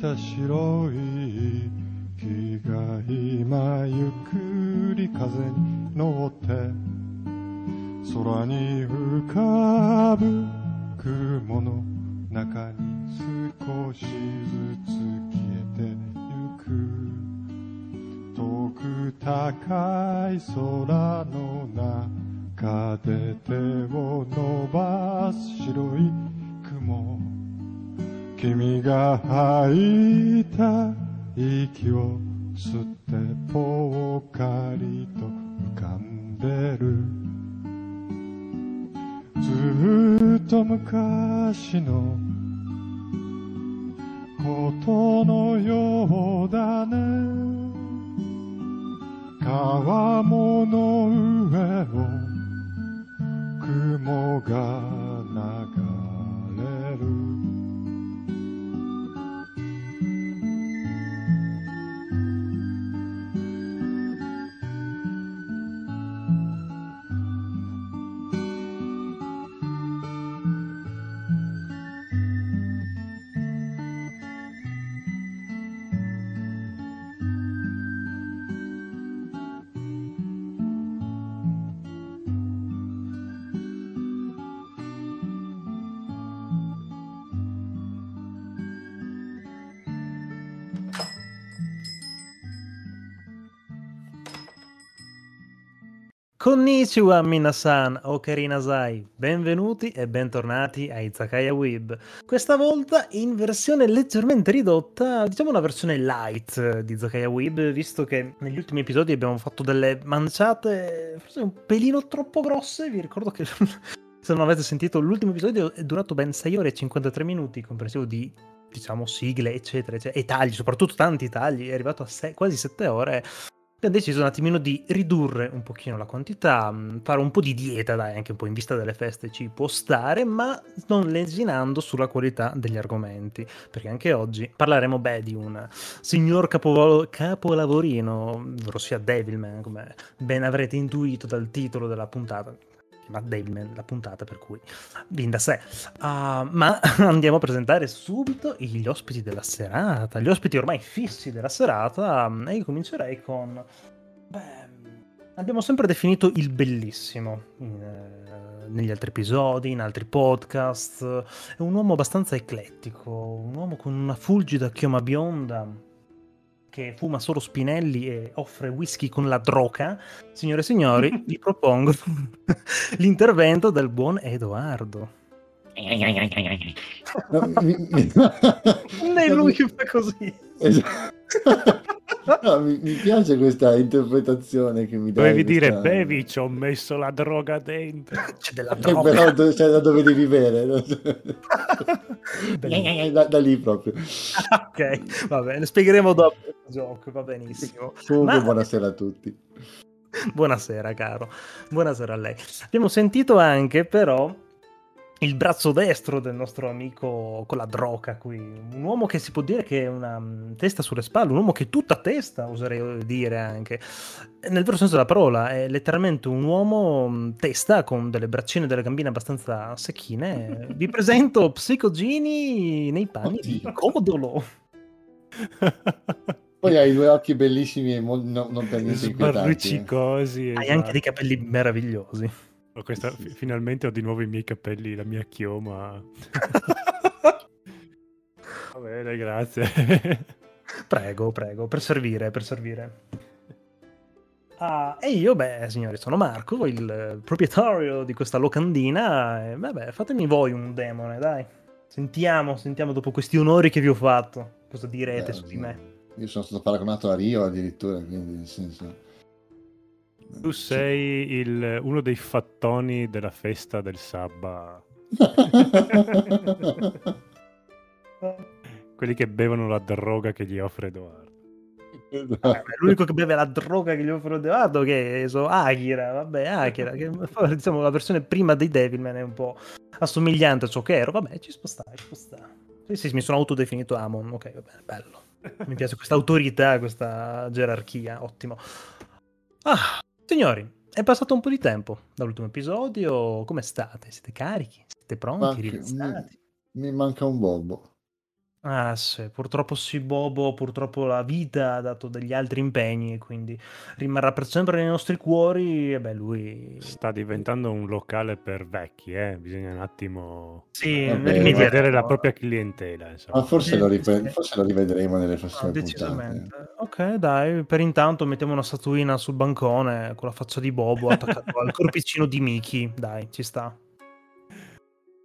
た白い木が今ゆっくり風に乗って空に浮かぶ雲の中に少しずつ消えてゆく。遠く高い空 Konnichiwa minasan o Karinasai, benvenuti e bentornati a Izakaya Web. Questa volta in versione leggermente ridotta, diciamo una versione light di Izakaya Web, visto che negli ultimi episodi abbiamo fatto delle manciate forse un pelino troppo grosse, vi ricordo che se non avete sentito l'ultimo episodio è durato ben 6 ore e 53 minuti, comprensivo di diciamo sigle eccetera, eccetera. E tagli, soprattutto tanti tagli, è arrivato a sei, quasi 7 ore abbiamo deciso un attimino di ridurre un pochino la quantità, mm, fare un po' di dieta, dai, anche un po' in vista delle feste ci può stare, ma non lesinando sulla qualità degli argomenti, perché anche oggi parleremo beh di un signor capovolo- capolavorino, ossia Devilman, come ben avrete intuito dal titolo della puntata, Matt Damon la puntata per cui viene da sé. Uh, ma andiamo a presentare subito gli ospiti della serata gli ospiti ormai fissi della serata e io comincerei con beh abbiamo sempre definito il bellissimo in, eh, negli altri episodi in altri podcast. È un uomo abbastanza eclettico un uomo con una fulgida chioma bionda che fuma solo spinelli e offre whisky con la droga, signore e signori, vi propongo l'intervento del buon Edoardo. Non è lui che fa così. Esatto. No, mi, mi, piace questa interpretazione che mi dai. Dovevi dire, bevi, ci ho messo la droga dentro. C'è della eh, droga. Però c'è cioè, da dove devi bere. da, da, lì proprio. ok, va bene, spiegheremo dopo il gioco, va benissimo. Comunque, Ma... buonasera a tutti. Buonasera, caro. Buonasera a lei. Abbiamo sentito anche, però, il braccio destro del nostro amico con la droga qui, un uomo che si può dire che è una mm, testa sulle spalle, un uomo che è tutta testa, oserei dire anche, nel vero senso della parola, è letteralmente un uomo mm, testa con delle braccine e delle gambine abbastanza secchine. Vi presento Psicogini nei panni Oddio. di Codolo. Poi hai due occhi bellissimi e mo- no, non per niente inquietanti. Eh. Hai anche dei capelli meravigliosi. Questa, sì. Finalmente ho di nuovo i miei capelli, la mia chioma. Va bene, grazie. prego, prego, per servire, per servire. Ah, e io, beh, signori, sono Marco, il proprietario di questa locandina. E, vabbè, fatemi voi un demone, dai. Sentiamo, sentiamo dopo questi onori che vi ho fatto. Cosa direte beh, su di me? Io sono stato paragonato a Rio addirittura, quindi nel senso... Tu sei il, uno dei fattoni della festa del Sabba. Quelli che bevono la droga che gli offre Edoardo. Esatto. Eh, l'unico che beve la droga che gli offre Edoardo che so Akira, vabbè, Akira, che diciamo la versione prima dei Devilman è un po' assomigliante a ciò che ero, vabbè, ci stare, ci stare. Sì, sì, mi sono autodefinito Amon, ok, va bene, bello. Mi piace questa autorità, questa gerarchia, ottimo. Ah, Signori, è passato un po' di tempo dall'ultimo episodio. Come state? Siete carichi? Siete pronti? Mi, mi, manca un bobo. Ah sì, purtroppo sì, Bobo, purtroppo la vita ha dato degli altri impegni e quindi rimarrà per sempre nei nostri cuori e beh lui Sta diventando un locale per vecchi, eh? bisogna un attimo Sì, Vabbè, rimediare, vedere la propria clientela. Insomma. Ma forse, Sì, lo, sì, ripre- sì. forse lo rivedremo nelle No, prossime puntate. decisamente. Ok, dai, per intanto mettiamo una statuina sul bancone con la faccia di Bobo attaccato al corpicino di Mickey. Dai, ci sta.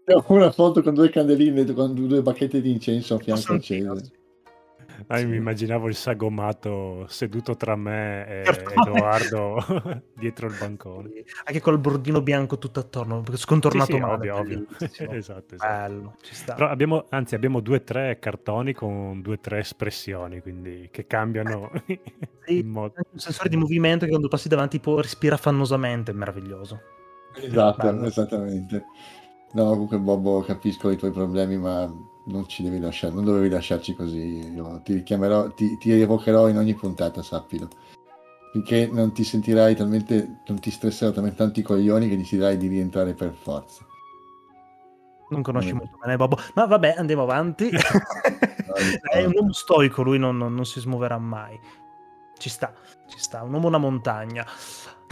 Abbiamo una foto con due candeline, con due bacchette di incenso a fianco accese. Ah, Sì. mi immaginavo il sagomato seduto tra me e Certamente. Edoardo dietro il bancone. Anche col bordino bianco tutto attorno, scontornato Sì, sì, male. ovvio, ovvio. esatto, esatto. Bello, ci sta. Però abbiamo, anzi, abbiamo due o tre cartoni con due o tre espressioni, quindi che cambiano Sì, in modo. un sensore di movimento che quando passi davanti può respira fannosamente, è meraviglioso. Esatto, Bello. esattamente. No, comunque Bobo, capisco i tuoi problemi, ma non ci devi lasciare, non dovevi lasciarci così. Io ti richiamerò, ti, ti rievocherò in ogni puntata, sappilo. Finché non ti sentirai talmente, non ti stresseranno talmente tanti coglioni che deciderai di rientrare per forza. Non conosci molto bene Bobo, ma vabbè, andiamo avanti. è un uomo stoico, lui non, non- non si smuoverà mai. Ci sta, ci sta, un uomo una montagna.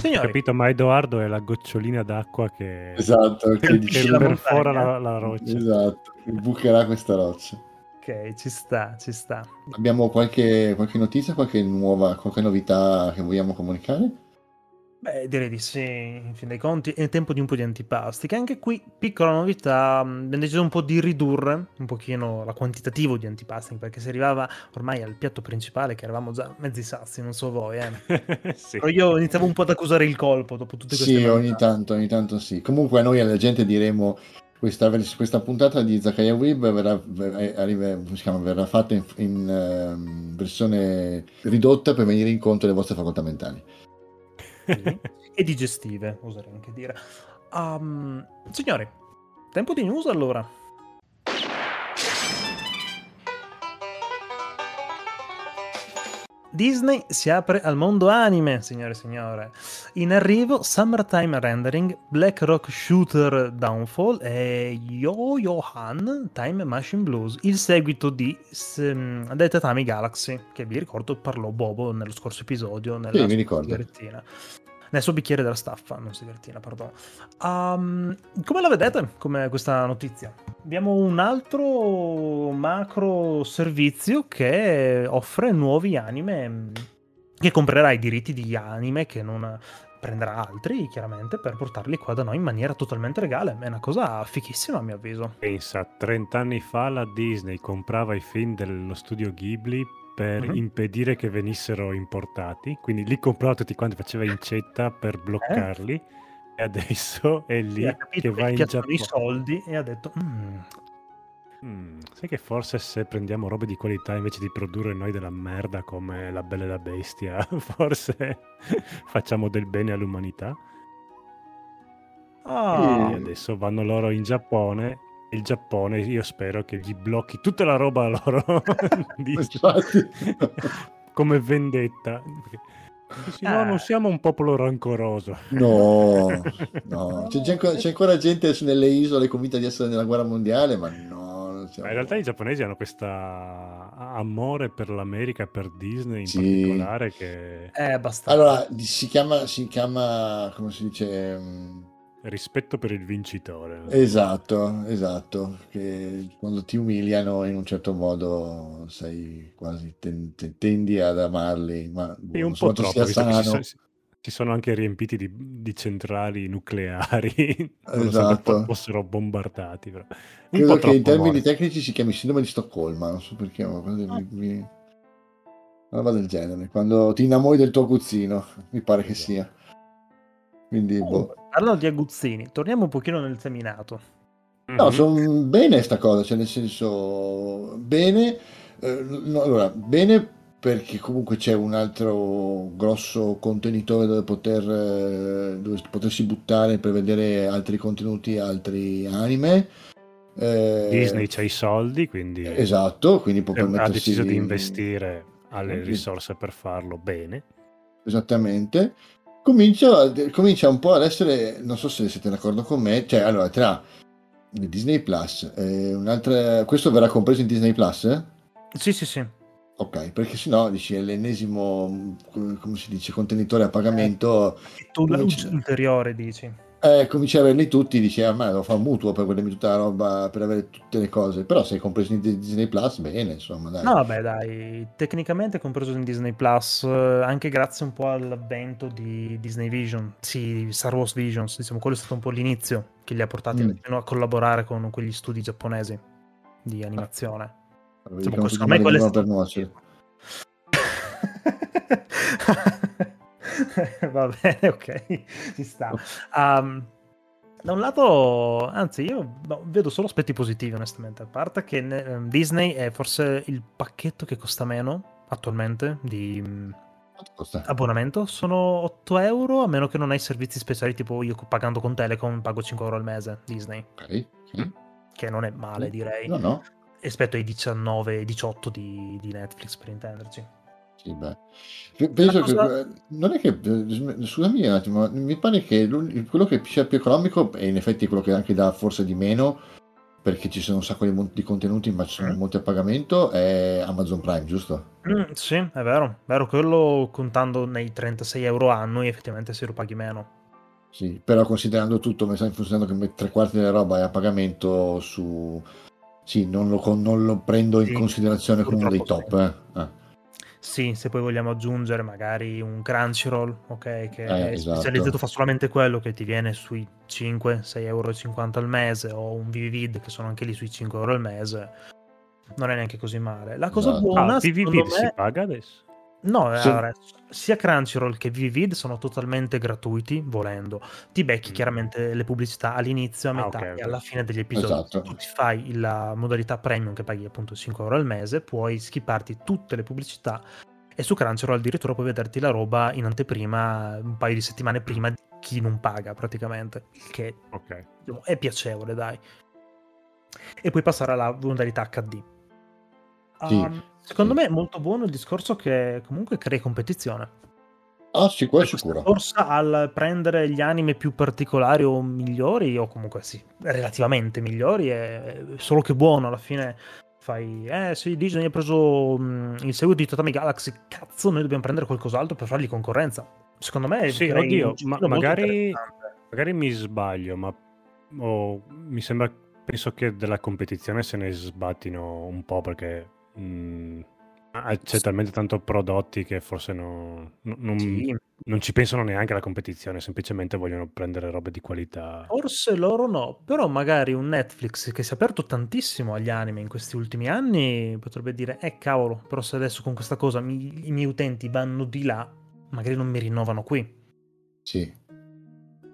Signori, Capito? Ma Edoardo è la gocciolina d'acqua che, Esatto, che che la perfora la, la roccia. Esatto, che bucherà questa roccia. ok, ci sta, ci sta. Abbiamo qualche, qualche notizia, qualche nuova, qualche novità che vogliamo comunicare? Beh, direi di sì, in fin dei conti è tempo di un po' di antipasti, che anche qui, piccola novità, abbiamo deciso un po' di ridurre un pochino la quantitativo di antipasti, perché si arrivava ormai al piatto principale, che eravamo già mezzi sazi, non so voi, eh. sì. Però io iniziavo un po' ad accusare il colpo dopo tutte queste Sì, ogni novità. tanto, ogni tanto sì. Comunque noi alla gente diremo questa, questa puntata di Zakaria Web verrà, ver- arriva- come si chiama, verrà fatta in, in, ehm, versione ridotta per venire incontro alle vostre facoltà mentali. E digestive, oserei anche dire. Um, signori, tempo di news allora. Disney si apre al mondo anime, signore e signore. In arrivo Summertime Rendering, Black Rock Shooter Downfall e Yo-Yo-Han Time Machine Blues, il seguito di The Tatami Galaxy, che vi ricordo parlò Bobo nello scorso episodio nella Sì, mi ricordo. Nel suo bicchiere della staffa, non sigarettina, perdono. Um, come la vedete come questa notizia? Abbiamo un altro macro servizio che offre nuovi anime che comprerà i diritti di anime che non prenderà altri, chiaramente, per portarli qua da noi in maniera totalmente legale. È una cosa fichissima, a mio avviso. Pensa, 30 anni fa la Disney comprava i film dello studio Ghibli per Mhm. impedire che venissero importati, quindi li comprava tutti quanti, faceva incetta per bloccarli e adesso è lì che va in piacciono i Giappone. soldi e ha detto... "Mm, Mm, sai che forse se prendiamo robe di qualità invece di produrre noi della merda come La Bella e la Bestia, forse facciamo del bene all'umanità? ah, E adesso vanno loro in Giappone. Il Giappone, io spero che gli blocchi tutta la roba loro di- come vendetta. Sì, no, Ah. non siamo un popolo rancoroso. No, no. C'è, c'è ancora, c'è ancora gente nelle isole convinta di essere nella guerra mondiale, ma no. non siamo- Ma in realtà i giapponesi hanno questo amore per l'America per Disney in Sì. particolare che è abbastanza. Allora, si chiama, si chiama, come si dice? Rispetto per il vincitore. Esatto, esatto, che quando ti umiliano in un certo modo sei quasi ten- te- tendi ad amarli, ma boh, un so po' quanto troppo, sia visto che si, sano. so- si sono anche riempiti di, di centrali nucleari, nonostante Esatto. po- fossero bombardati. Però. Un Credo po' che in troppo termini amore. tecnici si chiami sindrome di Stoccolma, non so perché, ma quando mi- mi- una roba del genere, quando ti innamori del tuo aguzzino, mi pare che Esatto. sia. Quindi, boh. Comunque, parlando di aguzzini, torniamo un pochino nel seminato. No, Mhm. sono bene sta cosa, cioè nel senso bene, eh, no, allora, bene perché comunque c'è un altro grosso contenitore dove poter eh, dove potersi buttare per vedere altri contenuti, altri anime. Eh, Disney c'ha i soldi, quindi Esatto, quindi può ha permettersi deciso di investire alle risorse per farlo bene. Esattamente. Comincia, comincia un po' ad essere, non so se siete d'accordo con me, cioè allora tra di Disney Plus. Eh, un'altra... Questo verrà compreso in Disney Plus? eh? Sì, sì, sì. Ok, perché sennò dici è l'ennesimo, come si dice, contenitore a pagamento. E tu Cominci- ulteriore dici. Eh, cominci a averli tutti, dici, ah, ma devo fare un mutuo per prendermi tutta la roba, per avere tutte le cose. Però se hai compreso in Disney Plus, bene, insomma, dai. No, vabbè, dai, tecnicamente è compreso in Disney Plus, eh, anche grazie un po' all'avvento di Disney Vision, sì, Star Wars Visions, diciamo, quello è stato un po' l'inizio che li ha portati Mm. a collaborare con quegli studi giapponesi di animazione. Vedi Insomma, come secondo me quello è stato per nuocere. Va bene, ok, ci sta. Um, da un lato, anzi, io vedo solo aspetti positivi, onestamente. A parte che ehm, Disney è forse il pacchetto che costa meno attualmente di mm, costa? abbonamento. Sono 8 euro, a meno che non hai servizi speciali, tipo io pagando con Telecom pago 5 euro al mese Disney, Ok, ok. che non è male, direi, No, no, rispetto ai 19-18 di, di Netflix, per intenderci. Sì, beh. Pe- Penso cosa- che non è che eh, scusami un attimo, mi pare che quello che sia più economico è in effetti quello che anche dà forse di meno perché ci sono un sacco di, mon- di contenuti, ma ci sono Mm. molti a pagamento, è Amazon Prime, giusto? Mm, sì, è vero, vero, quello contando nei 36 euro annui effettivamente se lo paghi meno. Sì, però considerando tutto, mi sta funzionando che tre quarti della roba è a pagamento su... Sì, non lo, non lo prendo in Sì, considerazione come uno dei top. eh. Ah, Sì, se poi vogliamo aggiungere magari un Crunchyroll, ok, che è esatto. specializzato, fa solamente quello che ti viene sui 5-6,50 euro al mese, o un VVVid che sono anche lì sui 5 euro al mese, non è neanche così male. La cosa Esatto. buona, Ah, PvP me... si paga adesso? No, Sì. allora, sia Crunchyroll che VVVid sono totalmente gratuiti, volendo. Ti becchi Mm. chiaramente le pubblicità all'inizio, a Ah, metà ok, e ok. alla fine degli episodi. Esatto. Tu ti fai la modalità premium che paghi appunto 5 euro al mese, puoi skipparti tutte le pubblicità e su Crunchyroll addirittura puoi vederti la roba in anteprima un paio di settimane prima di chi non paga praticamente, il che Ok. diciamo, è piacevole, dai. E puoi passare alla modalità HD. Sì, Um, secondo sì. me è molto buono il discorso che comunque crea competizione. Ah, sì, quello è Questa sicuro. corsa al prendere gli anime più particolari o migliori, o comunque sì, relativamente migliori, è solo che buono alla fine. Fai, eh sì, Disney ha preso mh, il seguito di Tatami Galaxy, cazzo, noi dobbiamo prendere qualcos'altro per fargli concorrenza. Secondo me Sì, crei oddio, ma magari-. Magari mi sbaglio, ma o mi sembra, penso che della competizione se ne sbattino un po' perché mh, ah, c'è talmente tanto prodotti che forse no- no- non, Sì, non ci pensano neanche alla competizione, semplicemente vogliono prendere robe di qualità. Forse loro no, però magari un Netflix che si è aperto tantissimo agli anime in questi ultimi anni potrebbe dire, eh cavolo, però se adesso con questa cosa mi- i miei utenti vanno di là, magari non mi rinnovano qui. Sì,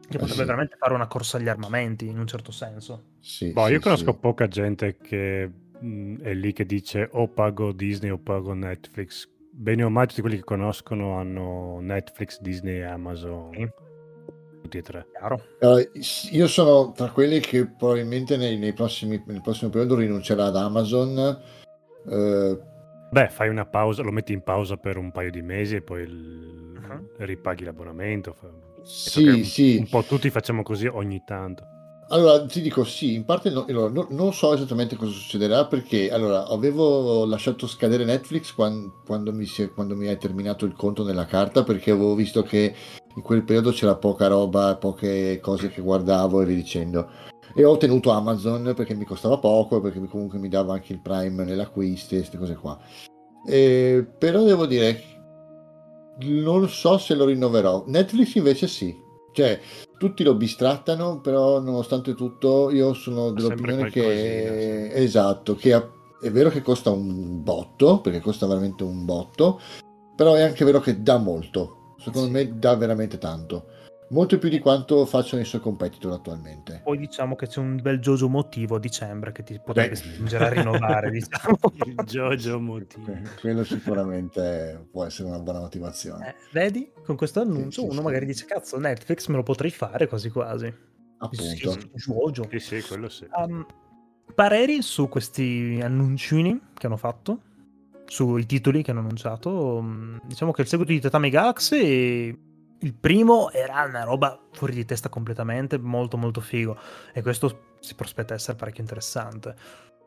Che Eh potrebbe sì. veramente fare una corsa agli armamenti in un certo senso. sì. Boh, sì, io conosco sì. poca gente che mh, è lì che dice o pago Disney o pago Netflix. Bene o male tutti quelli che conoscono hanno Netflix, Disney e Amazon. Sì. Tutti e tre. Allora, io sono tra quelli che probabilmente nei, nei prossimi, nel prossimo periodo rinuncerà ad Amazon. eh, Beh, fai una pausa, lo metti in pausa per un paio di mesi e poi il- Mhm. ripaghi l'abbonamento. Sì, un- sì. Un po' tutti facciamo così ogni tanto. Allora, ti dico sì, in parte no- allora, no- non so esattamente cosa succederà perché allora, avevo lasciato scadere Netflix quan- quando, mi si quando mi è terminato il conto nella carta perché avevo visto che in quel periodo c'era poca roba, poche cose che guardavo e via dicendo. E ho tenuto Amazon perché mi costava poco, perché comunque mi dava anche il Prime nell'acquisto e queste cose qua. Eh, però devo dire, non so se lo rinnoverò. Netflix invece sì. Cioè, tutti lo bistrattano, però nonostante tutto io sono dell'opinione che qualcosina, esatto, che ha- è vero che costa un botto, perché costa veramente un botto, però è anche vero che dà molto. Secondo Sì. me dà veramente tanto. Molto più di quanto facciano i suoi competitor attualmente. Poi diciamo che c'è un bel Jojo motivo a dicembre che ti potrebbe Beh. spingere a rinnovare, diciamo. Il Jojo motivo. Quello sicuramente può essere una buona motivazione. Eh, vedi? Con questo annuncio sì, uno sì. magari dice, cazzo, Netflix me lo potrei fare quasi quasi. Appunto. Jojo. Sì, sì, quello sì. Um, pareri su questi annunciini che hanno fatto, sui titoli che hanno annunciato. um, Diciamo che il seguito di Tatami Galaxy il primo era una roba fuori di testa completamente, molto molto figo. E questo si prospetta essere parecchio interessante.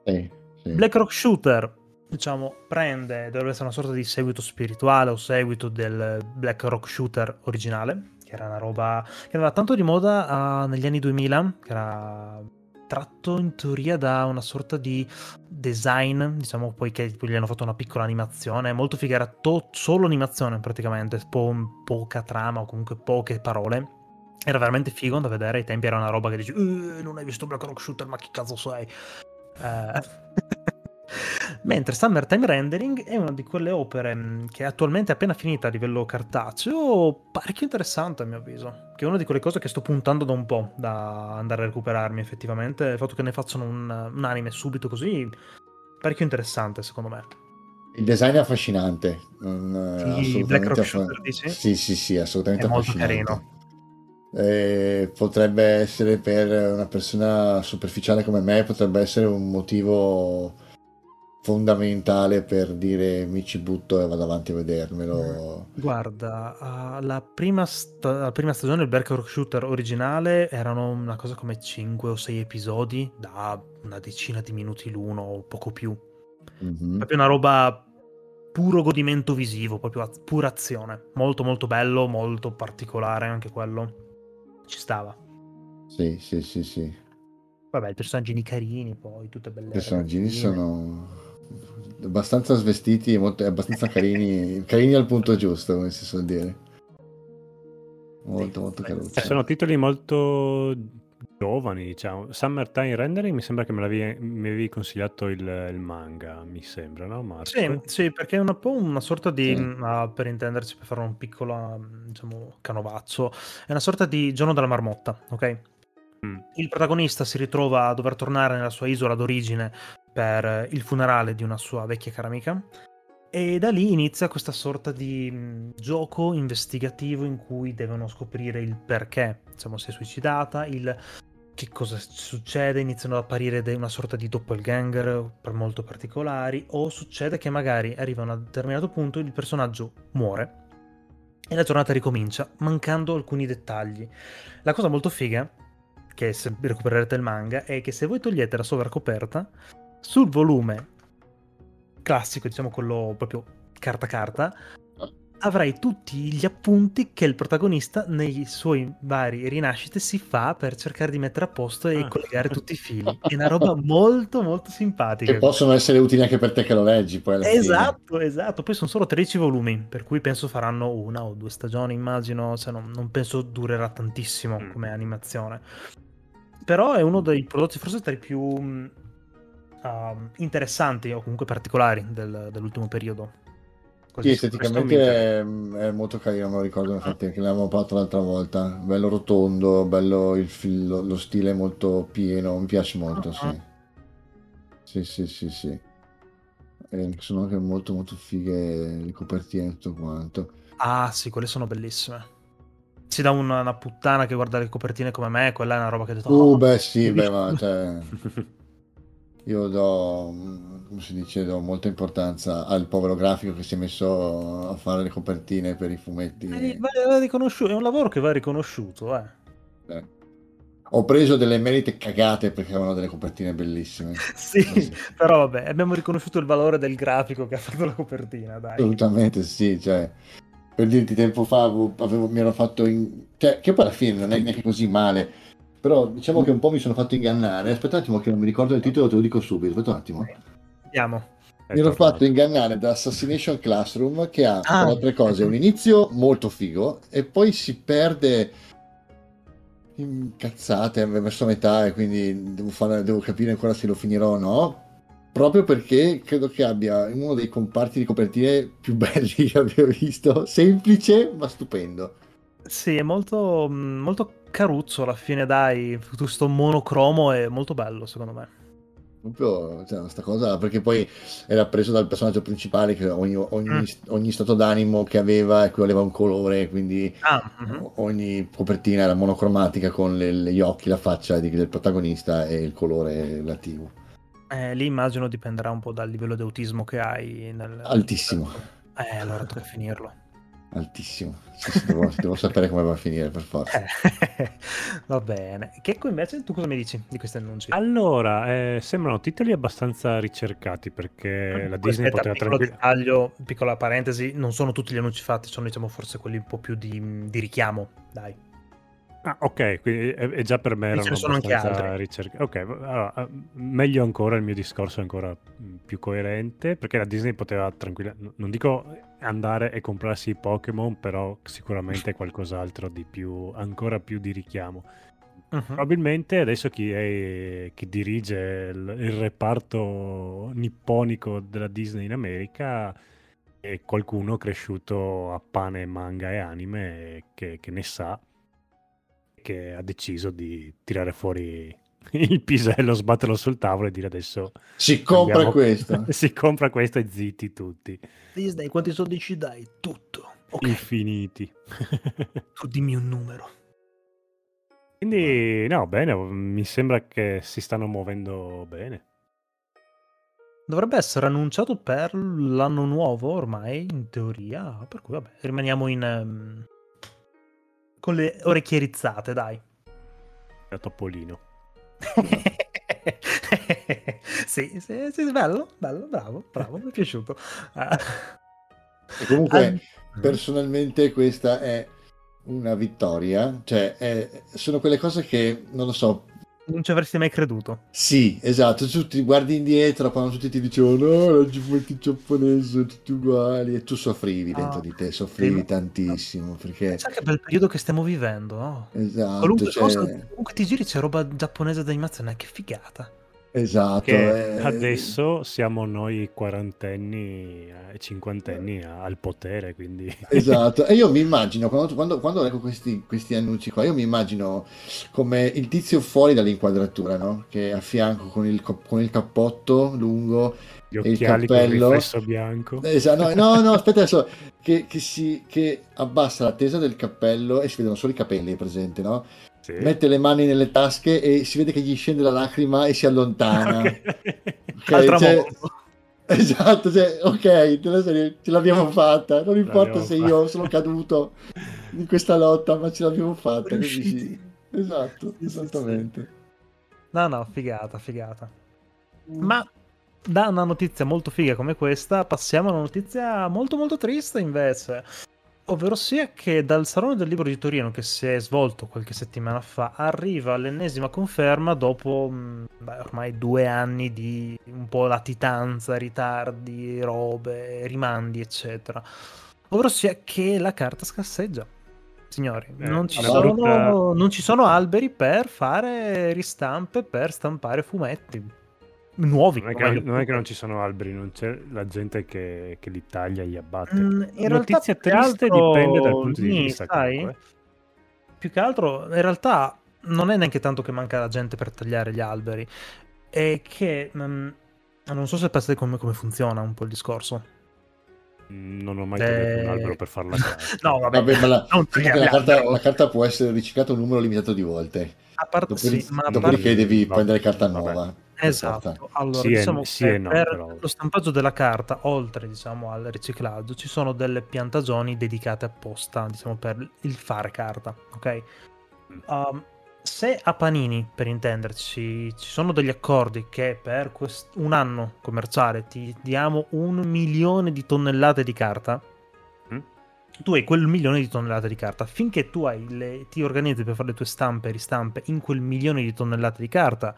Sì, sì. Black Rock Shooter, diciamo, prende, dovrebbe essere una sorta di seguito spirituale o seguito del Black Rock Shooter originale, che era una roba che aveva tanto di moda uh, negli anni 2000, che era tratto in teoria da una sorta di design, diciamo poi che poi gli hanno fatto una piccola animazione, molto figa, era to- solo animazione praticamente, po- poca trama o comunque poche parole. Era veramente figo da vedere, ai tempi era una roba che dici, eh, non hai visto Black Rock Shooter, ma che cazzo sei? Eh... Mentre Summertime Rendering è una di quelle opere mm, che attualmente è appena finita a livello cartaceo, parecchio interessante a mio avviso. Che è una di quelle cose che sto puntando da un po' da andare a recuperarmi effettivamente. Il fatto che ne facciano un, un anime subito così, parecchio interessante secondo me. Il design è affascinante. Non, sì, Black Rock Shooter dici? Sì, sì, sì, assolutamente è. Molto carino. Eh, potrebbe essere per una persona superficiale come me, potrebbe essere un motivo fondamentale per dire mi ci butto e vado avanti a vedermelo. Guarda, la, prima sta- la, prima stagione del Black Rock Shooter originale erano una cosa come 5 o 6 episodi da una decina di minuti l'uno o poco più. Mm-hmm. Proprio una roba puro godimento visivo, proprio az- pura azione. Molto molto bello, molto particolare anche quello. Ci stava. Sì, sì, sì, sì. Vabbè, i personaggi carini, poi tutte belle. I personaggi sono abbastanza svestiti e abbastanza carini, carini al punto giusto, come si suol dire. Molto, molto carucci. Eh, sono titoli molto giovani, diciamo. Summertime Rendering mi sembra che me l'avevi, mi avevi consigliato il, il, manga, mi sembra, no Marco? Sì, sì perché è un po' una sorta di, sì. uh, per intenderci, per fare un piccolo, diciamo, canovaccio, è una sorta di giorno della marmotta, ok? Mm. Il protagonista si ritrova a dover tornare nella sua isola d'origine per il funerale di una sua vecchia cara amica e da lì inizia questa sorta di mh, gioco investigativo in cui devono scoprire il perché diciamo, si è suicidata, il che cosa succede, iniziano ad apparire una sorta di doppelganger molto particolari o succede che magari arriva a un determinato punto il personaggio muore e la giornata ricomincia mancando alcuni dettagli. La cosa molto figa che se recupererete il manga è che se voi togliete la sovracoperta sul volume classico, diciamo quello proprio carta carta, avrai tutti gli appunti che il protagonista nei suoi vari rinascite si fa per cercare di mettere a posto e ah. collegare tutti i fili. È una roba molto molto simpatica. Che possono essere utili anche per te che lo leggi poi Esatto, fine. esatto. Poi sono solo 13 volumi, per cui penso faranno una o due stagioni, immagino, cioè non, non penso durerà tantissimo mm. come animazione. Però è uno dei prodotti forse tra i più uh, interessanti o comunque particolari del, dell'ultimo periodo. Così sì, esteticamente è, è, molto carino, me lo ricordo infatti anche l'avevamo parlato l'altra volta. Bello rotondo, bello il filo, lo stile molto pieno, mi piace molto, uh-huh. sì. Sì, sì, sì, sì. E sono anche molto molto fighe le copertine e tutto quanto. Ah sì, quelle sono bellissime. Si dà una, una, puttana che guarda le copertine come me, quella è una roba che ho detto... Uh, oh, beh sì, beh, ma cioè... io do, come si dice, do molta importanza al povero grafico che si è messo a fare le copertine per i fumetti. Eh, è un lavoro che va riconosciuto, eh. eh. Ho preso delle merite cagate perché avevano delle copertine bellissime. sì, sì, però vabbè, abbiamo riconosciuto il valore del grafico che ha fatto la copertina, dai. Assolutamente sì, cioè, per dirti tempo fa avevo, mi ero fatto in... Cioè, che poi alla fine non è neanche così male però diciamo che un po' mi sono fatto ingannare. Aspetta un attimo che non mi ricordo il titolo, te lo dico subito. Aspetta un attimo. Andiamo. Mi ero fatto ingannare da Assassination Classroom che ha, ah. tra altre cose, un inizio molto figo e poi si perde incazzate verso metà e quindi devo, fare, devo capire ancora se lo finirò o no proprio perché credo che abbia uno dei comparti di copertine più belli che abbia visto semplice ma stupendo sì, è molto, molto caruzzo alla fine, dai. Questo monocromo è molto bello, secondo me. Proprio cioè, questa cosa, perché poi era preso dal personaggio principale che ogni, ogni, mm. ogni stato d'animo che aveva equivaleva un colore, quindi ah, mm-hmm. ogni copertina era monocromatica con le, gli occhi, la faccia di, del protagonista e il colore relativo. Eh, lì immagino dipenderà un po' dal livello di autismo che hai. Nel... Altissimo. Eh, allora tocca finirlo. Altissimo. Sì, sì, devo, devo sapere come va a finire per forza. Va bene. Checco invece, tu cosa mi dici di questi annunci? Allora, eh, sembrano titoli abbastanza ricercati perché la Disney Aspetta, poteva piccolo tranquillamente... dettaglio, piccola parentesi, non sono tutti gli annunci fatti, sono diciamo forse quelli un po' più di, di richiamo, dai. Ah, ok, quindi è, è già per me erano sono anche altri. ricercati. Ok, allora, eh, meglio ancora, il mio discorso è ancora più coerente, perché la Disney poteva tranquillamente, non dico andare e comprarsi i Pokémon, però sicuramente qualcos'altro di più, ancora più di richiamo. Mhm. Probabilmente adesso chi, è, chi dirige il, il reparto nipponico della Disney in America è qualcuno cresciuto a pane, manga e anime che, che ne sa, che ha deciso di tirare fuori il pisello, sbatterlo sul tavolo e dire adesso Si compra andiamo- questo. si compra questo e zitti tutti, Disney, quanti soldi ci dai? Tutto. Ok, infiniti. tu dimmi un numero. Quindi, no, bene, mi sembra che si stanno muovendo bene. Dovrebbe essere annunciato per l'anno nuovo ormai, in teoria, per cui vabbè, rimaniamo in... ehm, con le orecchie rizzate, dai. Da Topolino. sì, sì, sì, bello, bello, bravo, bravo, mi è piaciuto. E comunque, personalmente, questa è una vittoria. Cioè, è- sono quelle cose che, non lo so, non ci avresti mai creduto. Sì, esatto, tu ti guardi indietro quando tutti ti dicevano no, la fumetti giapponese sono tutti uguali e tu soffrivi dentro Ah, di te, soffrivi sì, tantissimo perché Sai che bel periodo che stiamo vivendo, no? esatto, Qualunque cioè, cosa, comunque ti giri c'è roba giapponese d'animazione, che figata. Esatto, Che eh, adesso siamo noi quarantenni e cinquantenni a- al potere, quindi Esatto, e io mi immagino quando, quando, quando leggo questi, questi annunci qua, io mi immagino come il tizio fuori dall'inquadratura, no? Che a fianco con il, co- con il cappotto lungo gli il occhiali con il cappello. riflesso bianco. Esatto, no, no, no, aspetta adesso, che, che si, che abbassa la tesa del cappello e si vedono solo i capelli, presente, no? Sì. Mette le mani nelle tasche e si vede che gli scende la lacrima e si allontana. Ok. Ok, Al cioè- esatto, cioè, ok, serie, ce l'abbiamo fatta, non importa L'abbiamo se fatta. io sono caduto in questa lotta, ma ce l'abbiamo fatta. sì. Esatto, Sì, esattamente. No, no, figata, figata. Ma da una notizia molto figa come questa, passiamo a una notizia molto molto triste invece. Ovvero sia che dal Salone del Libro di Torino, che si è svolto qualche settimana fa, arriva l'ennesima conferma dopo mh, beh, ormai due anni di un po' latitanza, ritardi, robe, rimandi, eccetera. Ovvero sia che la carta scarseggia. Signori, Eh, non, ci sono, brutta- non ci sono alberi per fare ristampe, per stampare fumetti nuovi. Non è, che, meglio, non è che non ci sono alberi, non c'è la gente che, che li taglia e li abbatte. Mm, in realtà Notizia triste altro- dipende dal punto di vista. sai? comunque. più che altro in realtà non è neanche tanto che manca la gente per tagliare gli alberi, è che mm, non so se sapete come, come funziona un po' il discorso. Mm, Non ho mai Eh, tagliato un albero per farla no, vabbè, Vabbè, ma la, la, carta, la carta può essere riciclata un numero limitato di volte. A parte, Dopodiché, sì, ma a dopodiché parte- devi vabbè, prendere carta vabbè. nuova. forza. Esatto, allora Sì diciamo sì che no, per però. lo stampaggio della carta, oltre diciamo al riciclaggio, ci sono delle piantagioni dedicate apposta, diciamo, per il fare carta, ok? Um, se a Panini, per intenderci, ci sono degli accordi che per quest- un anno commerciale ti diamo un milione di tonnellate di carta, Mm. tu hai quel milione di tonnellate di carta. Finché tu hai le- ti organizzi per fare le tue stampe e ristampe in quel milione di tonnellate di carta,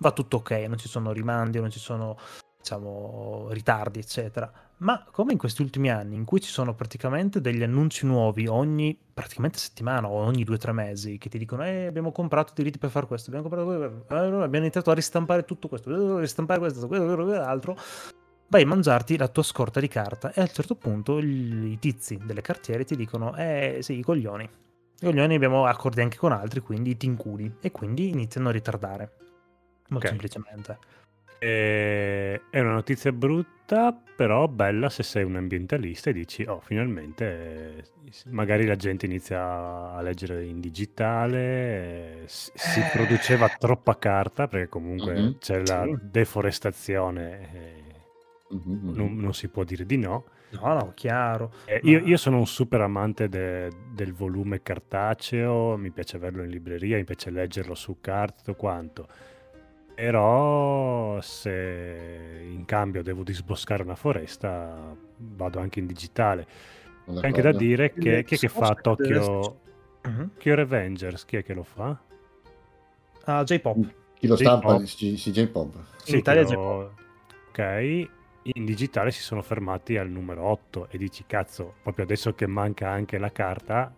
va tutto ok, non ci sono rimandi, non ci sono diciamo ritardi, eccetera. Ma come in questi ultimi anni, in cui ci sono praticamente degli annunci nuovi ogni praticamente settimana o ogni due o tre mesi che ti dicono: Eh, abbiamo comprato diritti per fare questo, abbiamo comprato quello, abbiamo iniziato a ristampare tutto questo, ristampare questo, quello, quello, quell'altro. Vai a mangiarti la tua scorta di carta e a un certo punto i tizi delle cartiere ti dicono: Eh sì, i coglioni. I coglioni abbiamo accordi anche con altri, quindi ti inculi e quindi iniziano a ritardare. Molto Ok. semplicemente. Eh, è una notizia brutta, però bella se sei un ambientalista e dici, oh, finalmente eh, magari la gente inizia a leggere in digitale, si Eh. produceva troppa carta perché comunque Mhm, c'è la deforestazione, eh, Mhm, mhm. non, non si può dire di no. No, no, chiaro. Eh, Ma- io, io sono un super amante de- del volume cartaceo, mi piace averlo in libreria, mi piace leggerlo su carta, tutto quanto. Però se in cambio devo disboscare una foresta, vado anche in digitale. Sono C'è anche da d'accordo. dire che chi è che fa deve Tokyo, Mhm. Tokyo Revengers? Chi è che lo fa? Ah, J-pop. Chi lo stampa? J-pop. CJ Pop. In Italia lo- Ok, in digitale si sono fermati al numero 8 e dici cazzo, proprio adesso che manca anche la carta,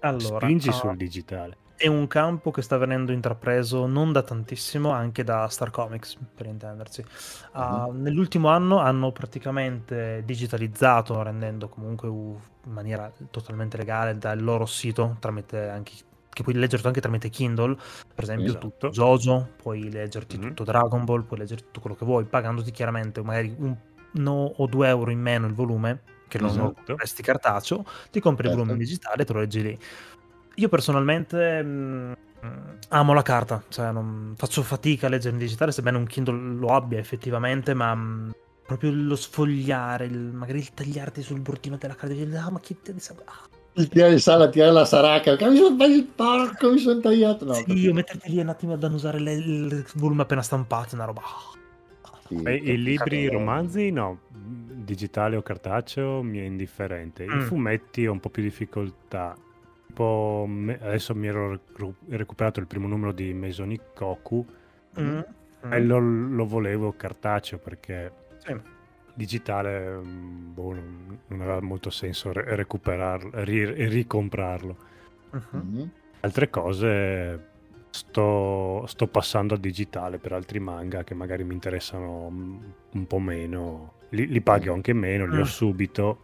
Allora, spingi ah, sul digitale. È un campo che sta venendo intrapreso non da tantissimo, anche da Star Comics, per intendersi. Ah, Nell'ultimo anno hanno praticamente digitalizzato, rendendo comunque in maniera totalmente legale dal loro sito, tramite anche che puoi leggerti anche tramite Kindle, per esempio Esatto. tutto JoJo, puoi leggerti Mhm. tutto Dragon Ball, puoi leggerti tutto quello che vuoi, pagandoti chiaramente magari un, uno o due euro in meno il volume, che non Esatto. compresti cartaceo, ti compri il Certo. volume digitale e te lo leggi lì. Io personalmente mh, amo la carta, cioè non faccio fatica a leggere in digitale, sebbene un Kindle lo abbia effettivamente, ma mh, proprio lo sfogliare, il- magari il tagliarti sul bordino della carta, dire, ah ma che te ne sa... Ah, Il tirare il sale, tirare la saraca. Mi sono tagliato il porco, mi sono tagliato. No, sì, perché- io metterti lì un attimo ad annusare le- il volume appena stampato, è una roba... ah. Sì, E i libri, i romanzi, no, digitale o cartaceo mi è indifferente. I Mm. fumetti ho un po' più difficoltà. Tipo, adesso mi ero recu- recuperato il primo numero di Mesonic Koku Mm. e lo, lo volevo cartaceo perché Sì. digitale mm, boh, non, non aveva molto senso re- recuperarlo ri- e ricomprarlo. Mhm. Mhm. Altre cose sto, sto passando al digitale per altri manga che magari mi interessano mm, un po' meno. Li, li pagho anche meno, li ho Mm. subito.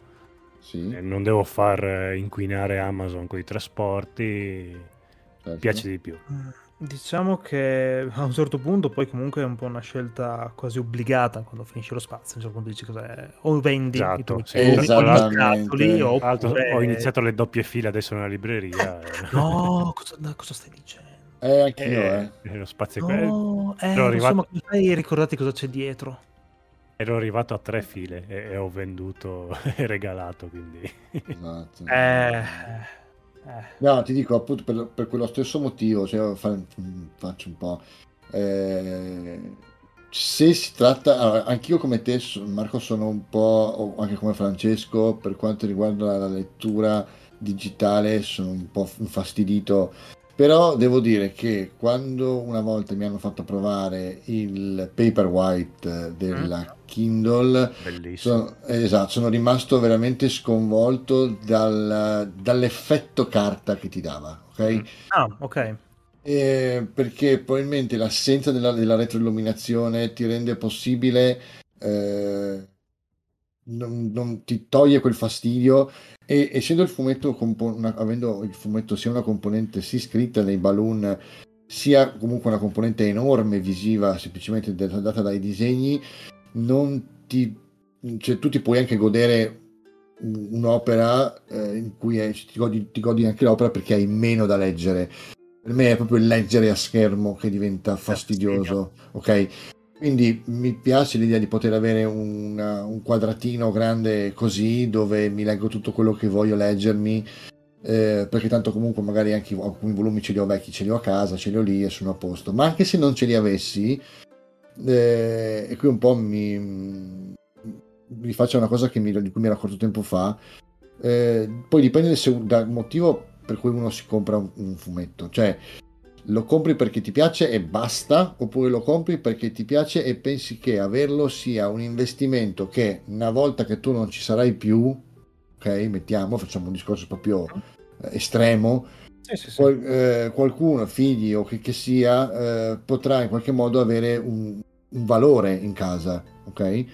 Sì, e non devo far eh, inquinare Amazon con i trasporti. Mi certo. piace di più. Mm, Diciamo che a un certo punto poi comunque è un po' una scelta quasi obbligata quando finisce lo spazio, a un certo punto dici cos'è, o vendi Esatto, i tuoi sì. Esattamente. o Tra l'altro, oppure- ho iniziato le doppie file adesso nella libreria. e- No, cosa, no, cosa stai dicendo? Eh, anch'io, eh. e lo spazio è quello. No, eh, lo arrivato- so, ma come fai a ricordarti cosa c'è dietro? Ero arrivato a tre file e, e ho venduto e regalato, quindi... Esatto. Eh, eh. No, ti dico appunto per, per quello stesso motivo, cioè, fa- faccio un po'. eh, se si tratta, allora, anch'io come te, Marco, sono un po', anche come Francesco, per quanto riguarda la lettura digitale, sono un po' infastidito. Però devo dire che quando una volta mi hanno fatto provare il Paperwhite della Kindle, Bellissimo. sono, esatto, sono rimasto veramente sconvolto dal- dall'effetto carta che ti dava, ok? Mm. Ah, ok. Eh, perché probabilmente l'assenza della, della retroilluminazione ti rende possibile, eh, non, non ti toglie quel fastidio e essendo il fumetto, una- avendo il fumetto sia una componente sia scritta nei balloon, sia comunque una componente enorme visiva, semplicemente data dai disegni, non ti, cioè, tu ti puoi anche godere un- un'opera eh, in cui è- ti godi, ti godi anche l'opera perché hai meno da leggere. Per me è proprio il leggere a schermo che diventa fastidioso, ok? Quindi mi piace l'idea di poter avere una- un quadratino grande così dove mi leggo tutto quello che voglio leggermi, eh, perché tanto comunque magari anche alcuni volumi ce li ho vecchi, ce li ho a casa, ce li ho lì e sono a posto. Ma anche se non ce li avessi, eh, e qui un po' mi, mi faccio una cosa mi, di cui mi ero accorto tempo fa, eh, poi dipende se, dal motivo per cui uno si compra un, un fumetto, cioè lo compri perché ti piace e basta, oppure lo compri perché ti piace e pensi che averlo sia un investimento che una volta che tu non ci sarai più, ok, mettiamo, facciamo un discorso proprio eh, estremo, Sì, sì, sì. qual- eh, qualcuno, figli o che, che sia, eh, potrà in qualche modo avere un, un valore in casa, ok?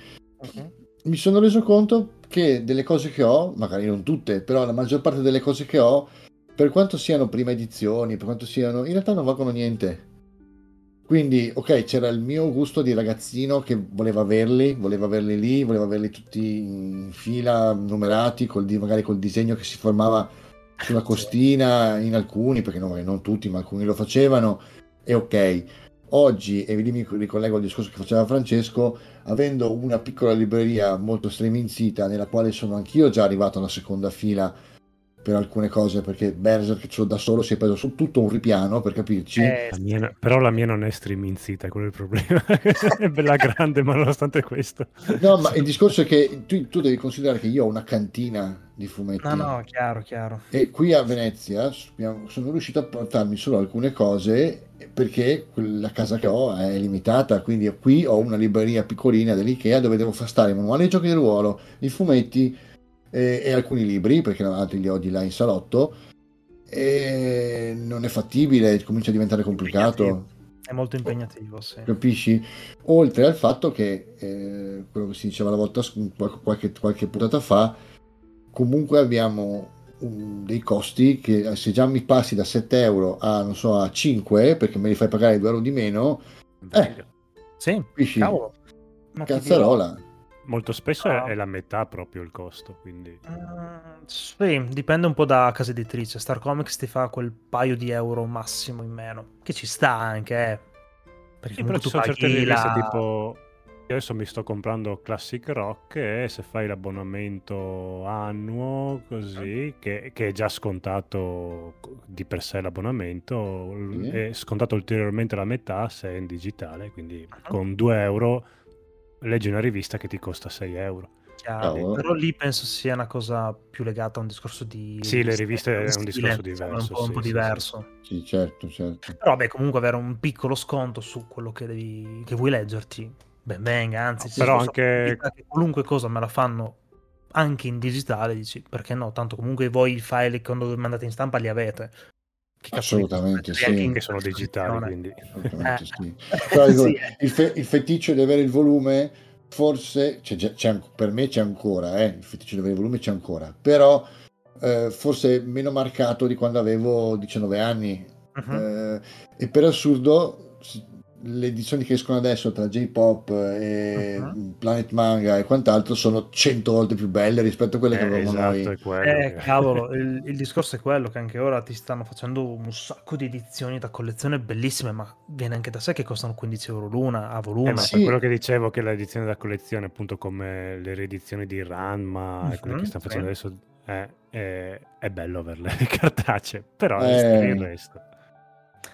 Mhm. mi sono reso conto che delle cose che ho, magari non tutte, però la maggior parte delle cose che ho, per quanto siano prime edizioni, per quanto siano, in realtà non valgono niente. Quindi, ok, c'era il mio gusto di ragazzino che voleva averli, voleva averli lì, voleva averli tutti in fila, numerati, col, magari col disegno che si formava sulla costina in alcuni, perché no, non tutti, ma alcuni lo facevano, e ok. oggi, e lì mi ricollego al discorso che faceva Francesco, avendo una piccola libreria molto striminzita nella quale sono anch'io già arrivato alla seconda fila per alcune cose perché Berserk ce l'ho da solo si è preso su tutto un ripiano per capirci Eh, La mia- però la mia non è streaminzita, quello è il problema. è bella grande, ma nonostante questo. no ma il discorso è che tu, tu devi considerare che io ho una cantina di fumetti No, no, chiaro, chiaro. e qui a Venezia sono riuscito a portarmi solo alcune cose perché la casa che ho è limitata quindi qui ho una libreria piccolina dell'Ikea dove devo far stare i manuali dei giochi del ruolo i fumetti e, e alcuni libri perché altri li ho di là in salotto e non è fattibile comincia a diventare complicato È molto impegnativo, sì. capisci? Oltre al fatto che, eh, quello che si diceva la volta, qualche, qualche puntata fa, comunque abbiamo un- dei costi che eh, se già mi passi da 7 euro a, non so, a 5, perché me li fai pagare 2 euro di meno, eh, Sì, capisci? cavolo. Ma Cazzarola. Molto spesso Ah. è, la metà proprio il costo, quindi... Mm, sì, dipende un po' da casa editrice. Star Comics ti fa quel paio di euro massimo in meno, che ci sta anche, eh. Perché Sì, però ci tu sono certe riviste la... tipo... Io adesso mi sto comprando Classic Rock e se fai l'abbonamento annuo così, che, che è già scontato di per sé l'abbonamento, Sì. è scontato ulteriormente la metà se è in digitale, quindi Ah. con 2 euro leggi una rivista che ti costa 6 euro. chiaro. Cavolo. Però lì penso sia una cosa più legata a un discorso di... Sì, le riviste stile, è un di discorso diverso, un po', un sì, po' sì, sì. diverso. Sì, certo, certo. Però beh, comunque avere un piccolo sconto su quello che, devi, che vuoi leggerti, ben venga, anzi, No, se però anche- qualunque cosa me la fanno anche in digitale, dici, perché no? Tanto comunque voi i file quando mandate in stampa li avete. Che Assolutamente, sì. Che sono digitali, quindi... Assolutamente sì. Però dico, Sì, il, fe- il feticcio di avere il volume, forse c'è, c'è per me c'è ancora, eh, il feticcio di avere il volume c'è ancora, però eh, forse meno marcato di quando avevo 19 anni. Mhm. Eh, e per assurdo, le edizioni che escono adesso tra J-Pop e Mhm. Planet Manga e quant'altro sono 100 volte più belle rispetto a quelle che Eh, avevamo esatto, noi. è. Eh, che- cavolo, il, il discorso è quello che anche ora ti stanno facendo un sacco di edizioni da collezione bellissime, ma viene anche da sé che costano 15 euro l'una a volume. Eh, ma sì. per quello che dicevo che l'edizione da collezione, appunto come le riedizioni di Ranma e quelle Mhm, che stanno facendo sì. adesso, eh, è, è bello averle cartacee, però Eh. è il resto.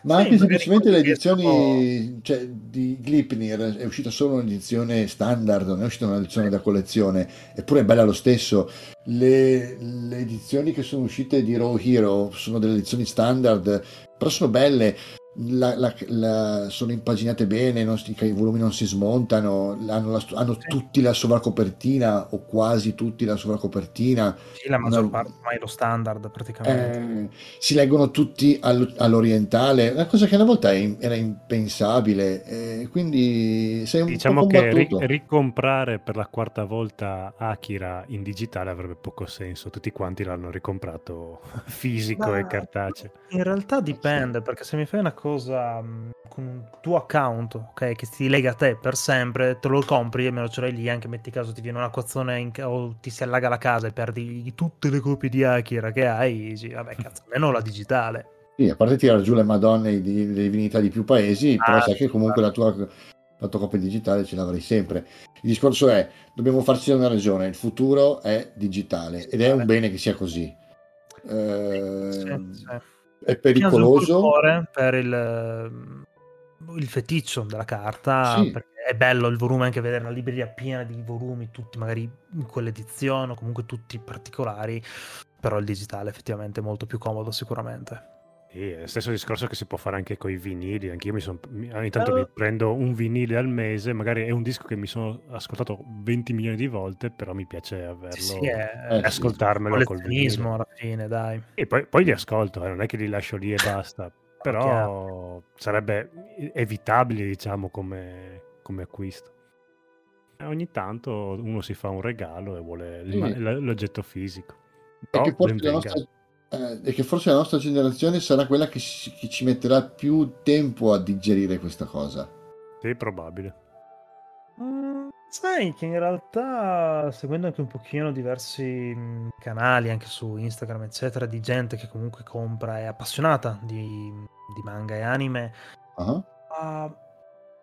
Ma Sì, anche semplicemente le edizioni cioè, di Glipnir è uscita solo un'edizione standard, non è uscita un'edizione da collezione, eppure è bella lo stesso. Le, le edizioni che sono uscite di Raw Hero sono delle edizioni standard, però sono belle. La- la- la- sono impaginate bene, non i volumi non si smontano, hanno, la- hanno Sì. tutti la sovracopertina o quasi tutti la sovracopertina. Sì, la maggior Una- parte ormai è lo standard praticamente. Eh, si leggono tutti all- all'orientale, una cosa che una volta era impensabile, eh, quindi sei un Diciamo po' che ri- ricomprare per la quarta volta Akira in digitale avrebbe poco senso. Tutti quanti l'hanno ricomprato fisico Ma- e cartaceo. In realtà dipende, perché se mi fai una cosa mh, con un tuo account, ok, che ti lega a te per sempre, te lo compri e me lo ce l'hai lì, anche metti caso ti viene un acquazzone in o ti si allaga la casa e perdi tutte le copie di Akira che hai, dici, vabbè cazzo, almeno la digitale. Sì, a parte tirare giù le madonne di, le divinità di più paesi, però Ah, sai che comunque la tua, la tua copia digitale ce l'avrai sempre. Il discorso è, dobbiamo farci una ragione, il futuro è digitale ed è un bene che sia così. Eh, Sì, sì. È pericoloso. per il, ehm, il feticcio della carta, Sì. perché è bello il volume, anche vedere una libreria piena di volumi, tutti magari in quell'edizione, o comunque tutti particolari, però il digitale effettivamente è molto più comodo sicuramente. Sì, è lo stesso discorso che si può fare anche con i vinili. Anch'io mi son, mi- ogni tanto Eh. mi prendo un vinile al mese, magari è un disco che mi sono ascoltato 20 milioni di volte, però mi piace averlo Sì, sì, è, Eh, e ascoltarmelo col vinile. alla fine, dai. E poi, poi li ascolto, eh, non è che li lascio lì e basta, però sarebbe evitabile, diciamo, come, come acquisto. E ogni tanto uno si fa un regalo e vuole l'oggetto fisico. E ben la nostra, eh, e che forse la nostra generazione sarà quella che, si- che ci metterà più tempo a digerire questa cosa. Sì, probabile. Mm, sai che in realtà, seguendo anche un pochino diversi mm, canali, anche su Instagram, eccetera, di gente che comunque compra, è appassionata di, di manga e anime, Ah, ah,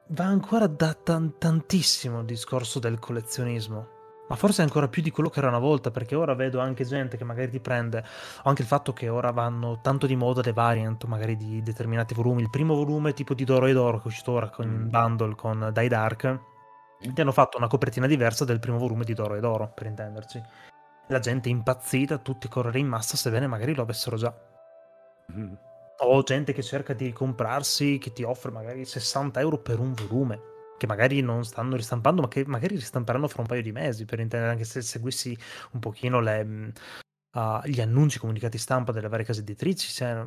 va ancora da tan- tantissimo il discorso del collezionismo. Ma forse ancora più di quello che era una volta, perché ora vedo anche gente che magari ti prende, o anche il fatto che ora vanno tanto di moda le variant, magari di determinati volumi. Il primo volume tipo di Doro e Doro, che è uscito ora con in bundle con Die Dark, ti hanno fatto una copertina diversa del primo volume di Doro e Doro, per intenderci. La gente è impazzita, tutti correre in massa, sebbene magari lo avessero già. Mm. O gente che cerca di comprarsi, che ti offre magari 60 euro per un volume, che magari non stanno ristampando, ma che magari ristamperanno fra un paio di mesi, per intendere, anche se seguissi un pochino le, ah, gli annunci comunicati stampa delle varie case editrici. Cioè,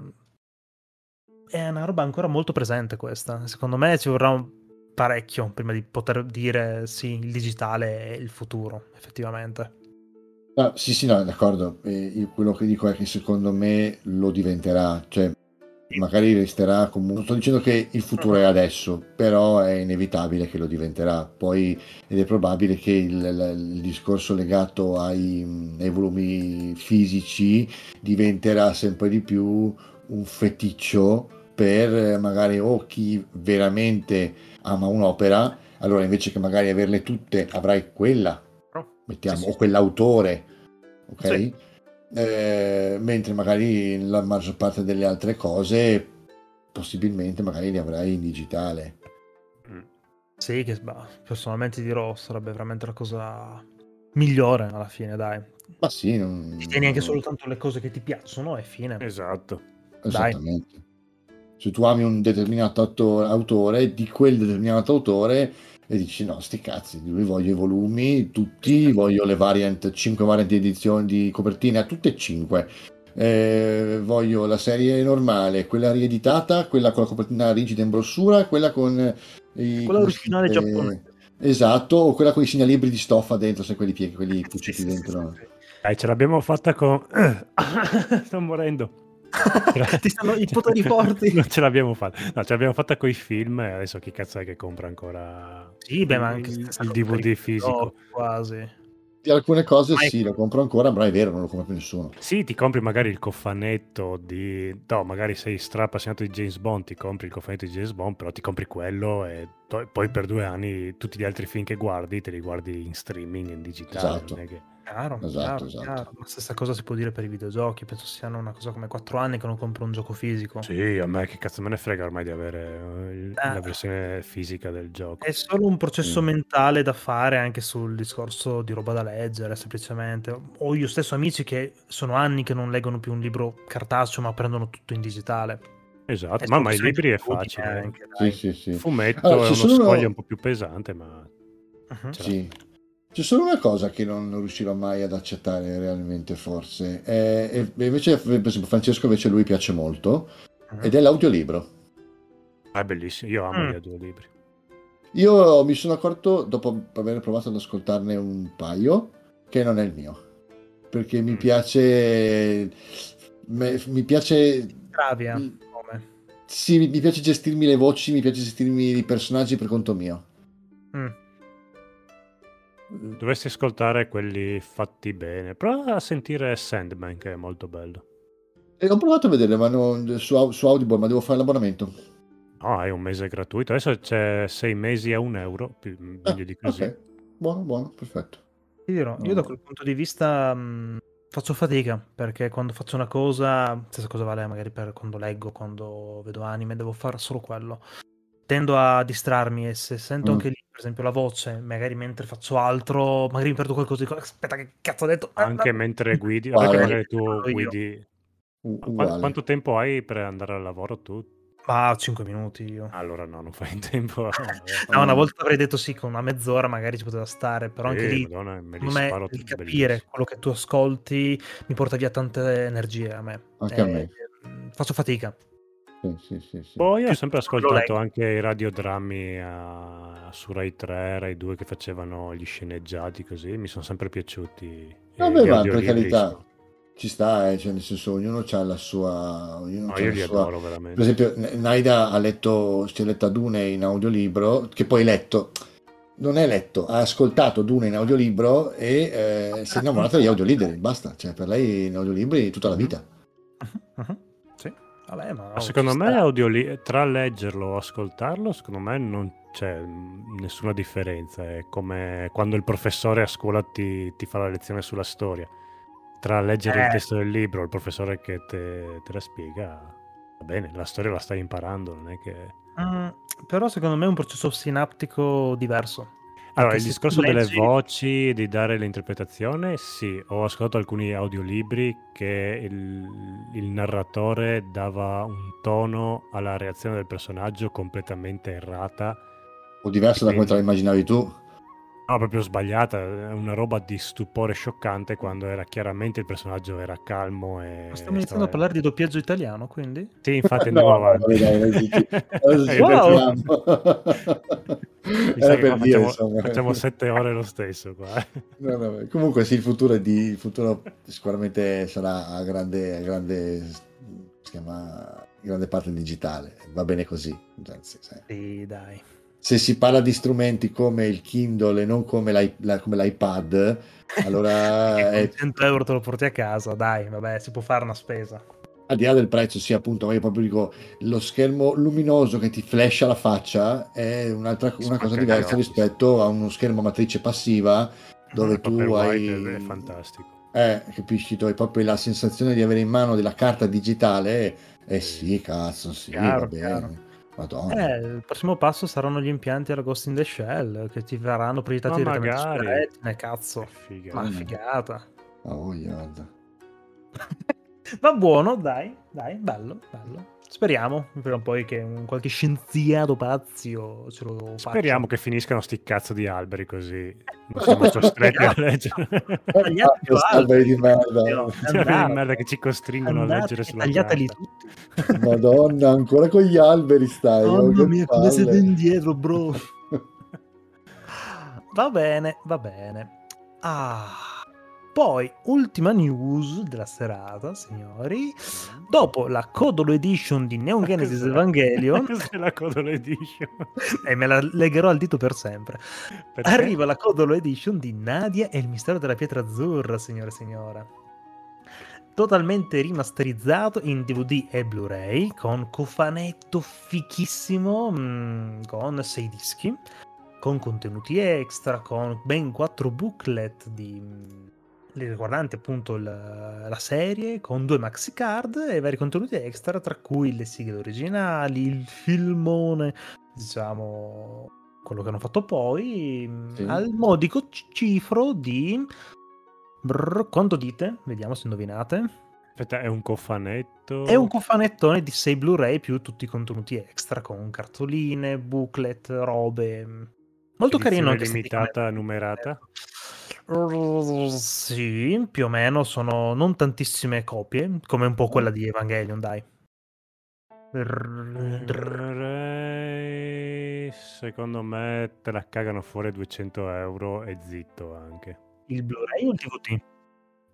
è una roba ancora molto presente questa. Secondo me ci vorrà un parecchio prima di poter dire sì, il digitale è il futuro, effettivamente. Ah, sì, sì, no, d'accordo. Io quello che dico è che secondo me lo diventerà, cioè magari resterà comunque. Non sto dicendo che il futuro è adesso, però è inevitabile che lo diventerà. Poi ed è probabile che il, il- discorso legato ai, ai volumi fisici diventerà sempre di più un feticcio per magari o chi veramente ama un'opera, allora invece che magari averle tutte avrai quella mettiamo, Sì, sì. o quell'autore, ok? Sì. Eh, mentre magari la maggior parte delle altre cose possibilmente magari le avrai in digitale. Mm. Sì, che bah, personalmente dirò sarebbe veramente la cosa migliore alla fine, dai. Ma sì, non... Ti tieni anche soltanto le cose che ti piacciono e fine. Esatto. Esattamente. Se tu ami un determinato autore, di quel determinato autore, e dici no, sti cazzi, lui voglio i volumi, tutti, voglio le variant, 5 variant di edizione di copertina, tutte e 5. voglio la serie normale, quella rieditata, quella con la copertina rigida in brossura, quella con i, Quella originale dice? giapponese. Esatto, o quella con i segnalibri di stoffa dentro, sai quelli pieghi, quelli Sì, cuciti sì, dentro. sì, sì. Dai, ce l'abbiamo fatta con... Sto morendo. Ti stanno i poteri forti. Non ce l'abbiamo fatta. No, ce l'abbiamo fatta con i film e adesso chi cazzo è che compra ancora Sì, beh, ma anche il, il DVD fisico? Quasi. Di alcune cose Ma sì, ecco. lo compro ancora, ma è vero, non lo compra più nessuno. Sì, ti compri magari il cofanetto di... No, magari sei stra appassionato di James Bond, ti compri il cofanetto di James Bond, però ti compri quello e to- poi per due anni tutti gli altri film che guardi te li guardi in streaming, in digitale. Esatto. non è che- Chiaro, Esatto, chiaro, esatto. chiaro. Ma stessa cosa si può dire per i videogiochi. Penso siano una cosa come 4 anni che non compro un gioco fisico. Sì, a me che cazzo me ne frega ormai di avere eh, la versione fisica del gioco. È solo un processo Mm. mentale da fare anche sul discorso di roba da leggere, semplicemente. Ho io stesso amici che sono anni che non leggono più un libro cartaceo, ma prendono tutto in digitale. Esatto, ma, ma i libri è facile. eh. anche, Sì, sì, sì. Il fumetto Allora, è uno sono- scoglio un po' più pesante, ma l'ha. Sì. C'è solo una cosa che non riuscirò mai ad accettare realmente, forse. E invece, per esempio, Francesco invece lui piace molto, Mhm. ed è l'audiolibro. Ah, è bellissimo, io amo Mm. gli audiolibri. Io mi sono accorto, dopo aver provato ad ascoltarne un paio, che non è il mio. Perché mi Mm. piace... me- mi piace... Bravia, Mm. come? Sì, mi mi piace gestirmi le voci, mi piace gestirmi i personaggi per conto mio. Mm. Dovresti ascoltare quelli fatti bene. Prova a sentire Sandman, che è molto bello. E ho provato a vedere ma non- su, su Audible, ma devo fare l'abbonamento. No, è un mese gratuito. Adesso c'è sei mesi a un euro, più, meglio di così. Ah, Ok, buono, buono, perfetto. Ti dirò, io da quel punto di vista mh, faccio fatica perché quando faccio una cosa, stessa cosa vale magari per quando leggo, quando vedo anime, devo fare solo quello. Tendo a distrarmi e se sento Mm. anche lì, per esempio, la voce, magari mentre faccio altro, magari mi perdo qualcosa, dico aspetta che cazzo ho detto? Ah, Anche ah, mentre guidi, Uguale. perché magari tu guidi. Uguale. quanto tempo hai per andare al lavoro tu? Ma 5 minuti io. Allora no, non fai in tempo. a- No, una volta avrei detto sì, con una mezz'ora magari ci poteva stare, però anche lì, Madonna, me me, il capire bellissimi. quello che tu ascolti mi porta via tante energie a me. Anche a E, me. mh, Faccio fatica. Sì, sì, sì, sì. Poi ho sempre ascoltato anche i radiodrammi a- su Rai 3, Rai 2 che facevano gli sceneggiati così, mi sono sempre piaciuti. E Vabbè, ma per carità, ci sta, eh, cioè nel senso ognuno ha la sua... Ognuno No, c'ha io la li sua... adoro Per veramente. esempio, N- Naida ha letto, si è letta Dune in audiolibro, che poi letto, non è letto, ha ascoltato Dune in audiolibro e eh, si è innamorata degli audiolibri, basta, cioè per lei in audiolibri tutta la vita. Mhm, mhm. Sì, Vabbè, ma, Ma oh, secondo me audioli- tra leggerlo o ascoltarlo, secondo me non c'è nessuna differenza. È come quando il professore a scuola ti, ti fa la lezione sulla storia. Tra leggere il Eh. testo del libro e il professore che te, te la spiega, va bene, la storia la stai imparando, non è che... Mm, però secondo me è un processo sinaptico diverso. Allora, il discorso delle leggi- voci, di dare l'interpretazione, sì, ho ascoltato alcuni audiolibri che il, il narratore dava un tono alla reazione del personaggio completamente errata, O diverso da come te la immaginavi tu. No, proprio sbagliata, è una roba di stupore scioccante quando era chiaramente il personaggio era calmo e... Stiamo iniziando a parlare di doppiaggio italiano, quindi? Sì, infatti No, andiamo no, avanti. dai, dai, adesso ci- adesso ci Wow. fermiamo. Mi sa Era che per dire, facciamo, insomma. facciamo sette ore lo stesso qua. No, no, comunque sì, il futuro, è di, il futuro sicuramente sarà a grande, a grande, si chiama, grande parte digitale, va bene così. Anzi. Sì, dai. Se si parla di strumenti come il Kindle e non come, l'i- la- come l'iPad, allora è, con 100 euro te lo porti a casa, dai, vabbè, si può fare una spesa. al di là del prezzo, sì, appunto, ma io proprio dico, lo schermo luminoso che ti flasha la faccia è un'altra, una cosa diversa rispetto a uno schermo a matrice passiva dove tu hai... è fantastico. Eh, capisci, tu hai proprio la sensazione di avere in mano della carta digitale. Eh sì, cazzo, sì, Chiaro, va bene. chiaro. Madonna. Eh, il prossimo passo saranno gli impianti alla Ghost in the Shell che ti verranno proiettati Ma direttamente sulla magari. retina, cazzo. Che figa. Ma Mm. figata. Ma voglia, guarda. Va buono, dai, dai, bello, bello. Speriamo prima o poi che un qualche scienziato pazio ce lo faccia. Speriamo che finiscano sti cazzo di alberi così non siamo costretti a leggere. Tagliate Questi alti. alberi di merda. Alberi di merda che ci costringono a andate leggere e sulla tagliateli tutti. Madonna, ancora con gli alberi stai. oh, Mamma mia, come siete indietro, bro. Va bene, va bene. Ah. Poi, ultima news della serata, signori. Dopo la Codolo Edition di Neon Genesis? Evangelion, Cos'è la Codolo Edition? e me la legherò al dito per sempre. Perché? Arriva la Codolo Edition di Nadia e il mistero della pietra azzurra, signore e signore. Totalmente rimasterizzato in DVD e Blu-ray con cofanetto fichissimo mm, con 6 dischi, con contenuti extra, con ben 4 booklet di, mm, riguardanti appunto il- la serie, con due maxi card e vari contenuti extra, tra cui le sigle originali, il filmone, diciamo quello che hanno fatto poi mh, Sì. al modico c- cifro di brrr, quanto dite? Vediamo se indovinate. Aspetta, è un cofanetto. È un cofanettone di 6 Blu-ray più tutti i contenuti extra con cartoline, booklet, robe. Molto carino anche limitata, numerata. Uh, Sì, più o meno sono non tantissime copie, come un po' quella di Evangelion, dai. Secondo me te la cagano fuori 200 euro e zitto anche. Il Blu-ray o il DVD?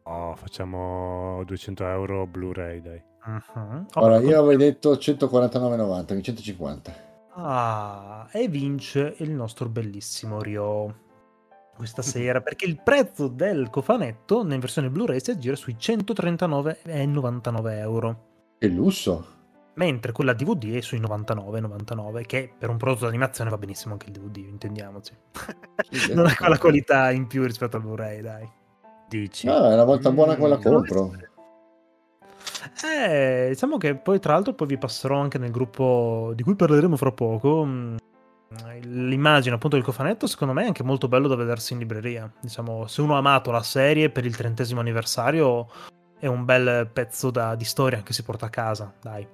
Oh, facciamo 200 euro Blu-ray, dai. Mhm. Ora, Oh, io avrei detto 149,90, quindi 150. Ah, e vince il nostro bellissimo Rio questa sera perché il prezzo del cofanetto in versione Blu-ray si aggira sui 139,99 euro. Che lusso. Mentre quella DVD è sui 99,99 che per un prodotto d'animazione va benissimo anche il DVD, intendiamoci. Sì, non ha quella qualità in più rispetto al Blu-ray, dai. Dici? No, è una volta buona quella Mm, compro. Eh, diciamo che poi tra l'altro poi vi passerò anche nel gruppo di cui parleremo fra poco. L'immagine appunto del cofanetto secondo me è anche molto bello da vedersi in libreria. Diciamo, se uno ha amato la serie per il trentesimo anniversario è un bel pezzo da- di storia che si porta a casa, dai.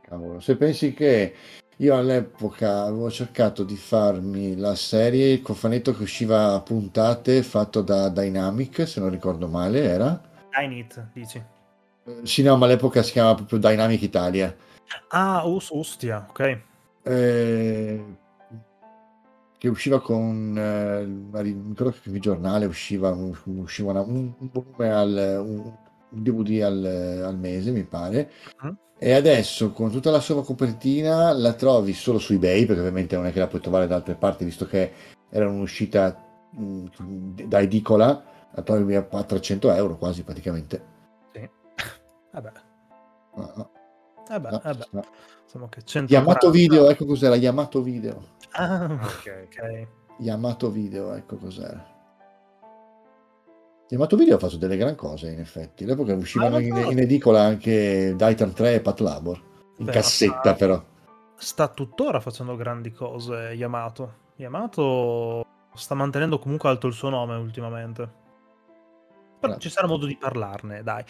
Cavolo, se pensi che io all'epoca avevo cercato di farmi la serie, il cofanetto che usciva a puntate fatto da Dynamic, se non ricordo male, era. Dynit, dici. Sì, no, ma all'epoca si chiamava proprio Dynamic Italia. Ah, us, ostia, ok. Eh, che usciva con eh, mi ricordo che il giornale usciva, un- usciva una- un, un volume al un, un DVD al, al mese mi pare Mhm. e adesso con tutta la sua copertina la trovi solo su eBay perché ovviamente non è che la puoi trovare da altre parti visto che era un'uscita mh, da edicola la trovi a 300 euro quasi praticamente Sì. Vabbè. Ah, ah. Beh, No, beh. no. Insomma che 140 Yamato Video, ecco cos'era, Yamato Video. Ah, Ok. ok. Yamato Video, ecco cos'era. Yamato Video ha fatto delle gran cose, in effetti. All'epoca uscivano Ma in, in edicola anche Daitan 3 e Pat Labor. In Beh, cassetta, ma- però. sta tuttora facendo grandi cose Yamato. Yamato sta mantenendo comunque alto il suo nome ultimamente. Però Grazie. ci sarà modo di parlarne, dai.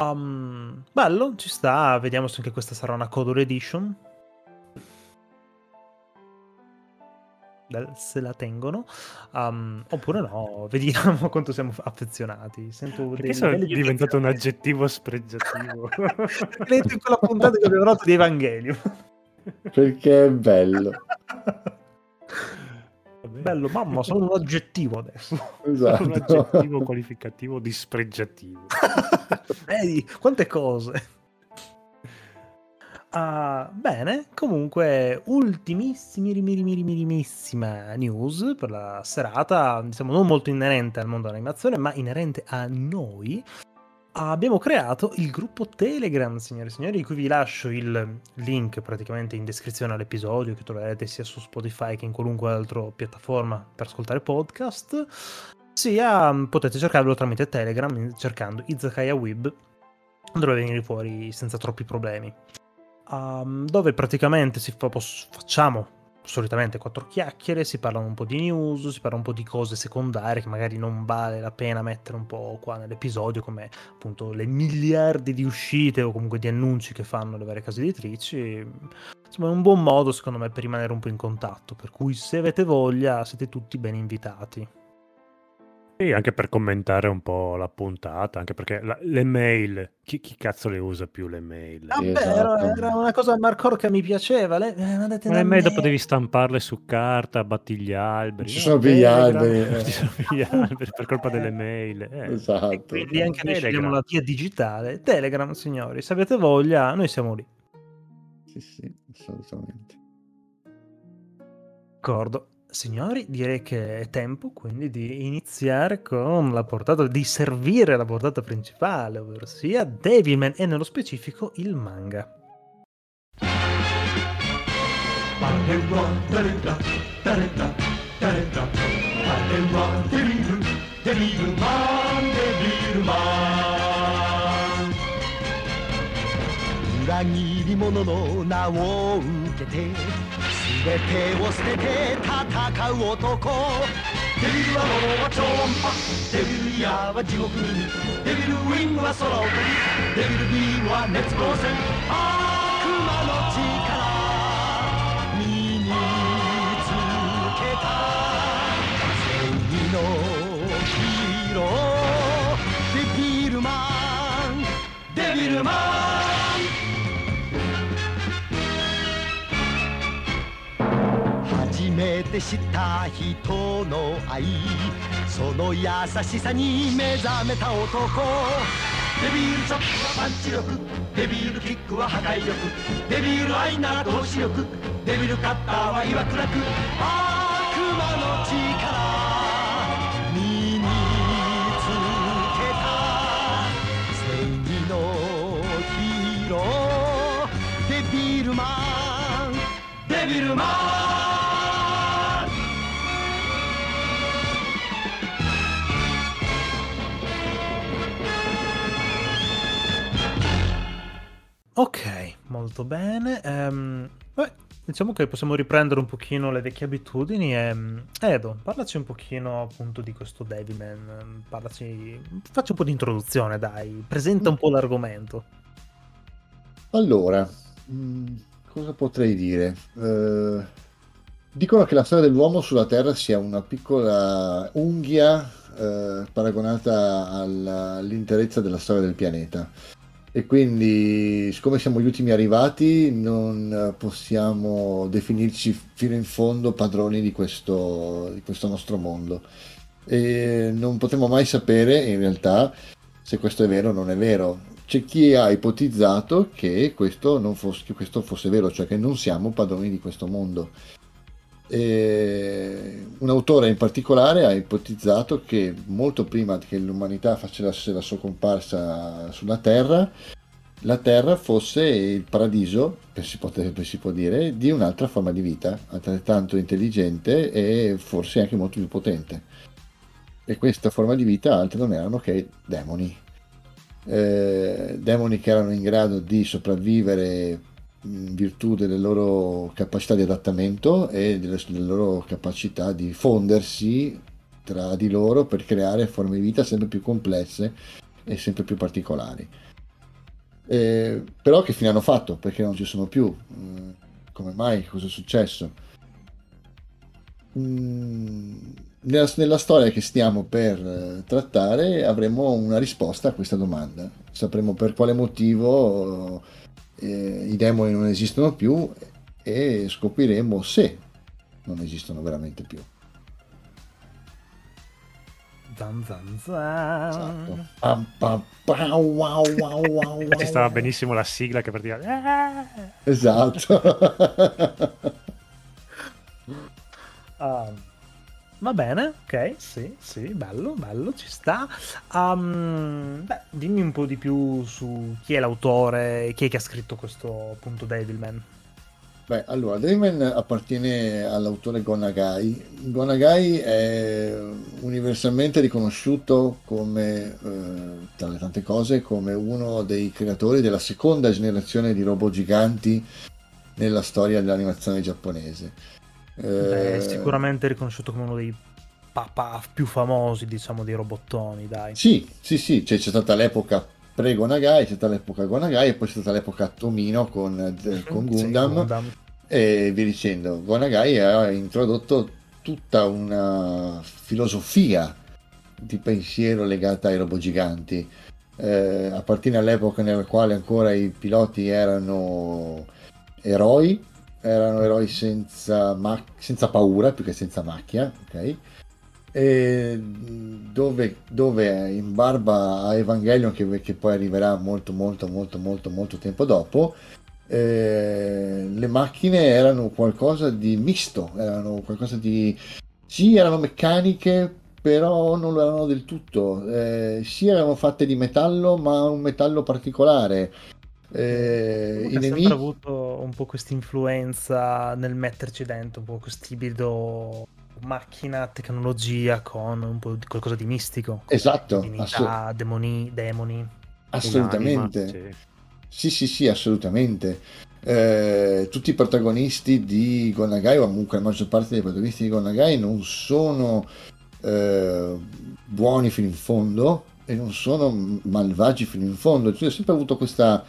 Um, bello, ci sta. Vediamo se anche questa sarà una Codor Edition. Se la tengono. Um, oppure no, vediamo quanto siamo affezionati. Sento Perché sono diventato un aggettivo spregiativo? In quella puntata che abbiamo fatto di Evangelion. Perché è bello. Bello, mamma, sono un aggettivo adesso. Esatto. un aggettivo qualificativo dispregiativo. Vedi, quante cose. Ah, bene, comunque, ultimissimi, ultimissima news per la serata, diciamo non molto inerente al mondo dell'animazione, ma inerente a noi. Abbiamo creato il gruppo Telegram, signore e signori, di cui vi lascio il link praticamente in descrizione all'episodio che troverete sia su Spotify che in qualunque altra piattaforma per ascoltare podcast. Sia mm, potete cercarvelo tramite Telegram cercando Izakaya Web, dovrebbe venire fuori senza troppi problemi. Um, dove praticamente fa- pos- facciamo solitamente quattro chiacchiere, si parlano un po' di news, si parla un po' di cose secondarie che magari non vale la pena mettere un po' qua nell'episodio, come appunto le miliardi di uscite o comunque di annunci che fanno le varie case editrici. Insomma, è un buon modo secondo me per rimanere un po' in contatto, per cui se avete voglia siete tutti ben invitati. E anche per commentare un po' la puntata, anche perché la- le mail, chi, chi cazzo le usa più le mail? Ah, Sì, beh, era, esatto. era una cosa Marcor che mi piaceva. Le, eh, Ma le mail dopo devi stamparle su carta, batti gli alberi. Ci no? sono più gli Telegram, alberi, eh. Ci sono gli alberi per colpa delle mail. eh. Esatto. Quindi anche noi scegliamo la via digitale. Telegram, signori, se avete voglia, noi siamo lì. Sì, sì, assolutamente. D'accordo. Signori, direi che è tempo quindi di iniziare con la portata, di servire la portata principale, ovvero sia Devilman e nello specifico il manga. あれ裏切り者の名を受けて全てを捨てて戦う男。デビルはローは超音波デビルイヤーは地獄。にデビルウィングは空を飛びデビルビームは熱光線悪魔の力身につけた。正義のヒーロー。デビルマン。デビルマン。初めて知った人の愛その優しさに目覚めた男デビルチョップはパンチ力デビルキックは破壊力デビル愛なら投資力デビルカッターは岩倉く悪魔の力身につけた正義のヒーローデビルマンデビルマン。Ok, molto bene. Ehm, vabbè, diciamo che possiamo riprendere un pochino le vecchie abitudini. E, Edo, parlaci un pochino appunto di questo Devilman. Parlaci, facci un po' di introduzione, dai. Presenta un po' l'argomento. Allora, mh, cosa potrei dire? Eh, dicono che la storia dell'uomo sulla Terra sia una piccola unghia eh, paragonata all'interezza della storia del pianeta. E quindi, siccome siamo gli ultimi arrivati, non possiamo definirci fino in fondo padroni di questo, di questo nostro mondo. E non potremo mai sapere, in realtà, se questo è vero o non è vero. C'è chi ha ipotizzato che questo, fosse, che questo fosse vero, cioè che non siamo padroni di questo mondo. E un autore in particolare ha ipotizzato che molto prima che l'umanità facesse la sua comparsa sulla Terra, la Terra fosse il paradiso, per si, per si può dire, di un'altra forma di vita, altrettanto intelligente e forse anche molto più potente. E questa forma di vita altri non erano che demoni. Eh, demoni che erano in grado di sopravvivere in virtù delle loro capacità di adattamento e delle, delle loro capacità di fondersi tra di loro per creare forme di vita sempre più complesse e sempre più particolari. Eh, però che fine hanno fatto? Perché non ci sono più? Mm, come mai? Cosa è successo? Mm, nella, nella, storia che stiamo per eh, trattare avremo una risposta a questa domanda. Sapremo per quale motivo eh, i demoni non esistono più e scopriremo se non esistono veramente più. Zan zan zan. Esatto. Ci stava benissimo la sigla che partiva. Esatto. um, va bene, ok, sì, sì, bello, bello, ci sta. Um, beh, dimmi un po' di più su chi è l'autore, chi è che ha scritto questo appunto Devilman. Beh, allora, Devilman appartiene all'autore Gonagai. Gonagai è universalmente riconosciuto come, eh, tra le tante cose, come uno dei creatori della seconda generazione di robot giganti nella storia dell'animazione giapponese. Beh, è sicuramente riconosciuto come uno dei papà più famosi, diciamo, dei robottoni, dai. Sì, sì, sì, cioè, c'è stata l'epoca pre-Gonagai, c'è stata l'epoca Gonagai e poi c'è stata l'epoca Tomino con, eh, con Gundam, sì, Gundam, e via dicendo. Gonagai ha introdotto tutta una filosofia di pensiero legata ai robot giganti. Eh, appartiene all'epoca nella quale ancora i piloti erano eroi, erano eroi senza, ma- senza paura più che senza macchia, ok? E dove, dove, in barba a Evangelion che, che, poi arriverà molto molto molto molto molto tempo dopo eh, le macchine erano qualcosa di misto erano qualcosa di sì erano meccaniche però non lo erano del tutto eh, sì erano fatte di metallo ma un metallo particolare eh, i nemici... sempre avuto un po' questa influenza nel metterci dentro un po' questo ibrido macchina, tecnologia con un po' di qualcosa di mistico. Esatto. Divinità, assolut- demoni, demoni. Assolutamente. Sì, sì, sì, assolutamente. Eh, tutti i protagonisti di Gonagai, o comunque la maggior parte dei protagonisti di Gonagai, non sono eh, buoni fino in fondo e non sono malvagi fino in fondo. Cioè, ho sempre avuto questa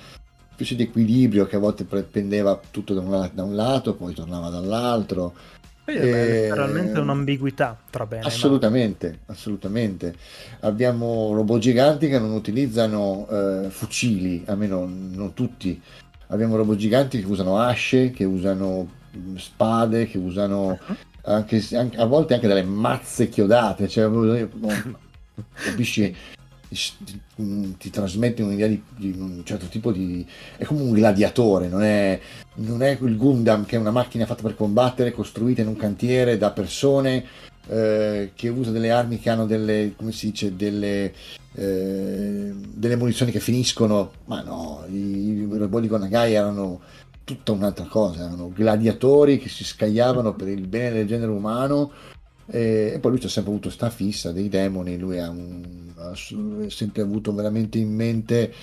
specie di equilibrio che a volte pendeva tutto da un, da un lato, poi tornava dall'altro. Poi è letteralmente un'ambiguità tra bene assolutamente, e assolutamente. Abbiamo robot giganti che non utilizzano eh, fucili, almeno non tutti. Abbiamo robot giganti che usano asce, che usano mm, spade, che usano uh-huh. anche, anche, a volte anche delle mazze chiodate. Cioè, capisci? Ti, ti trasmette un'idea di, di, un certo tipo di... è come un gladiatore, non è, non è il Gundam che è una macchina fatta per combattere, costruita in un cantiere da persone, eh, che usa delle armi che hanno delle, come si dice, delle, eh, delle munizioni che finiscono, ma no, i, i robot di Gonagai erano tutta un'altra cosa, erano gladiatori che si scagliavano per il bene del genere umano e, e poi lui c'ha sempre avuto sta fissa dei demoni, lui ha, un, ha sempre avuto veramente in mente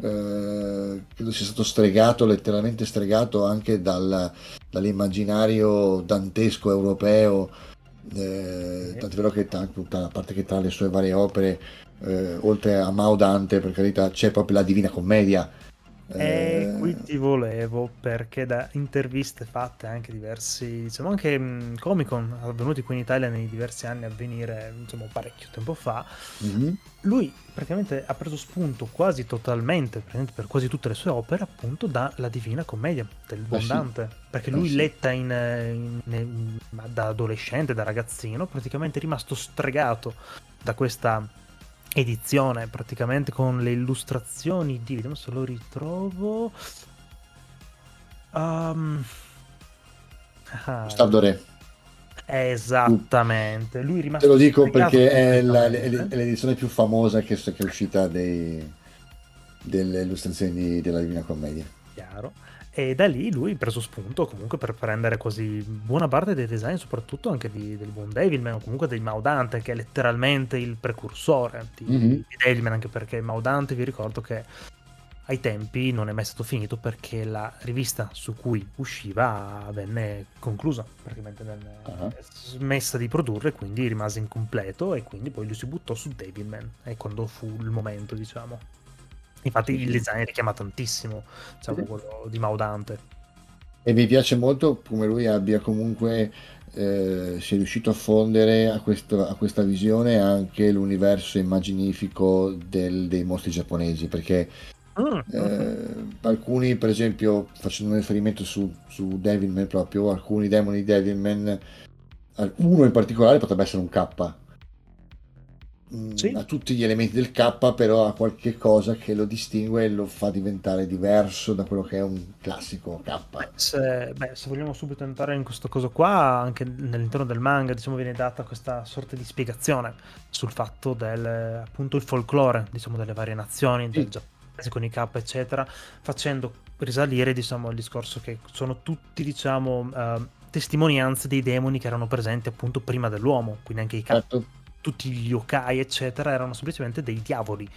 eh, credo sia stato stregato, letteralmente stregato anche dal, dall'immaginario dantesco europeo, eh, tant'è vero che tutta a parte che tra le sue varie opere, eh, oltre a Mao Dante, per carità, c'è proprio la Divina Commedia, e eh, qui ti volevo perché da interviste fatte anche diversi, diciamo anche mh, Comic Con avvenuti qui in Italia nei diversi anni a venire, diciamo parecchio tempo fa, mm-hmm. lui praticamente ha preso spunto quasi totalmente, per quasi tutte le sue opere, appunto dalla Divina Commedia del buon eh Dante, perché lui eh sì. letta in, in, in, da adolescente, da ragazzino, praticamente è rimasto stregato da questa edizione praticamente con le illustrazioni di vediamo se lo ritrovo um... ah. Esattamente lui rimasto te lo dico perché è, la, è, l'edizione più famosa che, che è uscita dei, delle illustrazioni di- della Divina Commedia. chiaro. E da lì lui ha preso spunto comunque per prendere così buona parte dei design, soprattutto anche di, del buon Devilman o comunque del Maudante, che è letteralmente il precursore di, Mhm. di Devilman, anche perché Maudante vi ricordo che ai tempi non è mai stato finito perché la rivista su cui usciva venne conclusa, praticamente venne Ah. smessa di produrre, quindi rimase incompleto e quindi poi lui si buttò su Devilman, e quando fu il momento, diciamo. Infatti il design richiama tantissimo, diciamo, Sì. quello di Maudante. E mi piace molto come lui abbia comunque eh, sia riuscito a fondere a, questo- a questa visione anche l'universo immaginifico del- dei mostri giapponesi, perché Mm, eh, alcuni, per esempio, facendo un riferimento su, su Devilman proprio, alcuni demoni di Devilman, uno in particolare potrebbe essere un K. Sì. Ha tutti gli elementi del K, però ha qualche cosa che lo distingue e lo fa diventare diverso da quello che è un classico K. Se, beh, se vogliamo subito entrare in questo coso qua, anche all'interno del manga, diciamo, viene data questa sorta di spiegazione sul fatto del, appunto, il folklore, diciamo, delle varie nazioni, del Sì. Giappone con i K, eccetera, facendo risalire, diciamo, al discorso che sono tutti, diciamo, eh, testimonianze dei demoni che erano presenti appunto prima dell'uomo, quindi anche i K Certo. Tutti gli yokai, eccetera, erano semplicemente dei diavoli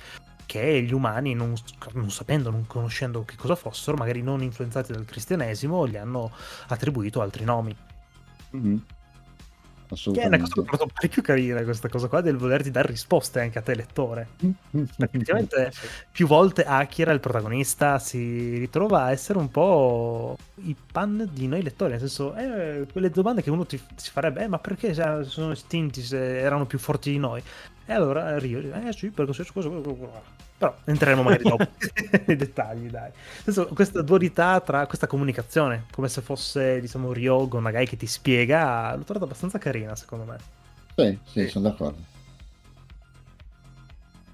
che gli umani, non, non sapendo, non conoscendo che cosa fossero, magari non influenzati dal cristianesimo, gli hanno attribuito altri nomi. Mhm. Che è una cosa che ho trovato parecchio carina, questa cosa qua, del volerti dare risposte anche a te, lettore. Effettivamente, più volte Akira, il protagonista, si ritrova a essere un po' i pan di noi lettori, nel senso, eh, quelle domande che uno ti, si farebbe, eh, ma perché cioè, sono estinti se erano più forti di noi? E allora Rio, eh sì, perché se cosa... Però entreremo magari dopo nei dettagli, dai. Senso, questa dualità tra questa comunicazione, come se fosse, diciamo, Ryogo Nagai che ti spiega, l'ho trovata abbastanza carina, secondo me. Sì, sì, sono d'accordo.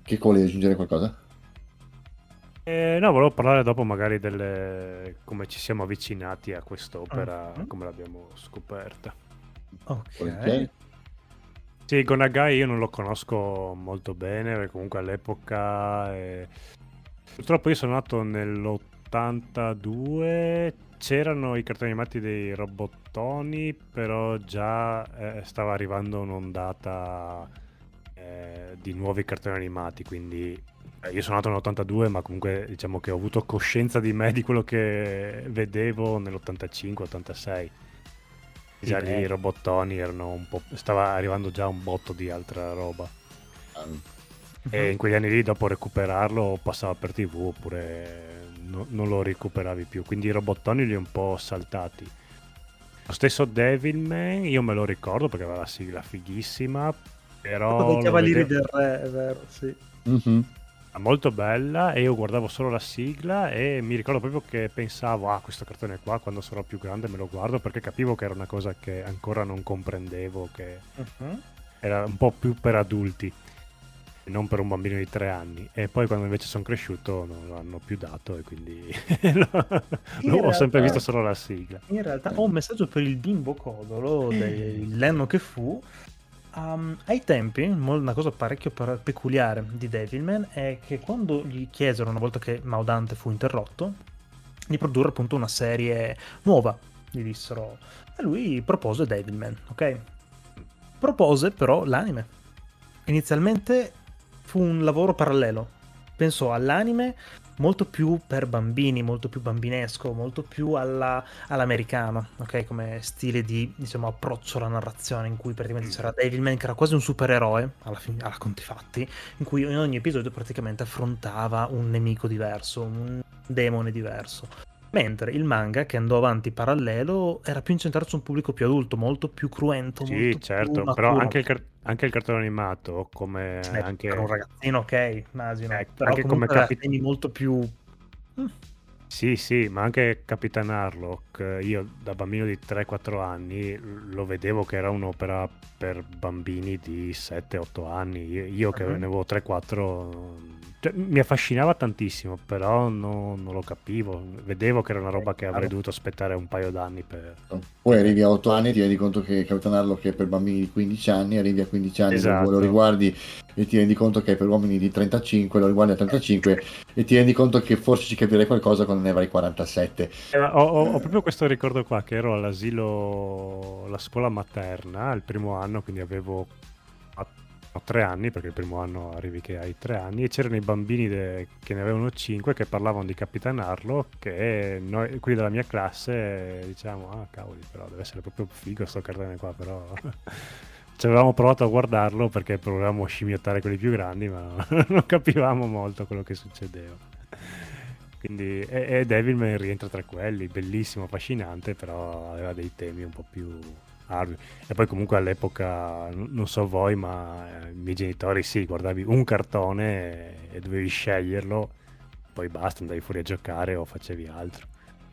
Che vuole aggiungere qualcosa? Eh, no, volevo parlare dopo magari delle... come ci siamo avvicinati a quest'opera, Mhm. come l'abbiamo scoperta. Ok. Volentieri. Sì, Gonagai io non lo conosco molto bene, comunque all'epoca... eh, Purtroppo io sono nato nell'82, c'erano i cartoni animati dei robottoni, però già eh, stava arrivando un'ondata eh, di nuovi cartoni animati, quindi eh, io sono nato nell'82, ma comunque diciamo che ho avuto coscienza di me, di quello che vedevo nell'85-86. Già lì eh. i robottoni erano un po'... stava arrivando già un botto di altra roba. Ah, E in quegli anni lì dopo recuperarlo passava per tv oppure no- non lo recuperavi più. Quindi i robottoni li ho un po' saltati. Lo stesso Devilman, io me lo ricordo perché aveva la sigla fighissima, però lo Cavalieri vedevo- del Re, è vero, sì. mhm. Molto bella e io guardavo solo la sigla e mi ricordo proprio che pensavo ah questo cartone qua quando sarò più grande me lo guardo perché capivo che era una cosa che ancora non comprendevo che Mhm. era un po' più per adulti non per un bambino di tre anni e poi quando invece sono cresciuto non l'hanno più dato e quindi lo- In ho sempre realtà- visto solo la sigla In realtà ho un messaggio per il bimbo Codolo dell'anno che fu. Um, ai tempi, una cosa parecchio peculiare di Devilman è che quando gli chiesero, una volta che Maudante fu interrotto, di produrre appunto una serie nuova, gli dissero, e lui propose Devilman, ok? Propose però l'anime. Inizialmente fu un lavoro parallelo. Pensò all'anime molto più per bambini, molto più bambinesco, molto più alla- all'americano, ok? Come stile di, diciamo, approccio alla narrazione, in cui praticamente c'era Devilman che era quasi un supereroe, alla, fine, alla conti fatti, in cui in ogni episodio praticamente affrontava un nemico diverso, un demone diverso. Mentre il manga, che andò avanti parallelo, era più incentrato su un pubblico più adulto, molto più cruento, sì certo però anche il, car- anche il cartone animato come Beh, anche per un ragazzino, ok, immagino. Eh, Però anche come comunque aveva capi- temi molto più... Mm, Sì, sì, ma anche Capitan Io da bambino di 3-4 anni lo vedevo che era un'opera per bambini di 7-8 anni. Io, che Mhm. ne avevo 3-4 cioè, mi affascinava tantissimo, però non, non, lo capivo. Vedevo che era una roba che avrei dovuto aspettare un paio d'anni per... Poi arrivi a 8 anni e ti rendi conto che Capitan Harlock è per bambini di 15 anni, arrivi a 15 anni esatto. lo riguardi e ti rendi conto che è per uomini di 35, lo riguardi a 35 e ti rendi conto che forse ci capirei qualcosa quando ne avrai 47. Eh, ho, ho, ho, proprio questo ricordo qua, che ero all'asilo, la scuola materna, il primo anno, quindi avevo tre anni, perché il primo anno arrivi che hai tre anni, e c'erano i bambini de- che ne avevano cinque che parlavano di Capitan Harlock, che noi, quelli della mia classe, diciamo, ah cavoli, però deve essere proprio figo sto cartone qua, però... Ci avevamo provato a guardarlo perché volevamo scimmiottare quelli più grandi, ma non capivamo molto quello che succedeva. Quindi, e, e Devilman rientra tra quelli, bellissimo, affascinante, però aveva dei temi un po' più Harvey. E poi comunque all'epoca, non so voi, ma eh, i miei genitori sì, guardavi un cartone e, dovevi sceglierlo, poi basta, andavi fuori a giocare o facevi altro.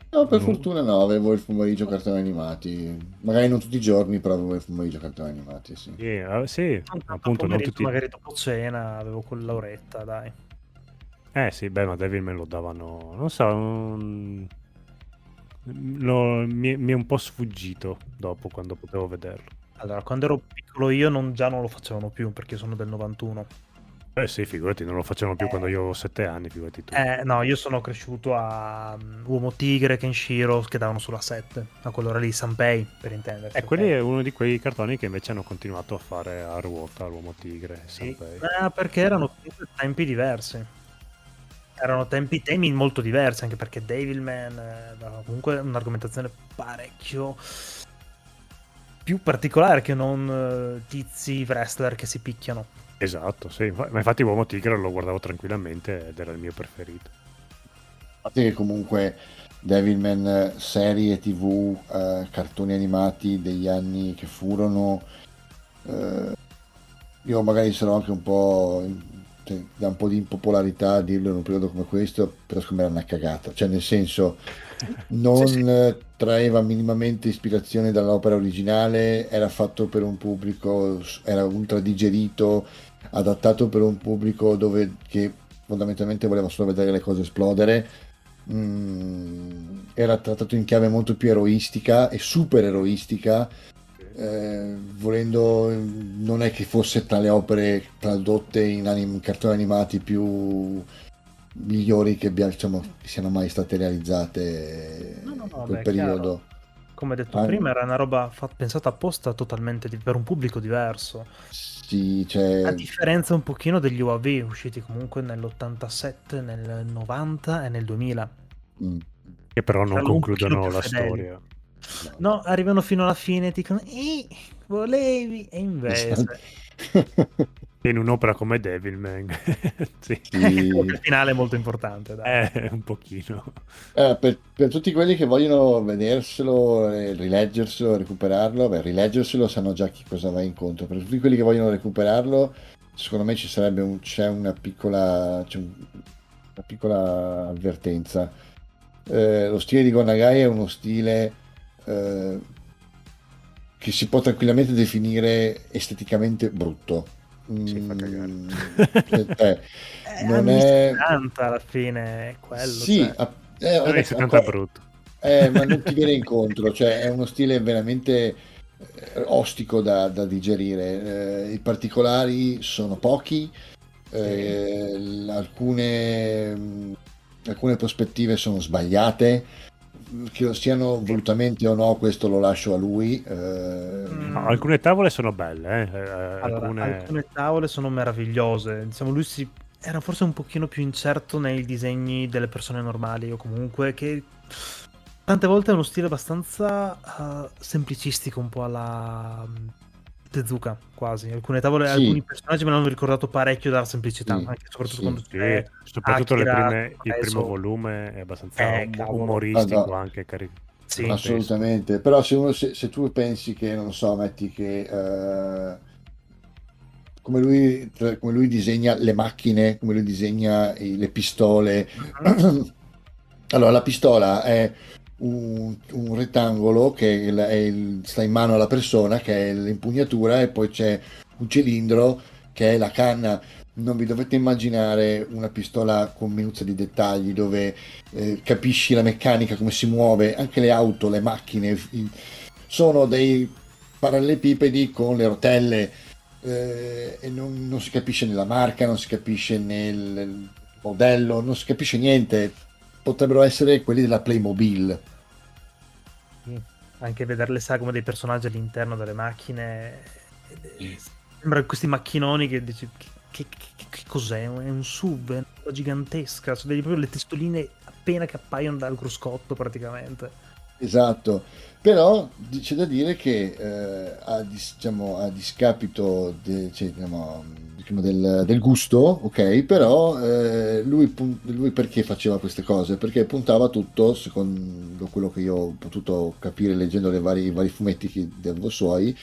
No, per fortuna no, avevo il pomeriggio cartoni animati. Magari non tutti i giorni, però avevo il pomeriggio cartoni animati, sì. Sì, uh, sì appunto, non tutti... Magari dopo cena avevo quell'oretta, dai. Eh sì, beh, ma Devil me lo davano, non so, un lo, mi, mi, è un po' sfuggito dopo quando potevo vederlo. Allora, quando ero piccolo io non, già non lo facevano più perché sono del 91. Eh sì, figurati, non lo facevano più eh, quando io avevo 7 anni, figurati tu. Eh, no, io sono cresciuto a um, Uomo Tigre, Kenshiro, che davano sulla 7, a quell'ora lì, Sanpei, per intendersi. Eh, quelli è uno di quei cartoni che invece hanno continuato a fare a ruota, l'Uomo Tigre, Sanpei. Sì. Eh, perché erano tempi diversi erano tempi temi molto diversi anche perché Devilman eh, comunque un'argomentazione parecchio più particolare che non eh, tizi wrestler che si picchiano. Esatto sì ma infatti Uomo Tigre lo guardavo tranquillamente ed era il mio preferito. Infatti che comunque Devilman serie tv eh, cartoni animati degli anni che furono eh, io magari sarò anche un po' cioè, dà un po' di impopolarità dirlo in un periodo come questo, però secondo me era una cagata, cioè nel senso non sì, sì. traeva minimamente ispirazione dall'opera originale, era fatto per un pubblico, era ultra digerito, adattato per un pubblico dove, che fondamentalmente voleva solo vedere le cose esplodere. Mm, era trattato in chiave molto più eroistica e super eroistica eh, volendo non è che fosse tra le opere tradotte in, anim- cartoni animati più migliori che, abbia, diciamo, che siano mai state realizzate no, no, no, in quel beh, periodo. Chiaro. Come detto ah, prima, era una roba fat- pensata apposta totalmente di- per un pubblico diverso. Sì, cioè... A differenza un pochino degli UAV usciti comunque nell'87, nel 90 e nel 2000. Mm. Che però non concludono la fedeli. storia. No, arrivano fino alla fine e dicono, eh, volevi, e invece... In un'opera come Devilman, sì. sì. il finale è molto importante. Dai. Eh, un pochino. Eh, per, per, tutti quelli che vogliono vederselo, rileggerselo, recuperarlo, beh, rileggerselo sanno già chi cosa va incontro. Per tutti quelli che vogliono recuperarlo, secondo me ci sarebbe un, c'è una piccola, c'è un, una piccola avvertenza. Eh, lo stile di Gonagai è uno stile eh, che si può tranquillamente definire esteticamente brutto. Si fa cagare. Mm, eh, eh, non è 70 alla fine è quello. Sì, cioè. a, eh, vabbè, 70 è brutto. Eh, ma non ti viene incontro, cioè è uno stile veramente eh, ostico da, da digerire. Eh, I particolari sono pochi, eh, alcune, mm, alcune prospettive sono sbagliate che siano volutamente o no, questo lo lascio a lui. Eh... No, alcune tavole sono belle, eh. eh allora, alcune... alcune... tavole sono meravigliose. Diciamo, lui si... era forse un pochino più incerto nei disegni delle persone normali, o comunque che tante volte è uno stile abbastanza uh, semplicistico, un po' alla Tezuka quasi. Alcune tavole, sì. alcuni personaggi me l'hanno ricordato parecchio dalla semplicità, sì. anche soprattutto sì. quando c'è soprattutto Akira, prime, il primo volume è abbastanza eh, umoristico no. anche cari- sì. assolutamente però se, uno, se, se, tu pensi che non so metti che uh, come, lui, come lui disegna le macchine come lui disegna le pistole uh-huh. allora la pistola è un, un rettangolo che il, il, sta in mano alla persona, che è l'impugnatura, e poi c'è un cilindro che è la canna. non vi dovete immaginare una pistola con minuzia di dettagli dove eh, capisci la meccanica, come si muove, anche le auto, le macchine, sono dei parallelepipedi con le rotelle eh, e non, non si capisce nella marca, non si capisce nel modello, non si capisce niente. Potrebbero essere quelli della Playmobil. Anche vedere le sagome dei personaggi all'interno delle macchine. eh, Sembrano questi macchinoni che dici. Che, che- che- che cos'è? È un sub, è una cosa gigantesca. Sono dei- proprio le testoline appena che appaiono dal cruscotto praticamente. Esatto, però c'è da dire che eh, a, diciamo, a discapito de- cioè, diciamo, diciamo, del, del gusto, ok, però eh, lui, lui perché faceva queste cose? Perché puntava tutto, secondo quello che io ho potuto capire leggendo le vari- i vari fumetti che, del suoi,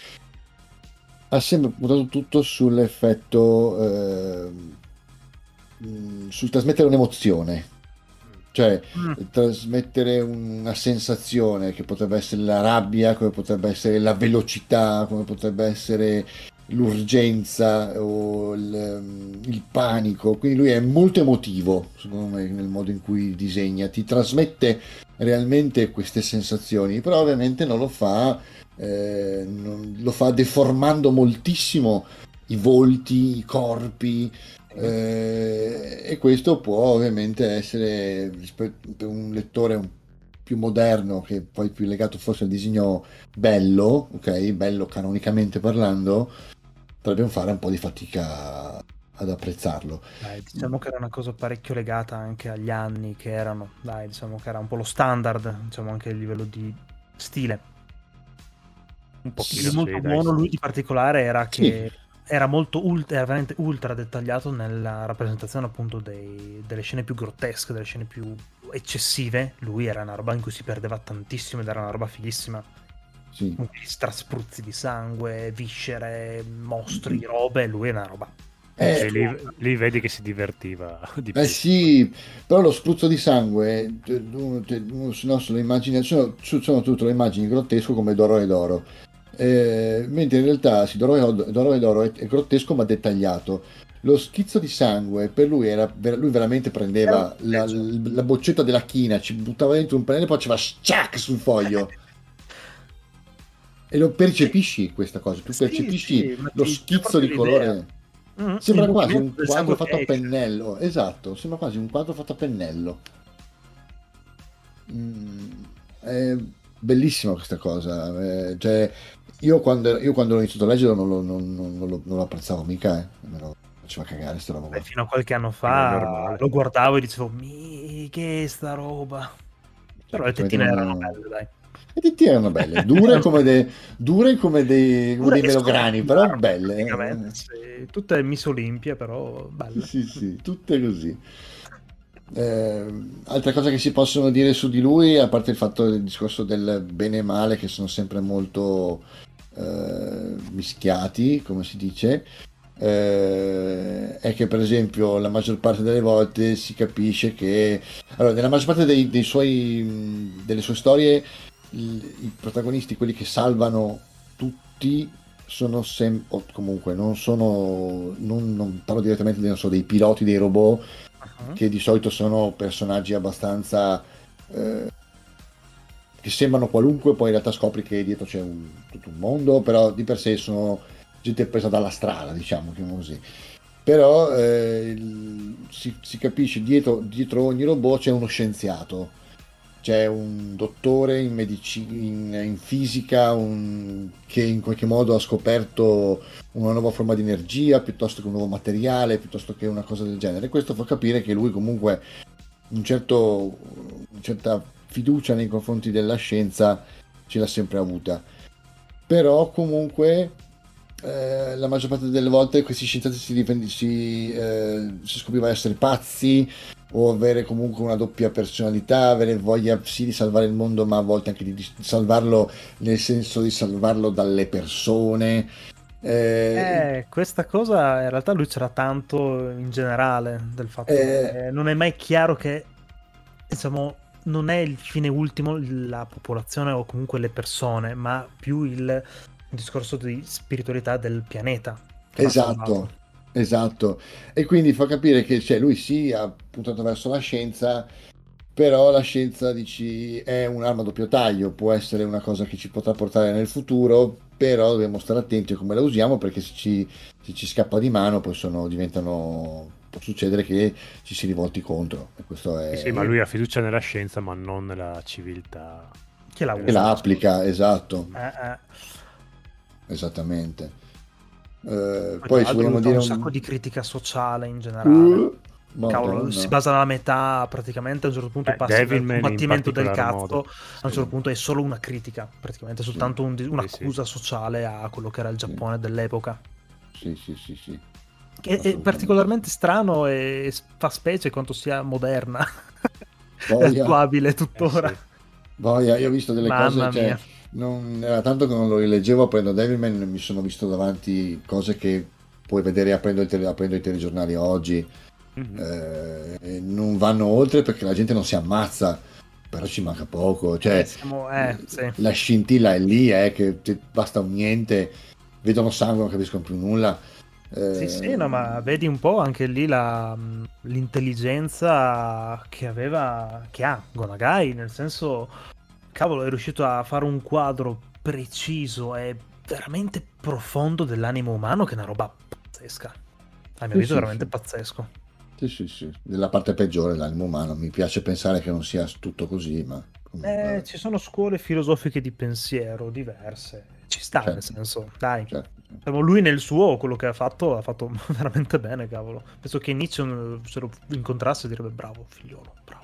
ha sempre puntato tutto sull'effetto, eh, sul trasmettere un'emozione. Cioè, Mm. trasmettere una sensazione che potrebbe essere la rabbia, come potrebbe essere la velocità, come potrebbe essere l'urgenza o il, il panico. Quindi lui è molto emotivo, secondo me, nel modo in cui disegna, ti trasmette realmente queste sensazioni, però ovviamente non lo fa, eh, non- lo fa deformando moltissimo i volti, i corpi, eh, e questo può ovviamente essere per un lettore un- più moderno che poi più legato forse al disegno bello, ok, bello canonicamente parlando, potrebbe fare un po' di fatica ad apprezzarlo. Dai, diciamo che era una cosa parecchio legata anche agli anni che erano. Dai, diciamo che era un po' lo standard, diciamo anche a livello di stile. Un Il sì, molto dai. buono lui di particolare era Sì. che era molto ultra, era veramente ultra dettagliato nella rappresentazione appunto dei- delle scene più grottesche, delle scene più eccessive. Lui era una roba in cui si perdeva tantissimo ed era una roba fighissima. Sì. Straspruzzi di sangue, viscere, mostri, robe. Lui è una roba. Eh, Cioè, lì, lì vedi che si divertiva di più. Eh sì, però lo spruzzo di sangue, no se lo immagina, sono, sono tutte le immagini grottesco come Doro e Doro, Eh, mentre in realtà sì, Doro e Doro, e Doro è, grottesco ma dettagliato. Lo schizzo di sangue per lui era, lui veramente prendeva la, la boccetta della china, ci buttava dentro un pennello e poi faceva sciac sul foglio. E lo percepisci questa cosa, tu Sì, percepisci sì, lo schizzo di l'idea. colore. Mm, Sembra quasi un quadro fatto a pennello, esatto, sembra quasi un quadro fatto a pennello. Mm, è bellissima questa cosa. eh, cioè, io quando, io quando l'ho iniziato a leggere non lo, non- non- non lo- non lo apprezzavo mica, eh. me lo faceva cagare sta roba Beh, fino a qualche anno fa lo guardavo e dicevo, mi che è sta roba. Però le tettine Praticamente erano belle, dai. Tettine erano belle, dure come, dei- dure come dei, come dei melograni, però belle. sì. Tutte Miss Olimpia, però belle. Sì, sì, tutte così. Eh, altre cose che si possono dire su di lui, a parte il fatto del discorso del bene e male, che sono sempre molto eh, mischiati, come si dice, eh, è che per esempio la maggior parte delle volte si capisce che allora, nella maggior parte dei, dei suoi, delle sue storie il- i protagonisti, quelli che salvano tutti, sono sempre, o comunque non sono, non, non parlo direttamente non so, dei piloti dei robot, Uh-huh. che di solito sono personaggi abbastanza eh, che sembrano qualunque, poi in realtà scopri che dietro c'è un- tutto un mondo, però di per sé sono gente presa dalla strada, diciamo, chiamiamolo così. Però eh, si, si capisce dietro, dietro ogni robot c'è uno scienziato, c'è un dottore in, medici- in, in fisica un- che in qualche modo ha scoperto una nuova forma di energia piuttosto che un nuovo materiale, piuttosto che una cosa del genere. Questo fa capire che lui comunque un certo, una certa fiducia nei confronti della scienza ce l'ha sempre avuta. Però comunque eh, la maggior parte delle volte questi scienziati si, difend- si, eh, si scopriva essere pazzi o avere comunque una doppia personalità, avere voglia sì di salvare il mondo, ma a volte anche di, di salvarlo nel senso di salvarlo dalle persone. Eh, Eh, questa cosa in realtà lui c'era tanto in generale del fatto Eh. che non è mai chiaro che diciamo non è il fine ultimo la popolazione o comunque le persone, ma più il discorso di spiritualità del pianeta. Esatto. Esatto, e quindi fa capire che cioè, lui sì ha puntato verso la scienza, però la scienza dici, è un'arma a doppio taglio, può essere una cosa che ci potrà portare nel futuro, però dobbiamo stare attenti a come la usiamo perché se ci, se ci scappa di mano poi sono, diventano, può succedere che ci si rivolti contro. E questo è, Sì, ma lui ha fiducia nella scienza, ma non nella civiltà. Che la che usa. la applica, esatto, Eh, eh. Esattamente. Eh, Poi, l'altro vogliamo dire un un... sacco di critica sociale in generale. Uh, Cavolo, si basa alla metà praticamente a un certo punto Eh, passa dal Devilman in combattimento del cazzo modo. a un certo punto è solo una critica praticamente soltanto un- Sì, un'accusa sociale a quello che era il Giappone dell'epoca Sì, sì, sì, sì. che è Assolutamente. particolarmente strano e fa specie quanto sia moderna e Boia. attuabile tuttora Eh, sì. Boia, io ho visto delle Mamma cose, cioè, mia. Non, era tanto che non lo rileggevo, aprendo Devilman mi sono visto davanti cose che puoi vedere aprendo, tele- aprendo i telegiornali oggi, Mhm. eh, non vanno oltre perché la gente non si ammazza, però ci manca poco, cioè Eh, siamo- eh, sì. la scintilla è lì, eh, che basta un niente, vedono sangue, non capiscono più nulla. Eh, Sì, sì, no, ma vedi un po' anche lì la, l'intelligenza che aveva, che ha Gonagai, nel senso, cavolo, è riuscito a fare un quadro preciso e veramente profondo dell'animo umano, che è una roba pazzesca. A mio avviso, sì, veramente sì. pazzesco. Sì, sì, sì, della parte peggiore dell'animo umano, mi piace pensare che non sia tutto così, ma... comunque- Eh, ci sono scuole filosofiche di pensiero diverse. Ci sta, Certo. nel senso, dai. certo. Lui nel suo, quello che ha fatto, ha fatto veramente bene, cavolo. Penso che Nietzsche se lo incontrasse direbbe bravo, figliolo, bravo.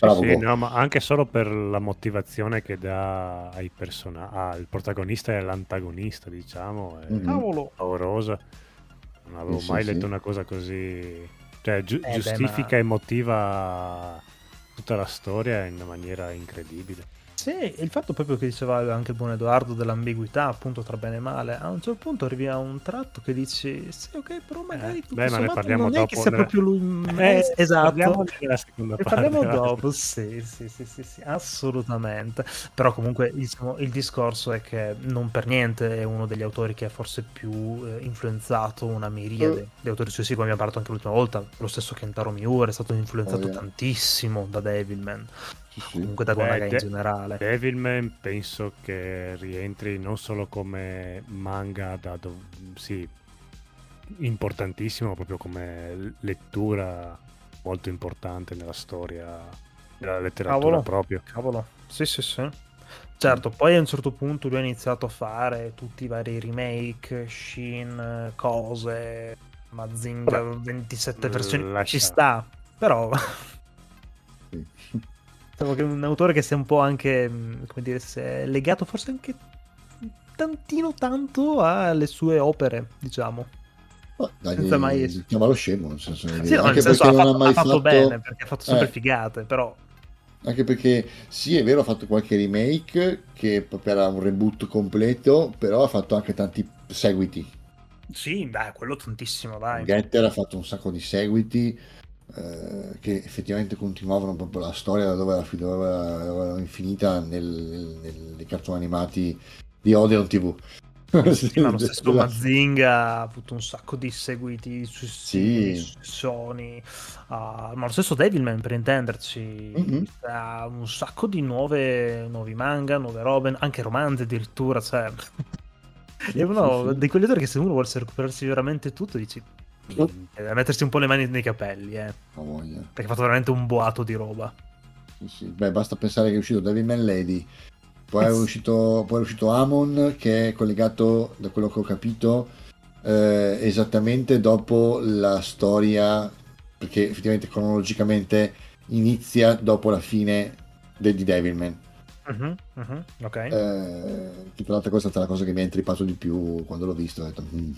Bravo, Sì, no, ma anche solo per la motivazione che dà ai personaggi, al protagonista e all'antagonista, diciamo, è Mhm. Cavolo. paurosa. Non avevo Sì, sì, mai sì. letto una cosa così. Cioè, giu- beh, giustifica ma- e motiva tutta la storia in una maniera incredibile. Sì, il fatto proprio che diceva anche il buon Edoardo dell'ambiguità, appunto, tra bene e male. A un certo punto arrivi a un tratto che dici, sì, ok, però magari Eh, tutto beh, ma ne parliamo non è che dopo, sia ne- proprio lui... Eh, esatto. Parliamo della seconda Ne parte. parliamo dopo, sì, sì, sì, sì, sì, assolutamente. Però comunque diciamo, il discorso è che non per niente è uno degli autori che ha forse più eh, influenzato una miriade di autori successivi, come abbiamo parlato anche l'ultima volta. Lo stesso Kentaro Miura è stato influenzato Oh, yeah. tantissimo da Devilman, Sì, sì. comunque da Gonaga in De- generale. Devilman penso che rientri non solo come manga da dov- sì, importantissimo, ma proprio come lettura molto importante nella storia della letteratura Cavolo. proprio. Cavolo, sì, sì, sì. Certo, poi a un certo punto lui ha iniziato a fare tutti i vari remake, Shin, cose, Mazinga, 27 versioni, lascia- ci sta, però. diciamo che è un autore che sia un po' anche, mh, come dire, si è legato forse anche tantino tanto alle sue opere, diciamo. Oh, dai, Senza mai- chiamalo scemo, nel senso, Sì, no, anche nel senso perché ha non fatto, ha mai ha fatto fatto, bene, perché ha fatto sempre Eh. figate, però... anche perché sì, è vero, ha fatto qualche remake che era un reboot completo, però ha fatto anche tanti seguiti. Sì, beh, quello tantissimo, dai. Getter ha fatto un sacco di seguiti eh, che effettivamente continuavano proprio la storia da dove era, infinita nel, nel- nei cartoni animati di Odeon TV. Sì, ma lo stesso Mazinga ha avuto un sacco di seguiti su Sì. Sony, ah, ma lo stesso Devilman per intenderci, Mhm. ha un sacco di nuove, nuovi manga, nuove robe, anche romanzi addirittura, cioè... È uno Sì, sì. di quegli autori che se uno vuole recuperarsi veramente tutto dici... "Minchia", da mettersi un po' le mani nei capelli, eh, Ha voglia. perché ha fatto veramente un boato di roba. Sì, sì. Beh, basta pensare che è uscito Devilman Lady, poi è uscito, poi è uscito Amon che è collegato, da quello che ho capito, eh, esattamente dopo la storia, perché effettivamente cronologicamente inizia dopo la fine de- di Devilman. Mhm, mhm, ok. Eh, che tra l'altro questa è stata la cosa che mi ha intrippato di più quando l'ho visto. Ho detto, "Mm".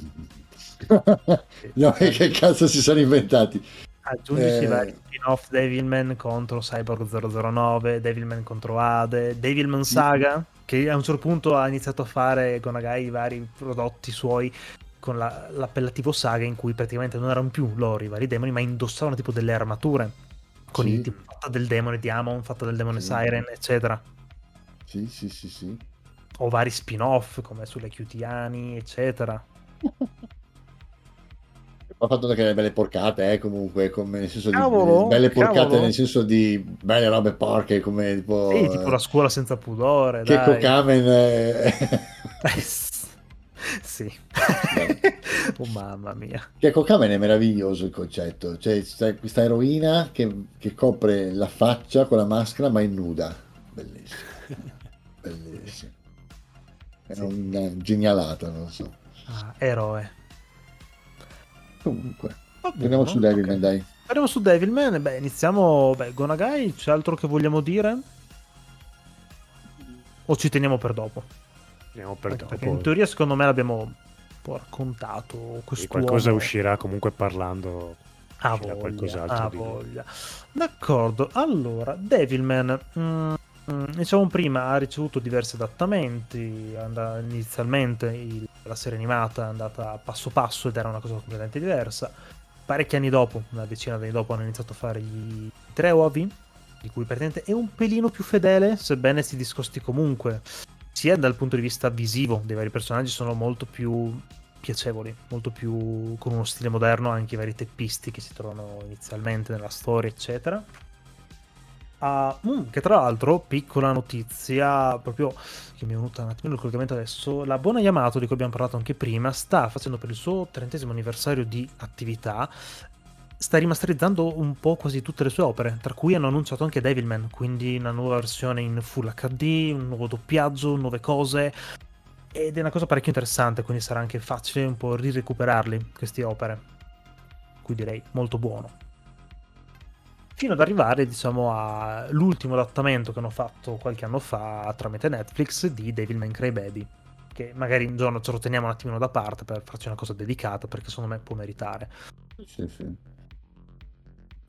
No, che cazzo si sono inventati? Aggiungici Eh. i vari spin-off Devilman contro Cyborg 009, Devilman contro Ade, Devilman Saga, che a un certo punto ha iniziato a fare Gonagai i vari prodotti suoi con la- l'appellativo saga in cui praticamente non erano più loro i vari demoni, ma indossavano tipo delle armature con Sì. il tipo fatta del demone di Amon, fatta del demone Sì. Siren, eccetera. Sì, sì, sì, sì. O vari spin-off come sulle Cutiani, eccetera. Ha fatto anche delle belle porcate, eh, comunque, come nel senso di Cavolo, belle porcate cavolo. nel senso di belle robe porche, come tipo, Sì, tipo la scuola senza pudore, che dai. Kokamen eh, Eh, sì. oh mamma mia. che Kokamen è meraviglioso il concetto, cioè c'è questa eroina che, che copre la faccia con la maschera ma è nuda, bellissimo, bellissimo. È una genialata, non so. Ah, eroe. Comunque, Va buono, torniamo su Devilman, ok. dai. Andiamo su Devilman. Beh, iniziamo. Beh, Gonagai, c'è altro che vogliamo dire? O ci teniamo per dopo? Andiamo per Anche dopo. perché in teoria, secondo me, l'abbiamo un po' raccontato. Qualcosa uscirà comunque parlando. Uscirà voglia, di- voglia. D'accordo, allora, Devilman, mm, mm, diciamo prima, ha ricevuto diversi adattamenti, inizialmente il- la serie animata è andata passo passo ed era una cosa completamente diversa. Parecchi anni dopo, una decina di anni dopo, hanno iniziato a fare i tre uovi, di cui praticamente è un pelino più fedele, sebbene si discosti comunque, sia dal punto di vista visivo dei vari personaggi, sono molto più piacevoli, molto più con uno stile moderno, anche i vari teppisti che si trovano inizialmente nella storia, eccetera. Ah, mm, che tra l'altro, piccola notizia, proprio che mi è venuta un attimo il collegamento adesso, la Buona Yamato, di cui abbiamo parlato anche prima, sta facendo per il suo trentesimo anniversario di attività, sta rimasterizzando un po' quasi tutte le sue opere, tra cui hanno annunciato anche Devilman, quindi una nuova versione in Full HD, un nuovo doppiaggio, nuove cose, ed è una cosa parecchio interessante, quindi sarà anche facile un po' rirecuperarli, queste opere. Qui direi molto buono. Fino ad arrivare, diciamo, all'ultimo adattamento che hanno fatto qualche anno fa tramite Netflix di Devilman Crybaby. Che magari un giorno ce lo teniamo un attimino da parte per farci una cosa dedicata, perché secondo me può meritare. Sì, sì.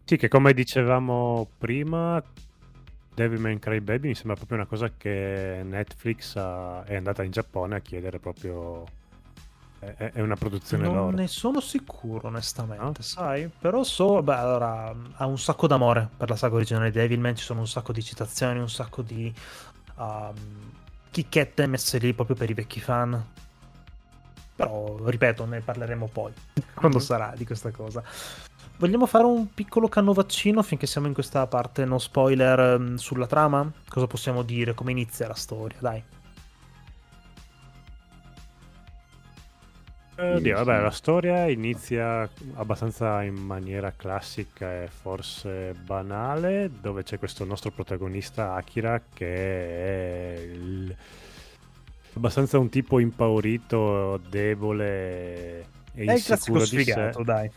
Sì, che come dicevamo prima, Devilman Crybaby mi sembra proprio una cosa che Netflix ha- è andata in Giappone a chiedere proprio... È, è una produzione non loro. ne sono sicuro, onestamente, No? sai? Però so, beh, allora, ha un sacco d'amore per la saga originale di Devilman, ci sono un sacco di citazioni, un sacco di um, chicchette messe lì proprio per i vecchi fan. Però, ripeto, ne parleremo poi, quando sarà di questa cosa. Vogliamo fare un piccolo cannovaccino finché siamo in questa parte no spoiler ehm, sulla trama? Cosa possiamo dire? Come inizia la storia? Dai. Oddio, Sì, vabbè, la storia inizia abbastanza in maniera classica e forse banale, dove c'è questo nostro protagonista Akira che è il- abbastanza un tipo impaurito, debole e È il insicuro di sfigato, sé. dai.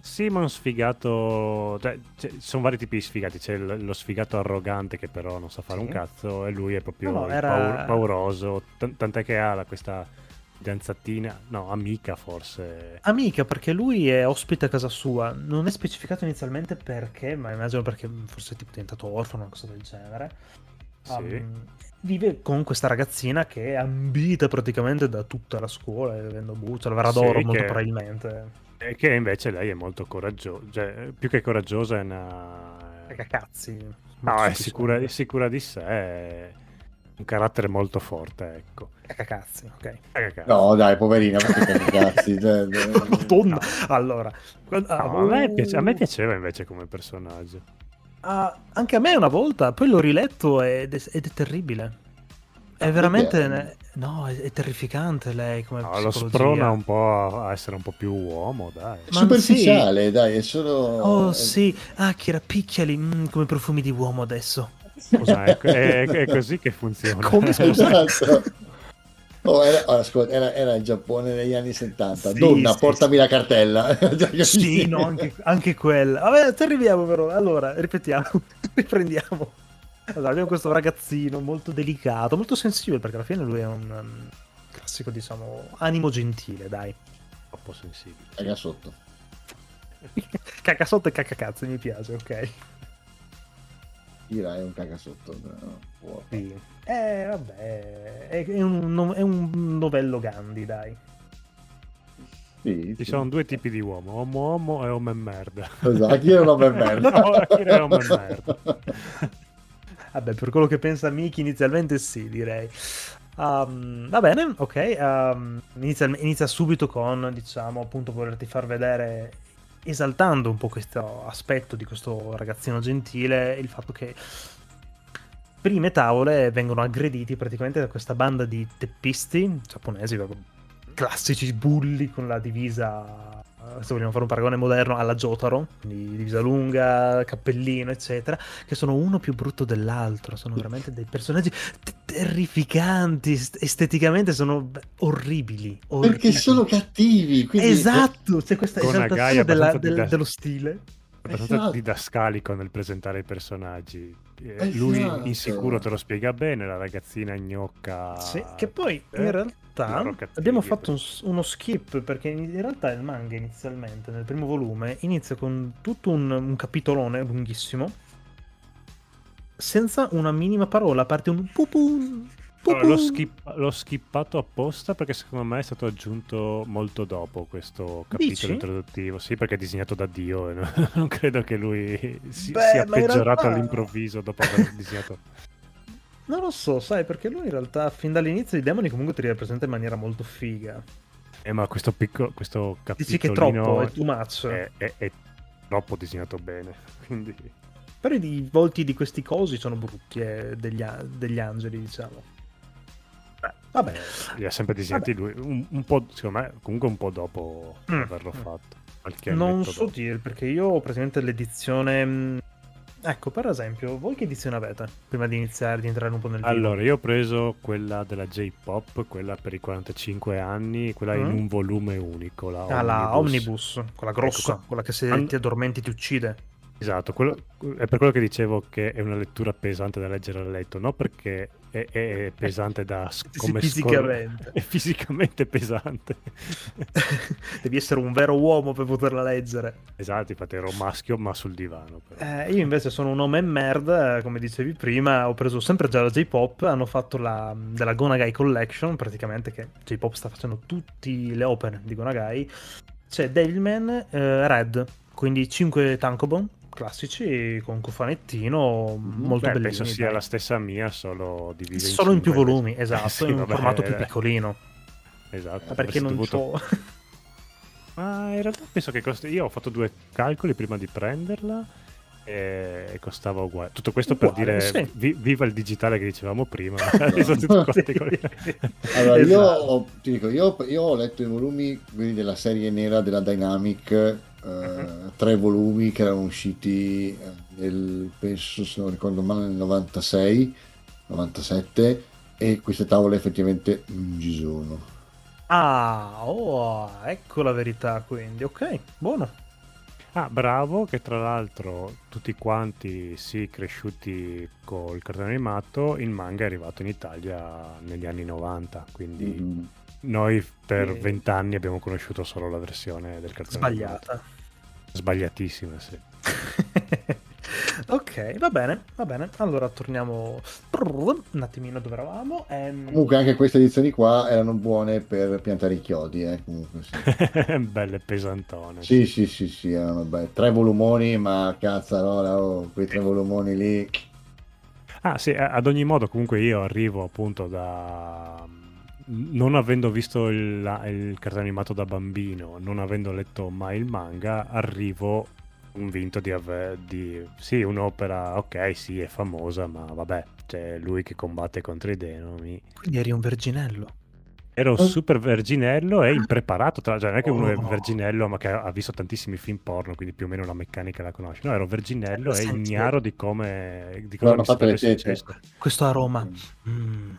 Sì, ma un sfigato. Cioè, sono vari tipi di sfigati. C'è il- lo sfigato arrogante che però non sa fare Sì. un cazzo, e lui è proprio No, no, il era- paur- pauroso. Tan- tant'è che ha questa fidanzatina, no, amica forse. Amica, perché lui è ospite a casa sua. Non è specificato inizialmente perché, ma immagino perché forse è tipo diventato orfano o una cosa del genere. Sì. Um, vive con questa ragazzina che è ambita praticamente da tutta la scuola, avendo buccia, la verrà Sì, d'oro molto che- probabilmente. E che invece lei è molto coraggiosa. Cioè, più che coraggiosa è una. Cacazzi. No, è sicura, è sicura di sé. Un carattere molto forte, ecco. Cacazzi, ok. Eh, che cazzo. No, dai, poverina, ma che cazzi. cioè, eh, Madonna. Allora, quando- ah, No, a, me uh, piace- a me piaceva invece come personaggio. ah, anche a me una volta, poi l'ho riletto ed è, ed è terribile. È Ah, veramente. No, è, è terrificante lei come No, lo sprona un po' a essere un po' più uomo, dai. Ma superficiale, dai, è solo... Oh è- sì, ah, Kira, picchiali mm, come profumi di uomo adesso. Scusa, è, è- è così che funziona. Come scusa? Esatto. Oh, era, oh, ascolta, era, era il Giappone negli anni 70. Sì, Donna, sì, portami sì. la cartella. Sì, no, anche, anche quella. Vabbè, ci arriviamo però. Allora, ripetiamo, riprendiamo. Allora, abbiamo questo ragazzino molto delicato, molto sensibile, perché alla fine lui è un um, classico, diciamo, animo gentile, dai. troppo sensibile. Raga sotto. Cacca sotto e cacca cazzo, mi piace, ok. Ira è un cagasotto. no, Sì. Eh, vabbè, è, è un, è un novello Gandhi, dai. Sì, Ci sì. sono due tipi di uomo, uomo uomo e uomo e merda. Esatto, chi era un uomo e merda. No, Akira è uomo e merda. Vabbè, per quello che pensa Miki inizialmente sì, direi. Um, va bene, ok. um, inizia, inizia subito con, diciamo, appunto, volerti far vedere, esaltando un po' questo aspetto di questo ragazzino gentile, il fatto che prime tavole vengono aggrediti praticamente da questa banda di teppisti giapponesi, classici bulli con la divisa se vogliamo fare un paragone moderno, alla Jotaro, quindi divisa lunga, cappellino, eccetera, che sono uno più brutto dell'altro. Sono veramente dei personaggi t- terrificanti, est- esteticamente sono orribili, orribili. Perché sono cattivi. Quindi... Esatto, c'è questa Con esaltazione della- del- didas- dello stile. abbastanza Esatto. didascalico nel presentare i personaggi. Eh, Esatto. Lui insicuro te lo spiega bene, la ragazzina gnocca. Sì, che poi in eh, realtà loro cattivi, abbiamo fatto un uno skip perché in in realtà il manga inizialmente, nel primo volume, inizia con tutto un, un capitolone lunghissimo senza una minima parola, a parte un pupun. Allora, l'ho, skip- l'ho skippato apposta perché secondo me è stato aggiunto molto dopo questo capitolo Dici? introduttivo. Sì, perché è disegnato da Dio e no- non credo che lui si- Beh, sia peggiorato realtà- all'improvviso dopo aver disegnato. Non lo so, sai, perché lui in realtà fin dall'inizio i demoni comunque ti rappresenta in maniera molto figa. Eh, ma questo, piccolo, questo Dici che è troppo, è too much. è, è- è troppo disegnato bene. Quindi Però i volti di questi cosi sono brutti, eh, degli, degli angeli, diciamo. Vabbè. li ha sempre disegnati lui. Un, un po', secondo me, comunque un po' dopo Mm. averlo Mm. fatto. Non so dopo. dire perché io ho praticamente l'edizione. mh, Ecco, per esempio, voi che edizione avete? Prima di iniziare, di entrare un po' nel vivo. Allora, io ho preso quella della J-Pop, quella per i 45 anni, quella in Mm. un volume unico, la Ah, la Omnibus. Omnibus, quella grossa, Ecco, quella che se an- ti addormenti ti uccide. Esatto, quello- è per quello che dicevo che è una lettura pesante da leggere a letto, non perché è, è pesante da come fisicamente. scor- è fisicamente pesante. Devi essere un vero uomo per poterla leggere. esatto, infatti ero maschio ma sul divano. Eh, io invece sono un nome merda, come dicevi prima, ho preso sempre già la J-Pop, hanno fatto la della Gonagai Collection, praticamente che J-Pop sta facendo tutte le open di Gonagai. C'è Devilman eh, Red, quindi 5 tankobon classici con cofanettino molto Beh, bellini. penso sia dai. la stessa mia, solo divisa Solo in più cinque. volumi, esatto, Sì, in un vabbè, formato più eh, piccolino. Esatto. Ma perché non dovuto- c'ho... Ma in realtà penso che costi... Io ho fatto due calcoli prima di prenderla e costava uguale. Tutto questo per Uguale, dire sì. vi- viva il digitale che dicevamo prima. Con- Allora, io, Esatto. ho, ti dico, io, io ho letto i volumi quelli della serie nera della Dynamic, eh, tre volumi che erano usciti nel, penso, se non ricordo male, nel 96, 97, e queste tavole effettivamente non ci sono. Ah, oh, ecco la verità quindi, ok, buono. Ah, bravo, che tra l'altro tutti quanti, sì, cresciuti col cartone animato, il manga è arrivato in Italia negli anni 90, quindi Mhm. noi per vent'anni abbiamo conosciuto solo la versione del cartone animato. Sbagliata. Sbagliatissima, sì. ok, va bene, va bene. Allora torniamo un attimino dove eravamo. Ehm, Comunque anche queste edizioni qua erano buone per piantare i chiodi, eh, comunque sì. Belle pesantone. Sì, sì, sì, sì, erano belle. Tre volumoni, ma cazzarola, oh, quei tre volumoni lì. Ah sì, ad ogni modo comunque io arrivo appunto da... Non avendo visto il, la- il cartone animato da bambino, non avendo letto mai il manga, arrivo convinto di aver... Di... Sì, un'opera, ok, sì, è famosa, ma vabbè, c'è lui che combatte contro i demoni. Quindi eri un verginello. Ero super verginello e impreparato, tra... cioè non è che uno è Oh. verginello ma che ha visto tantissimi film porno, quindi più o meno la meccanica la conosce. No, ero verginello e ignaro di come... Di cosa hanno mi fatto le sarebbe successo. Questo aroma. Mm,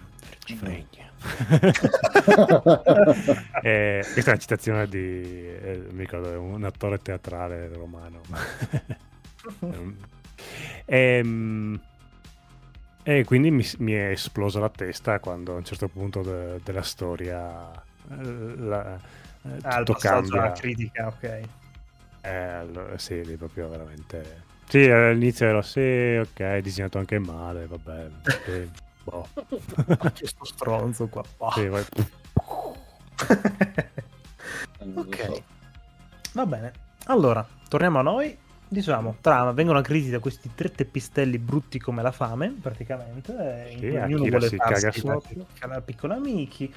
Fregna. Eh, questa è una citazione di eh, mi ricordo, un attore teatrale romano. Ehm, ehm, e quindi mi, mi è esplosa la testa quando a un certo punto de- della storia eh, la- eh, Ah, tutto cambia. critica, ok. Eh, allora, sì, lì proprio veramente. Sì, all'inizio ero sì, ok, disegnato anche male, vabbè. boh. Ma che sto stronzo qua. Sì, vai- ok, va bene. Allora, torniamo a noi. Diciamo, trama, vengono aggrediti da questi tre teppistelli brutti come la fame, praticamente. e in Sì, cui ognuno vuole farsi la, piccola Miki.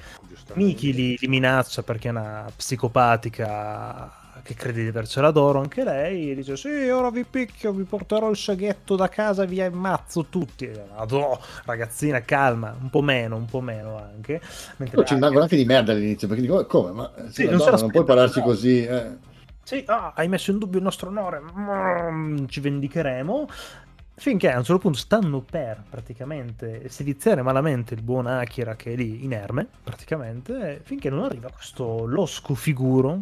Miki li, li minaccia perché è una psicopatica che crede di avercela d'oro anche lei e dice sì ora vi picchio vi porterò il saghetto da casa vi ammazzo tutti E "Madò, ragazzina calma un po' meno un po' meno anche Mentre Però ci rimangono anche di merda all'inizio perché dico come ma Sì, sì, non se non, puoi parlarci no. così eh. Sì, ah, hai messo in dubbio il nostro onore, Mm, ci vendicheremo. Finché a un certo punto stanno per praticamente seviziare malamente il buon Akira che è lì inerme, praticamente, finché non arriva questo losco figuro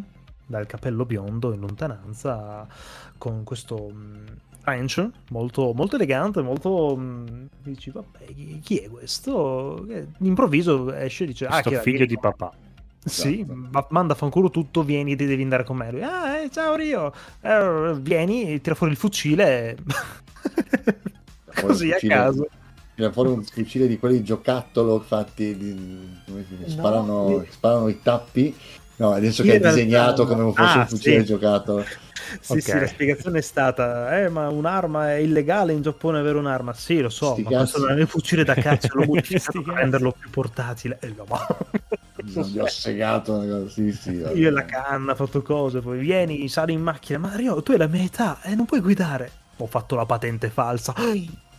dal capello biondo in lontananza con questo mm, trench molto, molto elegante, molto... mm, dici, vabbè, chi, chi è questo? Che Improvviso esce e dice, Questo Akira, figlio vieni di qua." papà. Sì, Esatto. ma manda a fanculo tutto, vieni, devi andare con me. Lui, ah, eh, ciao Rio, Eh, vieni, tira fuori il fucile. Così il a fucile. caso. tira fuori un fucile di quelli giocattolo fatti di, come si No, sparano, io- sparano i tappi no adesso che è realtà- disegnato come fosse Ah, un fucile sì. giocattolo Sì, Ok. sì, la spiegazione è stata, eh, ma un'arma è illegale in Giappone avere un'arma. Sì, lo so, Sti ma questo non è un fucile da caccia, l'ho Sti per renderlo più portatile. E io, ma- gli ho segato una cosa, sì sì vabbè. Io e la canna, ho fatto cose, poi vieni, sali in macchina, ma Rio, tu hai la mia età e non puoi guidare. Ho fatto la patente falsa.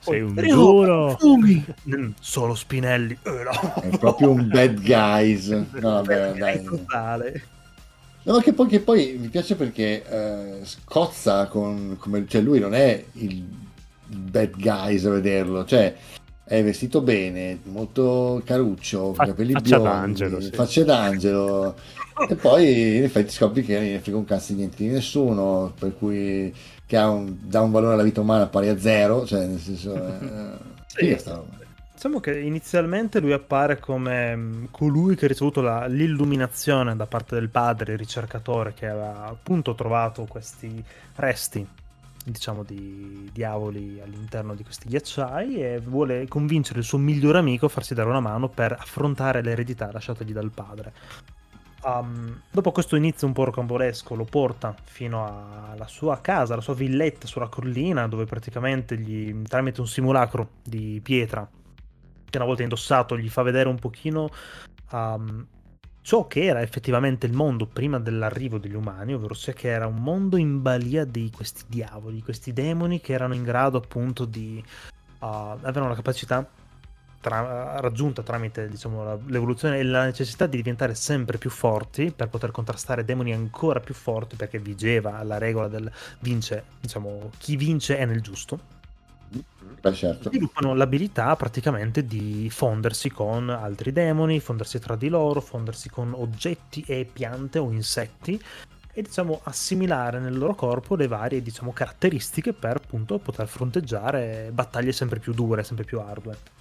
Sei un Rio, duro. Fumi! Mm, Solo Spinelli. Eh, no. è proprio un bad guys no vabbè dai totale. No, che poi, che poi mi piace perché eh, scozza con come, cioè lui non è il bad guys a vederlo, cioè è vestito bene, molto caruccio, Fa- capelli faccia biondi, d'angelo, sì. faccia d'angelo. e poi in effetti scopri che non ne frega un cazzo niente di nessuno, per cui che ha un- dà un valore alla vita umana pari a zero, cioè nel senso eh, Sì. sta roba. Diciamo che inizialmente lui appare come mh, colui che ha ricevuto la- l'illuminazione da parte del padre, il ricercatore, che aveva appunto trovato questi resti, diciamo, di diavoli all'interno di questi ghiacciai e vuole convincere il suo migliore amico a farsi dare una mano per affrontare l'eredità lasciatagli dal padre. Um, dopo questo inizio un po' rocambolesco lo porta fino alla sua casa, alla sua villetta sulla collina dove praticamente gli, tramite un simulacro di pietra che una volta indossato gli fa vedere un pochino um, ciò che era effettivamente il mondo prima dell'arrivo degli umani, ovvero sia che era un mondo in balia di questi diavoli, questi demoni che erano in grado appunto di uh, avere una capacità tra- raggiunta tramite diciamo, l'evoluzione e la necessità di diventare sempre più forti per poter contrastare demoni ancora più forti perché vigeva la regola del vince, diciamo, chi vince è nel giusto Beh, certo. sviluppano l'abilità praticamente di fondersi con altri demoni, fondersi tra di loro, fondersi con oggetti e piante o insetti e diciamo assimilare nel loro corpo le varie diciamo caratteristiche per appunto poter fronteggiare battaglie sempre più dure, sempre più ardue.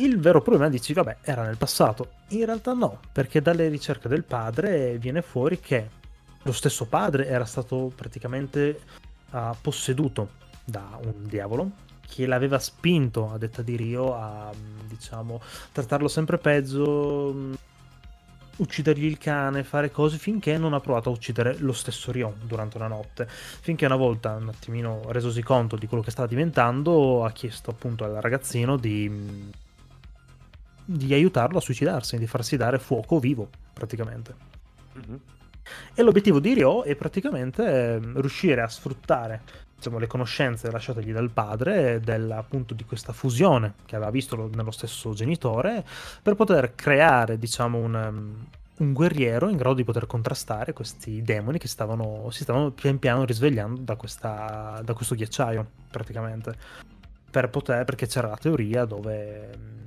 Il vero problema dici, vabbè, era nel passato. In realtà no, perché dalle ricerche del padre viene fuori che lo stesso padre era stato praticamente ah, posseduto da un diavolo che l'aveva spinto, a detta di Rio, a diciamo trattarlo sempre peggio, mh, uccidergli il cane, fare cose finché non ha provato a uccidere lo stesso Rio durante una notte. Finché una volta, un attimino resosi conto di quello che stava diventando, ha chiesto appunto al ragazzino di, mh, di aiutarlo a suicidarsi, di farsi dare fuoco vivo, praticamente. E l'obiettivo di Ryo è praticamente eh, riuscire a sfruttare diciamo, le conoscenze lasciategli dal padre del, appunto di questa fusione che aveva visto lo- nello stesso genitore per poter creare diciamo un, um, un guerriero in grado di poter contrastare questi demoni che stavano, si stavano pian piano risvegliando da, questa, da questo ghiacciaio praticamente per poter, perché c'era la teoria dove mm,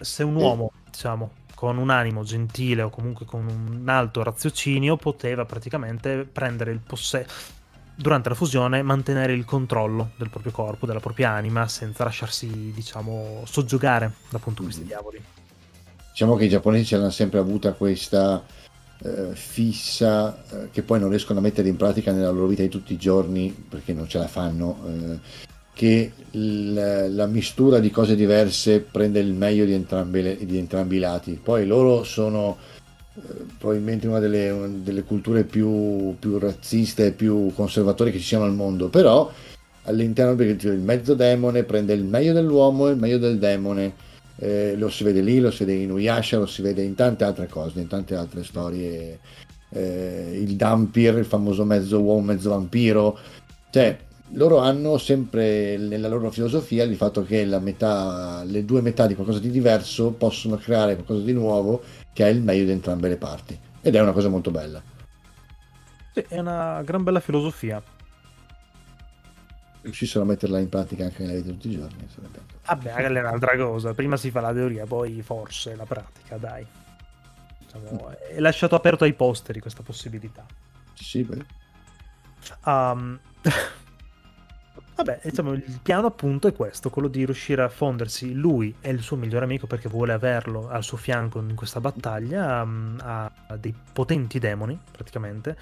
se un uomo diciamo con un animo gentile o comunque con un alto raziocinio poteva praticamente prendere il possesso durante la fusione mantenere il controllo del proprio corpo, della propria anima senza lasciarsi diciamo soggiogare appunto questi Mhm. diavoli Diciamo che i giapponesi ce l'hanno sempre avuta questa eh, fissa eh, che poi non riescono a mettere in pratica nella loro vita di tutti i giorni perché non ce la fanno. eh, che la mistura di cose diverse prende il meglio di entrambi, di entrambi i lati. Poi loro sono probabilmente una delle, una delle culture più, più razziste più conservatori che ci siano al mondo, però all'interno perché il mezzo demone prende il meglio dell'uomo e il meglio del demone. Eh, lo si vede lì, lo si vede in Uyasha, lo si vede in tante altre cose, in tante altre storie. Eh, il Dampir, il famoso mezzo uomo, mezzo vampiro. Cioè, loro hanno sempre nella loro filosofia il fatto che metà, le due metà di qualcosa di diverso possono creare qualcosa di nuovo che ha il meglio di entrambe le parti. Ed è una cosa molto bella. Sì, è una gran bella filosofia. Riuscissero a metterla in pratica anche nella vita di tutti i giorni. Sarebbe... Vabbè, è un'altra cosa. Prima si fa la teoria, poi forse la pratica, dai. Diciamo, è lasciato aperto ai posteri questa possibilità. Sì, beh. Um... Vabbè, insomma, il piano appunto è questo, quello di riuscire a fondersi lui e il suo migliore amico perché vuole averlo al suo fianco in questa battaglia um, a, dei potenti demoni, praticamente,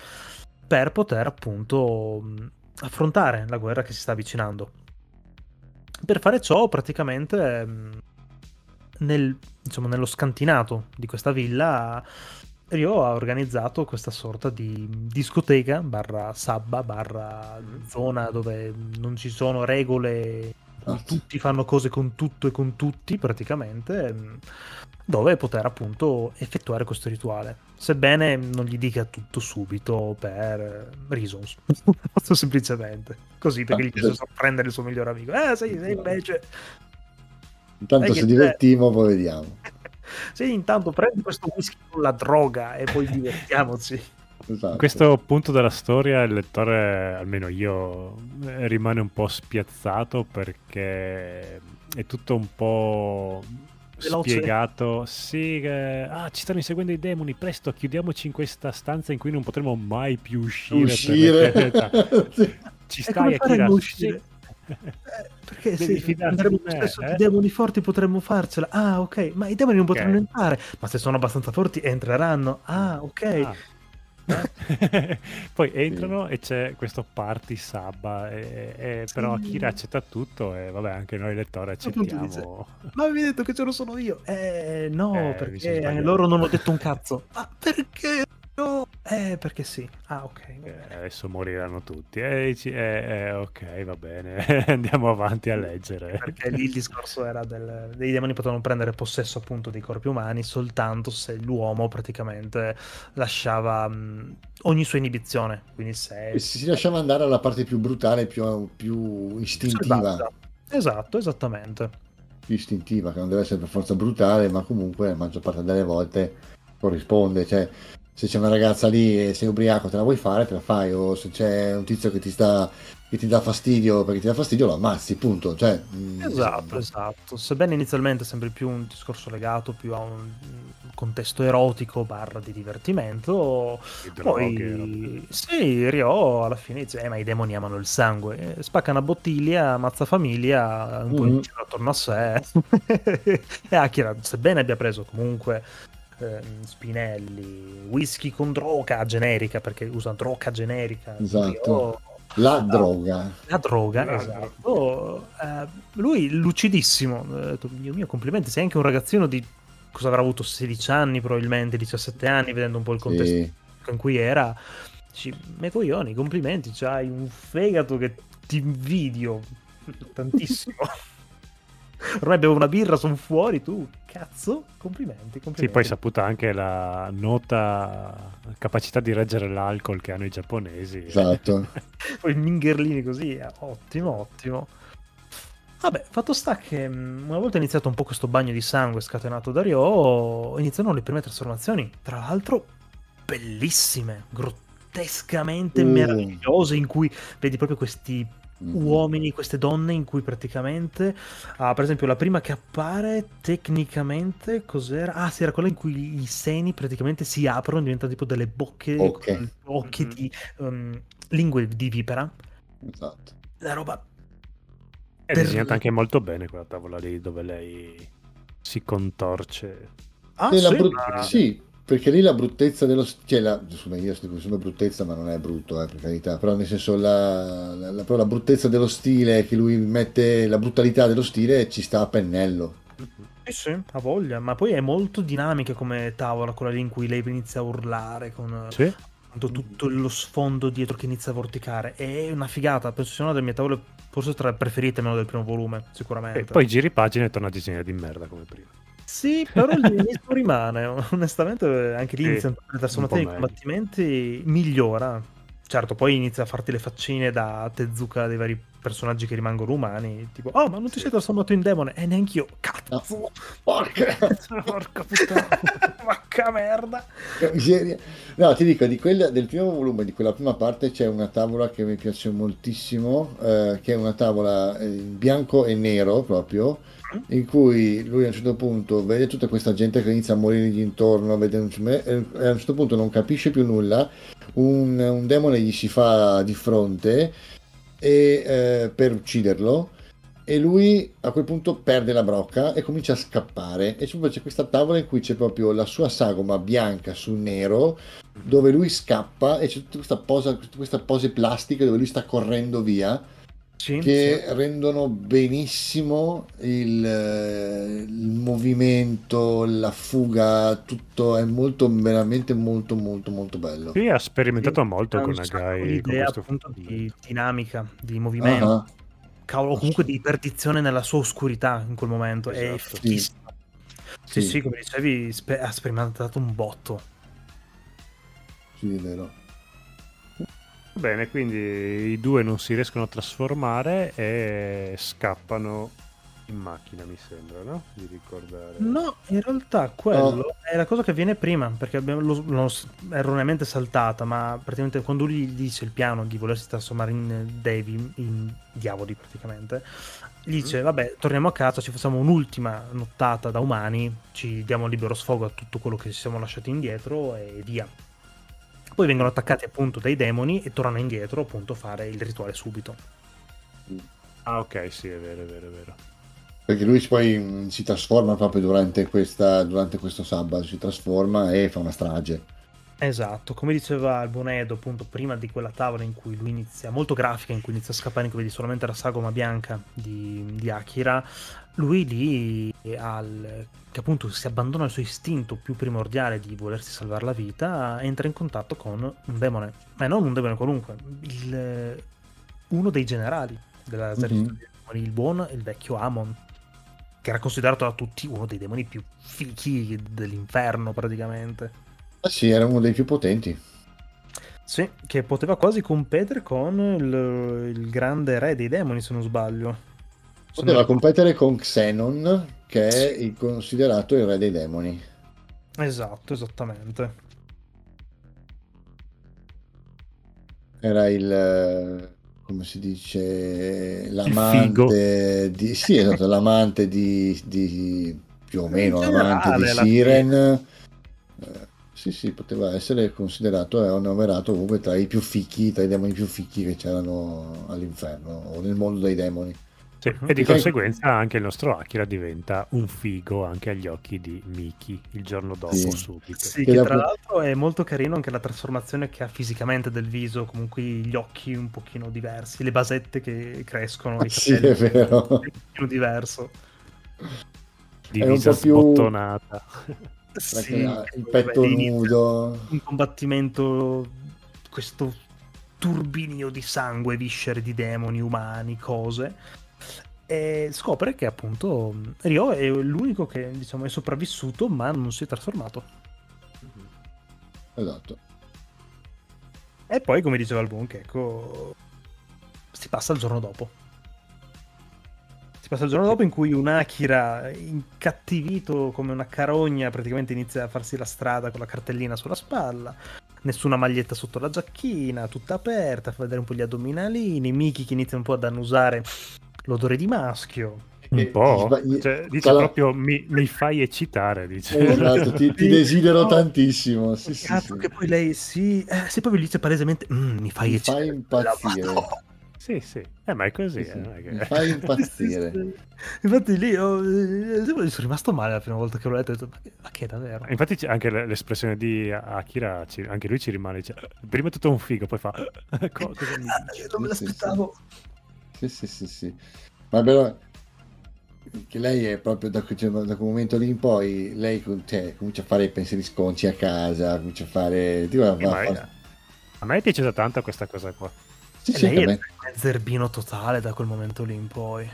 per poter appunto um, affrontare la guerra che si sta avvicinando. Per fare ciò, praticamente, um, nel, insomma, nello scantinato di questa villa Rio ha organizzato questa sorta di discoteca barra sabba barra zona dove non ci sono regole, Ah, tutti fanno cose con tutto e con tutti praticamente, ehm, dove poter appunto effettuare questo rituale. Sebbene non gli dica tutto subito per reasons, molto semplicemente, così perché Ah, gli piace sì. sorprendere il suo migliore amico. Eh sì, sì, invece... Intanto Sai se che divertimo, poi vediamo. Sì, intanto prendi questo whisky con la droga e poi divertiamoci. Esatto. In questo punto della storia il lettore, almeno io, eh, rimane un po' spiazzato perché è tutto un po' Veloce. spiegato. Sì, che, ah, ci stanno inseguendo i demoni, presto, chiudiamoci in questa stanza in cui non potremo mai più uscire. Uscire. Sì. Ci stai, Akira? a Sì. Eh, perché Devi se fidarti andremo me, spesso eh? di demoni forti potremmo farcela. Ah, ok, ma i demoni non potranno Ok. entrare. Ma se sono abbastanza forti entreranno. Ah, ok. Ah. Eh? Poi entrano e c'è questo party sabba, e, e- però Sì. Akira accetta tutto e vabbè anche noi lettori accettiamo. Ma avevi detto che c'ero solo io? Eh, no, Eh, mi sono perché loro non ho detto un cazzo. Ma perché no? Eh, perché sì. Ah, ok. Eh, adesso moriranno tutti. E dici, eh, eh, ok, va bene, andiamo avanti a leggere. Perché lì il discorso era del, dei demoni potevano prendere possesso appunto dei corpi umani soltanto se l'uomo praticamente lasciava mh, ogni sua inibizione. Quindi se si si lasciava andare alla parte più brutale, più, più istintiva. Selvaggia. Esatto, esattamente. Più istintiva, che non deve essere per forza brutale, ma comunque la maggior parte delle volte corrisponde. Cioè, se c'è una ragazza lì e sei ubriaco, te la vuoi fare, te la fai. O se c'è un tizio che ti sta che ti dà fastidio perché ti dà fastidio, lo ammazzi, punto. Cioè, mm, Esatto, esatto. Sebbene inizialmente sempre più un discorso legato più a un contesto erotico barra di divertimento, Di droghe, poi sì, Ryo alla fine dice, eh ma i demoni amano il sangue, Eh, spacca una bottiglia, ammazza famiglia, un po' Mhm. in giro attorno a sé, e Akira, sebbene abbia preso comunque ehm, Spinelli, whisky con droga generica, perché usa droga generica, Esatto. Ryo- la Ah. droga. la droga, La esatto. Eh, lui lucidissimo. Eh, detto, Dio mio, complimenti. Sei anche un ragazzino di cosa avrà avuto 16 anni, probabilmente 17 anni, vedendo un po' il contesto Sì. in cui era. Dici, me coglioni, complimenti. C'hai un fegato che ti invidio tantissimo. Ormai bevo una birra, sono fuori. Tu, cazzo, complimenti. complimenti. Sì, poi saputa anche la nota capacità di reggere l'alcol che hanno i giapponesi. Esatto. poi mingerlini così, eh, ottimo, ottimo. Vabbè, fatto sta che mh, una volta iniziato un po' questo bagno di sangue scatenato da Ryo, iniziano le prime trasformazioni, tra l'altro bellissime, grottescamente Mm. meravigliose, in cui vedi proprio questi. Uomini, queste donne in cui praticamente, ah, per esempio la prima che appare tecnicamente cos'era? Ah sì, era quella in cui i seni praticamente si aprono, diventano tipo delle bocche, Bocche. bocche Mhm. di um, lingue di vipera. Esatto. La roba È per- disegnata anche molto bene quella tavola lì dove lei si contorce. Ah, E la sì, bru- ma- sì, perché lì la bruttezza dello cioè la, insomma, io sto dicendo bruttezza, ma non è brutto, eh, per carità, però nel senso la, la, la- però la bruttezza dello stile, che lui mette la brutalità dello stile ci sta a pennello. Sì, sì, ha voglia, ma poi è molto dinamica come tavola, quella lì in cui lei inizia a urlare con Sì. tutto lo sfondo dietro che inizia a vorticare. È una figata, penso sia una delle mie tavole forse tra le preferite meno del primo volume, sicuramente. E poi giri pagina e torna a disegnare di merda come prima. Sì, però l'inizio rimane, onestamente anche lì Sì, iniziano le un trasformazioni po' dei meglio. combattimenti, migliora. Certo, poi inizia a farti le faccine da Tezuka dei vari personaggi che rimangono umani, tipo, oh ma non ti sei trasformato in demone? E neanch'io, cazzo! Porca Porca puttana, vacca merda! che miseria. No, ti dico, di quella, del primo volume, di quella prima parte, c'è una tavola che mi piace moltissimo, eh, che è una tavola eh, in bianco e nero proprio, in cui lui a un certo punto vede tutta questa gente che inizia a morirgli intorno, vede un- e a un certo punto non capisce più nulla, un, un demone gli si fa di fronte e, eh, per ucciderlo e lui a quel punto perde la brocca e comincia a scappare. E c'è questa tavola in cui c'è proprio la sua sagoma bianca su nero dove lui scappa e c'è tutta questa posa, tutte queste pose plastiche dove lui sta correndo via Sì, che sì. rendono benissimo il, il movimento, la fuga, tutto è molto veramente molto molto molto bello. Sì, ha sperimentato Sì, molto con sacco Nagai con questo appunto di movimento. dinamica, di movimento, Ah, cavolo, o comunque di perdizione nella sua oscurità in quel momento. È Esatto. fighissimo. Sì, Sì. sì, come dicevi, spe- ha sperimentato un botto. sì, è vero. Bene, quindi i due non si riescono a trasformare e scappano in macchina, mi sembra, no? Di ricordare. No, in realtà quello è la cosa che viene prima, perché abbiamo lo- l'ho s- erroneamente saltata, ma praticamente quando lui gli dice il piano di volersi trasformare in Devi, in diavoli praticamente, gli dice vabbè torniamo a casa, ci facciamo un'ultima nottata da umani, ci diamo libero sfogo a tutto quello che ci siamo lasciati indietro e via. Poi vengono attaccati appunto dai demoni e tornano indietro appunto a fare il rituale subito. Ah, ok, sì, è vero, è vero, è vero. Perché lui poi mm, si trasforma proprio durante, questa, durante questo sabato, si trasforma e fa una strage. Esatto, come diceva il buon Edo, appunto, prima di quella tavola in cui lui inizia, molto grafica, in cui inizia a scappare, in cui vedi solamente la sagoma bianca di, di Akira, lui lì, al, che appunto si abbandona al suo istinto più primordiale di volersi salvare la vita, entra in contatto con un demone, ma non un demone qualunque, il- uno dei generali dell'esercito Mhm. dei demoni, il buon e il vecchio Amon, che era considerato da tutti uno dei demoni più fichi dell'inferno praticamente. Ah sì, era uno dei più potenti. Sì, che poteva quasi competere con il, il grande re dei demoni, se non sbaglio. Poteva competere con Xenon, che è il considerato il re dei demoni. Esatto, esattamente. Era il, come si dice, l'amante di... Sì, esatto, l'amante di, di- più o meno l'amante di Siren. Eh, sì, sì, poteva essere considerato e annoverato comunque tra i più fichi, tra i demoni più fichi che c'erano all'inferno o nel mondo dei demoni. Sì, Mhm. E di conseguenza anche il nostro Akira diventa un figo anche agli occhi di Miki il giorno dopo, Sì. subito. Sì, Che dopo- tra l'altro è molto carino anche la trasformazione che ha fisicamente del viso, comunque gli occhi un pochino diversi, le basette che crescono, i Sì, capelli è vero. un pochino diverso. Divisa un po' più- sbottonata. Sì, il petto inizia nudo. Un combattimento, questo turbinio di sangue, viscere di demoni, umani, cose. E scopre che appunto Ryo è l'unico che diciamo è sopravvissuto ma non si è trasformato. Esatto. E poi, come diceva il buon Checco, si passa il giorno dopo. Si passa il giorno dopo in cui un Akira incattivito come una carogna praticamente inizia a farsi la strada con la cartellina sulla spalla, nessuna maglietta sotto la giacchina, tutta aperta, fa vedere un po' gli addominalini, Miki che inizia un po' ad annusare l'odore di maschio. Un po'? Cioè, dice cala- proprio mi, mi fai eccitare, dice. Esatto, ti, ti desidero tantissimo. Sì, sì, sì. che poi lei si... Eh, proprio gli dice palesemente, "Mm, mi fai Mi eccitare". fai impazzire. Sì, sì. Eh, ma è così. Sì, sì. eh, è che- Mi fai impazzire. Sì. Infatti lì oh, eh, sono rimasto male la prima volta che l'ho letto, ho detto, ma che, ma che davvero? Infatti c'è anche l'espressione di Akira, anche lui ci rimane, dice, prima è tutto un figo, poi fa... "Co- cosa mi Ah, dici?" non me Sì, sì, l'aspettavo. Sì, sì, sì, sì. Ma però che lei è proprio da, cioè, da quel momento lì in poi lei cioè, comincia a fare i pensieri sconci a casa, comincia a fare... Tipo, ma fa- a me è piaciuta tanto questa cosa qua. sì, E sì, lei è me- è zerbino totale da quel momento lì in poi.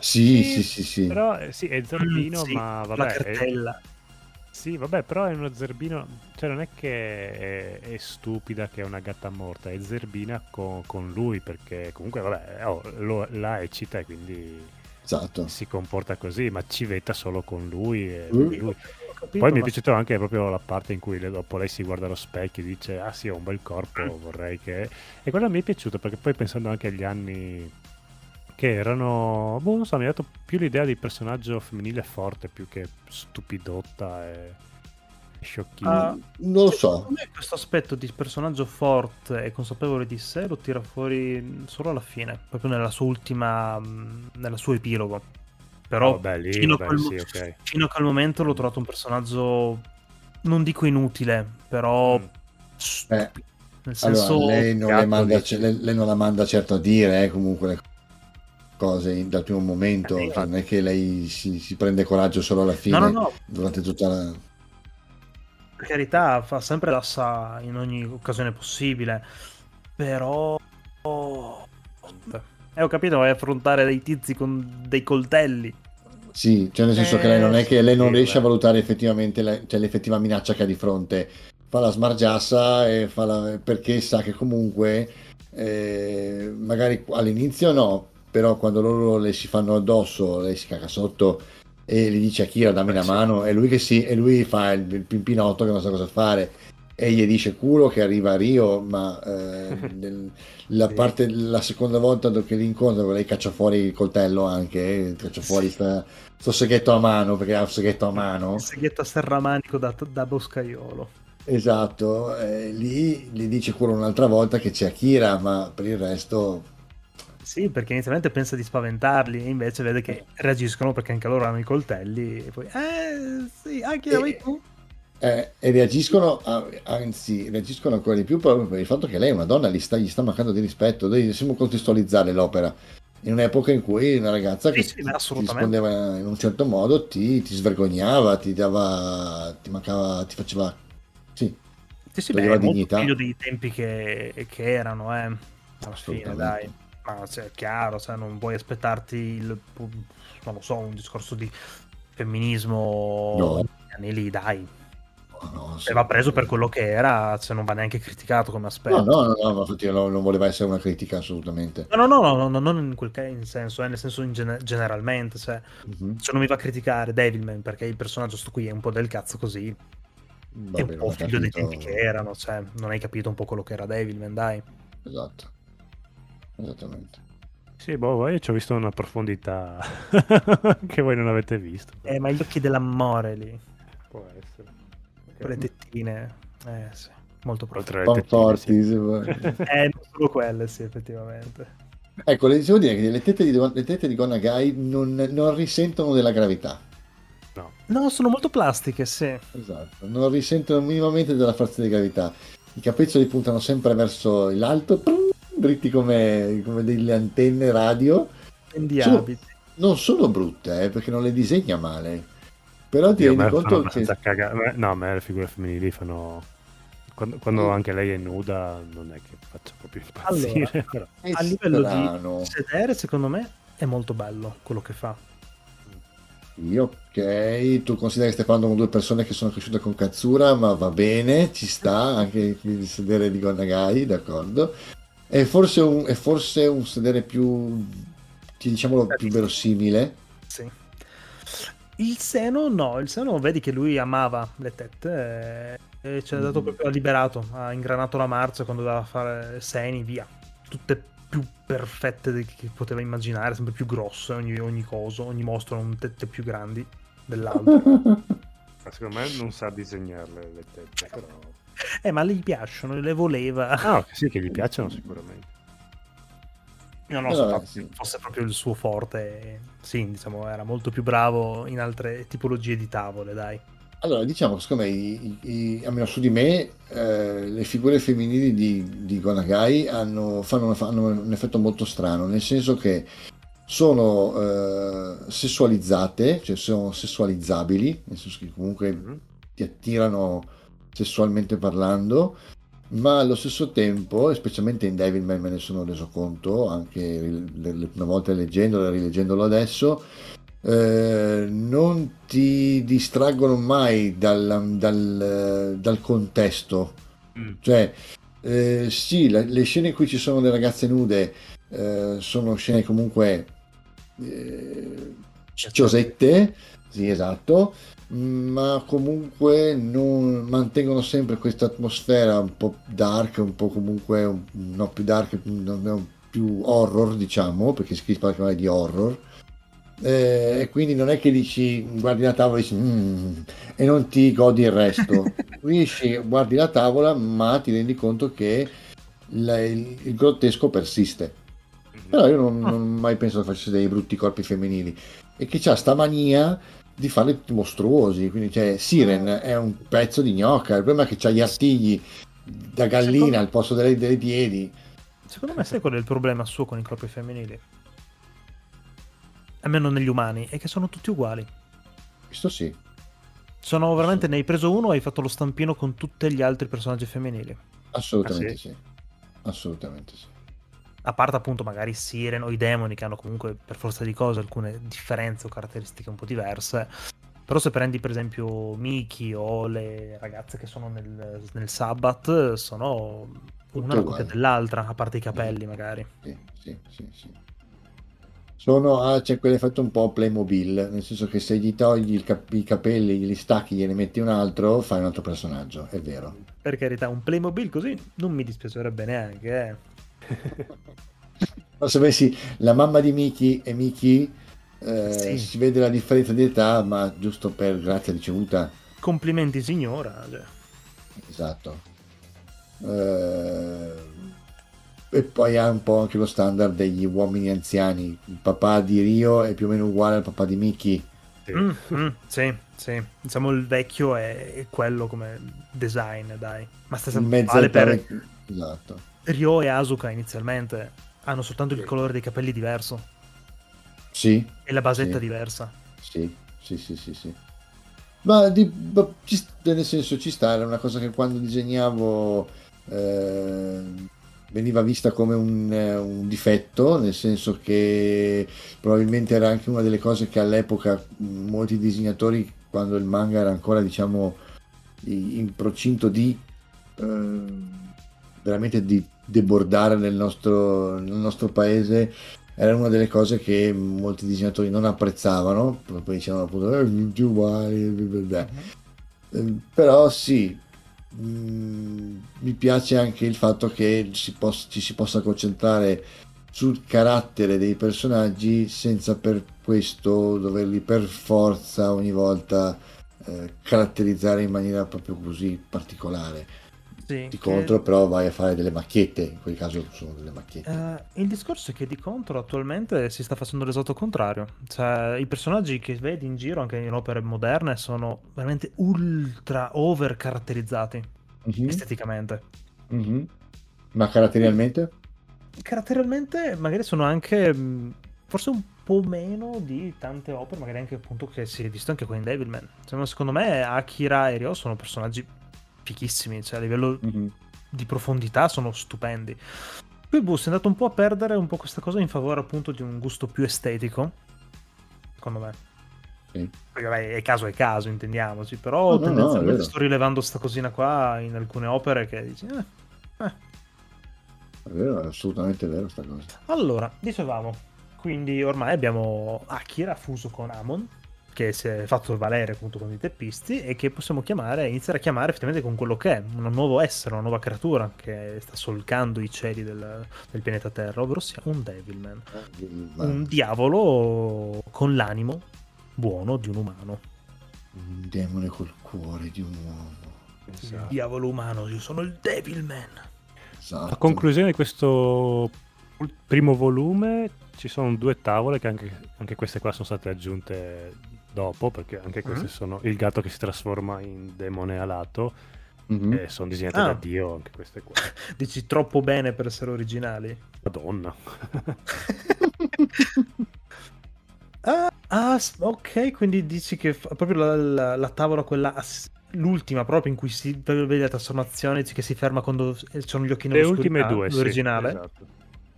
sì, sì, sì, sì. Però eh, sì, è zerbino, Mm, sì, ma la vabbè. è- cartella. Sì, vabbè, però è uno zerbino. Cioè, non è che è, è stupida che è una gatta morta, è zerbina con, con lui, perché comunque, vabbè, oh, lo- la eccita e quindi Esatto. si comporta così, ma civetta solo con lui. E Mm. lui. Capito, Poi mi è ma- piaciuto anche proprio la parte in cui dopo lei si guarda allo specchio e dice: Ah, sì, ho un bel corpo, vorrei che. E quello mi è piaciuto perché poi pensando anche agli anni che erano. Boh, non so, mi ha dato più l'idea di personaggio femminile forte più che stupidotta e, sciocchina. Ah, Non lo Secondo so. me questo aspetto di personaggio forte e consapevole di sé lo tira fuori solo alla fine, proprio nella sua ultima, nella suo epilogo. Però Oh, vabbè, lì, fino, a quel, sì, mo- ok. fino a quel momento l'ho trovato un personaggio, non dico inutile, però Mm. stupido. Nel Allora, senso, lei non, le manda, lei, lei non la manda certo a dire eh, comunque le cose in- dal primo momento, Eh, non è che lei si, si prende coraggio solo alla fine, no, no, no, durante tutta la... per carità, fa sempre la sa in ogni occasione possibile, però... Eh, ho capito, vai a affrontare dei tizi con dei coltelli. Sì, cioè nel senso Eh, che lei non è che lei non sì, riesce a beh. valutare effettivamente la- cioè, l'effettiva minaccia che ha di fronte. Fa la smargiassa e fa la- perché sa che comunque eh, magari all'inizio no, però quando loro le si fanno addosso, lei si caga sotto e gli dice a Kira dammi la sì. mano e lui che sì, e lui fa il, il pimpinotto che non sa cosa fare e gli dice culo che arriva a Rio, ma eh, nel- la, parte, la seconda volta che li incontra lei caccia fuori il coltello anche, eh, caccia fuori sta, sto seghetto a mano perché ha un seghetto a mano. Il seghetto a serramanico da, da boscaiolo. Esatto, eh, lì gli dice culo un'altra volta che c'è Akira, ma per il resto Sì, perché inizialmente pensa di spaventarli e invece vede che reagiscono perché anche loro hanno i coltelli e poi eh sì, anche vai tu. Eh, e reagiscono, anzi, reagiscono ancora di più proprio per il fatto che lei è una donna, gli sta, gli sta mancando di rispetto. Noi dobbiamo contestualizzare l'opera in un'epoca in cui una ragazza che Sì, sì, ti, rispondeva in un certo modo ti, ti svergognava, ti dava, ti mancava, ti faceva. Sì, Sì, sì, beh, è molto dignità. figlio dei tempi che, che erano, eh. Alla fine, dai. Ma cioè, è chiaro, cioè, non puoi aspettarti il, non lo so, un discorso di femminismo No. anni lì, dai. no, no, Se va preso per quello che era, cioè, non va neanche criticato come No, aspetto. no, no, no, ma infatti non, voleva essere una critica assolutamente. No, no, no, no, no, non in quel ca- in senso, eh, nel senso in gene- generalmente, cioè, Mhm. se non mi va a criticare Devilman perché il personaggio sto qui è un po' del cazzo così, è Vabbè, un po' figlio dei capito- tempi che erano, cioè, non hai capito un po' quello che era Devilman, dai. Esatto. Esattamente. Sì, boh, io ci ho visto una profondità che voi non avete visto. Eh, ma gli occhi dell'amore lì, Può essere. quelle tettine, eh sì, molto profonde. alle Un po' tettine, forti, sì. se vuoi. Eh, non solo quelle, sì, effettivamente. Ecco, le devo dire che le tette di, le tette di Gonagai non, non risentono della gravità. No. No, sono molto plastiche, sì. Esatto, non risentono minimamente della forza di gravità. I capezzoli puntano sempre verso l'alto, dritti come, come delle antenne radio. Indiabiti. Non sono brutte, eh, perché non le disegna male. Però ti Dio, a rendi conto che... caga- No, a me le figure femminili fanno... Quando, quando anche lei è nuda non è che faccia proprio impazzire. Allora, però. È A livello strano. di sedere, secondo me, è molto bello quello che fa. Ok, tu consideri che stai parlando con due persone che sono cresciute con Katsura, ma va bene, ci sta anche il sedere di Gonagai, d'accordo. È forse un, è forse un sedere più, diciamolo, più verosimile. Sì. Il seno no, il seno vedi che lui amava le tette eh, e ci ha dato Mm. proprio ha liberato, ha ingranato la marcia quando doveva fare seni, via. Tutte più perfette che poteva immaginare, sempre più grosse, ogni, ogni coso, ogni mostro ha tette più grandi dell'altro. Ma Secondo me non sa disegnarle le tette, però... eh, ma le gli piacciono, le voleva. Ah, sì, che gli piacciono sicuramente. Io non so sì. fosse proprio il suo forte. Sì, diciamo, era molto più bravo in altre tipologie di tavole, dai. Allora, diciamo che secondo me, i- i- almeno su di me, eh, le figure femminili di, di Gonagai hanno, fanno, fanno un effetto molto strano, nel senso che sono eh, sessualizzate, cioè sono sessualizzabili, nel senso che comunque Mhm. ti attirano sessualmente parlando, ma allo stesso tempo, e specialmente in Devilman me ne sono reso conto, anche una volta leggendolo e rileggendolo adesso, eh, non ti distraggono mai dal, dal- dal contesto. Mm. Cioè, eh, sì, la- le scene in cui ci sono le ragazze nude eh, sono scene comunque eh, cicciosette, sì, esatto, ma comunque non mantengono sempre questa atmosfera un po' dark, un po' comunque un- no più dark, non- non più horror, diciamo, perché si parla chiamare di horror. Eh, e quindi non è che dici guardi la tavola e dici "Mm", e non ti godi il resto. Riesci, guardi la tavola, ma ti rendi conto che la- il, il grottesco persiste. Però io non, non ho mai pensato facesse dei brutti corpi femminili e che c'ha sta mania di farli tutti mostruosi. Quindi, cioè, Siren è un pezzo di gnocca. Il problema è che c'ha gli artigli da gallina Secondo- al posto delle, dei piedi. Secondo me sai qual è il problema suo con i corpi femminili? Almeno negli umani, è che sono tutti uguali. Questo sì. Sono veramente, ne hai preso uno e hai fatto lo stampino con tutti gli altri personaggi femminili. Assolutamente Ah, sì? sì. Assolutamente sì. A parte appunto magari Siren o i demoni che hanno comunque per forza di cose alcune differenze o caratteristiche un po' diverse. Però se prendi per esempio Miki o le ragazze che sono nel, nel Sabbath, sono una copia dell'altra, a parte i capelli magari. Sì, sì, sì, sì. Sono, ah, c'è quell'effetto un po' Playmobil, nel senso che se gli togli cap- i capelli, gli stacchi, gliene metti un altro, fai un altro personaggio, è vero. Per carità, un Playmobil così non mi dispiacerebbe neanche. Eh. Ma se avessi la mamma di Miki e Miki, eh, Sì. si vede la differenza di età, ma giusto per grazia ricevuta, Complimenti signora. cioè. esatto. Eh, e poi ha un po' anche lo standard degli uomini anziani. Il papà di Rio è più o meno uguale al papà di Miki. Sì. Mm, mm, sì, sì. Diciamo il vecchio è, quello come design, dai. Ma stessa In mezzo vale al per pare- Esatto. Ryo e Asuka inizialmente. Hanno soltanto il colore dei capelli diverso Sì, e la basetta Sì. diversa. Sì, sì, sì, sì, sì. Ma, di- ma ci nel senso ci sta, era una cosa che quando disegnavo eh, veniva vista come un, eh, un difetto, nel senso che probabilmente era anche una delle cose che all'epoca molti disegnatori, quando il manga era ancora, diciamo, in procinto di eh, veramente di debordare nel nostro, nel nostro paese, era una delle cose che molti disegnatori non apprezzavano, poi dicevano appunto eh, tutti uguali, bla bla bla. Eh, però sì, mm, mi piace anche il fatto che si poss- ci si possa concentrare sul carattere dei personaggi senza per questo doverli per forza ogni volta eh, caratterizzare in maniera proprio così particolare. Sì, Di che- contro però vai a fare delle macchiette, in quel caso sono delle macchiette. Eh, il discorso è che di contro attualmente si sta facendo l'esatto contrario. Cioè, i personaggi che vedi in giro anche in opere moderne sono veramente ultra over caratterizzati Mhm, esteticamente. mhm. Ma caratterialmente? Caratterialmente magari sono anche mh, forse un po' meno di tante opere, magari anche appunto che si è visto anche qua in Devilman. Cioè, secondo me Akira e Ryo sono personaggi fichissimi, cioè a livello Mhm. di profondità sono stupendi. Poi boh, si è andato un po' a perdere un po' questa cosa in favore appunto di un gusto più estetico, secondo me. Sì. Perché vabbè, è caso è caso, intendiamoci, però No, no, no, tendenzialmente vero. sto rilevando sta cosina qua in alcune opere che dici... eh, eh. È vero, è assolutamente vero sta cosa. Allora, dicevamo, quindi ormai abbiamo Akira fuso con Amon, che si è fatto valere appunto con i teppisti e che possiamo chiamare, iniziare a chiamare effettivamente con quello che è, un nuovo essere, una nuova creatura che sta solcando i cieli del, del pianeta Terra, ovvero sia un Devilman, Ma un diavolo con l'animo buono di un umano. un demone col cuore di un uomo. Il Esatto. diavolo umano, io sono il Devilman. Esatto. A conclusione di questo primo volume ci sono due tavole che anche, anche queste qua sono state aggiunte dopo perché anche queste Mhm. sono il gatto che si trasforma in demone alato Mhm. e sono disegnate Ah. da Dio anche queste qua. Dici troppo bene per essere originali. Madonna. Ah, s- ok, quindi dici che proprio la, la- la tavola, quella, ass- l'ultima proprio in cui si vede la trasformazione, dici che si ferma quando sono gli occhi Le nell'oscurità, ultime due, sì, l'originale? esatto.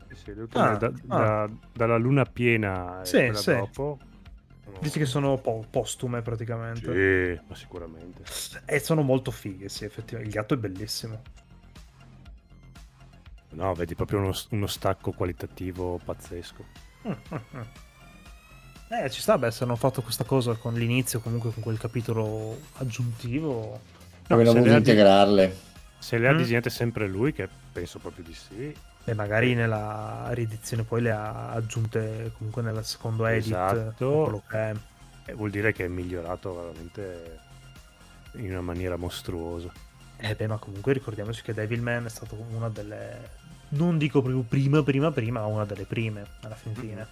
Sì, sì, le ultime Ah, da- ah. da- dalla luna piena Sì, sì. dopo. Dici che sono po- postume praticamente. Sì, ma sicuramente. E sono molto fighe, sì, effettivamente. Il gatto è bellissimo. No, vedi proprio uno, uno stacco qualitativo pazzesco. Eh, ci sta, beh, se hanno fatto questa cosa con l'inizio, comunque con quel capitolo aggiuntivo. Avevano se voluto le ha di- integrarle. Se le ha Mm. disegnate sempre lui, che penso proprio di sì. E magari nella riedizione poi le ha aggiunte comunque nel secondo edit. Esatto. quello che è. eh, vuol dire che è migliorato veramente in una maniera mostruosa. Eh beh, ma comunque ricordiamoci che Devilman è stato una delle... Non dico proprio prima, prima, prima, ma una delle prime, alla fin fine.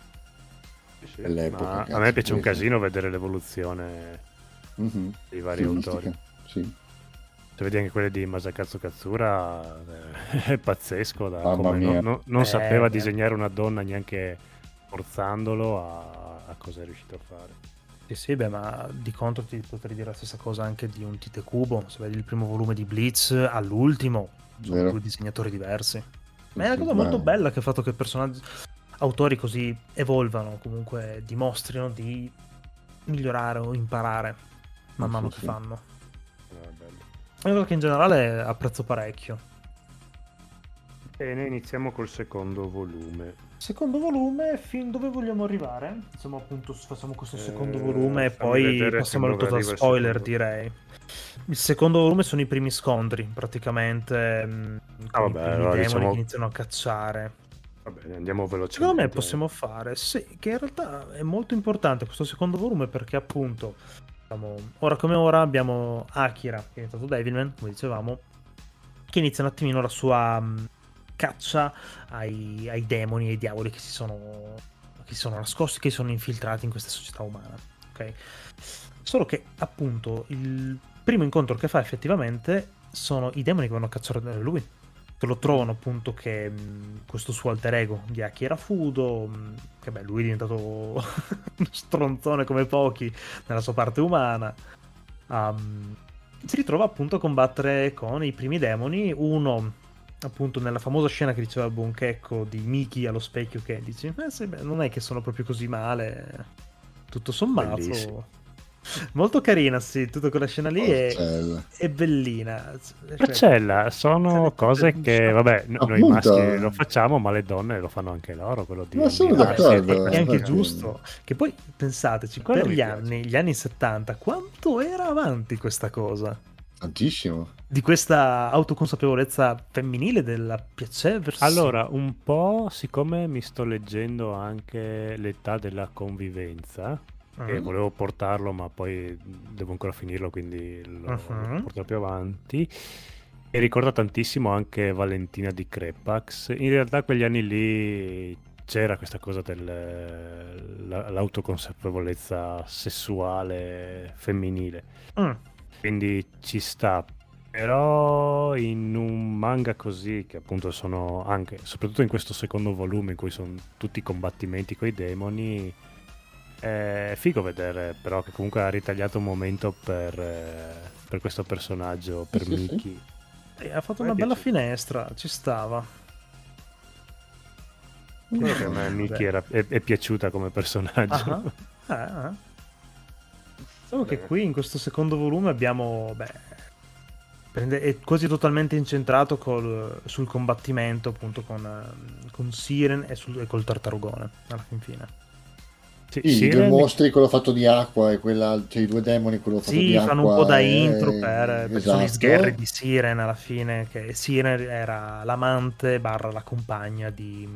Dell'epoca, Ma a me piace un sì, sì. casino vedere l'evoluzione Mhm. dei vari autori. Sì. Se vedi anche quelle di Masakatsu Katsura, eh, è pazzesco. Da Mamma come mia. non, non- non Eh, sapeva beh. disegnare una donna neanche forzandolo a, a cosa è riuscito a fare. Sì, sì, beh, ma di contro ti potrei dire la stessa cosa anche di un Tite Kubo. Se vedi il primo volume di Bleach all'ultimo, sono Vero. due disegnatori diversi. Ma è una cosa molto bella che ha fatto che personaggi, autori così evolvano, comunque dimostrino di migliorare o imparare man mano sì, che sì. fanno. Eh. È una cosa che in generale apprezzo parecchio. Bene, iniziamo col secondo volume. Secondo volume, fin dove vogliamo arrivare? Insomma, appunto, facciamo questo Eh, secondo volume e poi passiamo al total spoiler, direi. Il secondo volume sono i primi scontri, praticamente. mh, Ah, con vabbè, i primi allora demoni diciamo- che iniziano a cacciare. Va bene, andiamo velocemente. Secondo me possiamo fare, sì, che in realtà è molto importante questo secondo volume perché appunto, diciamo, ora come ora abbiamo Akira, che è diventato Devilman, come dicevamo, che inizia un attimino la sua mh, caccia ai, ai demoni ai diavoli che si sono che si sono nascosti, che sono infiltrati in questa società umana. Ok? Solo che appunto il primo incontro che fa effettivamente sono i demoni che vanno a cacciare lui. Che lo trovano appunto che mh, questo suo alter ego di Akira Fudo, mh, che beh, lui è diventato uno stronzone come pochi nella sua parte umana. um, si ritrova appunto a combattere con i primi demoni. Uno, appunto, nella famosa scena che diceva Bonchecco di Miki allo specchio, che dici: Eh sì, beh, non è che sono proprio così male. Tutto sommato. Bellissimo. Molto carina, sì, tutta quella scena lì è, è bellina. Cioè, Marcella, sono Cioè, cose non che, vabbè, no- noi Appunto. maschi lo facciamo, ma le donne lo fanno anche loro, quello di Ma sono d'accordo, per è anche giusto che poi pensateci Quello per gli piace. anni gli anni 70 quanto era avanti questa cosa Tantissimo. di questa autoconsapevolezza femminile della piacere Allora, un po' siccome mi sto leggendo anche l'età della convivenza, che Mm. volevo portarlo, ma poi devo ancora finirlo, quindi lo, Mhm. lo porterò più avanti. E ricorda tantissimo anche Valentina di Crepax. In realtà quegli anni lì c'era questa cosa dell'autoconsapevolezza sessuale femminile. Mm. Quindi ci sta. Però in un manga così, che appunto sono anche, soprattutto in questo secondo volume in cui sono tutti i combattimenti con i demoni, è figo vedere però che comunque ha ritagliato un momento per, eh, per questo personaggio, per Sì, sì, sì. Mickey. E ha fatto una bella piaciuto. finestra ci stava Quello che a me Mickey era- è, è piaciuta come personaggio. Ah, ah. Ah. Diciamo che qui in questo secondo volume abbiamo beh, prende- è quasi totalmente incentrato col- sul combattimento appunto con, eh, con Siren e, sul- e col tartarugone alla fin fine Sì, Sì, i due mostri, quello fatto di acqua e quella, cioè i due demoni, quello fatto di Sì, acqua. fanno un po' da e- intro per, perché sono gli esatto. sgherri di Siren alla fine, che Siren era l'amante barra la compagna di...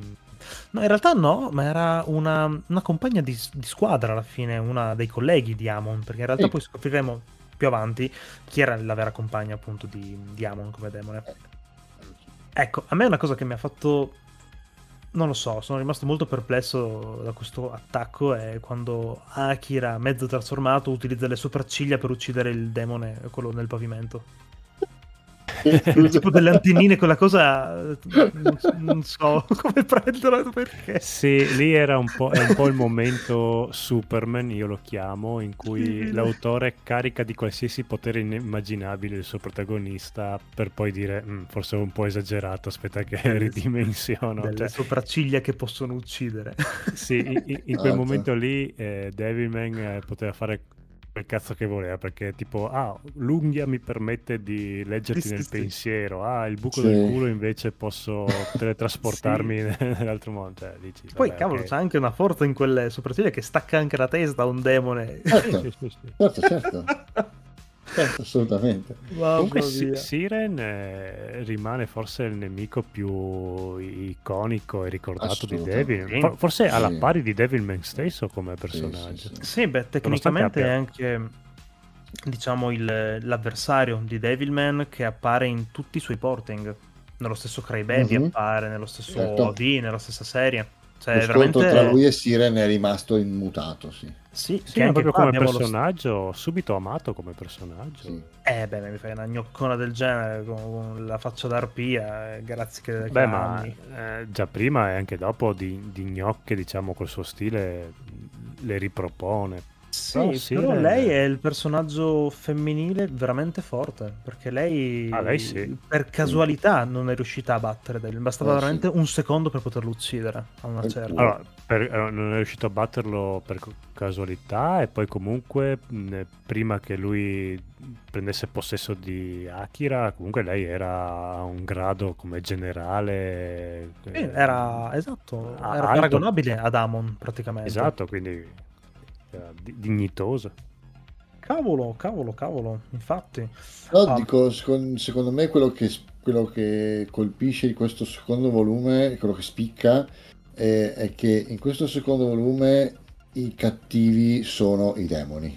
No, in realtà no, ma era una, una compagna di, di squadra alla fine, una dei colleghi di Amon, perché in realtà Sì. poi scopriremo più avanti chi era la vera compagna appunto di, di Amon come demone. Ecco, a me è una cosa che mi ha fatto... Non lo so, sono rimasto molto perplesso da questo attacco è quando Akira, mezzo trasformato, utilizza le sopracciglia per uccidere il demone, quello nel pavimento. Tipo delle antennine, quella cosa non, so come prenderla perché. Sì, lì era un po', è un po' il momento Superman, io lo chiamo, in cui Sì. l'autore carica di qualsiasi potere immaginabile il suo protagonista per poi dire "Mm, forse è un po' esagerato, aspetta che ridimensiono. delle Cioè, sopracciglia che possono uccidere. sì, in, in- in quel Esatto. momento lì eh, Devilman eh, poteva fare quel cazzo che voleva perché tipo ah l'unghia mi permette di leggerti Sì, nel sì. pensiero ah il buco Sì. del culo invece posso teletrasportarmi nell'altro mondo cioè, dici, Poi, vabbè, cavolo, ok. c'è anche una forza in quelle sopracciglia che stacca anche la testa a un demone. Certo, Sì, sì, sì. certo, certo. Certo, assolutamente. Mamma Comunque mia. Siren eh, rimane forse il nemico più iconico e ricordato di. Devil. Sì. Forse alla Sì. pari di Devilman stesso come personaggio. sì, sì. Sì, beh, tecnicamente è anche diciamo il- l'avversario di Devilman che appare in tutti i suoi porting. Nello stesso Crybaby Mhm. appare, nello stesso Certo. OD, nella stessa serie. Cioè, Lo scontro veramente... tra lui e Siren è rimasto immutato, sì. Sì, Sì, che proprio come abbiamo lo- personaggio, subito amato come personaggio. sì. Eh, beh, mi fai una gnoccona del genere con, la faccia d'arpia, eh, grazie che, Beh, ma eh, già prima e anche dopo di, di gnocche, diciamo, col suo stile le ripropone. Sì, Però però Siren- lei è il personaggio femminile veramente forte, perché lei, Ah, lei sì. per casualità non è riuscita a battere Devil, bastava Eh, veramente sì. un secondo per poterlo uccidere a una Eh, certa. Allora, per- eh, non è riuscito a batterlo per casualità e poi comunque mh, prima che lui prendesse possesso di Akira, comunque lei era a un grado come generale. Sì, eh, era esatto, era paragonabile ad Amon praticamente. Esatto, quindi dignitosa. Cavolo, cavolo, cavolo, infatti. No, Ah. dico, secondo, secondo me quello che, quello che colpisce di questo secondo volume, quello che spicca, è, è che in questo secondo volume i cattivi sono i demoni.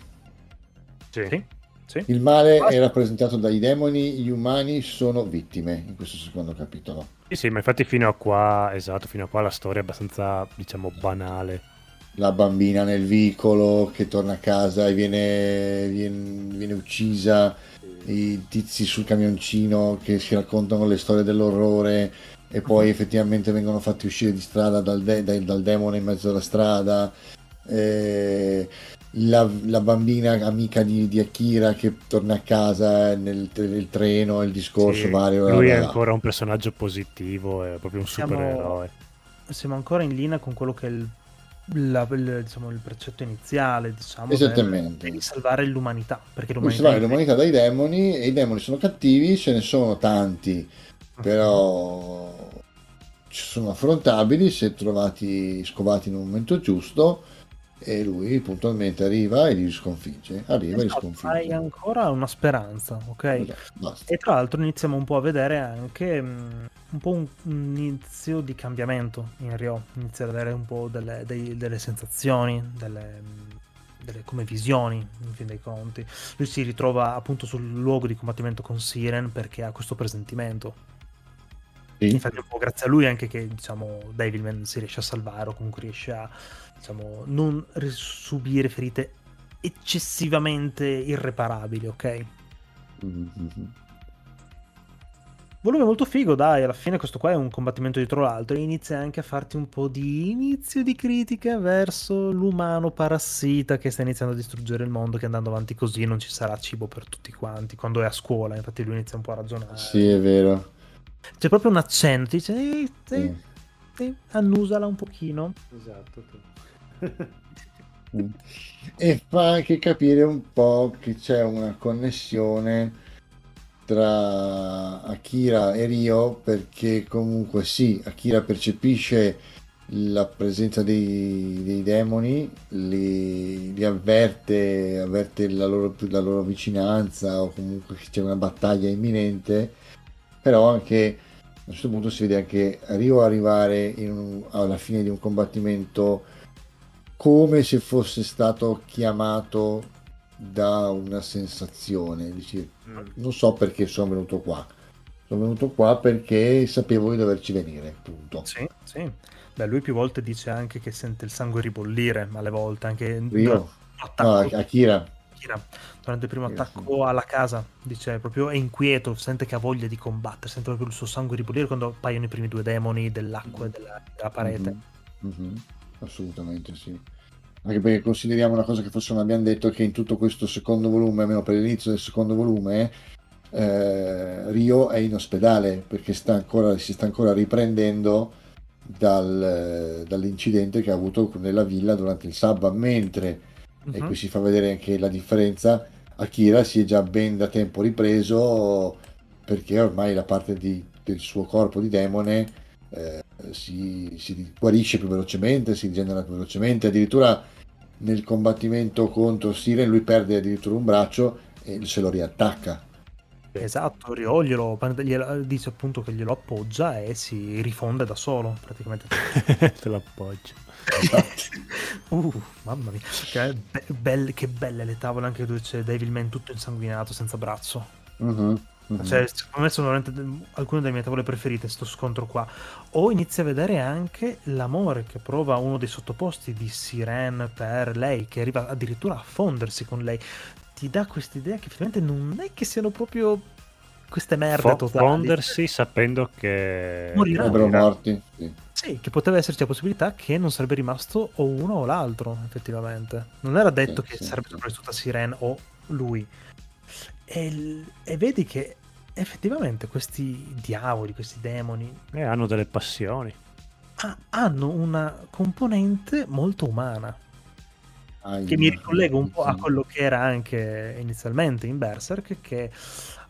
Sì, sì. Il male Basta. è rappresentato dai demoni, gli umani sono vittime in questo secondo capitolo. Sì, sì, ma infatti fino a qua, esatto, fino a qua la storia è abbastanza, diciamo, banale. La bambina nel vicolo che torna a casa e viene, viene, viene uccisa, i tizi sul camioncino che si raccontano le storie dell'orrore e poi effettivamente vengono fatti uscire di strada dal, de- dai- dal demone in mezzo alla strada. Eh, la, la bambina amica di, di Akira che torna a casa nel, nel treno, il discorso Sì, vario. lui è ancora un personaggio positivo, è proprio un Siamo- supereroe. Siamo ancora in linea con quello che è il, la- il- diciamo, il precetto iniziale, diciamo, Esattamente. del- di salvare l'umanità, perché l'umanità, salvare l'umanità dai demoni e i demoni sono cattivi, ce ne sono tanti, però ci sono affrontabili se trovati scovati in un momento giusto e lui puntualmente arriva e li sconfigge, arriva e li Esatto, hai sconfigge. ancora una speranza, ok? Esatto. E tra l'altro iniziamo un po' a vedere anche mh, un po' un, un inizio di cambiamento in Ryo, inizia ad avere un po' delle, dei- delle sensazioni, delle, mh, delle come visioni, in fin dei conti. Lui si ritrova appunto sul luogo di combattimento con Siren perché ha questo presentimento. Sì, Infatti è un po' grazie a lui anche che diciamo Devilman si riesce a salvare o comunque riesce a diciamo, non subire ferite eccessivamente irreparabili, ok? Mhm. Volume molto figo, dai, alla fine questo qua è un combattimento dietro l'altro e inizia anche a farti un po' di inizio di critica verso l'umano parassita che sta iniziando a distruggere il mondo, che andando avanti così non ci sarà cibo per tutti quanti, quando è a scuola, infatti lui inizia un po' a ragionare. Sì, è vero. C'è proprio un accento, dice, eh, Sì. eh, annusala un pochino. Esatto. Mm. E fa anche capire un po' che c'è una connessione tra Akira e Rio perché comunque sì, Akira percepisce la presenza dei, dei demoni, li, li avverte, avverte la loro, la loro vicinanza o comunque che c'è una battaglia imminente, però anche a certo punto si vede anche Rio arrivare un- alla fine di un combattimento come se fosse stato chiamato da una sensazione. Dici, non so perché sono venuto qua. Sono venuto qua perché sapevo di doverci venire, punto. Sì, sì. Beh, lui più volte dice anche che sente il sangue ribollire alle volte, anche Io, no, Akira, Akira, durante il primo Sì, attacco alla casa, dice proprio è inquieto, sente che ha voglia di combattere, sente proprio il suo sangue ribollire quando appaiono i primi due demoni dell'acqua e della, della parete. Mhm, mhm, Assolutamente sì. Anche perché consideriamo una cosa che forse non abbiamo detto, che in tutto questo secondo volume, almeno per l'inizio del secondo volume, eh, Rio è in ospedale perché sta ancora, si sta ancora riprendendo dal- dall'incidente che ha avuto nella villa durante il sabba, mentre, e Mhm. qui si fa vedere anche la differenza, Akira si è già ben da tempo ripreso perché ormai la parte di- del suo corpo di demone eh, si, si guarisce più velocemente, si rigenera più velocemente, addirittura nel combattimento contro Siren lui perde addirittura un braccio e se lo riattacca. Esatto, Rio glielo, glielo- dice appunto che glielo appoggia e si rifonde da solo, praticamente. Te l'appoggio. Uh, mamma mia, che, be- belle, che belle le tavole anche dove c'è Devilman tutto insanguinato, senza braccio. Mhm, mhm. Cioè, secondo me sono alcune delle mie tavole preferite, sto scontro qua. O inizia a vedere anche l'amore che prova uno dei sottoposti di Siren per lei, che arriva addirittura a fondersi con lei. Ti dà quest'idea che effettivamente non è che siano proprio queste merde Fo- totali. fondersi sapendo che morirà. morti. sì. Sì, che poteva esserci la possibilità che non sarebbe rimasto o uno o l'altro, effettivamente. Non era detto Sì, che sì, sarebbe sì. sopravvissuta Siren o lui. E, e vedi che effettivamente questi diavoli, questi demoni, Eh, hanno delle passioni. ha- hanno una componente molto umana. Ai- Che mi ricollega un po' a quello che era anche inizialmente in Berserk, che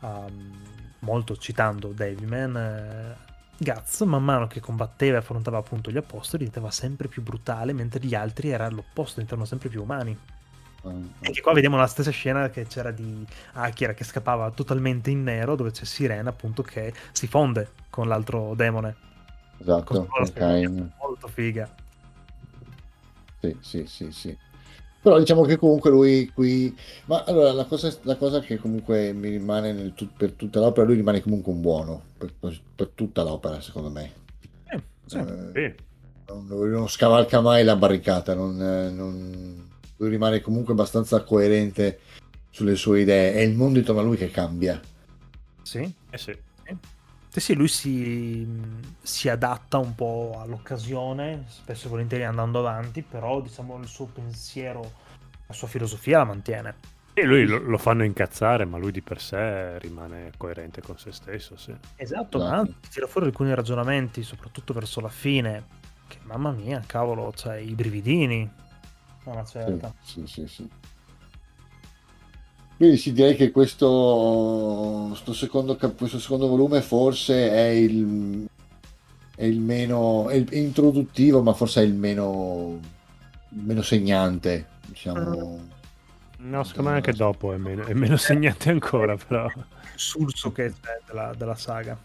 um, molto citando Devilman, eh, Guts, man mano che combatteva e affrontava appunto gli apostoli, diventava sempre più brutale, mentre gli altri era l'opposto, diventavano sempre più umani. E che qua vediamo la stessa scena che c'era di Akira che scappava totalmente in nero, dove c'è Sirena appunto che si fonde con l'altro demone. Esatto, Cain. molto figa. Sì, sì, sì, sì. Però diciamo che comunque lui qui... Ma allora la cosa, la cosa che comunque mi rimane nel tut- per tutta l'opera, lui rimane comunque un buono per, per tutta l'opera, secondo me. Eh, sì. Eh, Sì. non, non scavalca mai la barricata, non, non- lui rimane comunque abbastanza coerente sulle sue idee. È il mondo intorno a lui che cambia. Sì. Eh sì. Sì, sì, lui si, si adatta un po' all'occasione, spesso e volentieri andando avanti, però diciamo il suo pensiero, la sua filosofia la mantiene. E lui lo, lo fanno incazzare, ma lui di per sé rimane coerente con se stesso, sì. Esatto, ma Esatto. tira fuori alcuni ragionamenti, soprattutto verso la fine, che mamma mia, cavolo, cioè i brividini. Una Sì, certa. sì, sì, sì. Quindi sì, direi che questo, sto secondo, questo secondo volume forse è il, è il meno è il- è introduttivo, ma forse è il meno, il meno segnante, diciamo. No, secondo me anche dopo è meno, è meno segnante ancora, però. Il surso che c'è della, della saga.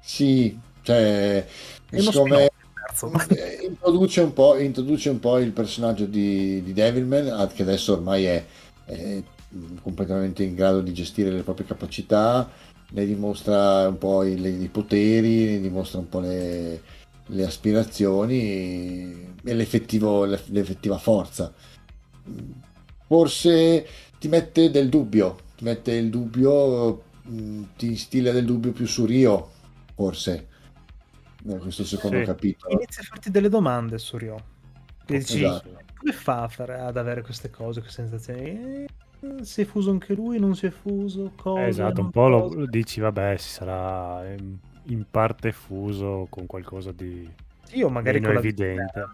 Sì, cioè, secondo me terzo. eh, introduce un po', introduce un po' il personaggio di, di Devilman, ah, che adesso ormai è, è completamente in grado di gestire le proprie capacità, ne dimostra un po' i, i poteri, ne dimostra un po' le, le aspirazioni e l'effettiva forza. Forse ti mette del dubbio, ti mette il dubbio, mh, ti instilla del dubbio più su Rio, forse, in questo secondo Sì. capitolo. Inizia a farti delle domande su Rio. E dici, Esatto. come fa a fare- ad avere queste cose, queste sensazioni? Eh, si è fuso anche lui, non si è fuso, cosa, Eh, esatto, un po' lo, cosa. lo dici, vabbè, si sarà ehm, in parte fuso con qualcosa di Sì, o magari meno con la evidente.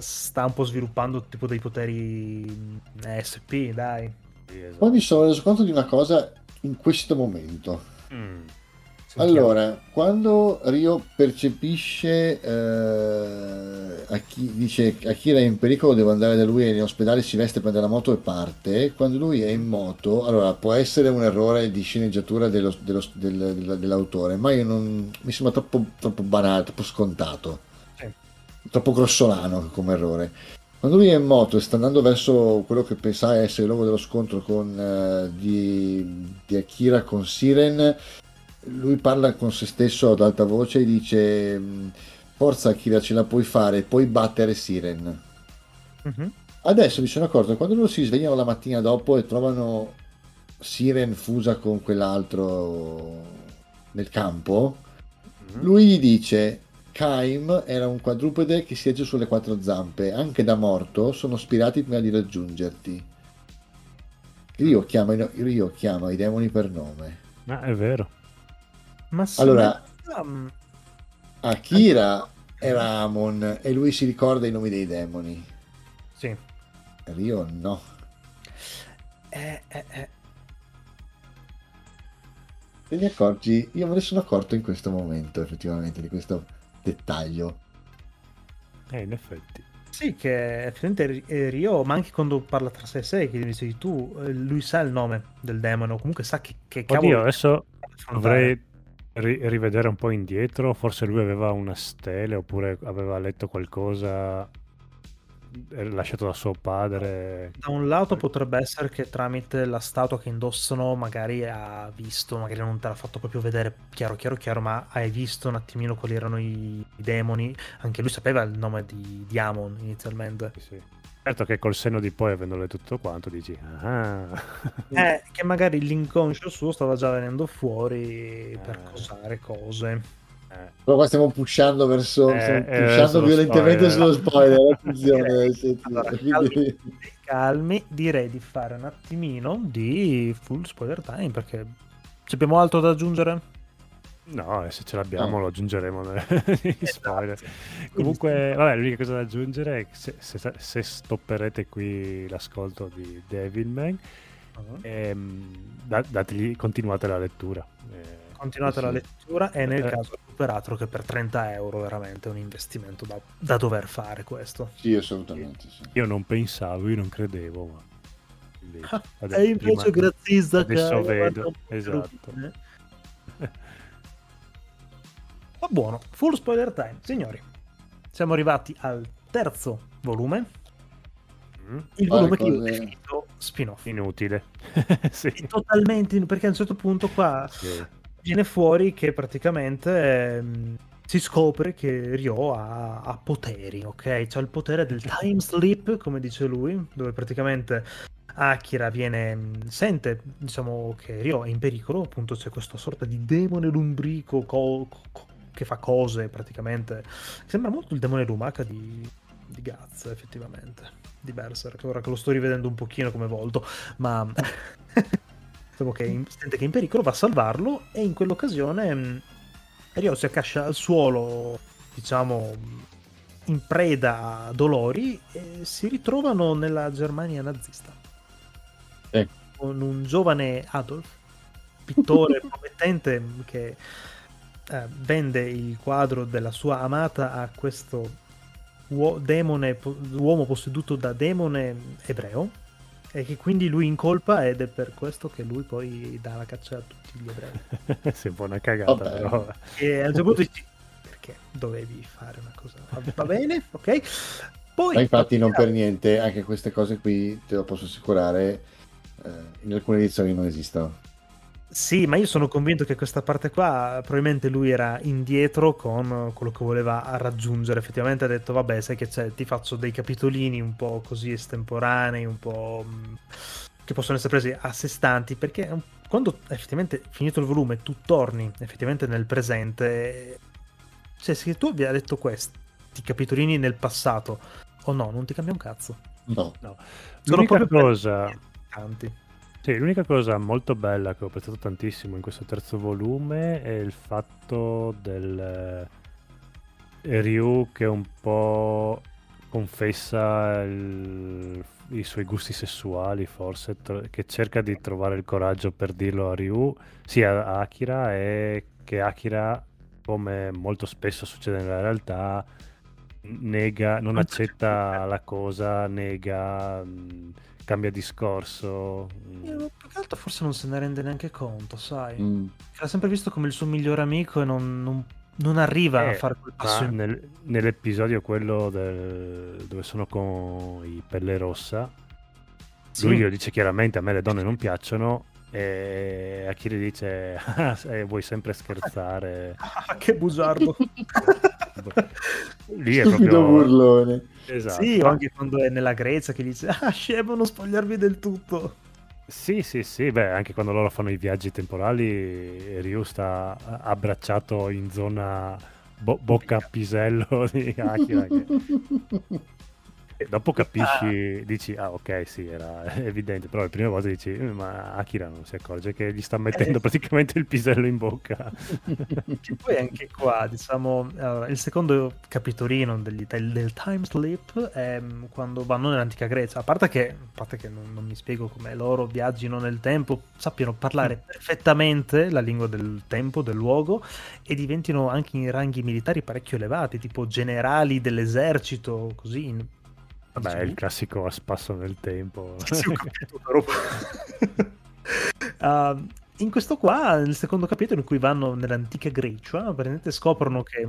sta un po' sviluppando tipo dei poteri mm, SP, dai. Sì, esatto. Poi mi sono reso conto di una cosa in questo momento. Mm. Sentiamo. Allora, quando Rio percepisce, eh, a chi dice Akira è in pericolo, devo andare da lui in ospedale, si veste, prende la moto e parte. Quando lui è in moto, allora può essere un errore di sceneggiatura dello- dello- del- del- dell'autore, ma io non, mi sembra troppo, troppo banale, troppo scontato, Sì. troppo grossolano come errore. Quando lui è in moto e sta andando verso quello che pensava essere il luogo dello scontro con, eh, di, di Akira con Siren, lui parla con se stesso ad alta voce e dice: "Mh, Forza Akira, ce la puoi fare, puoi battere Siren. Mhm. adesso mi sono accorto quando loro si svegliano la mattina dopo e trovano Siren fusa con quell'altro nel campo, Mm. lui gli dice Kaim era un quadrupede che si erge sulle quattro zampe, anche da morto sono spirati prima di raggiungerti. Rio chiama, Rio chiama i demoni per nome. Ma è vero. Ma sì, Allora- ma- mm, Akira era Amon e lui si ricorda i nomi dei demoni. sì. Rio no. Eh, eh, eh. Te ne accorgi? Io me ne sono accorto in questo momento, effettivamente, di questo dettaglio. Eh, in effetti. Sì, che effettivamente eh, Rio, ma anche quando parla tra sé e sé, che dici tu, eh, lui sa il nome del demone, comunque sa che, che Oddio, cavolo adesso affrontare. dovrei ri- rivedere un po' indietro. Forse lui aveva una stele oppure aveva letto qualcosa eh, lasciato da suo padre. Da un lato potrebbe essere che tramite la statua che indossano magari ha visto, magari non te l'ha fatto proprio vedere chiaro chiaro chiaro, ma hai visto un attimino quali erano i, i demoni. Anche lui sapeva il nome di, Amon inizialmente. Sì, sì. Certo che col senno di poi, avendo letto tutto quanto, dici... Ah. Eh, che magari l'inconscio suo stava già venendo fuori per Eh. causare cose. Eh, Però qua stiamo pushando verso... Eh, stiamo eh, pushando sullo violentemente spoiler. sullo spoiler, attenzione. sì, Allora, quindi- calmi, calmi, direi di fare un attimino di full spoiler time perché ci abbiamo altro da aggiungere? No, e se ce l'abbiamo No. lo aggiungeremo negli spoiler. Comunque, vabbè, l'unica cosa da aggiungere è che se, se- se stopperete qui l'ascolto di Devilman, ehm, da- dategli- continuate la lettura. Eh, Continuate la Sì. lettura e nel Eh. caso recuperatelo che per 30 euro veramente è un investimento da, da dover fare questo. Sì, assolutamente. Sì. io non pensavo, io non credevo, ma... invece, Ah, adesso- e invece prima- grazie Zakai, adesso vedo, esatto. rovine. Va buono, full spoiler time, signori. Siamo arrivati al terzo volume, Mm, il Fare volume che io ho definito spin-off. Inutile. sì. Totalmente, in- perché a un certo punto qua Sì. viene fuori che praticamente ehm, si scopre che Ryo ha, ha poteri, ok? C'ha il potere del time sleep, come dice lui, dove praticamente Akira viene, mh, sente, diciamo, che Ryo è in pericolo, appunto c'è questa sorta di demone lumbrico co- co- che fa cose praticamente. Sembra molto il demone lumaca di, di Guts, effettivamente, di Berserk, ora che lo sto rivedendo un pochino come volto, ma... Diciamo che in- sente che è in pericolo, va a salvarlo e in quell'occasione mh, Ryo si accascia al suolo, diciamo, mh, in preda a dolori e si ritrovano nella Germania nazista. Eh. Con un giovane Adolf, pittore promettente mh, che eh, vende il quadro della sua amata a questo uo- demone, po- uomo posseduto da demone ebreo e che quindi lui incolpa ed è per questo che lui poi dà la caccia a tutti gli ebrei. Sembra una cagata, Vabbè. però... E a un certo punto dici, perché dovevi fare una cosa? Va, va bene, ok? Poi, Ma infatti non per niente, anche queste cose qui, te lo posso assicurare, eh, in alcune edizioni non esistono. Sì, ma io sono convinto che questa parte qua probabilmente lui era indietro con quello che voleva raggiungere. Effettivamente ha detto, vabbè, sai che c'è, ti faccio dei capitolini un po' così estemporanei, un po' mh, che possono essere presi a sé stanti, perché quando effettivamente finito il volume tu torni effettivamente nel presente, cioè se tu abbia detto questi capitolini nel passato o no, non ti cambia un cazzo. No. Sono L'unica proprio cosa... tanti. Sì, l'unica cosa molto bella che ho apprezzato tantissimo in questo terzo volume è il fatto del eh, Ryu che un po' confessa il- i suoi gusti sessuali, forse, tro- che cerca di trovare il coraggio per dirlo a Ryu, sì, a Akira, e che Akira, come molto spesso succede nella realtà, nega, non accetta la cosa, nega, mh, cambia discorso. mh. Eh, Più che altro forse non se ne rende neanche conto, sai? Mm. L'ha sempre visto come il suo migliore amico e non, non- non arriva a Eh, fare quel passo in nel- nell'episodio quello del- dove sono con i pelle rossa, Sì. lui glielo dice chiaramente a me le donne non piacciono e Akira dice "Ah, vuoi sempre scherzare. Ah, che bugiardo. Lì è Stupido proprio... burlone. Esatto. Sì, o anche quando è nella Grecia che dice ah, scemo, non spogliarvi del tutto. Sì, sì, sì, beh, anche quando loro fanno i viaggi temporali, Ryu sta abbracciato in zona bo- bocca a pisello di Akira. Che... E dopo capisci, dici, ah ok, sì, era evidente, però le prime volte dici, "Eh, ma Akira non si accorge che gli sta mettendo Eh. praticamente il pisello in bocca. Che poi anche qua, diciamo, allora, il secondo capitolino degli- del, del time slip è mm, quando vanno nell'antica Grecia. A parte che, a parte che non, non mi spiego come loro viaggino nel tempo, sappiano parlare perfettamente la lingua del tempo, del luogo e diventino anche in ranghi militari parecchio elevati, tipo generali dell'esercito, così. in- Vabbè, diciamo, il classico a spasso nel tempo. sì, sì, ho capito, però... Ah, in questo qua, nel secondo capitolo in cui vanno nell'antica Grecia, praticamente scoprono che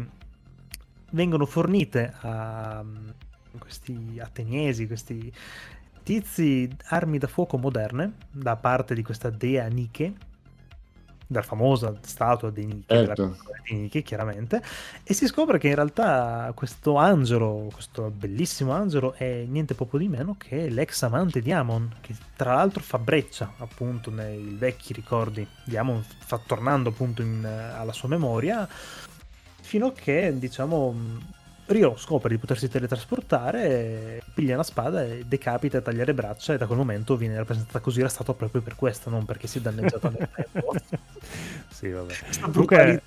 vengono fornite a mm, questi ateniesi, questi tizi, armi da fuoco moderne da parte di questa dea Nike, dalla famosa statua di Nike, Certo. di Nike, chiaramente, e si scopre che in realtà questo angelo, questo bellissimo angelo, è niente poco di meno che l'ex amante di Amon, che tra l'altro fa breccia appunto nei vecchi ricordi di Amon, fa, tornando appunto in- alla sua memoria, fino a che diciamo Rio scopre di potersi teletrasportare, piglia una spada e decapita e taglia le braccia e da quel momento viene rappresentata così, era stato proprio per questo, non perché si è danneggiato nel tempo. sì, vabbè. Comunque,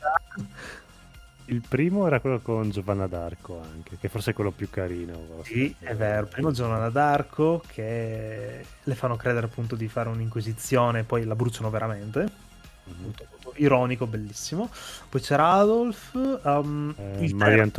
il primo era quello con Giovanna d'Arco anche, che forse è quello più carino. Sì, è vero. Prima Giovanna d'Arco che le fanno credere appunto di fare un'inquisizione, poi la bruciano veramente. Mhm. Molto, molto ironico, bellissimo. Poi c'era Adolf, um, Eh, il, Maria terzo,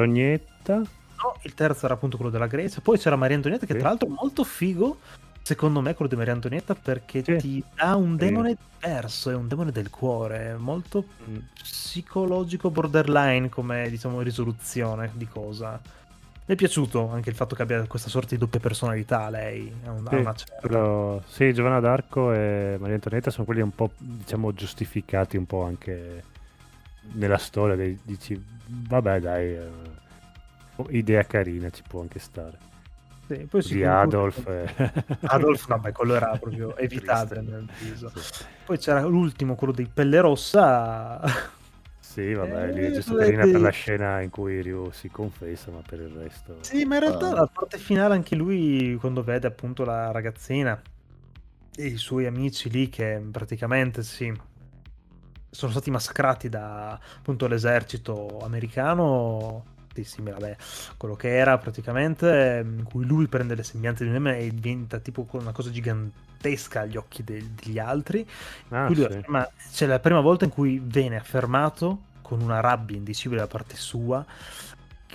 Antonietta. no, il terzo era appunto quello della Grecia. Poi c'era Maria Antonietta, che Sì. tra l'altro è molto figo. Secondo me, quello di Maria Antonietta, perché Sì. ti dà un demone diverso, è un demone del cuore, è molto Mm, psicologico borderline come diciamo risoluzione di cosa. Mi è piaciuto anche il fatto che abbia questa sorta di doppia personalità lei, ha un- Sì, una certa. quello- sì, Giovanna d'Arco e Maria Antonietta sono quelli un po', diciamo, giustificati un po' anche nella storia. dei- dici, vabbè, dai, eh, idea carina, ci può anche stare. Sì, poi si Di Adolf. e- Adolf, no, beh, quello era proprio evitabile Triste. nel viso. Sì. Poi c'era l'ultimo, quello di Pelle Rossa. Sì, vabbè, lì è Eh, giusto vedi. carina per la scena in cui Ryu si confessa, ma per il resto... Sì, ma in realtà Ah. la parte finale anche lui quando vede appunto la ragazzina e i suoi amici lì che praticamente sì sono stati massacrati da appunto l'esercito americano sì, simile vabbè, quello che era praticamente in cui lui prende le sembianze di un meme e diventa tipo una cosa gigantesca agli occhi de- degli altri Ah, sì. afferma- c'è la prima volta in cui viene affermato con una rabbia indicibile da parte sua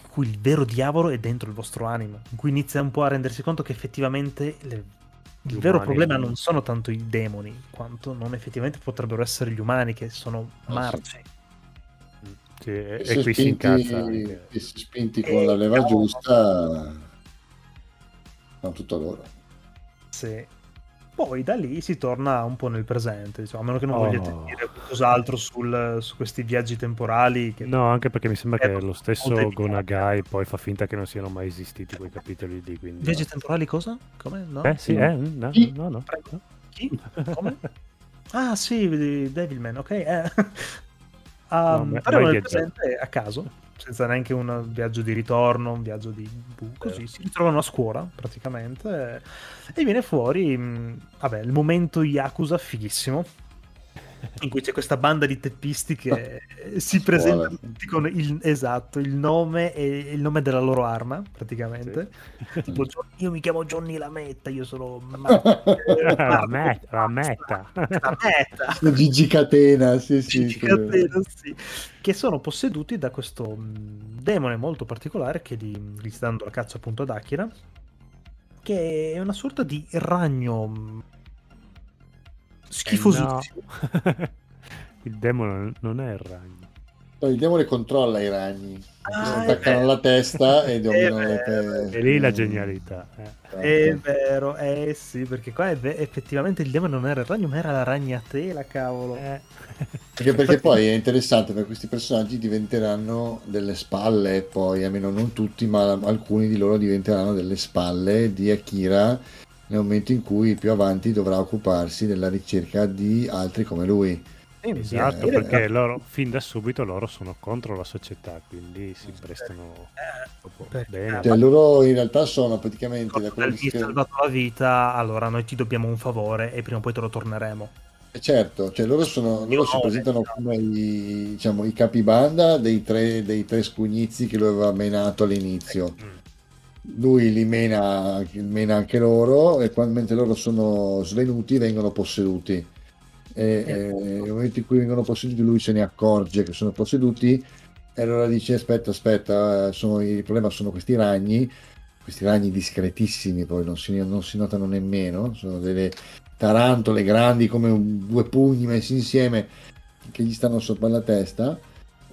in cui il vero diavolo è dentro il vostro animo, in cui inizia un po' a rendersi conto che effettivamente le- il vero umani. problema non sono tanto i demoni, quanto non effettivamente potrebbero essere gli umani che sono Ah, sì. Sì, e, E se qui si incazza anche. e se spinti E con la leva no. giusta, fanno tutto loro. Sì. Poi da lì si torna un po' nel presente, diciamo, a meno che non Oh. vogliate dire qualcos'altro sul- su questi viaggi temporali. Che... No, anche perché mi sembra Eh, che lo stesso. Gonagai poi fa finta che non siano mai esistiti quei capitoli lì. Quindi... Viaggi temporali cosa? Come? No? Eh sì, No. eh, no, Chi? no, no. Prego. Chi? Come? Ah sì, Devilman, ok. Eh. No, Um, ma- però mai nel presente a caso, senza neanche un viaggio di ritorno, un viaggio di bu- così, si ritrovano a scuola praticamente e viene fuori, vabbè, il momento Yakuza fighissimo. In cui c'è questa banda di teppisti che si presentano tutti con il, esatto, il nome e il nome della loro arma, praticamente. Tipo, "Gio- io mi chiamo Johnny Lametta, io sono Ma- La meta, la meta. La meta. Gigi Catena, sì, sì. Gigi Catena, sì. Che sono posseduti da questo mh, demone molto particolare che gli, gli sta dando la caccia appunto ad Akira. Che è una sorta di ragno mh, schifosissimo. Eh, no. il demone non è il ragno. Poi il demone controlla i ragni. Ah, si attaccano alla testa e dominano le pe- E lì la genialità. eh. È vero, eh sì, perché qua è ve- effettivamente il demone non era il ragno, ma era la ragnatela, cavolo. Eh. Perché, perché poi è interessante perché questi personaggi diventeranno delle spalle, poi almeno non tutti, ma alcuni di loro diventeranno delle spalle di Akira nel momento in cui più avanti dovrà occuparsi della ricerca di altri come lui. Sì, Esatto, Eh, perché loro fin da subito loro sono contro la società, quindi si prestano Eh, bene. Cioè, loro in realtà sono praticamente quello mi che hai salvato la vita, allora noi ti dobbiamo un favore e prima o poi te lo torneremo. Eh, Certo, cioè loro, sono, loro si no, presentano come i, diciamo, i capibanda dei tre, dei tre scugnizi che lui aveva menato all'inizio. Mm. Lui li mena, mena anche loro e quando, mentre loro sono svenuti vengono posseduti. E, e nel momento in cui vengono posseduti lui se ne accorge che sono posseduti e allora dice aspetta, aspetta, eh, sono- il problema sono questi ragni, questi ragni discretissimi poi non si, non si notano nemmeno, sono delle tarantole grandi come un- due pugni messi insieme che gli stanno sopra la testa.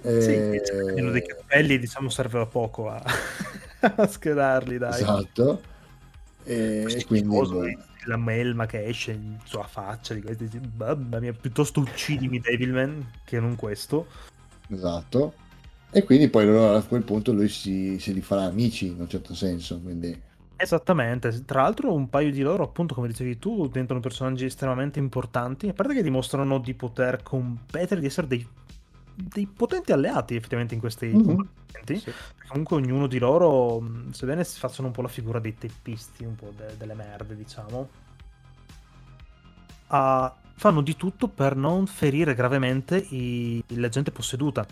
Sì, Eh, hanno dei capelli, diciamo, serve a poco a, a schedarli, dai. esatto. E, e quindi boh, la melma che esce in sua faccia di questi, mamma mia, piuttosto uccidimi Devilman che non questo. esatto. E quindi poi loro a quel punto lui si, se li farà amici in un certo senso. Quindi Esattamente, tra l'altro un paio di loro, appunto, come dicevi tu, diventano personaggi estremamente importanti, a parte che dimostrano di poter competere, di essere dei, dei potenti alleati effettivamente in questi Mhm. combattimenti. Sì. Comunque ognuno di loro, mh, sebbene si facciano un po' la figura dei teppisti, un po' de- delle merde, diciamo, ah, fanno di tutto per non ferire gravemente i- la gente posseduta.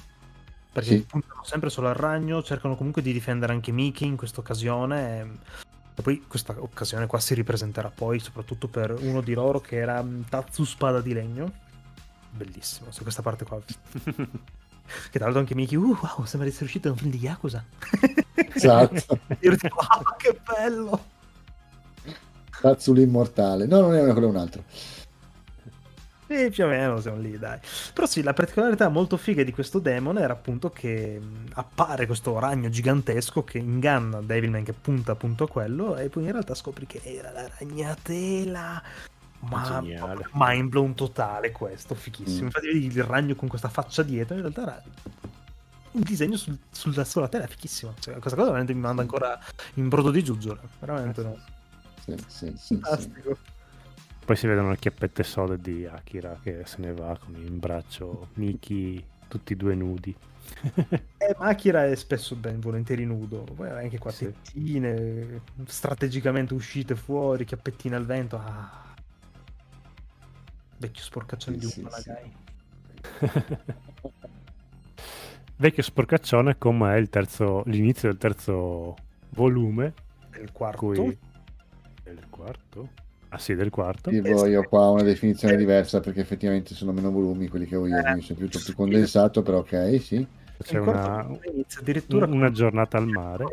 Perché Sì. puntano sempre solo al ragno, cercano comunque di difendere anche Miki in questa occasione. E, e poi questa occasione qua si ripresenterà poi, soprattutto per uno di loro che era mm, Tatsu Spada di Legno. Bellissimo, su questa parte qua. Che tra l'altro anche Miki, uh, wow, sembra di essere uscito da un film di Yakuza. Esatto. Io tipo, ah, che bello! Tatsu l'immortale. No, non è quello è un altro. Sì, più o meno siamo lì, dai. Però sì, la particolarità molto figa di questo demone era appunto che appare questo ragno gigantesco che inganna Devilman che punta appunto a quello e poi in realtà scopri che era la ragnatela. Ma mind blown totale questo, fighissimo. Mm. Infatti vedi il ragno con questa faccia dietro, in realtà era un disegno sul- sulla, sulla tela, fighissimo. Cioè, questa cosa veramente mi manda ancora in brodo di giuggiole. Veramente no. Sì, sì, sì, sì. Fantastico. Poi si vedono le chiappette sode di Akira che se ne va con in braccio Miki, tutti e due nudi. Eh, ma Akira è spesso ben volentieri nudo, poi anche qua Sì. tettine strategicamente uscite fuori, chiappettine al vento. Ah. Vecchio sporcaccione Sì, di sì, un sì. Vecchio sporcaccione come è il terzo, l'inizio del terzo volume, Del quarto. cui... Del quarto? Ah sì, del quarto. Io qua ho una definizione diversa perché effettivamente sono meno volumi quelli che ho io, quindi sono più, più condensato, però ok, sì. C'è una, inizia addirittura una giornata al mare.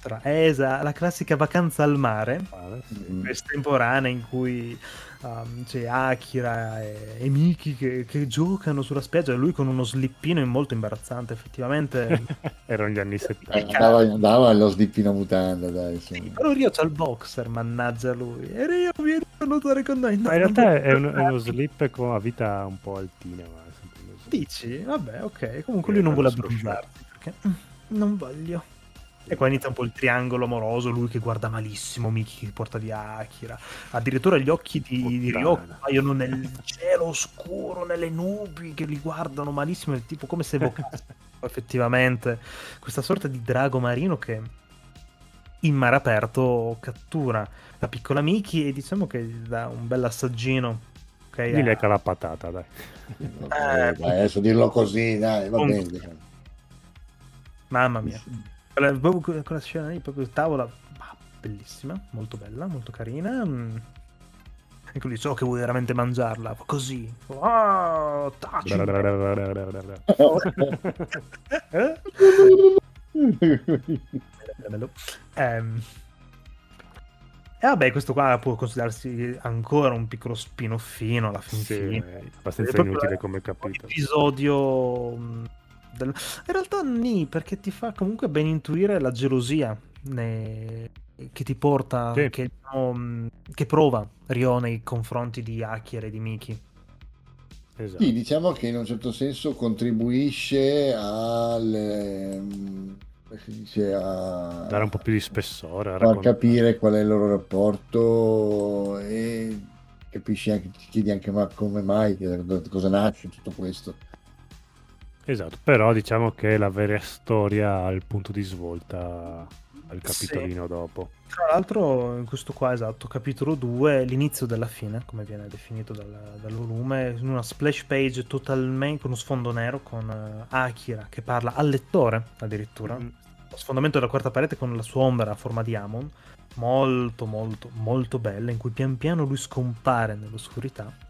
Tra- eh, esa- la classica vacanza al mare, sì. Mm. estemporanea in cui um, c'è Akira e, e Miki che, che giocano sulla spiaggia e lui con uno slippino molto imbarazzante effettivamente. Erano gli anni Eh, 70. Andava, andava allo slippino mutanda, dai. Sì, però Rio c'ha il boxer, mannaggia lui. E Rio vieni a nuotare con noi. No, Ma in realtà è, uno, è uno slip con la vita un po' altina. Ma. Dici? Vabbè, ok. Comunque lui non vuole abbronzarsi perché non voglio. E qua inizia un po' il triangolo amoroso, lui che guarda malissimo Miki che porta via Akira. Addirittura gli occhi di, di Puttana. Ryoko paiono nel cielo oscuro, nelle nubi che li guardano malissimo, è tipo come se evocassero effettivamente questa sorta di drago marino che in mare aperto cattura la piccola Miki e diciamo che gli dà un bel assaggino. ok, Gli a- lecca la patata, dai. Eh, dai, adesso dirlo così, dai, va bene. Mamma mia. Quella, proprio que- quella scena lì, proprio tavola, bellissima, molto bella, molto carina. mm. Ecco lì, so che vuoi veramente mangiarla, così. Ah, taci. Eh? Bello. Ehm, E vabbè, questo qua può considerarsi ancora un piccolo spin-offino alla fin Sì, fine. è abbastanza inutile un come capitolo. episodio mh, Del- In realtà nì, perché ti fa comunque ben intuire la gelosia ne- che ti porta, Sì. che, mh, che prova Ryo nei confronti di Akira e di Miki. Esatto. Sì, diciamo che in un certo senso contribuisce al, ehm, dice, a Dare un po' più di spessore. a far raccontare. capire qual è il loro rapporto e capisci anche, ti chiedi anche ma come mai, da cosa nasce tutto questo. Esatto, però diciamo che la vera storia ha il punto di svolta al Sì. capitolino dopo. Tra l'altro, in questo qua, esatto, capitolo 2, l'inizio della fine, come viene definito dal, dal volume, in una splash page totalmente con uno sfondo nero con eh, Akira che parla al lettore addirittura. Mm. Lo sfondamento della quarta parete con la sua ombra a forma di Amon, molto molto molto bella, in cui pian piano lui scompare nell'oscurità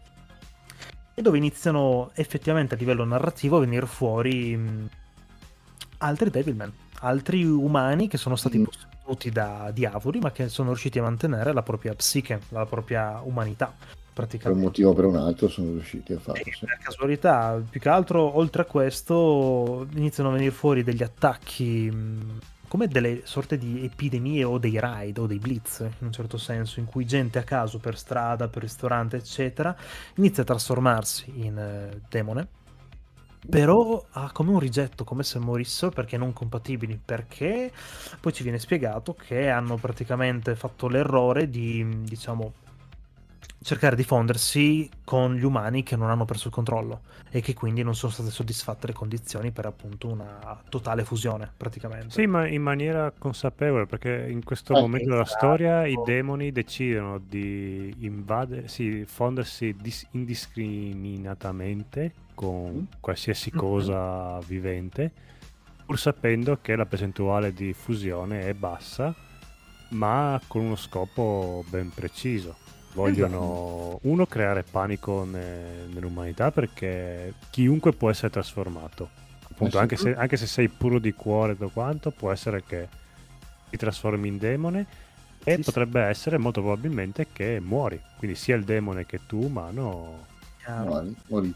e dove iniziano effettivamente a livello narrativo a venire fuori mh, altri Devilman, altri umani che sono stati Mm. posseduti da diavoli ma che sono riusciti a mantenere la propria psiche, la propria umanità Per un motivo o per un altro sono riusciti a farlo. Sì, sì. per casualità, più che altro, oltre a questo, iniziano a venire fuori degli attacchi mh, come delle sorte di epidemie o dei raid o dei blitz, in un certo senso, in cui gente a caso per strada, per ristorante, eccetera, inizia a trasformarsi in eh, demone. Però ha come un rigetto, come se morissero perché non compatibili. Perché poi ci viene spiegato che hanno praticamente fatto l'errore di, diciamo, cercare di fondersi con gli umani che non hanno perso il controllo e che quindi non sono state soddisfatte le condizioni per appunto una totale fusione praticamente. Sì, ma in maniera consapevole, perché in questo Ah, momento della esatto. storia i demoni decidono di invadere, sì, fondersi dis- indiscriminatamente con qualsiasi Mhm. cosa vivente, pur sapendo che la percentuale di fusione è bassa, ma con uno scopo ben preciso. Vogliono, uno, creare panico ne- nell'umanità perché chiunque può essere trasformato. Appunto, sì. anche, se, anche se sei puro di cuore tutto quanto, può essere che ti trasformi in demone e Sì, sì. potrebbe essere molto probabilmente che muori. Quindi sia il demone che tu umano. Muori.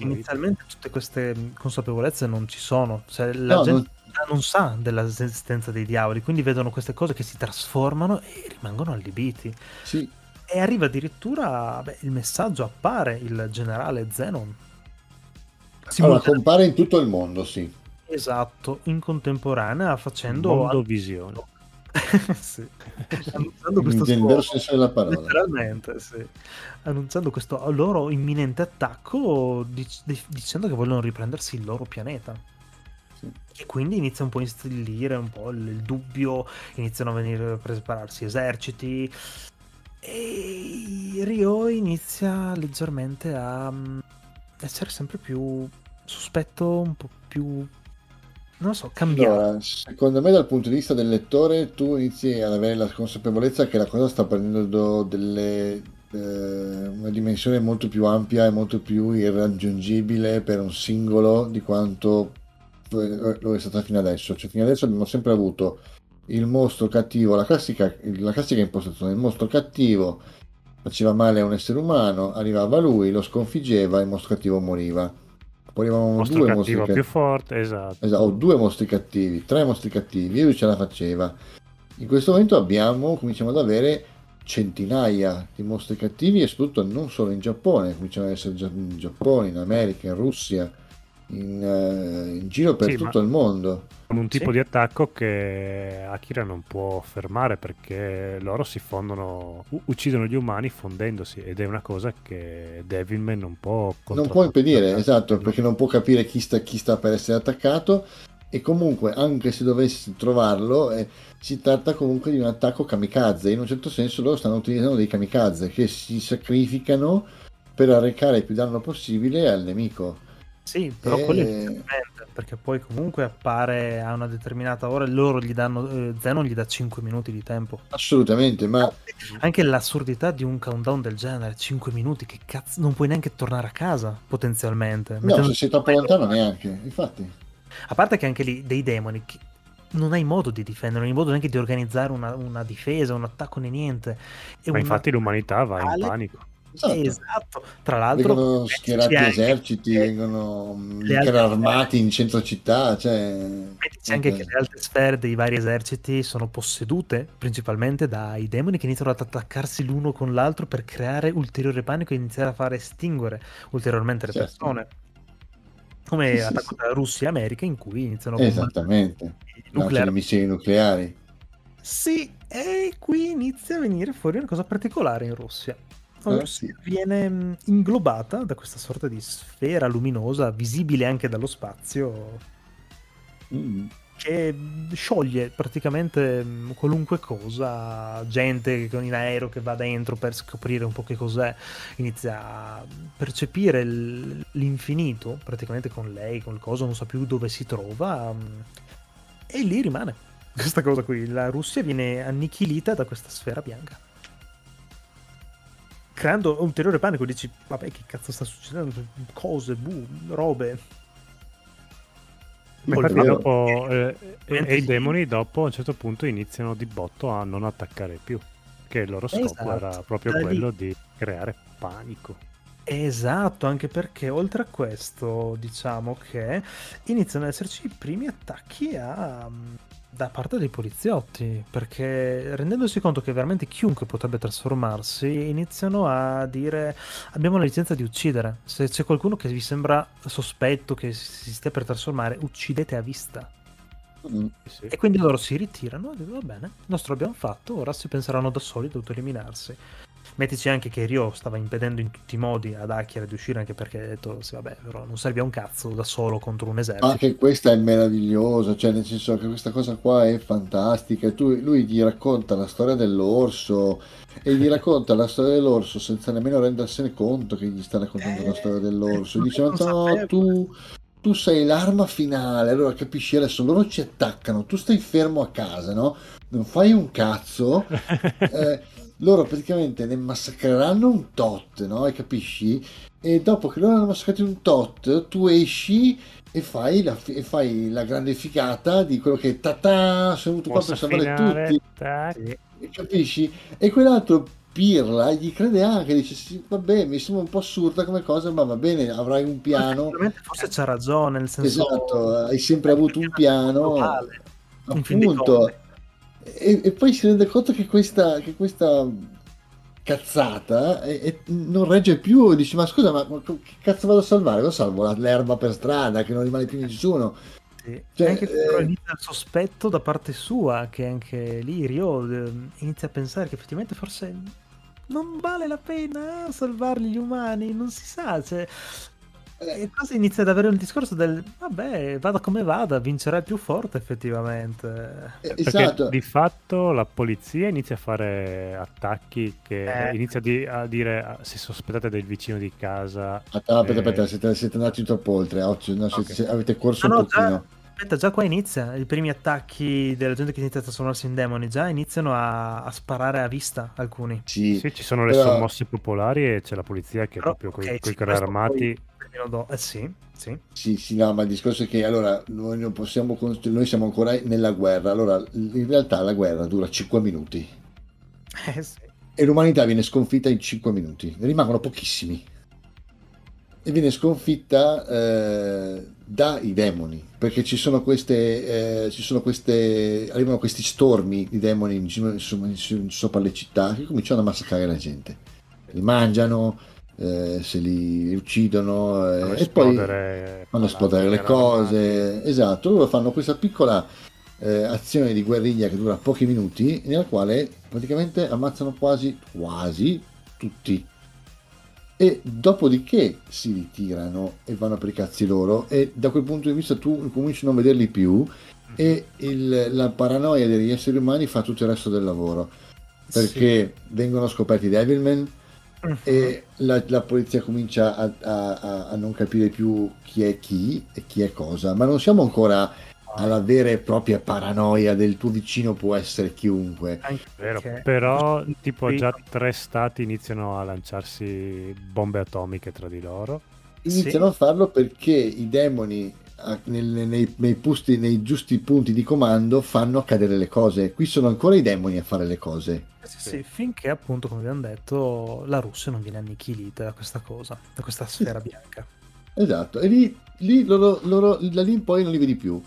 Inizialmente tutte queste consapevolezze non ci sono, cioè la No, gente non... sa dell'esistenza dei diavoli, quindi vedono queste cose che si trasformano e rimangono allibiti. Sì, E arriva addirittura, beh, il messaggio appare, il generale Zenon. allora Simultaneamente- compare in tutto il mondo, sì. Esatto, in contemporanea facendo... Mondo visione. sì. Annunciando questo suo-. Letteralmente, sì. Annunciando questo loro imminente attacco dic- dic- dicendo che vogliono riprendersi il loro pianeta. Sì. E quindi inizia un po' a instillire un po' il, il dubbio, iniziano a venire a prepararsi eserciti e Rio inizia leggermente a mm, essere sempre più sospetto, un po' più, non so, cambiato. Allora, secondo me dal punto di vista del lettore tu inizi ad avere la consapevolezza che la cosa sta prendendo delle, eh, una dimensione molto più ampia e molto più irraggiungibile per un singolo di quanto lo è stata fino adesso. Cioè, fino adesso abbiamo sempre avuto il mostro cattivo, la classica, la classica impostazione, il mostro cattivo faceva male a un essere umano, arrivava lui, lo sconfiggeva e il mostro cattivo moriva. Poi arrivavano Mostro due mostri più cattivi. forte, esatto. Esatto, ho due mostri cattivi, tre mostri cattivi e lui ce la faceva. In questo momento abbiamo, cominciamo ad avere centinaia di mostri cattivi e soprattutto non solo in Giappone, cominciano ad essere in Giappone, in America, in Russia, in, eh, in giro per Sì, tutto il mondo. Con un tipo Sì. di attacco che Akira non può fermare perché loro si fondono, u- uccidono gli umani fondendosi ed è una cosa che Devilman non può Non può impedire, esatto, perché non può capire chi sta, chi sta per essere attaccato e comunque anche se dovessi trovarlo eh, si tratta comunque di un attacco kamikaze, in un certo senso loro stanno utilizzando dei kamikaze che si sacrificano per arrecare il più danno possibile al nemico. Sì, però Eh, quello è inizialmente, perché poi comunque appare a una determinata ora e loro gli danno, eh, Zenon gli dà 5 minuti di tempo. Assolutamente, ma Anche l'assurdità di un countdown del genere, 5 minuti, che cazzo, non puoi neanche tornare a casa, potenzialmente. no, Mettendo- se sei troppo lontano neanche, infatti. A parte che anche lì dei demoni che non hai modo di difendere, non hai modo neanche di organizzare una, una difesa, un attacco né niente. È Ma infatti l'umanità va in panico. Esatto. Esatto. Tra l'altro, Vengono schierati anche eserciti, vengono armati in centro città, cioè... Mettici anche che le altre sfere dei vari eserciti sono possedute principalmente dai demoni che iniziano ad attaccarsi l'uno con l'altro per creare ulteriore panico e iniziare a far estinguere ulteriormente le Certo. persone. Come Sì, sì, l'attacco sì. tra Russia e America in cui iniziano Esattamente. Nucleari. missili nucleari. Sì, e qui inizia a venire fuori una cosa particolare in Russia. La Eh, Russia viene mh, inglobata da questa sorta di sfera luminosa, visibile anche dallo spazio, Mm. che mh, scioglie praticamente mh, qualunque cosa, gente con in aereo che va dentro per scoprire un po' che cos'è, inizia a percepire l'infinito, praticamente con lei, con il coso, non sa più dove si trova, e lì rimane. Questa cosa qui, la Russia viene annichilita da questa sfera bianca. Creando ulteriore panico, dici, vabbè, che cazzo sta succedendo? Cose, bu, robe. Ma infatti dopo, eh, e, Mentre e i demoni dopo a un certo punto iniziano di botto a non attaccare più. Che il loro scopo Esatto, era proprio quello di creare panico. Esatto, anche perché oltre a questo, diciamo che iniziano ad esserci i primi attacchi a- da parte dei poliziotti, perché rendendosi conto che veramente chiunque potrebbe trasformarsi, iniziano a dire abbiamo la licenza di uccidere. Se c'è qualcuno che vi sembra sospetto che si stia per trasformare, uccidete a vista. Mm. Sì. E quindi loro si ritirano e dicono va bene, il nostro l'abbiamo fatto, ora si penseranno da soli ad autoeliminarsi. Mettici anche che Ryo stava impedendo in tutti i modi ad Akira di uscire anche perché ha detto sì vabbè però non serve a un cazzo da solo contro un esercito. Anche questa è meravigliosa, cioè nel senso che questa cosa qua è fantastica. Tu- lui gli racconta la storia dell'orso e gli racconta la storia dell'orso senza nemmeno rendersene conto che gli sta raccontando la storia dell'orso. Eh, Dice: non No, sapevo." tu, tu sei l'arma finale. Allora capisci adesso loro ci attaccano, tu stai fermo a casa, no? Non fai un cazzo. Eh, loro praticamente ne massacreranno un tot, no? E capisci? E dopo che loro hanno massacrato un tot, tu esci e fai la, e fai la grande figata di quello che ta sono venuto qua per salvare finale, tutti, tac. E capisci? E quell'altro pirla gli crede anche, dice sì, vabbè, mi sembra un po' assurda come cosa, ma va bene, avrai un piano. Forse c'ha ragione, nel senso Esatto, hai sempre avuto un piano. Appunto. E, e poi si rende conto che questa, che questa cazzata è- è- non regge più. Dici, ma scusa, ma, ma che cazzo vado a salvare? Lo salvo l'erba per strada, che non rimane più nessuno. Sì. Cioè, anche però eh, inizia il sospetto da parte sua, che anche lì Rio eh, inizia a pensare che effettivamente forse non vale la pena salvarli gli umani, non si sa. Cioè, Eh. E quasi inizia ad avere un discorso del vabbè, vada come vada, vincerà il più forte effettivamente. Eh, Perché esatto. di fatto la polizia inizia a fare attacchi che Eh. inizia di- a dire ah, se sospettate del vicino di casa Aspetta, aspetta, eh, aspetta, siete, siete andati troppo oltre. oggi, no, siete- Ok. se- avete corso No, un no, già- pochino. Aspetta, già qua inizia i primi attacchi della gente che inizia a trasformarsi in demoni, già iniziano a, a sparare a vista alcuni. Sì, Sì, ci sono le Però- sommosse popolari e c'è la polizia che Però, proprio con ok, i carri armati poi do- Eh sì, sì. Sì, sì, no, ma il discorso è che allora noi non possiamo noi siamo ancora nella guerra. Allora, in realtà la guerra dura 5 minuti Eh sì. e l'umanità viene sconfitta in 5 minuti. Ne rimangono pochissimi. E viene sconfitta eh, dai demoni, perché ci sono queste, eh, ci sono queste, arrivano questi stormi di demoni in giro- in- in- sopra le città che cominciano a massacrare la gente. Li mangiano, eh, se li uccidono eh, fanno e poi esplodere fanno esplodere le cose. Esatto, loro fanno questa piccola eh, azione di guerriglia che dura pochi minuti, nella quale praticamente ammazzano quasi, quasi tutti. E dopodiché si ritirano e vanno per i cazzi loro, e da quel punto di vista tu cominci a non vederli più. E il- la paranoia degli esseri umani fa tutto il resto del lavoro. Perché vengono scoperti i Devilman, Mhm. e la, la polizia comincia a, a- a- a non capire più chi è chi e chi è cosa, ma non siamo ancora alla vera e propria paranoia del tuo vicino può essere chiunque. Anche Vero, perché- però tipo Sì. già tre stati iniziano a lanciarsi bombe atomiche tra di loro. Iniziano a farlo perché i demoni nel- nei, nei posti- nei giusti punti di comando fanno accadere le cose. Qui sono ancora i demoni a fare le cose. Sì, sì, finché appunto, come abbiamo detto, la Russia non viene annichilita da questa cosa, da questa sfera bianca. Esatto, e lì, lì loro, loro- da lì in poi non li vedi più.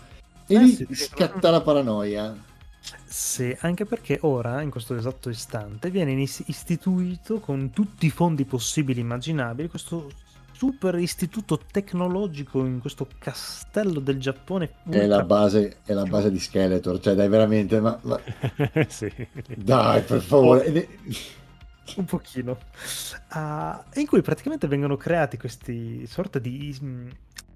E Eh lì sì, sì. scatta la paranoia. Sì, anche perché ora, in questo esatto istante, viene istituito con tutti i fondi possibili e immaginabili questo super istituto tecnologico in questo castello del Giappone. È la base, è la base di Skeletor, cioè dai veramente, ma, ma- sì. dai per favore. Un pochino. Ah, in cui praticamente vengono creati questi sorta di mm,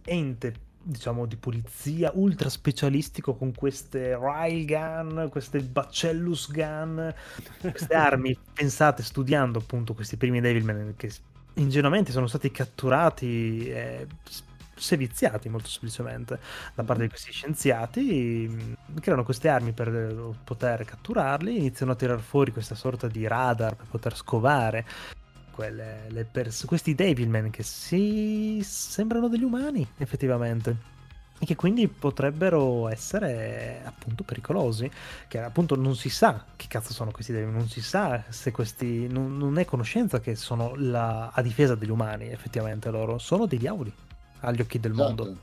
ente, diciamo, di polizia ultra specialistico con queste railgun, queste bacellus gun, queste armi pensate studiando appunto questi primi Devilman che ingenuamente sono stati catturati e seviziati molto semplicemente da parte di questi scienziati mh, creano queste armi per eh, poter catturarli iniziano a tirar fuori questa sorta di radar per poter scovare quelle, le pers- questi Devilman che si sembrano degli umani effettivamente. E che quindi potrebbero essere appunto pericolosi. Che appunto non si sa che cazzo sono questi Devilman non si sa se questi non, non è conoscenza che sono la, a difesa degli umani effettivamente loro. Sono dei diavoli agli occhi del mondo. Esatto.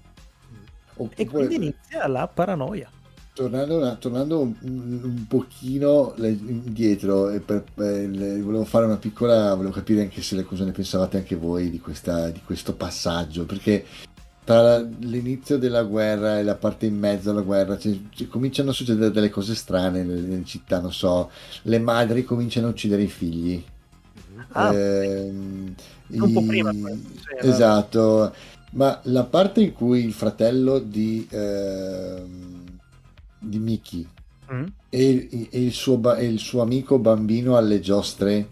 e Oppure- quindi inizia la paranoia Tornando, tornando un, un pochino indietro, e per- eh, le- volevo fare una piccola, volevo capire anche se le cosa ne pensavate anche voi di, questa, di questo passaggio, perché tra l'inizio della guerra e la parte in mezzo alla guerra cioè, cioè, cominciano a succedere delle cose strane nelle, nelle città, non so, le madri cominciano a uccidere i figli. Ah, Ehm, un po' i- prima sì, era- esatto, ma la parte in cui il fratello di, ehm, di Mickey Mm? e, e il suo, ba- e il suo amico bambino alle giostre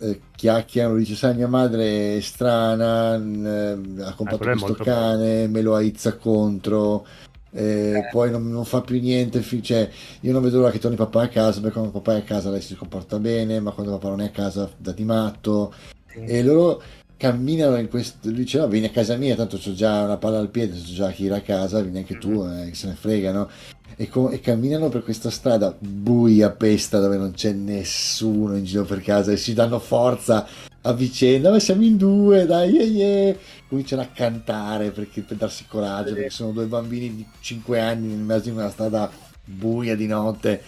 eh, chiacchierano, dice sai mia madre è strana, n- ha comprato quello è questo cane, me lo aizza contro, eh, poi non, non fa più niente, fi- cioè, io non vedo l'ora che torni papà a casa, perché quando papà è a casa lei si comporta bene, ma quando papà non è a casa dà di matto, Sì. e loro camminano in questo lui diceva vieni a casa mia tanto c'ho già una palla al piede c'ho già chi era a casa vieni anche tu eh, che se ne frega no? e, co- e camminano per questa strada buia pesta dove non c'è nessuno in giro per casa e si danno forza a vicenda ma siamo in due dai yeah, yeah. cominciano a cantare perché, per darsi coraggio perché sono due bambini di 5 anni in mezzo in una strada buia di notte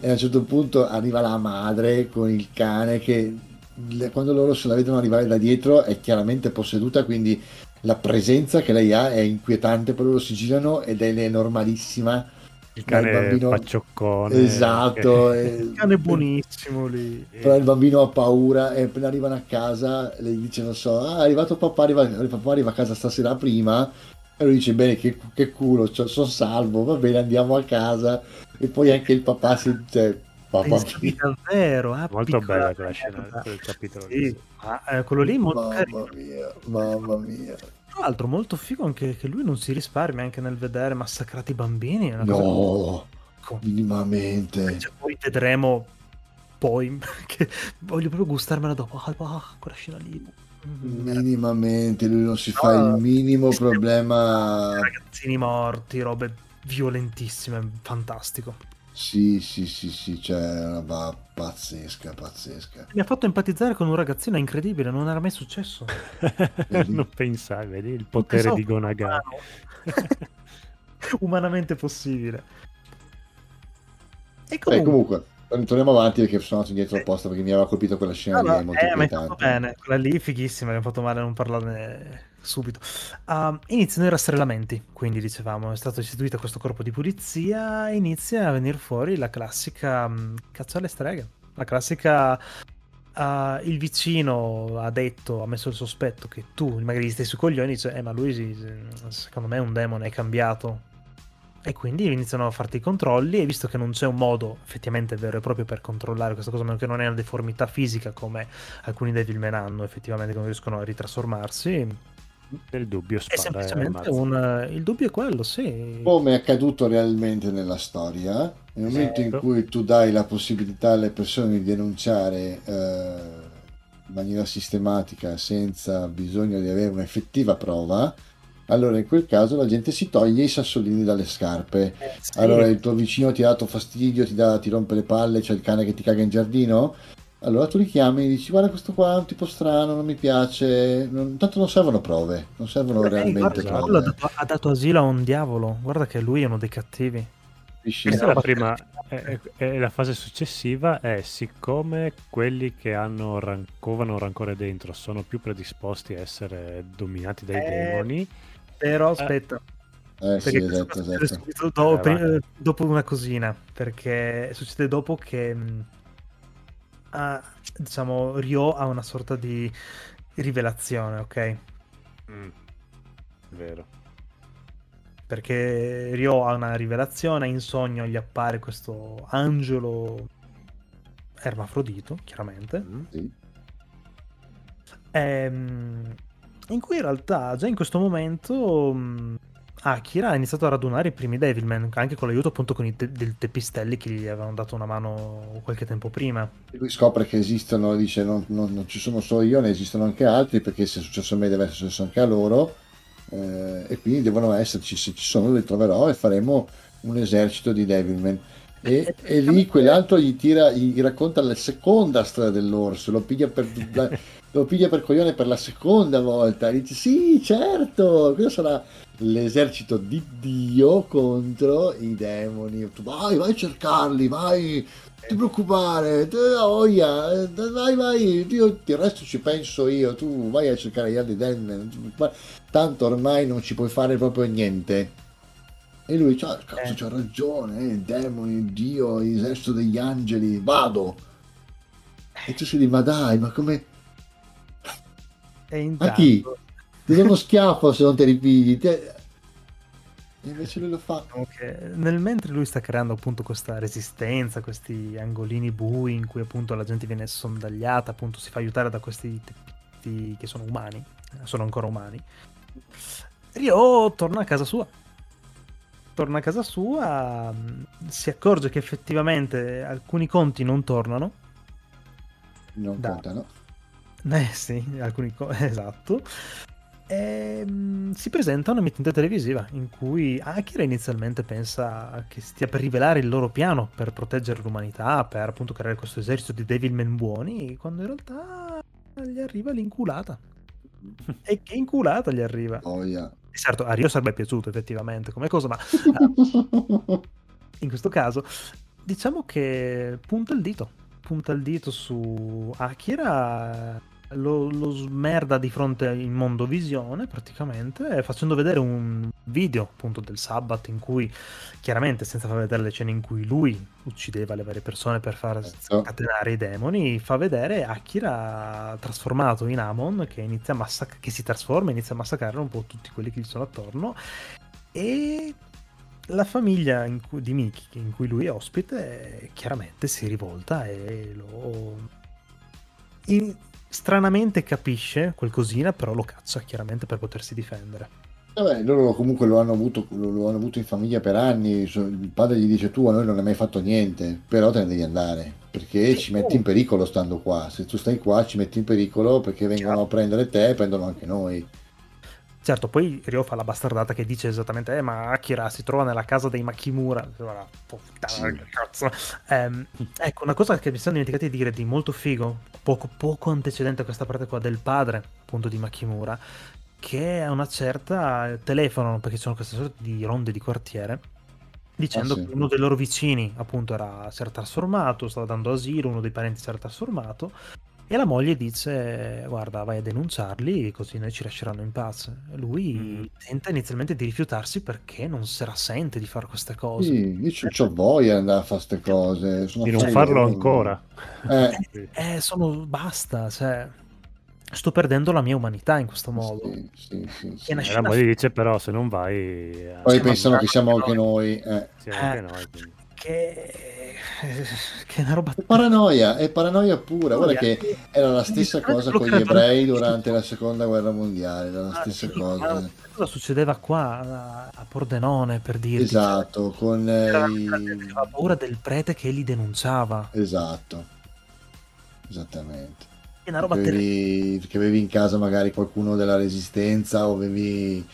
e a un certo punto arriva la madre con il cane che le- quando loro se la vedono arrivare da dietro è chiaramente posseduta, quindi la presenza che lei ha è inquietante, poi loro si girano ed è normalissima. Il Ma il cane bambino- paccioccone. Esatto, che- e- Il cane buonissimo lì. però il bambino ha paura e appena arrivano a casa lei dice non so, ah è arrivato papà, arriva, papà arriva a casa stasera prima e lui dice bene che, che culo, cioè, sono salvo, va bene andiamo a casa e poi anche il papà si dice papà Pensavi davvero, ah, Molto bella quella scena, merda. quel capitolo. lì, Sì, ma eh, quello lì è molto mamma carino. mia, mamma mia. Tra l'altro molto figo anche che lui non si risparmia anche nel vedere massacrati i bambini. È una cosa No, ecco. minimamente. Cioè, poi vedremo poi che voglio proprio gustarmela dopo. Ah, ah, quella scena lì. Mm, Minimamente, lui non si No, fa il minimo problema. Ragazzini morti, robe violentissime, fantastico. Sì, sì, sì, sì, cioè è una roba pazzesca, pazzesca. Mi ha fatto empatizzare con un ragazzino incredibile, non era mai successo. Non pensavi, vedi il potere di Gonaga. Umanamente possibile. E Beh, comunque, comunque, torniamo avanti perché sono andato indietro apposta perché mi aveva colpito quella scena No, lì, no, è molto eh, ma bene, quella lì fighissima, mi ha fatto male a non parlarne subito. Ah, iniziano i rastrellamenti, quindi dicevamo, è stato istituito questo corpo di polizia, inizia a venire fuori la classica mh, cazzo alle streghe, la classica ah, il vicino ha detto, ha messo il sospetto che tu magari gli stai sui coglioni, dice, eh ma lui secondo me è un demone, è cambiato. E quindi iniziano a farti i controlli e visto che non c'è un modo effettivamente vero e proprio per controllare questa cosa, a meno che non è una deformità fisica come alcuni Devilman hanno effettivamente non riescono a ritrasformarsi, Nel dubbio è spara e semplicemente ammazza. un... il dubbio è quello, sì. Come è accaduto realmente nella storia, nel momento in Certo. cui tu dai la possibilità alle persone di denunciare eh, in maniera sistematica senza bisogno di avere un'effettiva prova, Allora, in quel caso la gente si toglie i sassolini dalle scarpe. Eh, sì. Allora, il tuo vicino ti ha dato fastidio, ti, dà- ti rompe le palle, c'è il cane che ti caga in giardino. Allora tu li chiami e dici: Guarda, questo qua è un tipo strano, non mi piace. Non- tanto non servono prove, non servono Eh, realmente guarda, quello ha prove. dato, ha dato asilo a un diavolo. Guarda che lui è uno dei cattivi. Capisci? Questa è la prima, e, e la fase successiva è siccome quelli che hanno ran- covano rancore dentro sono più predisposti a essere dominati dai Eh, demoni, Però aspetta, Eh sì, perché questo esatto, esatto. dopo, Eh, dopo una cosina. Perché succede dopo che mh, ha- diciamo Ryo ha una sorta di rivelazione, ok? Mm, vero. Perché Ryo ha una rivelazione, in sogno gli appare questo angelo ermafrodito, chiaramente. Mm. Sì. Ehm, in cui in realtà già in questo momento mh, Akira ha iniziato a radunare i primi Devilman, anche con l'aiuto appunto con i te- del Teppistelli che gli avevano dato una mano qualche tempo prima. E Lui scopre che esistono, dice: non, non- non ci sono solo io, ne esistono anche altri. Perché se è successo a me, deve essere successo anche a loro. eh, e quindi devono esserci. Se ci sono, li troverò e faremo un esercito di Devilman. E, e lì quell'altro gli tira, gli racconta la seconda storia dell'orso, lo piglia per, lo piglia per coglione per la seconda volta. E dice: Sì, certo, questo sarà l'esercito di Dio contro i demoni. Tu vai, vai a cercarli, vai, non ti preoccupare, voglia, eh, vai, vai, io, il resto ci penso io, tu vai a cercare gli altri demoni, tanto ormai non ci puoi fare proprio niente. E lui, cioè, cazzo, Eh. c'ha ragione, eh, demoni, Dio, l'esercito degli angeli, vado. E tu si dici, ma dai, ma come... E A intanto, chi? Ti do uno schiaffo se non ti ripigli. te- E invece lui lo fa. che nel mentre lui sta creando appunto questa resistenza, questi angolini bui in cui appunto la gente viene sondagliata, appunto si fa aiutare da questi teppisti che sono umani, eh, sono ancora umani. Ryo torna a casa sua. Torna a casa sua, mh, si accorge che effettivamente alcuni conti non tornano. Non Da- contano. Eh sì, alcuni co- esatto. E, mh, si presenta una emittente televisiva in cui Akira inizialmente pensa che stia per rivelare il loro piano per proteggere l'umanità, per appunto creare questo esercito di Devilman buoni, quando in realtà gli arriva l'inculata. E che inculata gli arriva? Voglia. E Certo, a Rio sarebbe piaciuto effettivamente come cosa, ma in questo caso diciamo che punta il dito, punta il dito su Akira, lo, lo smerda di fronte in mondo visione praticamente, facendo vedere un video appunto del Sabbath in cui chiaramente senza far vedere le scene in cui lui uccideva le varie persone per far Certo. scatenare i demoni, fa vedere Akira trasformato in Amon che, inizia a massac- che si trasforma e inizia a massacrare un po' tutti quelli che gli sono attorno e la famiglia cui- di Miki in cui lui è ospite chiaramente si rivolta e lo in- stranamente capisce qualcosina però lo caccia chiaramente per potersi difendere Vabbè, loro comunque lo hanno, avuto, lo, lo hanno avuto in famiglia per anni. Il padre gli dice: Tu a noi non hai mai fatto niente, però te ne devi andare perché ci metti in pericolo stando qua. Se tu stai qua, ci metti in pericolo perché vengono a prendere te e prendono anche noi. Certo, poi Ryo fa la bastardata che dice esattamente, eh, ma Akira si trova nella casa dei Makimura. Guarda, puttana, cazzo. Ehm, ecco, una cosa che mi sono dimenticati di dire di molto figo, poco, poco antecedente a questa parte qua del padre, appunto, di Makimura, che a una certa telefonano, perché ci sono queste sorte di ronde di quartiere, dicendo Ah, sì. che uno dei loro vicini, appunto, era, si era trasformato, stava dando asilo, uno dei parenti si era trasformato, e la moglie dice: Guarda, vai a denunciarli, così noi ci lasceranno in pace. Lui Mm. tenta inizialmente di rifiutarsi perché non se la sente di fare queste cose. Sì, io ci ho voglia di andare a fare queste cose. Sono Di non farlo ancora. Eh, Sì. Eh, sono. basta, cioè. Sto perdendo la mia umanità in questo modo. sì, sì, sì, sì. E la scena moglie dice però se non vai... eh, Poi Sì, pensano che siamo anche noi. eh. siamo anche Eh. noi, quindi. Che. che è una roba. È paranoia, è paranoia pura. Guarda che era la stessa cosa con gli ebrei durante la seconda guerra mondiale, era la Ah, stessa sì, cosa. cosa succedeva qua a, Pordenone per dirti? Esatto, con eh, i- Aveva paura del prete che li denunciava. Esatto, esattamente. È una roba Che avevi, che avevi in casa magari qualcuno della resistenza o avevi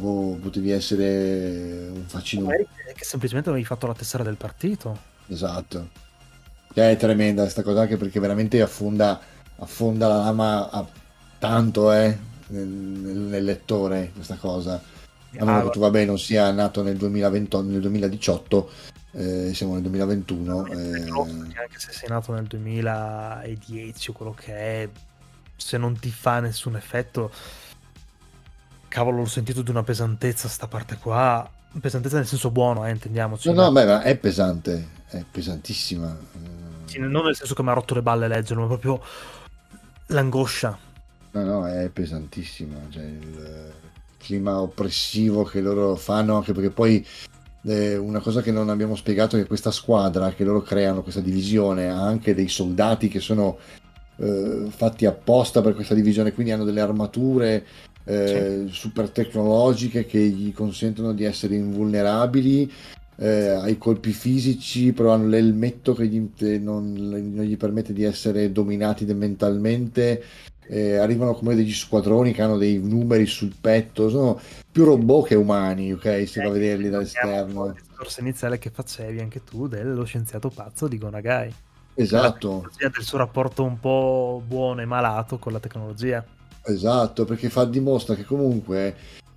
o potevi essere un faccino. Magari che, semplicemente avevi fatto la tessera del partito. Esatto. Cioè, È tremenda questa cosa anche perché veramente affonda, affonda la lama a tanto eh, nel, nel- nel lettore questa cosa. A meno Ah, che tu vabbè non sia nato nel 2020, nel 2018, eh, siamo nel 2021. eh, anche se sei nato nel 2010 o quello che è, se non ti fa nessun effetto, cavolo, l'ho sentito di una pesantezza sta parte qua. Pesantezza nel senso buono, eh, intendiamoci. No, no, beh, ma è pesante, è pesantissima. Eh, Sì, non nel senso che mi ha rotto le balle leggerlo, ma proprio l'angoscia. No, no, è pesantissima. Cioè, il clima oppressivo che loro fanno, anche perché poi eh, una cosa che non abbiamo spiegato è che questa squadra che loro creano, questa divisione, ha anche dei soldati che sono eh, fatti apposta per questa divisione, quindi hanno delle armature eh, super tecnologiche che gli consentono di essere invulnerabili. eh, ai colpi fisici, però hanno l'elmetto che gli- non, non gli permette di essere dominati mentalmente. eh, arrivano come degli squadroni che hanno dei numeri sul petto, sono più robot che umani, ok? Se va a vederli un po' dall'esterno. al discorso iniziale che facevi anche tu dello scienziato pazzo di Gonagai. Esatto. Tecnologia del suo rapporto un po' buono e malato con la tecnologia. Esatto, perché fa, dimostra che comunque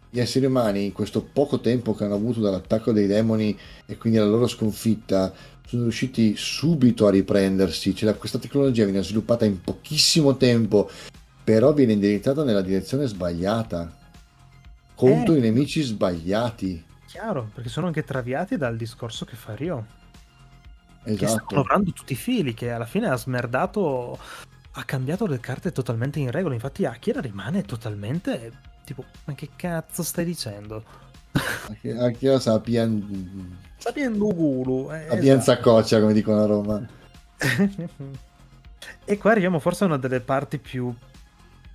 gli esseri umani in questo poco tempo che hanno avuto dall'attacco dei demoni e quindi la loro sconfitta sono riusciti subito a riprendersi. Cioè, questa tecnologia viene sviluppata in pochissimo tempo, però viene indirizzata nella direzione sbagliata, contro Eh. i nemici sbagliati. Chiaro, perché sono anche traviati dal discorso che fa Rio. Che sta Esatto. manovrando tutti i fili, che alla fine ha smerdato, ha cambiato le carte totalmente in regola. Infatti Akira rimane totalmente tipo, ma che cazzo stai dicendo? Anche, anche io sa pian, Sapendo Gulu. eh, a pianza esatto. coccia, come dicono a Roma. e qua arriviamo forse a una delle parti più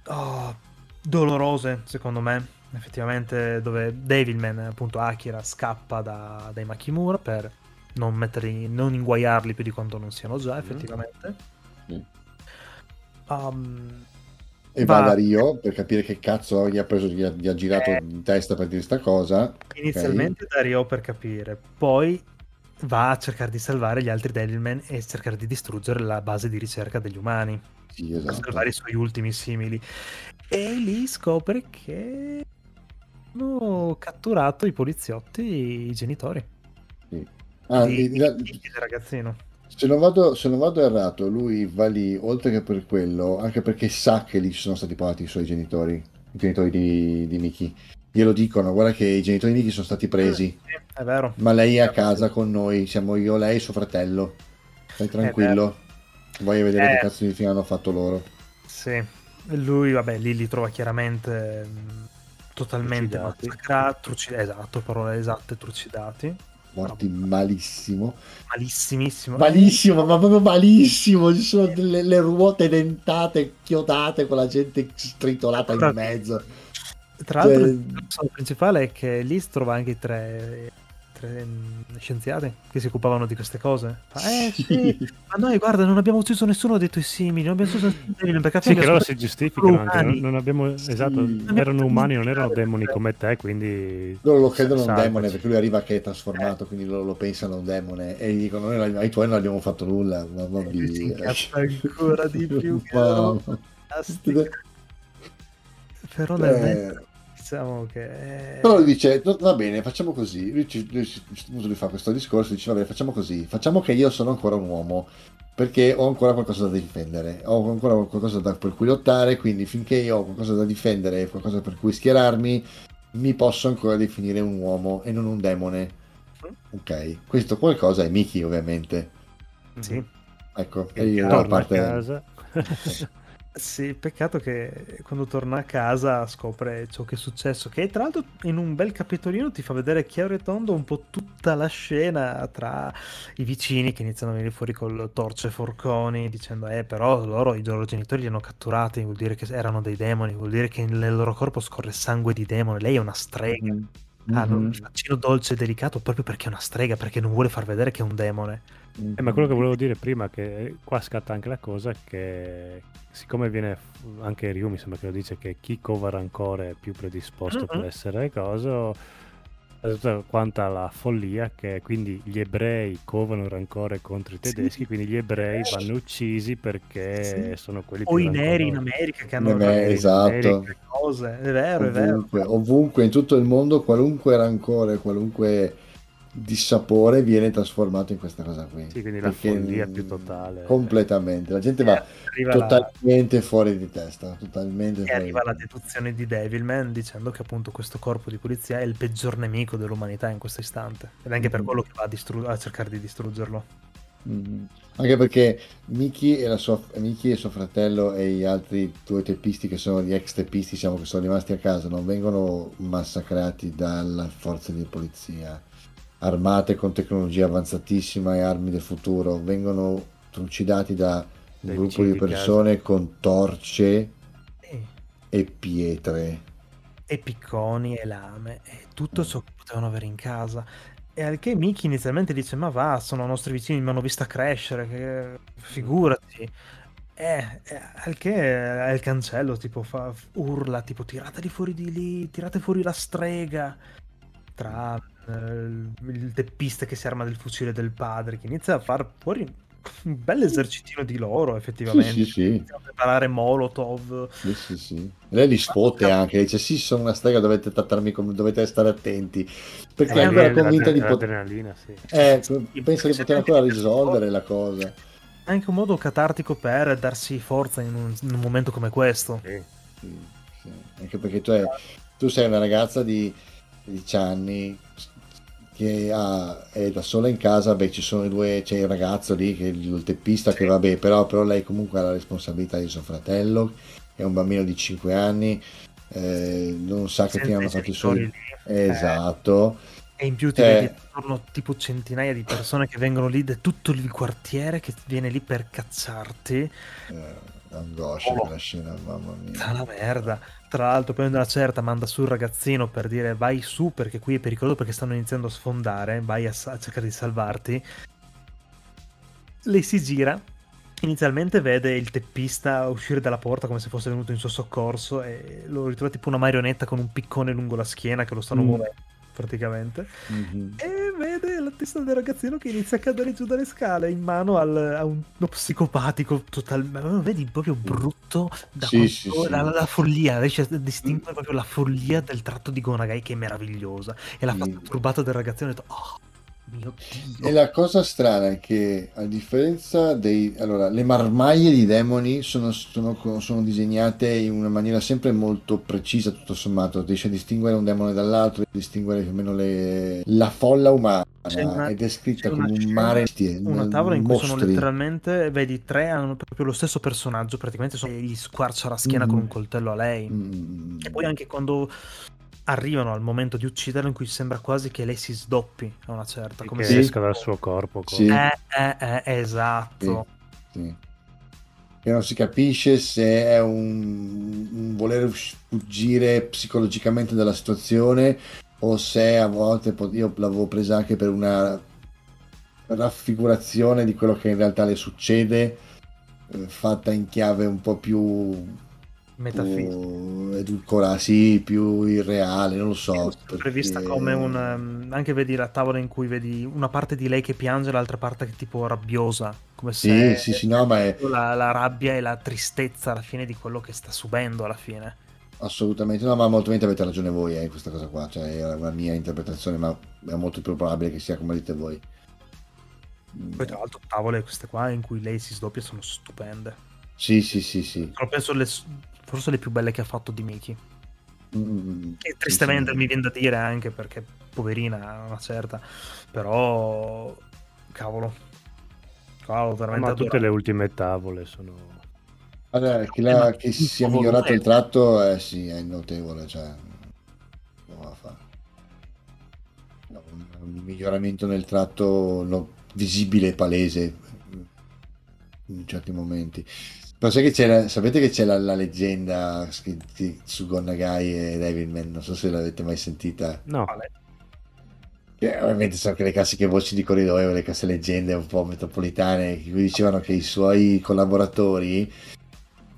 oh, dolorose, secondo me. Effettivamente, dove Devilman, appunto Akira, scappa da- dai Makimura per non, metterli, non inguaiarli più di quanto non siano già, effettivamente. Mm. Um, E va Va- da Rio per capire che cazzo gli ha preso, gli ha, gli ha girato Eh. in testa per dire sta cosa. inizialmente da Ryo per capire, poi va a cercare di salvare gli altri Devilman e cercare di distruggere la base di ricerca degli umani. Sì, per esatto. salvare i suoi ultimi simili. E lì scopre che hanno catturato i poliziotti, i genitori Ah, di, di- di- del ragazzino. Se, non vado, se non vado errato, lui va lì, oltre che per quello, anche perché sa che lì ci sono stati portati i suoi genitori, i genitori di, di Miki. Glielo dicono, guarda che i genitori di Miki sono stati presi, Sì, è vero. ma lei è a casa con noi, siamo io, lei e suo fratello. Stai tranquillo, voglio vedere Eh. che cazzo di fine hanno fatto loro. Sì. Lui, vabbè, lì li trova chiaramente mh, totalmente massacrati, esatto, parole esatte, trucidati. Morti malissimo. Malissimissimo. Malissimo, ma proprio malissimo. Ci sono delle le ruote dentate, chiodate con la gente stritolata in mezzo. Tra l'altro, Cioè- il principale è che lì si trova anche i tre, tre, mh, scienziati che si occupavano di queste cose. Fa, eh sì, ma noi guarda, non abbiamo ucciso nessuno dei tuoi simili, non abbiamo ucciso nessuno dei perché Sì, che loro sono- si giustificano anche. Non, non abbiamo, Sì. esatto, Non erano umani, non erano demoni come te, quindi... Loro lo credono un demone perché lui arriva che è trasformato, quindi loro lo pensano un demone e gli dicono: Noi ai tuoi non abbiamo fatto nulla. Mamma mia. ancora di più. Però nel Eh, diciamo che... Però lui dice: "No, Va bene, facciamo così. Lui, ci- lui, lui fa questo discorso: dice: Va bene, facciamo così. Facciamo che io sono ancora un uomo. Perché ho ancora qualcosa da difendere, ho ancora qualcosa da- per cui lottare. Quindi, finché io ho qualcosa da difendere, qualcosa per cui schierarmi, mi posso ancora definire un uomo e non un demone. Ok, questo qualcosa è Miki, ovviamente. Sì. Ecco, e io la torna a parte. casa. Sì, peccato che quando torna a casa scopre ciò che è successo, che tra l'altro in un bel capitolino ti fa vedere chiaro e tondo un po' tutta la scena tra i vicini che iniziano a venire fuori col torce e forconi dicendo eh però loro, i loro genitori li hanno catturati, vuol dire che erano dei demoni, vuol dire che nel loro corpo scorre sangue di demone, lei è una strega. Mm. Hanno Mhm. il faccino dolce e delicato proprio perché è una strega, perché non vuole far vedere che è un demone. Eh, ma quello che volevo dire prima, che qua scatta anche la cosa che siccome viene anche Ryu mi sembra che lo dice che chi cova rancore è più predisposto per Mhm. essere coso tutta quanta la follia che quindi gli ebrei covano rancore contro i Sì. tedeschi quindi gli ebrei Sì. vanno uccisi perché Sì. sono quelli O più i neri in. America che hanno Eh esatto. Cose. È vero, è vero. ovunque, ovunque in tutto il mondo qualunque rancore, qualunque dissapore viene trasformato in questa cosa qui. Sì, quindi la follia più totale. Completamente, la gente va Arriva la- totalmente fuori di testa, totalmente E arriva di la deduzione di Devilman dicendo che appunto questo corpo di polizia è il peggior nemico dell'umanità in questo istante. Ed è anche per Mhm. quello che va a, distru- a cercare di distruggerlo. Mhm. Anche perché Miki e, la sua, Miki e suo fratello e gli altri due teppisti che sono gli ex teppisti, diciamo che sono rimasti a casa, non vengono massacrati dalle forze di polizia armate con tecnologia avanzatissima e armi del futuro, vengono trucidati da un gruppo di persone con torce E, e pietre. e picconi e lame e Mm. tutto ciò che potevano avere in casa. E al che Miki inizialmente dice: Ma va, sono nostri vicini, mi hanno vista crescere, che... figurati. Eh, al che eh, il cancello tipo fa, urla tipo tirateli fuori di lì, tirate fuori la strega. Tra il il teppista che si arma del fucile del padre, che inizia a far fuori un bel esercitino di loro, effettivamente. Sì, sì, sì. Inizia a preparare Molotov. Sì, sì, sì. Lei li sfotte anche, dice sì, sono una strega, dovete trattarmi come dovete stare attenti. Perché è Eh, ancora l'adre- convinta di poter... Sì. Eh, pensa di perché poter ancora che risolvere la cosa. È anche un modo catartico per darsi forza in un, in un momento come questo. Sì. Sì, sì. Anche perché tu, è- tu sei una ragazza di 16 anni che ha- è da sola in casa, beh ci sono i due, c'è il ragazzo lì, che il teppista, che vabbè, però, però lei comunque ha la responsabilità di suo fratello, è un bambino di 5 anni, eh, non sa che fine hanno fatto i suoi... lì. Eh, Esatto. E in più ti Eh. vedi attorno tipo centinaia di persone che vengono lì da tutto il quartiere che viene lì per cacciarti. Eh, angoscia Oh. quella scena, mamma mia. Sta la merda. Tra l'altro, poi una certa manda su il ragazzino per dire vai su perché qui è pericoloso perché stanno iniziando a sfondare, vai a, a cercare di salvarti. Lei si gira. Inizialmente vede il teppista uscire dalla porta come se fosse venuto in suo soccorso e lo ritrova tipo una marionetta con un piccone lungo la schiena che lo stanno Mm. muovendo praticamente. Mhm. E vede la testa del ragazzino che inizia a cadere giù dalle scale in mano al- a un- uno psicopatico totalmente. Vedi proprio brutto da Sì, sì, sì. La, la follia, riesce a distinguere proprio la follia del tratto di Gonagai che è meravigliosa. E la faccia turbata del ragazzino ha detto: Oh mio dio. E la cosa strana è che a differenza dei... Allora, le marmaglie di demoni sono, sono, sono disegnate in una maniera sempre molto precisa, tutto sommato, riesce a distinguere un demone dall'altro, a distinguere più o meno le- la folla umana una- ed è scritta una come un mare di Una tavola in cui sono mostri. letteralmente, vedi, tre hanno proprio lo stesso personaggio, praticamente sono, gli squarcia la schiena con Mhm. un coltello a lei. Mm, E poi anche quando arrivano al momento di ucciderlo in cui sembra quasi che lei si sdoppi a una certa. Come che Sì. se... esca dal suo corpo. Sì. Eh, eh, eh, esatto. Sì. Che non si capisce se è un, un voler fuggire psicologicamente dalla situazione o se a volte io l'avevo presa anche per una raffigurazione di quello che in realtà le succede, eh, fatta in chiave un po' più Metafisica. oh, edulcorata, sì, più irreale, non lo so. Vista perché- come un. ehm, Anche vedi la tavola in cui vedi una parte di lei che piange e l'altra parte che è tipo rabbiosa. Come Sì, se sì, sì, no, ma è la, la rabbia e la tristezza alla fine di quello che sta subendo alla fine. Assolutamente, no, ma molto bene avete ragione voi eh, questa cosa qua, cioè è una mia interpretazione, ma è molto più probabile che sia come dite voi. Mm, Poi, tra l'altro, tavole queste qua in cui lei si sdoppia sono stupende. Sì, sì, sì, sì. Sono penso le, forse le più belle che ha fatto di Miki. Mm, E tristemente sì, sì. mi viene da dire anche perché poverina una certa, però cavolo. Cavolo, veramente Ma tutte le ultime tavole sono... Allora, che, la- che Un sia migliorato il tratto, eh, sì, è notevole, cioè, non va a fare. No, un, un miglioramento nel tratto no, visibile e palese in certi momenti. Ma sai che c'è la- sapete che c'è la, la leggenda su Gonnagai e Devilman? Non so se l'avete mai sentita. No, Che ovviamente sono anche le classiche voci di corridoio, le classiche leggende un po' metropolitane, che dicevano che i suoi collaboratori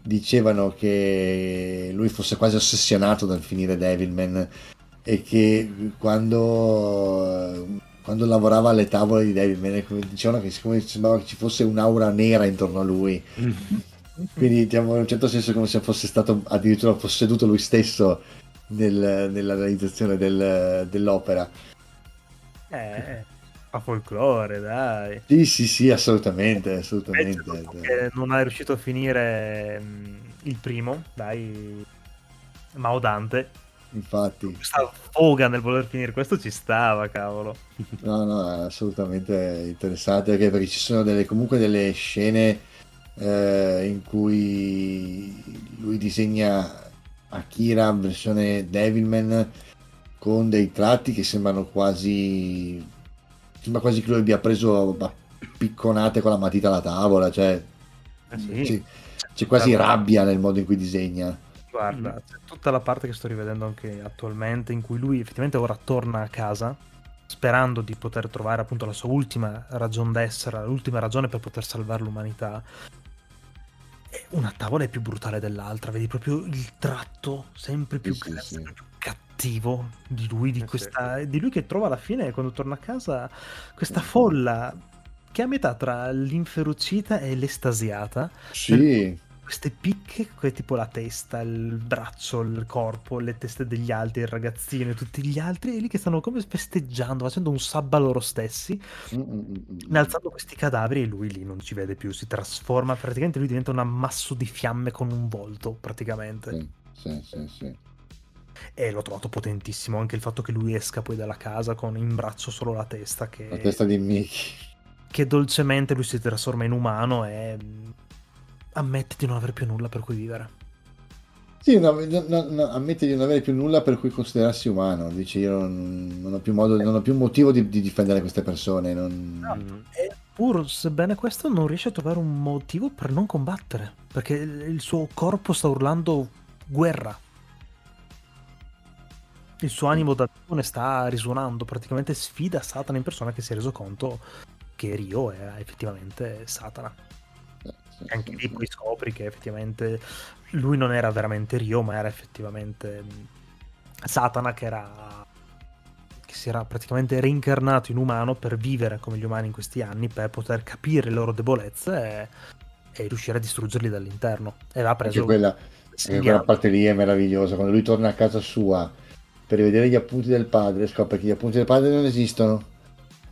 dicevano che lui fosse quasi ossessionato dal finire Devilman e che quando, quando lavorava alle tavole di Devilman dicevano che siccome sembrava che ci fosse un'aura nera intorno a lui quindi diciamo in un certo senso come se fosse stato addirittura posseduto lui stesso nel- nella realizzazione del- dell'opera Eh, fa folklore, dai. sì sì sì assolutamente assolutamente non è riuscito a finire mm, il primo, dai, Mao Dante, infatti questa foga nel voler finire questo ci stava, cavolo. no no è assolutamente interessante anche perché ci sono delle, comunque delle scene eh, in cui lui disegna Akira versione Devilman con dei tratti che sembrano quasi sembra quasi che lui abbia preso picconate con la matita alla tavola cioè Eh sì. sì, c'è quasi rabbia nel modo in cui disegna Guarda, c'è tutta la parte che sto rivedendo anche attualmente in cui lui effettivamente ora torna a casa sperando di poter trovare appunto la sua ultima ragione d'essere, l'ultima ragione per poter salvare l'umanità. Una tavola è più brutale dell'altra, vedi proprio il tratto sempre più, Sì, sì, più cattivo di lui, di, Eh questa, di lui che trova alla fine quando torna a casa questa folla che è a metà tra l'inferocita e l'estasiata. Sì queste picche, tipo la testa, il braccio, il corpo, le teste degli altri, il ragazzino e tutti gli altri, e lì che stanno come festeggiando, facendo un sabba loro stessi, Mm, mm, mm, innalzando questi cadaveri e lui lì non ci vede più, si trasforma, praticamente lui diventa un ammasso di fiamme con un volto, praticamente. sì sì sì sì. E l'ho trovato potentissimo, anche il fatto che lui esca poi dalla casa con in braccio solo la testa, che, la testa di Mickey. che dolcemente lui si trasforma in umano e ammette di non avere più nulla per cui vivere. Sì, no, no, no, ammette di non avere più nulla per cui considerarsi umano. Dice io non, non ho più modo, non ho più motivo di, di difendere queste persone. non- Mm. Eppur, sebbene questo, non riesce a trovare un motivo per non combattere. Perché il suo corpo sta urlando guerra. Il suo animo da demone sta risuonando, praticamente sfida Satana in persona che si è reso conto che Rio era effettivamente Satana. Eh, anche lì poi scopri che effettivamente lui non era veramente Rio, ma era effettivamente mh, Satana che era che si era praticamente reincarnato in umano per vivere come gli umani in questi anni, per poter capire le loro debolezze e, e riuscire a distruggerli dall'interno. E Anche preso quella, il anche sembiante. quella parte lì è meravigliosa. Quando lui torna a casa sua per rivedere gli appunti del padre, scopre che gli appunti del padre non esistono.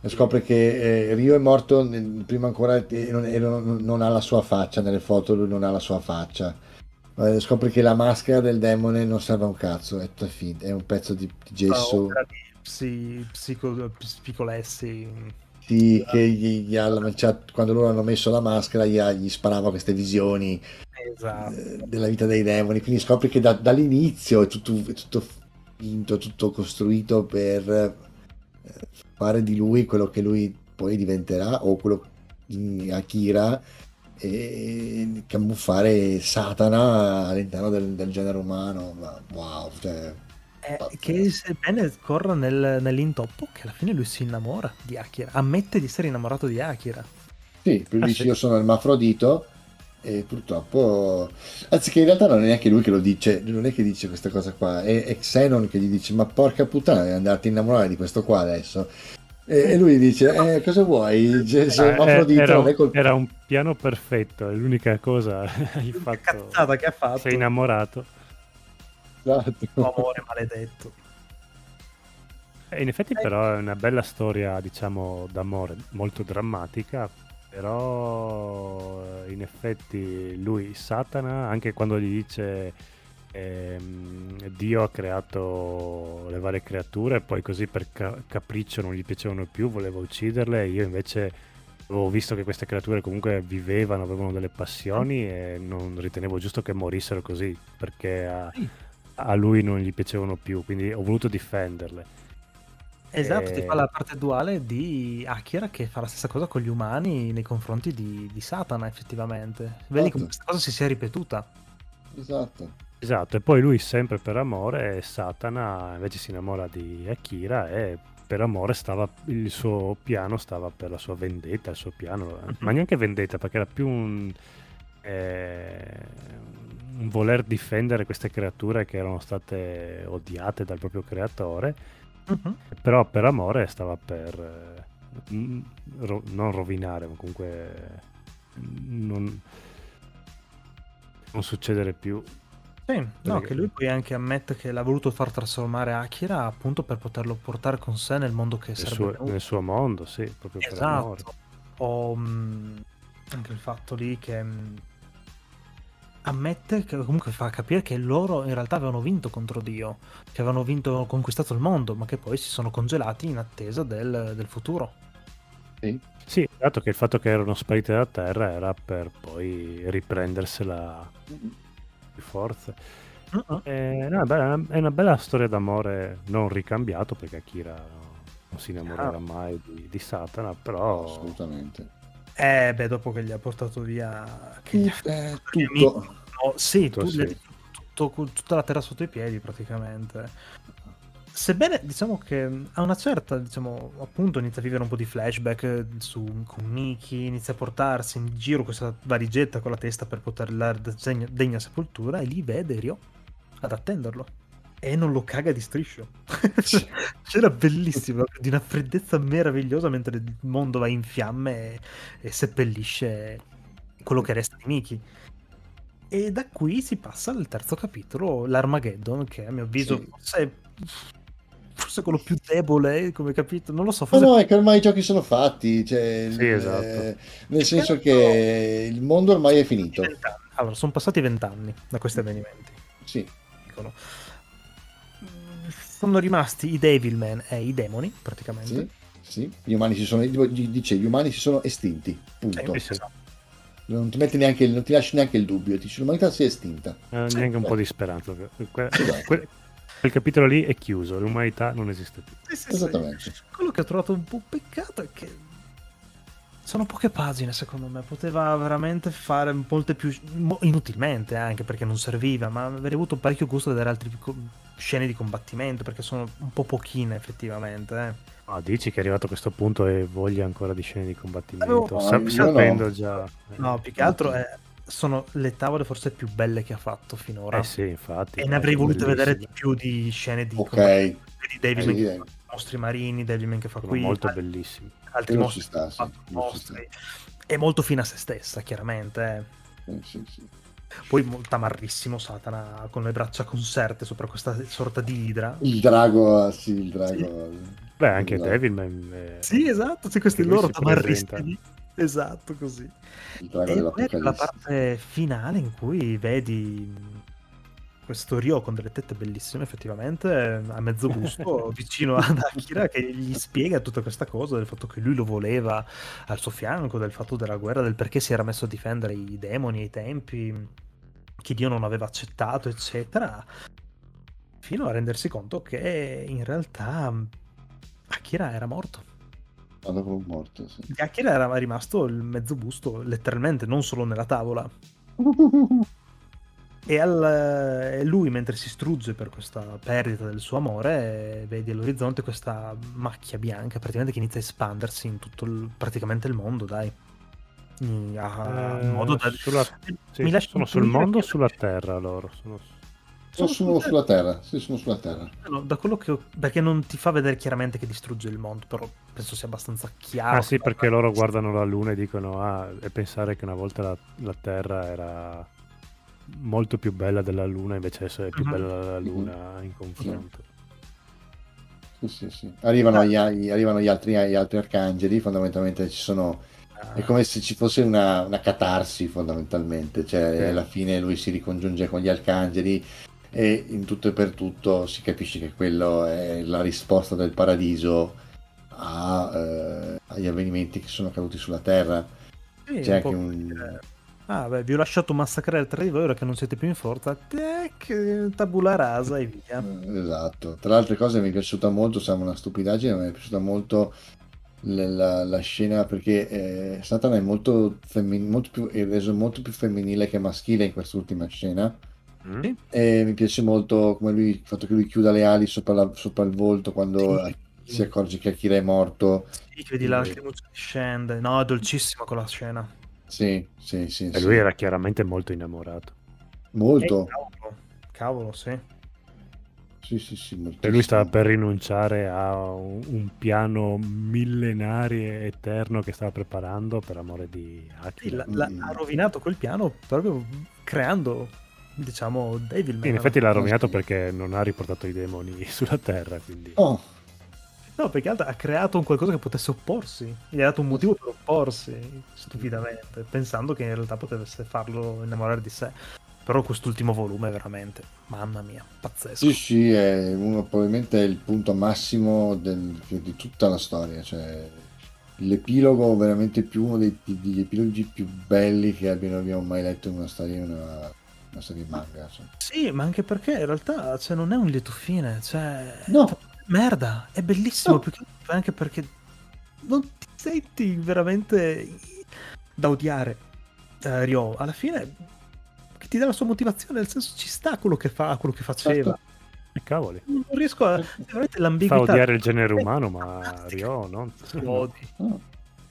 Scopre che eh, Rio è morto prima ancora e non, non- ha la sua faccia nelle foto, lui non ha la sua faccia. Eh, scopre che la maschera del demone non serve a un cazzo, è, è un pezzo di, di gesso. Di psi- psico- psicolessi. Sì, che gli, gli ha lanciato, quando loro hanno messo la maschera gli, ha- gli sparava queste visioni Esatto. eh, della vita dei demoni, quindi scopri che da- dall'inizio è tutto, è tutto finto, tutto costruito per fare di lui quello che lui poi diventerà o quello di Akira e camuffare Satana all'interno del, del genere umano. Ma wow, cioè, Eh, che sebbene corra nel- nell'intoppo, che alla fine lui si innamora di Akira, ammette di essere innamorato di Akira. Sì, lui Ah, dice io sono ermafrodito e purtroppo... Anzi che in realtà non è neanche lui che lo dice, non è che dice questa cosa qua, è, è Xenon che gli dice ma porca puttana devi andarti a innamorare di questo qua adesso. E, e lui dice eh, cosa vuoi? Sei Eh, era, non è un, colpa... era un piano perfetto, è l'unica cosa hai fatto. cazzata che ha fatto. Sei innamorato. Esatto. Amore maledetto. E in effetti però è una bella storia, diciamo, d'amore, molto drammatica, però in effetti lui, Satana, anche quando gli dice ehm, Dio ha creato le varie creature, poi così per ca- capriccio non gli piacevano più, voleva ucciderle, io invece avevo visto che queste creature comunque vivevano, avevano delle passioni e non ritenevo giusto che morissero così, perché a, a lui non gli piacevano più, quindi ho voluto difenderle. Esatto, ti fa la parte duale di Akira che fa la stessa cosa con gli umani nei confronti di, di Satana, effettivamente. Vedi come Esatto. questa cosa si sia ripetuta. Esatto. Esatto, e poi lui sempre per amore, Satana invece si innamora di Akira e per amore stava, il suo piano stava per la sua vendetta, il suo piano, ma neanche vendetta perché era più un, eh, un voler difendere queste creature che erano state odiate dal proprio creatore, Mhm. però per amore stava per eh, mm, ro- non rovinare, ma comunque non, non succedere più. Sì, no, Perché- che lui poi anche ammette che l'ha voluto far trasformare Akira appunto per poterlo portare con sé nel mondo che nel sarebbe suo, nel suo mondo, sì, proprio per amore. Esatto. O mh, anche il fatto lì che mh, ammette che comunque fa capire che loro in realtà avevano vinto contro Dio, che avevano vinto, conquistato il mondo, ma che poi si sono congelati in attesa del, del futuro. Sì. Sì, dato che il fatto che erano spariti dalla Terra era per poi riprendersela di forza. Uh-uh. Eh, no, beh, è una bella storia d'amore non ricambiato perché Akira non si innamorerà Chiaro. mai di, di Satana, però Assolutamente. Eh, beh, dopo che gli ha portato via... Che gli ha Eh, tutto. no, sì, Tutto, tu sì. tutto- tutta la terra sotto i piedi praticamente. Sebbene diciamo che a una certa, diciamo, appunto inizia a vivere un po' di flashback su, con Miki, inizia a portarsi in giro questa valigetta con la testa per poterla degna, degna sepoltura e lì vede Ryo ad attenderlo e non lo caga di striscio. C'era bellissimo, di una freddezza meravigliosa mentre il mondo va in fiamme e, e seppellisce quello che resta di Miki. E da qui si passa al terzo capitolo, l'Armageddon, che a mio avviso Sì. forse, forse è quello più debole come capitolo, non lo so, Ma forse no, è che ormai i giochi sono fatti, cioè, Sì, esatto. eh, nel senso che il mondo ormai è finito. Allora, sono passati vent'anni da questi avvenimenti. Sì, dicono. Sono rimasti i Devilman e i demoni, praticamente. sì, sì. Gli umani si sono, dice, gli umani si sono estinti, punto. Eh, sì. esatto. Non ti metti neanche, non ti lasci neanche il dubbio, dici l'umanità si è estinta. eh, neanche un po' di speranza. Que- Esatto. que- quel capitolo lì è chiuso, l'umanità non esiste più. Sì, sì, sì. Esattamente. Quello che ho trovato un po' peccato è che sono poche pagine, secondo me. Poteva veramente fare molte più. inutilmente anche perché non serviva, ma avrei avuto parecchio gusto vedere altre pico- scene di combattimento perché sono un po' pochine, effettivamente. Eh. Ah, dici che è arrivato a questo punto e voglia ancora di scene di combattimento, No, sa- sapendo no. già. No, più che altro è- sono le tavole forse più belle che ha fatto finora. Eh sì, infatti. E ne avrei volute vedere di più di scene di Ok, combattimento. Vedi Devilman Sì, che eh. fa mostri marini, Devilman che fa Sono qui, molto altri, bellissimi. altri mostri sta, sì, mostri. È molto fine a se stessa, chiaramente. eh. Eh, sì, sì. Poi molto amarrissimo Satana con le braccia conserte sopra questa sorta di idra. Il drago, ah, sì, il drago. Beh, anche Esatto. Devilman. eh, Sì, esatto, sì, questi loro si tamarrissimi. Esatto, così. Il drago E poi la parte finale in cui vedi questo Ryo con delle tette bellissime, effettivamente, a mezzo busto, vicino ad Akira, che gli spiega tutta questa cosa, del fatto che lui lo voleva al suo fianco, del fatto della guerra, del perché si era messo a difendere i demoni ai tempi, che Dio non aveva accettato, eccetera, fino a rendersi conto che in realtà Akira era morto. Dopo morto, sì. Akira era rimasto il mezzo busto, letteralmente, non solo nella tavola. E, al- e lui, mentre si strugge per questa perdita del suo amore, eh, vedi all'orizzonte questa macchia bianca praticamente che inizia a espandersi in tutto il- praticamente il mondo, dai. In- a- eh, in modo da... sulla- sì, Mi sono sul mondo o sulla terra loro? Sono- Sono, sono sulla terra, sì, sono sulla terra. No, da quello che ho- perché non ti fa vedere chiaramente che distrugge il mondo, però penso sia abbastanza chiaro. Ah sì, perché loro guardano la luna e dicono ah, e pensare che una volta la, la Terra era molto più bella della luna, invece adesso è più Mhm. bella la luna in confronto. Sì, sì, sì. Arrivano, gli, arrivano gli, altri, gli altri arcangeli, fondamentalmente ci sono... Ah, È come se ci fosse una, una catarsi fondamentalmente, cioè Sì. alla fine lui si ricongiunge con gli arcangeli e in tutto e per tutto si capisce che quello è la risposta del paradiso a, eh, agli avvenimenti che sono accaduti sulla Terra. sì, C'è anche un... Ah, beh, vi ho lasciato massacrare tre di voi ora che non siete più in forza. Tac, tabula rasa e via. Eh, Esatto. Tra le altre cose mi è piaciuta molto, sembra una stupidaggine, ma mi è piaciuta molto la, la- la scena perché eh, Satan è molto, femmin- molto più, è reso molto più femminile che maschile in quest'ultima scena. Mm? E mi piace molto come lui, il fatto che lui chiuda le ali sopra, la- sopra il volto quando Sì. si accorge che Akira è morto. Sì, che vedi la lacrimuccia che scende. No, è dolcissima quella scena. Sì, sì, sì. E sì. lui era chiaramente molto innamorato. Molto. Eh, cavolo. Cavolo, sì. Sì, sì, sì. E lui stava per rinunciare a un, un piano millenario e eterno che stava preparando per amore di Sì, Akira. la- la- Mm. ha rovinato quel piano proprio creando, diciamo, Devilman. Sì, in effetti l'ha rovinato perché non ha riportato i demoni sulla Terra, quindi... Oh, No, perché realtà ha creato un qualcosa che potesse opporsi. Gli ha dato un motivo per opporsi, stupidamente, pensando che in realtà potesse farlo innamorare di sé. Però quest'ultimo volume è veramente, mamma mia, pazzesco. sì, sì, è uno, probabilmente è il punto massimo del- di tutta la storia. Cioè, l'epilogo veramente più uno dei, degli epiloghi più belli che abbiamo, abbiamo mai letto in una storia, in una, una serie manga. insomma. Sì, ma anche perché in realtà cioè, non è un lieto fine, cioè... No. Merda, è bellissimo, No. più che anche perché non ti senti veramente da odiare eh, Ryo. Alla fine che ti dà la sua motivazione, nel senso ci sta quello che fa, quello che faceva. Certo. E cavoli. Non riesco a... veramente Fa l'ambiguità. odiare il genere umano, ma Ryo, no? Lo odi. No,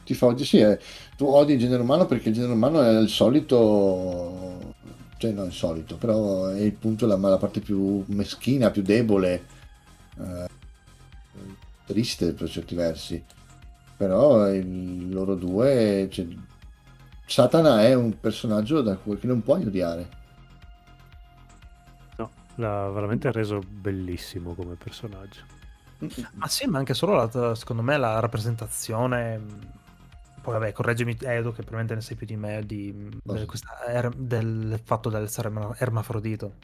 ti fa odi- sì, eh, tu odi il genere umano perché il genere umano è il solito, cioè non il solito, però è il punto, la, la parte più meschina, più debole, eh, triste per certi versi. Però il- loro due, cioè, Satana è un personaggio da cui che non puoi odiare. No, l'ha veramente reso bellissimo come personaggio. Ma sì, ma anche solo la, secondo me la rappresentazione. Poi vabbè, correggimi Edo, che probabilmente ne sai più di me, di, del, questa er- del fatto dell'essere erma- ermafrodito.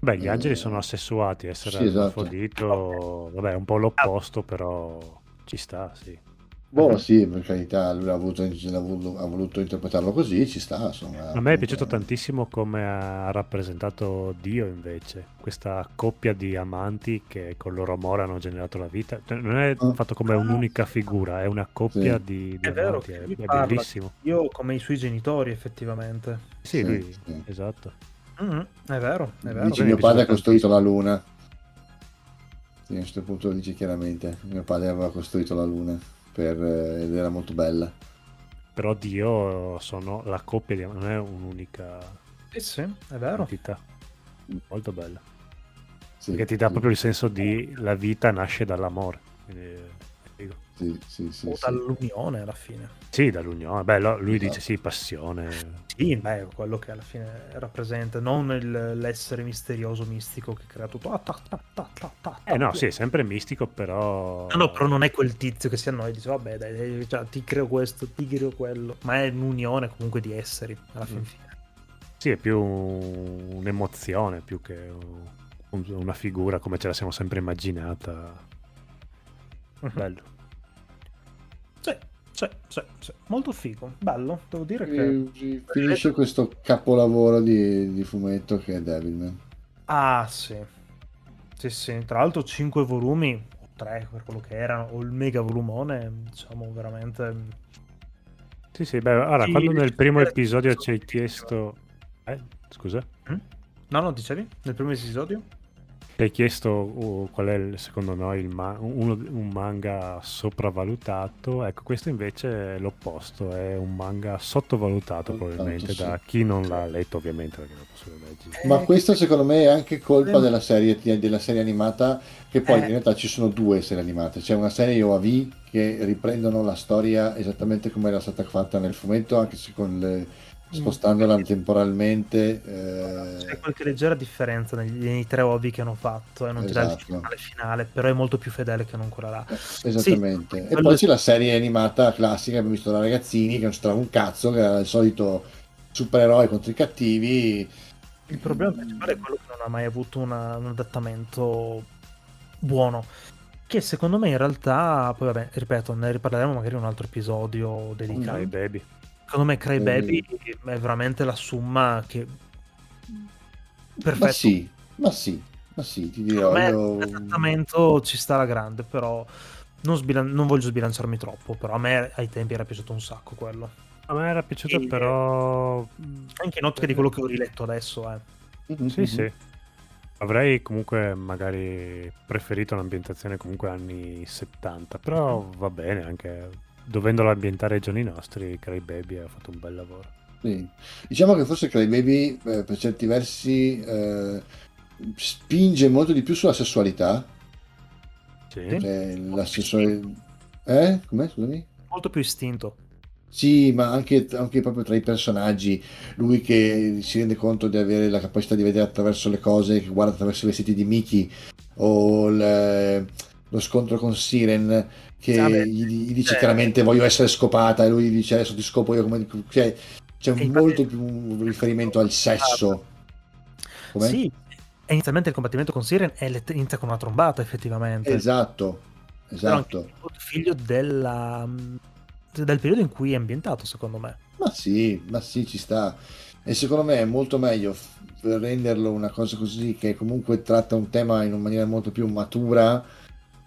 Beh, gli Eh, angeli sono assessuati, essere sì, esatto. ermafrodito, vabbè, è un po' l'opposto, però ci sta, sì. Boh, sì, per carità, lui ha, avuto- ha voluto, ha voluto interpretarlo così, ci sta. Insomma, A me è piaciuto tantissimo come ha rappresentato Dio invece, questa coppia di amanti che con il loro amore hanno generato la vita. Cioè, non è Ah. fatto come un'unica figura, è una coppia Sì. di, di È vero amanti, è, è bellissimo. Io come i suoi genitori, effettivamente. Sì, Sì, lui, sì. esatto. Mhm, è vero, è vero. Dice mio padre ha costruito la luna. Sì, a questo punto lo dice chiaramente. Mio padre aveva costruito la luna per, eh, ed era molto bella. Però Dio sono la coppia di non è un'unica Sì, sì, è vero. entità. Molto bella. Sì, Perché ti dà sì, proprio il senso di la vita nasce dall'amore. Quindi. Sì, sì, sì, O sì. dall'unione alla fine. Sì, dall'unione. Beh, lui Esatto. dice sì, passione. Sì, beh, quello che alla fine rappresenta, non il- l'essere misterioso mistico che crea tutto. Ah, ta, ta, ta, ta, ta, Eh no, sì, è sempre mistico, però... No, no, però non è quel tizio che si annoia e dice, vabbè, dai, dai, cioè, ti creo questo, ti creo quello. Ma è un'unione comunque di esseri, alla fin Mm. fine. Sì, è più un'emozione, più che un- una figura come ce la siamo sempre immaginata. Mhm. Bello. Sì, sì, sì, sì. Molto figo, bello, devo dire che... E fi- finisce questo capolavoro di, di fumetto che è Devilman. Ah, sì. Sì, sì, tra l'altro 5 volumi, o 3 per quello che erano, o il mega volumone, diciamo veramente... Sì, sì, beh, allora, Sì, quando nel primo episodio ci hai chiesto... Eh, scusa? No, no, dicevi? Nel primo episodio? Ti hai chiesto uh, qual è il- secondo noi il ma- uno- un manga sopravvalutato, ecco questo invece è l'opposto, è un manga sottovalutato Tanto probabilmente sì. da chi non l'ha letto ovviamente perché non posso leggere. Ma Eh, questo secondo me è anche colpa della serie, della serie animata, che poi Eh. in realtà ci sono due serie animate. C'è una serie OAV che riprendono la storia esattamente come era stata fatta nel fumetto, anche se con le- spostandola temporalmente. eh, C'è qualche leggera differenza negli, nei tre ovvi che hanno fatto e non ti dà il Esatto. finale finale, però è molto più fedele che non quella là. Esattamente. e quello- poi c'è la serie animata classica che abbiamo visto da ragazzini, che non strava un cazzo, che era il solito supereroe contro i cattivi. Il problema principale è quello che non ha mai avuto una- un adattamento buono. Che secondo me in realtà, poi vabbè, ripeto, ne riparleremo magari in un altro episodio dedicato. Dai, baby. Secondo me Crybaby Eh. è veramente la summa che... Ma Perfetto. sì, ma sì, ma sì, ti dirò. Me io- il trattamento ci sta alla grande, però non, sbilan- non voglio sbilanciarmi troppo, però a me ai tempi era piaciuto un sacco quello. A me era piaciuto, E- però. Anche in ottica di quello che ho riletto adesso, eh. Mhm, Sì, sì. Avrei comunque magari preferito un'ambientazione comunque anni 70, però va bene anche dovendolo ambientare ai giorni nostri, Cry Baby ha fatto un bel lavoro. Sì. Diciamo che forse Crybaby eh, per certi versi eh, spinge molto di più sulla sessualità. Sì. Cioè, la sessualità... Eh? Com'è? Scusami? Molto più istinto. Sì, ma anche, anche proprio tra i personaggi, lui che si rende conto di avere la capacità di vedere attraverso le cose, che guarda attraverso i vestiti di Mickey, o il- lo scontro con Siren, che Ah, gli, gli dice eh. chiaramente voglio essere scopata, e lui dice adesso ti scopo io come... Cioè, c'è E infatti- molto più un riferimento al sesso. Com'è? Sì, e inizialmente il combattimento con Siren è let- inizia con una trombata, effettivamente. Esatto, esatto. figlio della, del periodo in cui è ambientato, secondo me. Ma sì, ma sì, ci sta. E secondo me è molto meglio renderlo una cosa così che comunque tratta un tema in una maniera molto più matura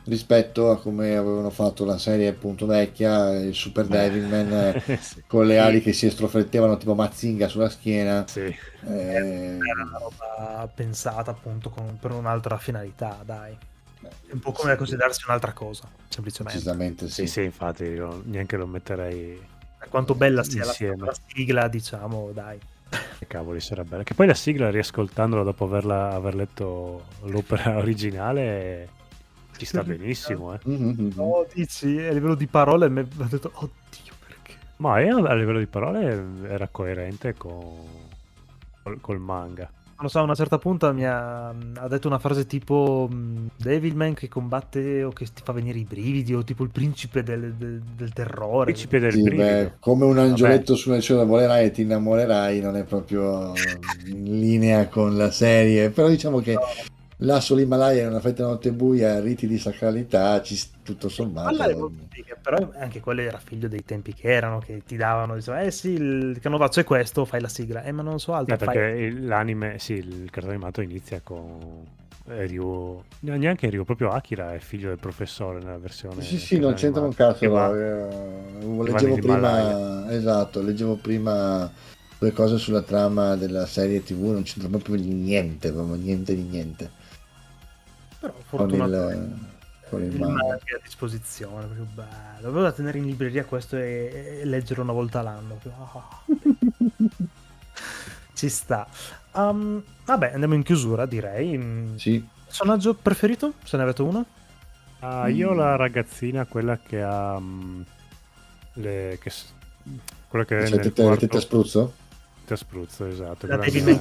rispetto a come avevano fatto la serie appunto vecchia, il Super Devilman eh, sì. con le Sì. ali che si estroflettevano tipo Mazinga sulla schiena. Sì. Eh, Era una roba pensata appunto con- per un'altra finalità, dai. È un po' come considerarsi un'altra cosa, semplicemente. Decisamente Sì, sì. sì, infatti io neanche lo metterei Per quanto bella sia la, Insieme. la sigla, diciamo, dai. che cavoli sarà bella. Che poi la sigla, riascoltandola dopo averla, aver letto l'opera originale, ci sta benissimo. Eh. Mhm, mhm. No, dici, a livello di parole mi ho detto, oddio, perché? Ma io, a livello di parole era coerente con, col, col manga. Non lo so, a una certa punta mi ha, ha detto una frase tipo mh, Devilman che combatte o che ti fa venire i brividi o tipo il principe del, del- del terrore. Principe del Sì, brivido. beh, come un angioletto sulle cielo volerai e ti innamorerai non è proprio in linea con la serie, però diciamo che là sull'Himalaya in una fetta notte buia, riti di sacralità, ci, tutto sommato. Figa, però anche quello era figlio dei tempi che erano, che ti davano, dicevano, eh sì, il canovaccio è questo, fai la sigla, eh ma non so altro, Eh, perché fai... l'anime, sì, il cartone animato inizia con eh, Ryu, neanche Ryu, proprio Akira è figlio del professore nella versione. Sì, sì, non c'entra un cazzo. va- no, eh, va leggevo prima, esatto, leggevo prima due cose sulla trama della serie TV, non c'entra proprio niente, proprio niente di niente. Però Con fortunatamente il, con il il manga. è a disposizione, proprio bello. Dovevo da tenere in libreria questo e, e leggere una volta l'anno. Ah. Ci sta. Um, vabbè, andiamo in chiusura, direi. Mm, Sì, Personaggio preferito? Se ne avete uno? Ah, io Mm. la ragazzina, quella che ha mm, le, che, quella che è c'è nel tette, quarto tette a spruzzo? A spruzzo, esatto. La Devilman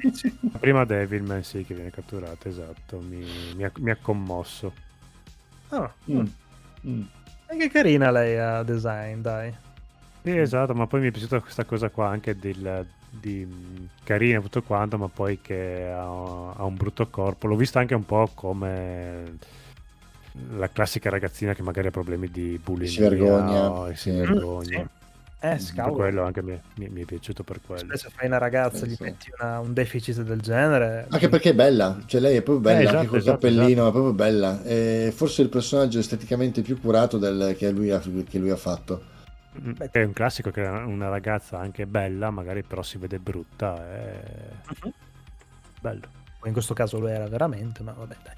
dici? La prima Devilman, sì, che viene catturata, esatto. Mi, mi ha, mi ha commosso. Ah, Mm. Mm. Anche carina lei a design, dai. Sì, esatto, ma poi mi è piaciuta questa cosa qua anche del, di mh, carina tutto quanto, ma poi che ha, ha un brutto corpo. L'ho vista anche un po' come la classica ragazzina che magari ha problemi di bullying Si vergogna, e si sì. vergogna. Mm, Eh, Per scavolo. quello anche mi, mi- mi è piaciuto per quello. Spesso fai una ragazza, Eh, gli metti una- un deficit del genere. Anche perché è bella, cioè lei è proprio bella, Eh, anche esatto, col esatto, cappellino, esatto. è proprio bella. È forse il personaggio esteticamente più curato del- che, lui ha, che lui ha fatto. Mm, È un classico che una ragazza anche bella, magari però si vede brutta. È Mhm. bello. In questo caso lo era veramente, ma vabbè, dai.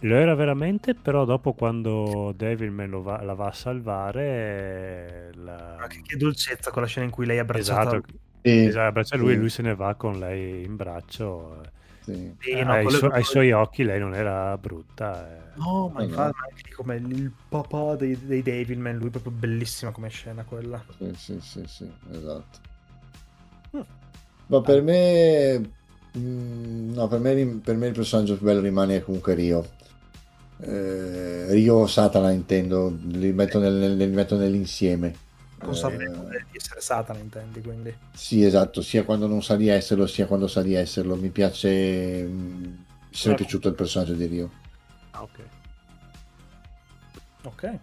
Lo era veramente, però dopo quando Devilman lo va- la va a salvare, la... Ma che, che dolcezza con la scena in cui lei è abbracciata. esatto, Sì, esatto, abbraccia lui e sì. lui se ne va con lei in braccio. sì. Sì, Eh, no, ai, su- ai suoi occhi lei non era brutta. eh. No, ma infatti anche come il, papà dei, dei Devilman, lui è proprio bellissima come scena quella. Sì, sì, sì, sì, esatto. Mm. Ma per me, mm, no, per me, per me il personaggio più bello rimane comunque Rio. Eh, Rio Satana intendo, li metto, nel- li metto nell'insieme. Consapevole di essere Satana, intendi, quindi. Sì, esatto, sia quando non sa di esserlo, sia quando sa di esserlo. Mi piace, mm, mi è sempre piaciuto il personaggio di Rio. Ah, ok. Ok.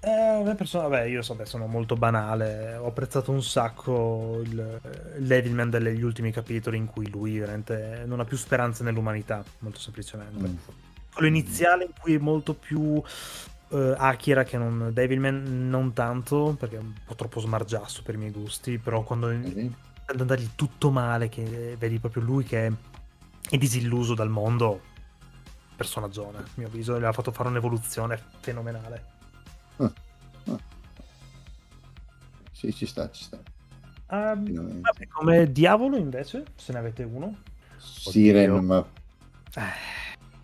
Eh, a me perso- vabbè, io so, beh, sono molto banale. Ho apprezzato un sacco il, il Devilman degli ultimi capitoli in cui lui veramente non ha più speranze nell'umanità, molto semplicemente. Mm. Quello iniziale in cui è molto più eh, Akira che non Devilman, non tanto, perché è un po' troppo smargiasso per i miei gusti, però quando Vedi? ad andargli tutto male, che vedi proprio lui che è, è disilluso dal mondo, personaggione, a mio avviso, gli ha fatto fare un'evoluzione fenomenale. Sì, ci sta, ci sta. Finalmente. vabbè, come diavolo invece, se ne avete uno. Siren, ma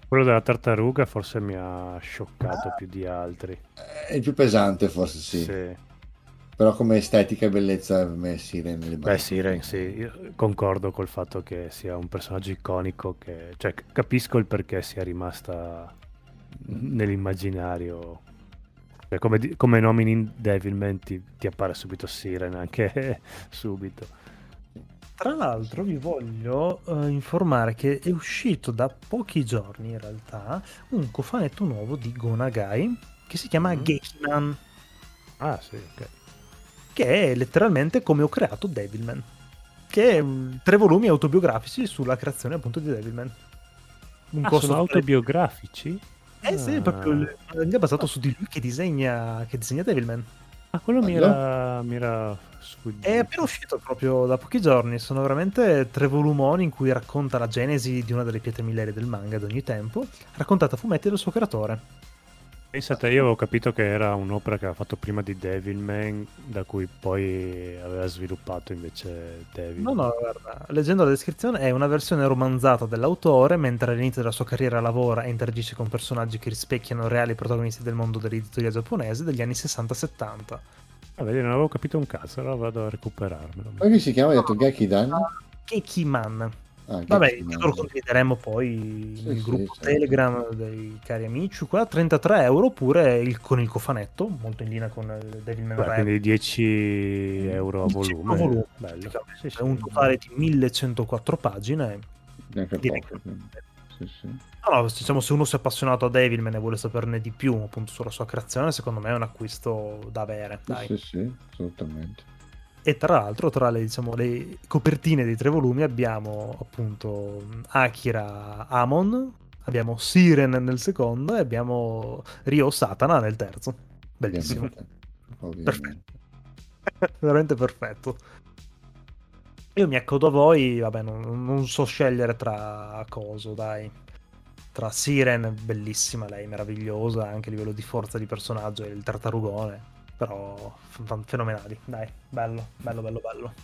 Quello della tartaruga forse mi ha scioccato più di altri. è più pesante forse sì. Sì. Però come estetica e bellezza per me Siren le Beh, Siren, sì, io concordo col fatto che sia un personaggio iconico, che, cioè capisco il perché sia rimasta nell'immaginario. Cioè, come, come nomini Devilman ti, ti appare subito Siren, anche subito. Tra l'altro vi voglio eh, informare che è uscito da pochi giorni in realtà un cofanetto nuovo di Gonagai che si chiama Mhm. Gekiman, Ah, sì, ok. che è letteralmente come ho creato Devilman, che è mm, tre volumi autobiografici sulla creazione appunto di Devilman. Un Ah, sono autobiografici? Eh sì, Ah. proprio il manga è basato su di lui che disegna, che disegna Devilman. Ah, quello mi era, mi era sfuggito. È appena uscito proprio da pochi giorni, sono veramente tre volumoni in cui racconta la genesi di una delle pietre millerie del manga ad ogni tempo, raccontata a fumetti dal suo creatore. Pensate, io avevo capito che era un'opera che aveva fatto prima di Devilman, da cui poi aveva sviluppato invece Devil. No, no, guarda, leggendo la descrizione è una versione romanzata dell'autore, mentre all'inizio della sua carriera lavora e interagisce con personaggi che rispecchiano reali protagonisti del mondo dell'editoria giapponese degli anni 60-70. Ah, vedi, non avevo capito un cazzo, allora vado a recuperarmelo. Come si chiama? Hai detto Gekidan? Kekiman. Ah, Vabbè, lo condivideremo poi Sì, nel sì, gruppo certo. Telegram dei cari amici. Qua 33 euro oppure il- con il cofanetto, molto in linea con il Devilman Beh, Rap. quindi 10 euro a 10 volume. volume, Bello. Sì, sì. È un totale di 1104 pagine. Neanche poco. Sì, sì. No, diciamo, se uno si è appassionato a Devilman e vuole saperne di più appunto sulla sua creazione, secondo me è un acquisto da avere. Dai. Sì, sì, assolutamente. E tra l'altro, tra le, diciamo, le copertine dei tre volumi abbiamo appunto Akira Amon, abbiamo Siren nel secondo e abbiamo Ryo Satana nel terzo. Bellissimo, Ovviamente. Ovviamente. veramente perfetto. Io mi accodo a voi, vabbè, non, non so scegliere tra coso, dai. Tra Siren, bellissima lei, meravigliosa, anche a livello di forza di personaggio, e il tartarugone. Però fenomenali, dai, bello, bello, bello, bello.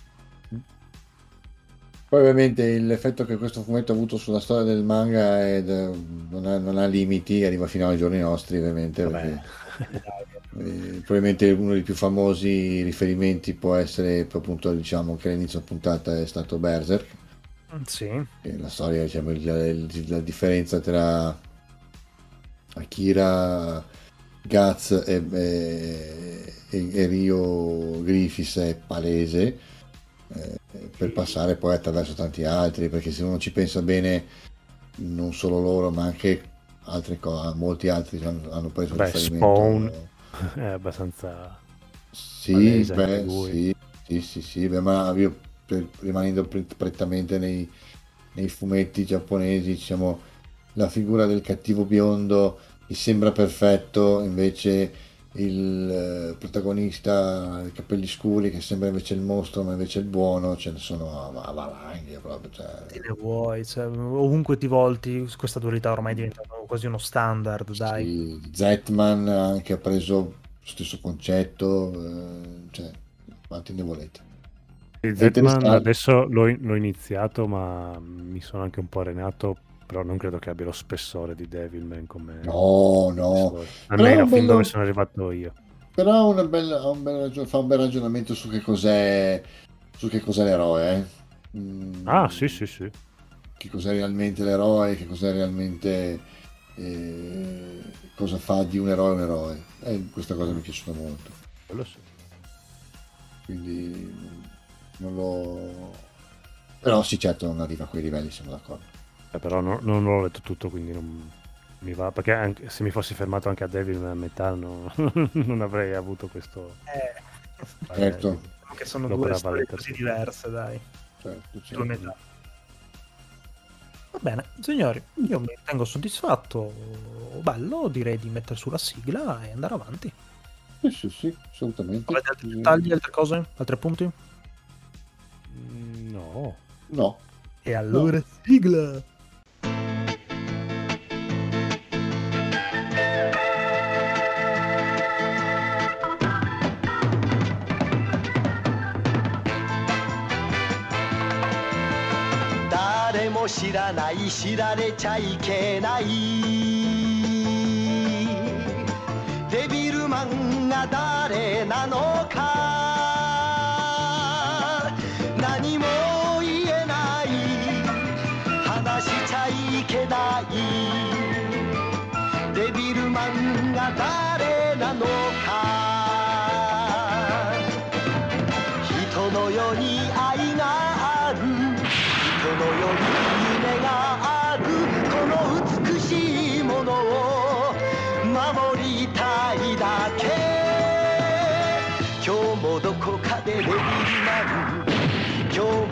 Poi ovviamente l'effetto che questo fumetto ha avuto sulla storia del manga è non, ha, non ha limiti, arriva fino ai giorni nostri ovviamente. Perché, eh, probabilmente uno dei più famosi riferimenti può essere appunto diciamo che all'inizio puntata è stato Berserk, Sì, che la storia, diciamo, il- la differenza tra Akira, Guts e, e, e- Rio Griffiths è palese eh, per passare poi attraverso tanti altri perché se uno ci pensa bene non solo loro ma anche altre cose molti altri hanno, hanno preso Beh, riferimento Spawn. È abbastanza... sì, palese beh, sì, sì, sì, sì, beh, ma io per- rimanendo pre- prettamente nei, nei fumetti giapponesi, diciamo, la figura del cattivo biondo che sembra perfetto, invece il eh, protagonista, i capelli scuri, che sembra invece il mostro, ma invece il buono, ce ne sono a, a valanghe proprio. Cioè, te ne vuoi, cioè, ovunque ti volti, questa dualità ormai è diventata quasi uno standard, dai. sì, Zetman anche ha preso lo stesso concetto, eh, cioè, quanti ne volete? Zetman adesso l'ho, l'ho iniziato, ma mi sono anche un po' arenato, però non credo che abbia lo spessore di Devilman come... No, no, Almeno fin bello- dove sono arrivato io. Però ha una bella- un bel ragio- fa un bel ragionamento su che cos'è, su che cos'è l'eroe. eh. Mm, Ah, sì, sì, sì. Che cos'è realmente l'eroe, che cos'è realmente. eh, cosa fa di un eroe un eroe. E questa cosa mi è piaciuta molto. Quello sì. Quindi non lo. Però sì, certo, non arriva a quei livelli, siamo d'accordo. Eh, però no- non l'ho letto tutto, quindi non, mi va, perché anche, se mi fossi fermato anche a Devil a metà no, non avrei avuto questo... Eh, Certo. diciamo che sono due storie così diverse, dai. certo, Due certo. metà. Va bene, signori, io mi ritengo soddisfatto. Bello, direi di mettere sulla sigla e andare avanti. Sì, sì, sì, assolutamente. Avete altri dettagli, altre cose, altri punti? Mm, No, No, E allora sigla!「知らない知られちゃいけない」「デビルマンが誰なのか」「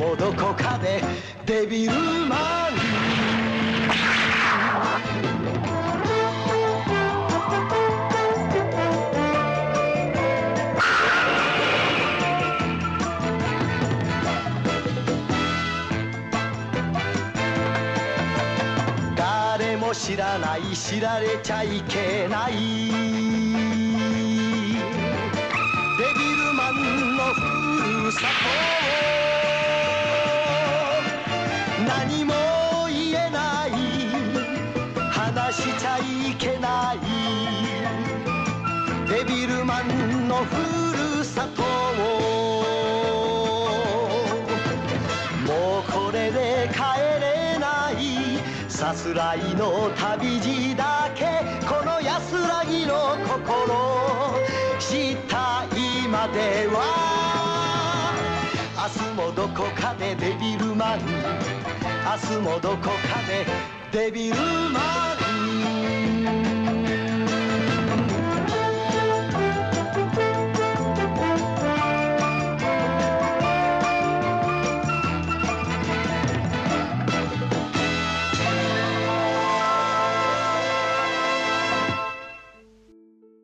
もどこかでデビルマン誰も知らない知られちゃいけない。デビルマンのふるさと。ふるさともうこれで帰れないさすらいの旅路だけこの安らぎの心知った今では明日もどこかでデビルマン明日もどこかでデビルマン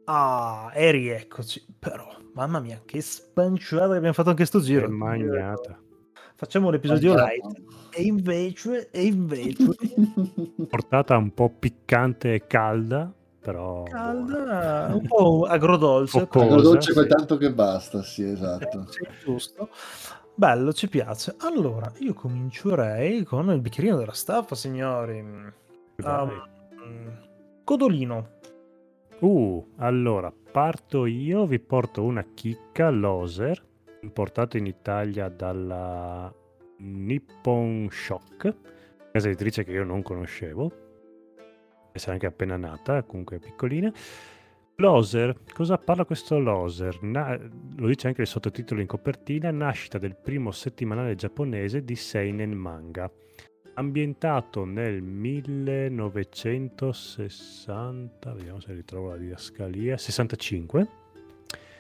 Ah, e rieccoci. Però, mamma mia, che spanciata che abbiamo fatto anche sto giro. Che magnata. Facciamo l'episodio Mangiata. light. E invece, e invece, Portata un po' piccante e calda, però... calda, un po' agrodolce. Un po' Ecco, dolce sì. tanto che basta, sì, esatto. Sì, giusto. Bello, ci piace. Allora, io comincerei con il bicchierino della staffa, signori. Um, Codolino. Uh, allora, parto io, vi porto una chicca Loser, importato in Italia dalla Nippon Shock, casa editrice che io non conoscevo, essere anche appena nata, comunque piccolina. Loser, cosa parla questo Loser? Na- lo dice anche il sottotitolo in copertina, nascita del primo settimanale giapponese di Seinen Manga, ambientato nel 1960, vediamo se ritrovo la didascalia, 65.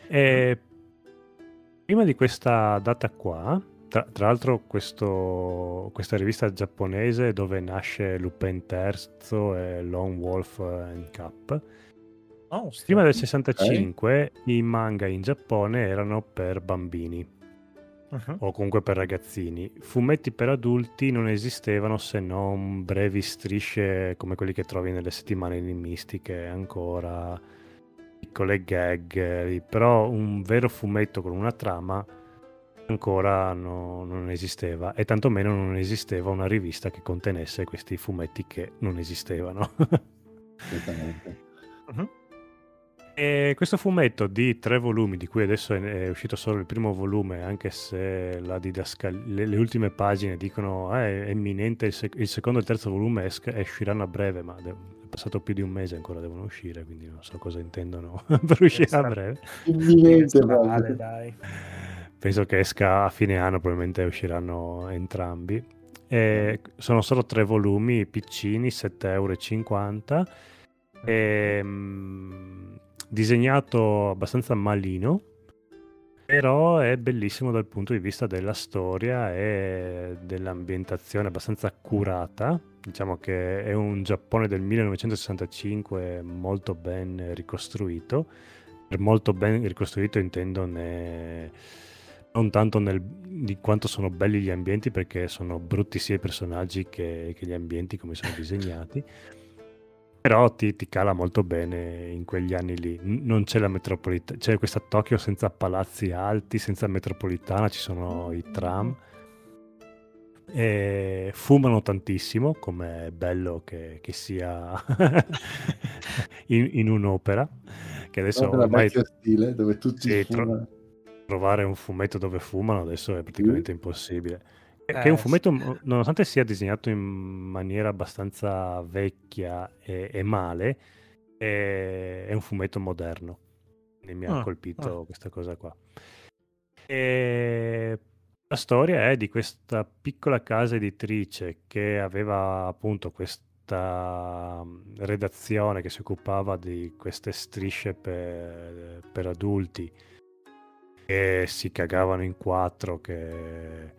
E prima di questa data qua, tra, tra l'altro questo- questa rivista giapponese dove nasce Lupin III e Lone Wolf and Cap, Oh, prima del 65 i manga in Giappone erano per bambini Mhm. o comunque per ragazzini. Fumetti per adulti non esistevano se non brevi strisce come quelli che trovi nelle settimane enigmistiche ancora, piccole gag, però un vero fumetto con una trama ancora no- non esisteva e tantomeno non esisteva una rivista che contenesse questi fumetti che non esistevano. Esattamente. Mhm. E questo fumetto di tre volumi, di cui adesso è, uscito solo il primo volume, anche se la didascal- le, le ultime pagine dicono "Eh, è imminente il, sec- il secondo e il terzo volume es- usciranno a breve, ma de- è passato più di un mese ancora devono uscire, quindi non so cosa intendono per uscire a breve. Imminente Vale, proprio. dai. Penso che esca a fine anno, probabilmente usciranno entrambi. E sono solo tre volumi piccini, 7,50 euro. Ehm, disegnato abbastanza malino, però è bellissimo dal punto di vista della storia e dell'ambientazione abbastanza accurata. Diciamo che è un Giappone del 1965 molto ben ricostruito. Per molto ben ricostruito intendo ne- non tanto nel- di quanto sono belli gli ambienti, perché sono brutti sia i personaggi che, che gli ambienti come sono disegnati. Però ti, ti cala molto bene in quegli anni lì. Non c'è la metropolitana, c'è questa Tokyo senza palazzi alti, senza metropolitana, ci sono i tram. E fumano tantissimo, come è bello che, che sia in, in un'opera. Che adesso la ormai stile dove tutti Sì, tro- trovare un fumetto dove fumano adesso è praticamente impossibile. Che è Eh, un sì. fumetto, m- nonostante sia disegnato in maniera abbastanza vecchia e, e male, è, è un fumetto moderno. Quindi mi ha Ah, colpito ah. questa cosa qua. E la storia è di questa piccola casa editrice che aveva appunto questa mm, redazione che si occupava di queste strisce per, per adulti che si cagavano in quattro, che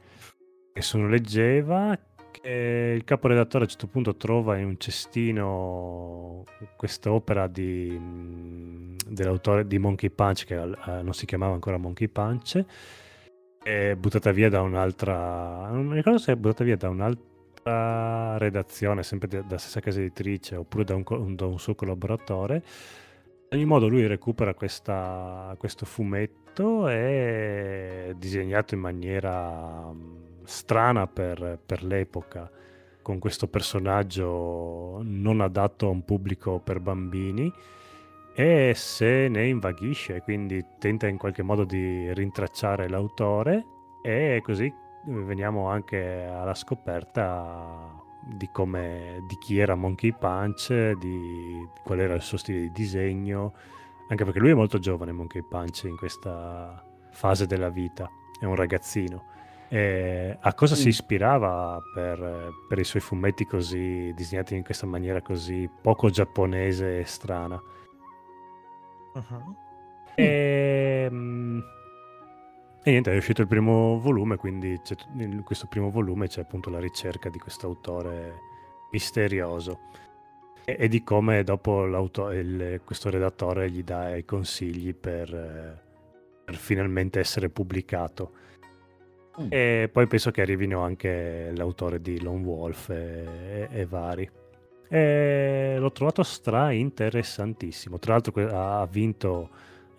nessuno leggeva. Che il caporedattore a un certo punto trova in un cestino quest'opera di, dell'autore di Monkey Punch, che eh, non si chiamava ancora Monkey Punch, è buttata via da un'altra. Non mi ricordo se è buttata via da un'altra redazione, sempre dalla stessa casa editrice, oppure da un, un- da un suo collaboratore. In ogni modo, lui recupera questa- questo fumetto e disegnato in maniera strana per, per l'epoca, con questo personaggio non adatto a un pubblico per bambini e se ne invaghisce, quindi tenta in qualche modo di rintracciare l'autore e così veniamo anche alla scoperta di come di chi era Monkey Punch, di qual era il suo stile di disegno, anche perché lui è molto giovane Monkey Punch in questa fase della vita, è un ragazzino. E a cosa si Mm. ispirava per, per i suoi fumetti così disegnati in questa maniera così poco giapponese e strana? Mhm. E, mm, e niente, è uscito il primo volume, quindi in questo primo volume c'è appunto la ricerca di questo autore misterioso e, e di come dopo il- questo redattore gli dà i consigli per, eh, per finalmente essere pubblicato. Mm. E poi penso che arrivino anche l'autore di Lone Wolf e, e- e vari. E l'ho trovato stra interessantissimo. Tra l'altro ha vinto,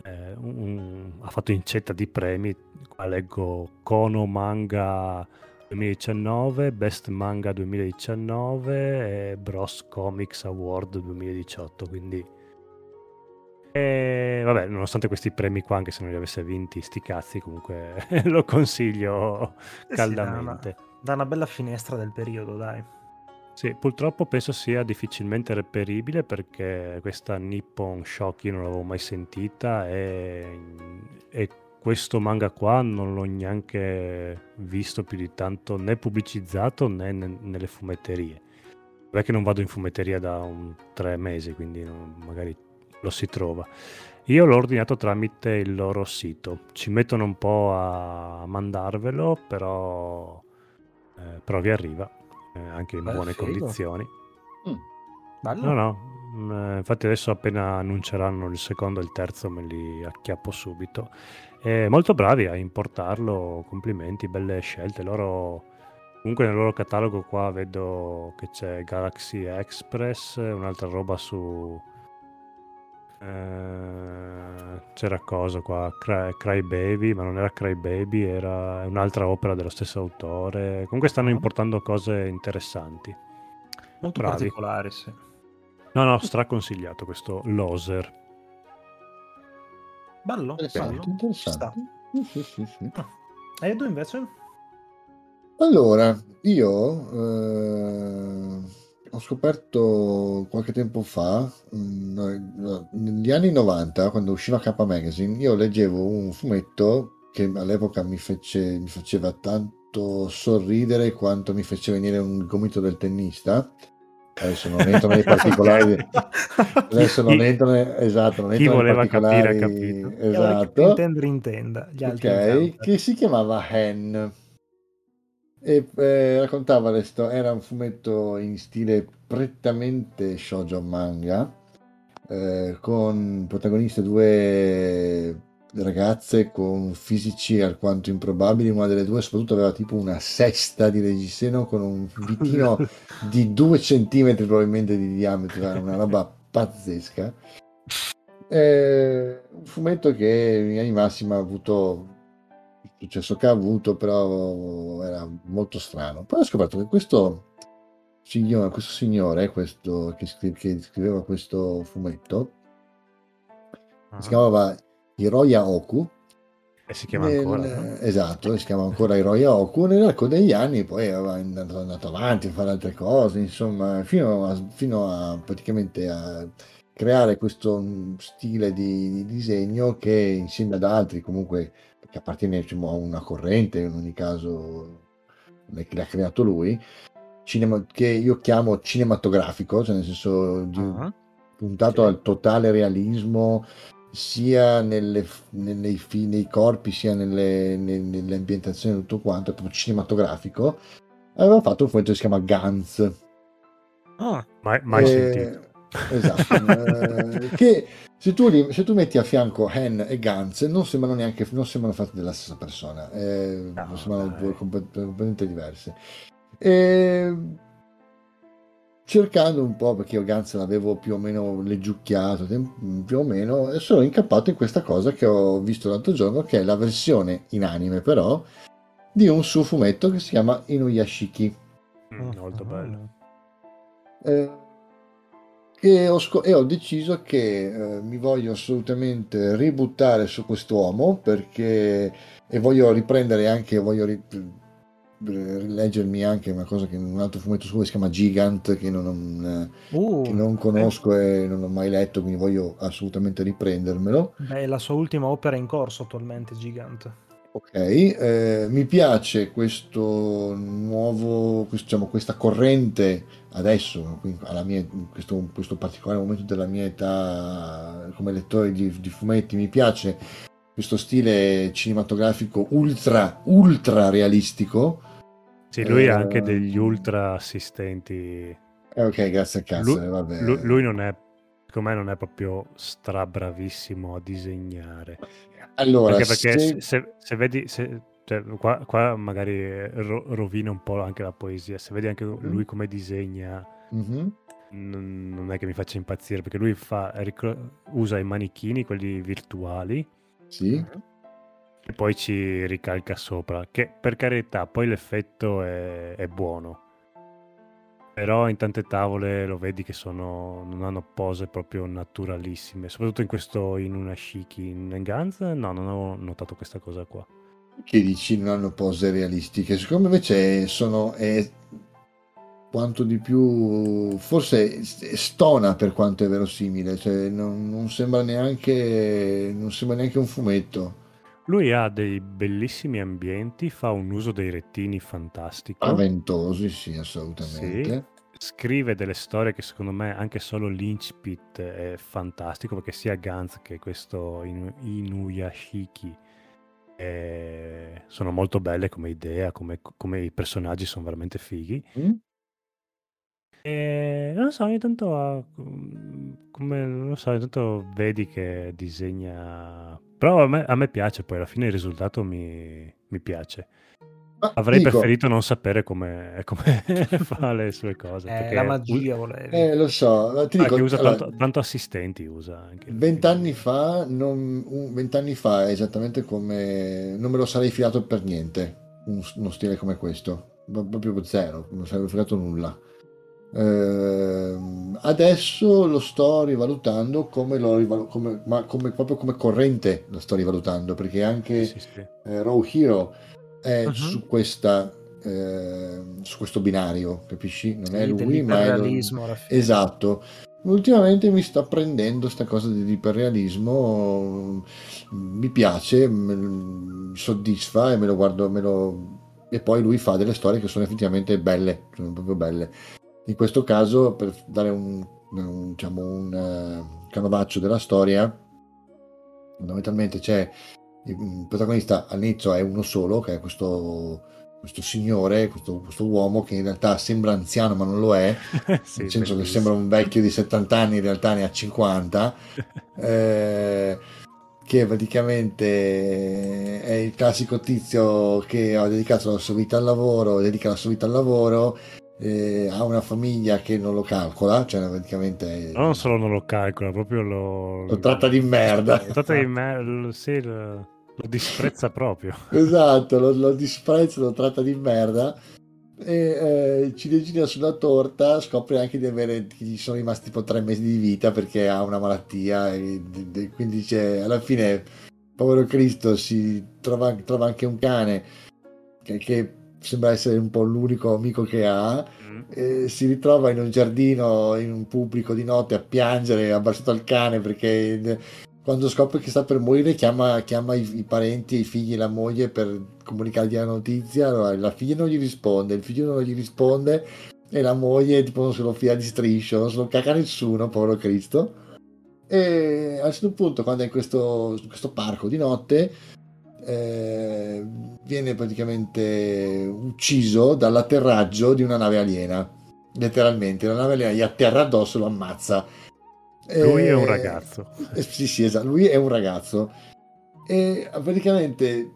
eh, un- ha fatto incetta di premi. Qua leggo Kono Manga 2019, Best Manga 2019 e Bros Comics Award 2018. Quindi, e vabbè, nonostante questi premi qua, anche se non li avesse vinti, sti cazzi, comunque lo consiglio Eh sì, dà una- caldamente. Da una bella finestra del periodo, dai. Sì, purtroppo penso sia difficilmente reperibile perché questa Nippon Shock io non l'avevo mai sentita e, e questo manga qua non l'ho neanche visto più di tanto né pubblicizzato né ne- nelle fumetterie. Non è che non vado in fumetteria da un tre mesi, quindi non- magari lo si trova. Io l'ho ordinato tramite il loro sito. Ci mettono un po' a mandarvelo, però, eh, però vi arriva eh, anche in Beh, buone figo. condizioni. Mm. No, no, mm, eh, infatti adesso appena annunceranno il secondo e il terzo me li acchiappo subito. Eh, molto bravi a importarlo, complimenti, belle scelte. Loro, comunque nel loro catalogo qua vedo che c'è Galaxy Express, un'altra roba su... eh, c'era cosa qua, Cry, Cry Baby, ma non era Cry Baby, era un'altra opera dello stesso autore. Comunque stanno Ah. importando cose interessanti. Molto bravi. particolare, sì. No, no, straconsigliato questo Loser. Bello, Interessante, bello. Interessante. sta. Sì, sì, sì, sì. E tu invece? Allora, io eh, ho scoperto qualche tempo fa, mm, negli anni 90, quando usciva K Magazine, io leggevo un fumetto che all'epoca mi fece- mi faceva tanto sorridere quanto mi fece venire un gomito del tennista, Adesso non entro nei particolari. Adesso non entro nei, esatto, non Chi entro nei voleva capire ha particolari. capito. Esatto. intendere intenda. Gli altri Ok, che si chiamava Hen. E eh, raccontava le sto- era un fumetto in stile prettamente shoujo manga, eh, con protagoniste due ragazze con fisici alquanto improbabili. Una delle due, soprattutto, aveva tipo una sesta di reggiseno con un vitino di due centimetri probabilmente di diametro, era una roba pazzesca. È un fumetto che in linea di massima ha avuto successo che ha avuto, però era molto strano. Poi ho scoperto che questo signore, questo signore questo, che, scri- che scriveva questo fumetto Ah, si chiamava Hiroya Oku. E si chiama Nel- ancora. no? Esatto, si chiama ancora Hiroya Oku. Nell'arco degli anni poi aveva andato, andato avanti a fare altre cose, insomma, fino a, fino a praticamente a creare questo stile di, di disegno che insieme ad altri comunque che appartiene diciamo, a una corrente, in ogni caso l'ha creato lui, cinema- che io chiamo cinematografico, cioè nel senso di, Ah. puntato Sì. al totale realismo sia nelle, nei, nei corpi sia nelle, ne- nelle ambientazioni e tutto quanto, è proprio cinematografico. Aveva fatto un fumetto che si chiama Guns. Ah, Mai, mai Eh, sentito. Esatto, eh, che se tu, li- se tu metti a fianco Hen e Guns non sembrano neanche non sembrano fatti dalla stessa persona, eh, No, sembrano dai. due comp- completamente diverse. E, cercando un po' perché io Guns l'avevo più o meno leggiucchiato, più o meno, e sono incappato in questa cosa che ho visto l'altro giorno, che è la versione in anime però di un suo fumetto che si chiama Inuyashiki. Mm, molto ah. bello. Eh, e, ho sco- e ho deciso che eh, mi voglio assolutamente ributtare su quest'uomo perché e voglio riprendere anche voglio ri- rileggermi anche una cosa che un altro fumetto suo si chiama Gigant che non, non, Uh, che non conosco e non ho mai letto quindi voglio assolutamente riprendermelo Beh, è la sua ultima opera in corso attualmente, Gigante. Ok, eh, mi piace questo nuovo, questo- diciamo, questa corrente adesso, mia, in questo, in questo particolare momento della mia età come lettore di, di fumetti, mi piace questo stile cinematografico ultra, ultra realistico. Sì, lui ha Eh, anche degli ultra assistenti. Eh, ok, grazie a cazzo, Lui, eh, vabbè. lui- lui non è, secondo me, non è proprio strabravissimo a disegnare. allora, Anche perché se- se, se- vedi, se- cioè, qua, qua magari ro- rovina un po' anche la poesia. Se vedi anche lui come disegna, Mhm, non, non è che mi faccia impazzire perché lui fa, ricro- usa i manichini, quelli virtuali, sì, e poi ci ricalca sopra. Che per carità, poi l'effetto è, è buono. Però in tante tavole lo vedi che sono, non hanno pose proprio naturalissime, soprattutto in questo in una shiki in Guns. No, non ho notato questa cosa qua. che dici non hanno pose realistiche. Secondo me invece sono è quanto di più forse stona per quanto è verosimile, cioè non, non sembra neanche non sembra neanche un fumetto. Lui ha dei bellissimi ambienti, fa un uso dei rettini fantastico. Spaventosi, sì, assolutamente. scrive delle storie che secondo me anche solo l'Inchpit è fantastico perché sia Gantz che questo Inu- Inuyashiki eh, sono molto belle come idea, come, come i personaggi sono veramente fighi. Mm? E non so, ogni tanto ha, mm, come, non so, ogni tanto vedi che disegna... Però a me, a me piace poi, alla fine il risultato mi, mi piace. Ma Avrei dico, preferito non sapere come, come fa le sue cose. Eh, perché la magia volevi. eh, lo so, ti Ah, dico, che usa allora, tanto, tanto assistenti usa anche. Vent'anni fa, non- un- vent'anni fa, esattamente come non me lo sarei filato per niente un- uno stile come questo, proprio zero, non sarebbe filato nulla. Ehm, adesso lo sto rivalutando come lo come- ma come, proprio come corrente lo sto rivalutando perché anche Sì, sì, sì. eh, Raw Hero è Mhm. su questa eh, su questo binario, capisci? Non è lui, ma è lo-. Esatto. Ultimamente mi sta prendendo sta cosa dell'iperrealismo, mi piace, mi soddisfa e me lo guardo, me lo... e poi lui fa delle storie che sono effettivamente belle, sono proprio belle. In questo caso, per dare un, un, diciamo, un uh, canovaccio della storia, fondamentalmente c'è il protagonista all'inizio è uno solo, che è questo, questo signore, questo, questo, uomo che in realtà sembra anziano ma non lo è, sì, nel senso bellissimo. che sembra un vecchio di 70 anni, in realtà ne ha 50. eh, che praticamente è il classico tizio che ha dedicato la sua vita al lavoro, dedica la sua vita al lavoro, eh, ha una famiglia che non lo calcola, cioè praticamente... Non solo non lo calcola, proprio lo... Lo tratta di merda. Lo tratta di merda, sì, lo, lo disprezza proprio. esatto, lo, lo disprezza, lo tratta di merda e eh, ciliegina sulla torta scopre anche di avere gli sono rimasti tipo tre mesi di vita perché ha una malattia e, e quindi c'è, alla fine povero Cristo si trova, trova anche un cane che, che, sembra essere un po' l'unico amico che ha mm. e si ritrova in un giardino in un pubblico di notte a piangere abbracciato al cane perché quando scopre che sta per morire chiama, chiama i, i, parenti, i figli e la moglie per comunicargli la notizia, allora la figlia non gli risponde, il figlio non gli risponde e la moglie tipo non se lo fia di striscio, non se lo caga nessuno, povero Cristo. E a un certo punto quando è in questo, questo parco di notte eh, viene praticamente ucciso dall'atterraggio di una nave aliena, letteralmente, la nave aliena gli atterra addosso e lo ammazza. Lui è un eh, ragazzo. Eh, sì, sì, esatto, lui è un ragazzo. E praticamente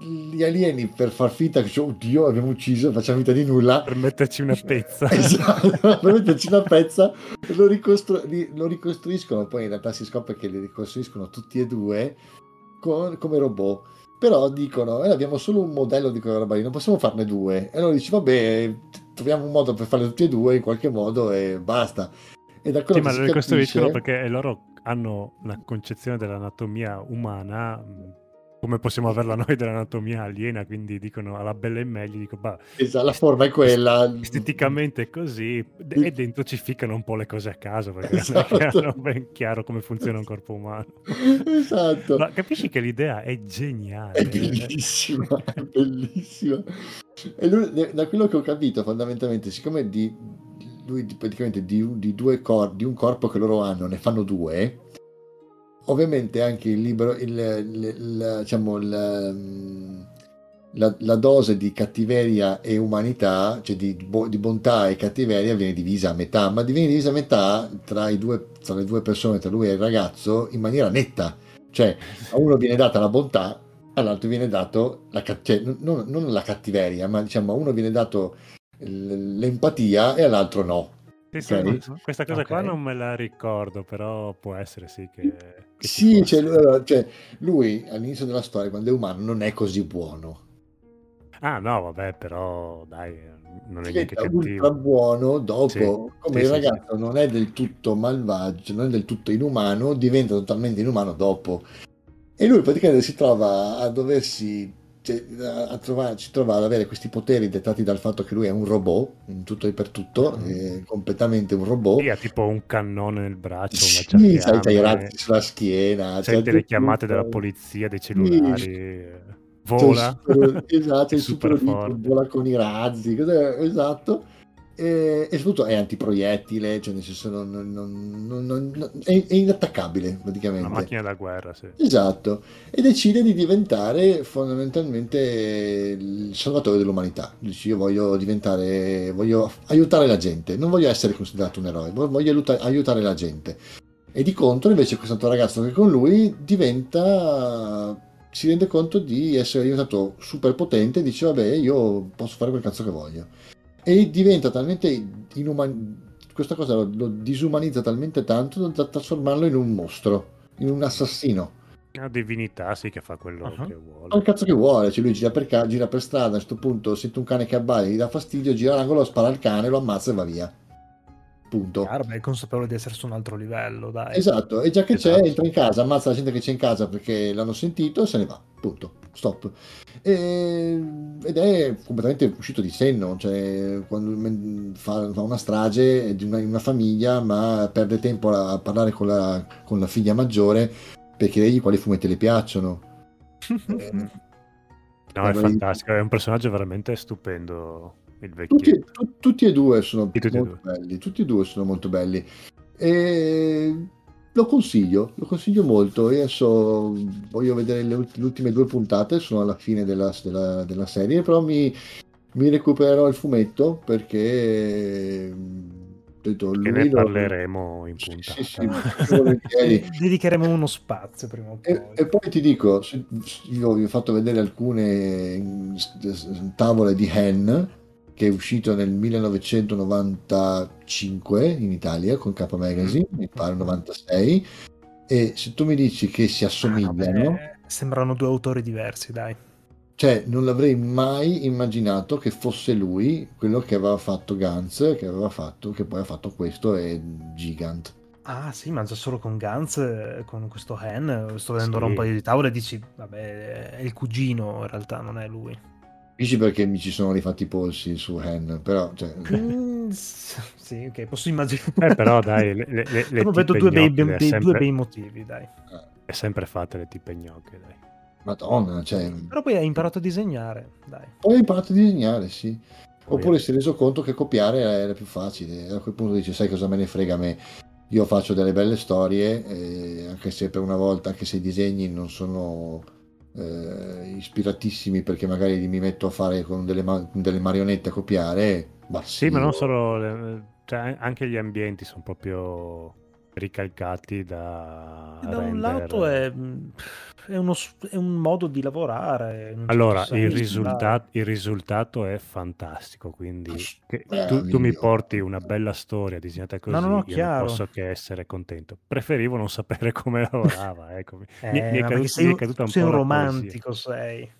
gli alieni per far finta che cioè, oddio abbiamo ucciso facciamo vita di nulla per metterci una pezza. Esatto per metterci una pezza lo, ricostru- lo, ricostruiscono. Poi in realtà si scopre che li ricostruiscono tutti e due con, come robot. Però dicono eh, abbiamo solo un modello di quella roba lì non possiamo farne due. E allora dici vabbè troviamo un modo per farle tutti e due in qualche modo e basta. E da quello sì, ma lo ricostruiscono perché loro hanno una concezione dell'anatomia umana mm, come possiamo averla noi dell'anatomia aliena, quindi dicono alla bella e meglio, dico, bah, esatto, la forma è quella. Esteticamente è così, e dentro ci ficcano un po' le cose a caso, perché esatto. non è esatto. ben chiaro come funziona un corpo umano. Esatto. Ma capisci che l'idea è geniale. È bellissima, è bellissima. E lui, da quello che ho capito, fondamentalmente, siccome di, lui praticamente di, di, cor- di, un corpo che loro hanno ne fanno due ovviamente anche il libro il, il, il, diciamo, la, la, dose di cattiveria e umanità cioè di, di, bontà e cattiveria viene divisa a metà ma viene divisa a metà tra, due, tra le due persone tra lui e il ragazzo in maniera netta cioè a uno viene data la bontà all'altro viene dato la, cioè, non, non la cattiveria ma diciamo a uno viene dato l'empatia e all'altro no. Sì, okay? sì, questa cosa okay. qua non me la ricordo, però può essere sì che... sì, cioè, cioè, lui all'inizio della storia, quando è umano, non è così buono. Ah no, vabbè, però dai, non è neanche cattivo. ultra buono dopo, sì, come sì, il ragazzo non è del tutto malvagio, non è del tutto inumano, diventa totalmente inumano dopo. E lui praticamente si trova a doversi cioè, a trovare, si trova ad avere questi poteri dettati dal fatto che lui è un robot in tutto e per tutto, mm. è completamente un robot. Sì, ha tipo un cannone nel braccio, sì, una sai, c'ha i razzi sulla schiena, sente cioè, le chiamate tutto. della polizia, dei cellulari. Sì. Vola, super, esatto, è super, super vola con i razzi, esatto e, e soprattutto è antiproiettile, cioè nel senso non, non, non, è, è, inattaccabile praticamente. Una macchina da guerra, sì. Esatto, e decide di diventare fondamentalmente il salvatore dell'umanità. Dice io voglio diventare, voglio aiutare la gente, non voglio essere considerato un eroe, voglio aiutare la gente. E di contro invece questo ragazzo che con lui diventa si rende conto di essere diventato super potente e dice vabbè io posso fare quel cazzo che voglio e diventa talmente inumano questa cosa lo, lo, disumanizza talmente tanto da trasformarlo in un mostro, in un assassino. Una divinità, sì, che fa quello uh-huh. che vuole. Fa il cazzo che vuole, cioè lui gira per, ca- gira per strada, a questo punto sente un cane che abbaia, gli dà fastidio, gira l'angolo, spara al cane, lo ammazza e va via. Punto. Chiaro, beh, è consapevole di essere su un altro livello, dai. Esatto, e già che esatto. c'è, entra in casa, ammazza la gente che c'è in casa perché l'hanno sentito e se ne va. Punto. Stop. E, ed è completamente uscito di senno, cioè quando fa, fa una strage di una, una, famiglia, ma perde tempo a, a parlare con la, con la, figlia maggiore per chiedergli quali fumetti le piacciono. eh, no, è fantastico, è un personaggio veramente stupendo il Tutti, vecchietto. tu- tutti e due sono Tutti molto belli, tutti e due sono molto belli. E lo consiglio, lo consiglio molto. Io adesso voglio vedere le, ult- le ultime due puntate, sono alla fine della, della- della serie, però mi, mi recupererò il fumetto perché detto, Che lui ne lo- parleremo in Sì, puntata. sì, sì. Eh, Dedicheremo uno spazio prima o poi. E, e poi ti dico, io vi ho fatto vedere alcune tavole di Hen che è uscito nel 1995 in Italia con K Magazine, mi pare 96, e se tu mi dici che si Ah, assomigliano, vabbè, sembrano due autori diversi, dai. cioè non l'avrei mai immaginato che fosse lui quello che aveva fatto Gantz, che aveva fatto, che poi ha fatto questo e Gigant. Ah sì, ma già solo con Gantz, eh, con questo Hen, sto vedendo Sì. un paio di tavole e dici, vabbè, è il cugino, in realtà non è lui. Dici perché mi ci sono rifatti i polsi su Hen, però cioè, Mm, s- sì, ok, posso immaginare. Eh, però dai, le, le, le, le vedo tipe due bei, ha dei- due sempre, bei motivi, dai. è sempre fatte le tipe gnocche, dai. Madonna, cioè, Però poi hai imparato a disegnare, dai. poi ho imparato a disegnare, sì. Poi- Oppure si è reso conto che copiare era più facile. A quel punto dice, sai cosa me ne frega a me? Io faccio delle belle storie, eh, anche se per una volta, anche se i disegni non sono eh, ispiratissimi perché magari mi metto a fare con delle, ma- delle marionette a copiare, ma Sì, ma non solo, le- cioè, anche gli ambienti sono proprio ricalcati da... Da un render. lato è, è uno è un modo di lavorare. Allora, certo il, senso, risulta- il risultato è fantastico, quindi che- tu, tu mi porti una bella storia disegnata così, no, no, io chiaro. non posso che essere contento. Preferivo non sapere come lavorava, ecco. Mi, Eh, mi è ma cadu- perché sei, mi è un- caduta un sei po' un la poesia. romantico, sei.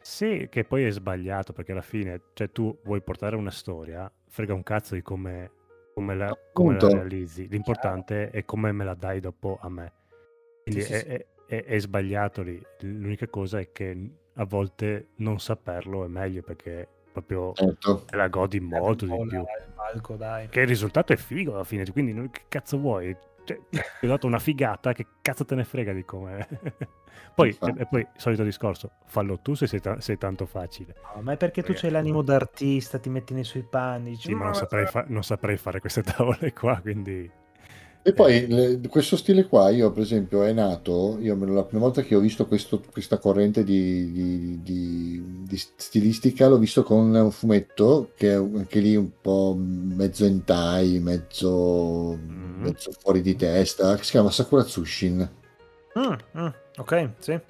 Sì, che poi è sbagliato perché alla fine, cioè tu vuoi portare una storia, frega un cazzo di come, come la, come la realizzi. L'importante è come me la dai dopo a me. Quindi Sì, sì, è, sì. è- è- è sbagliato lì. L'unica cosa è che a volte non saperlo è meglio perché proprio Certo. te la godi molto di più. palco, dai. Che il risultato è figo alla fine, quindi non- che cazzo vuoi? Cioè, ti ho dato una figata, che cazzo te ne frega di come... poi, e, e poi, solito discorso, fallo tu se sei, ta- sei tanto facile. No, ma è perché tu Perché- c'hai l'animo d'artista, ti metti nei suoi panni. Dici, Sì, ma non saprei, fa- non saprei fare queste tavole qua, quindi... E poi le- questo stile qua, io per esempio è nato, io la prima volta che ho visto questo- questa corrente di, di- di- di stilistica l'ho visto con un fumetto che è anche lì un po' mezzo hentai, mezzo, Mhm. mezzo fuori di testa, che si chiama Sakura Tsushin, "Mm, mm, ok, sì.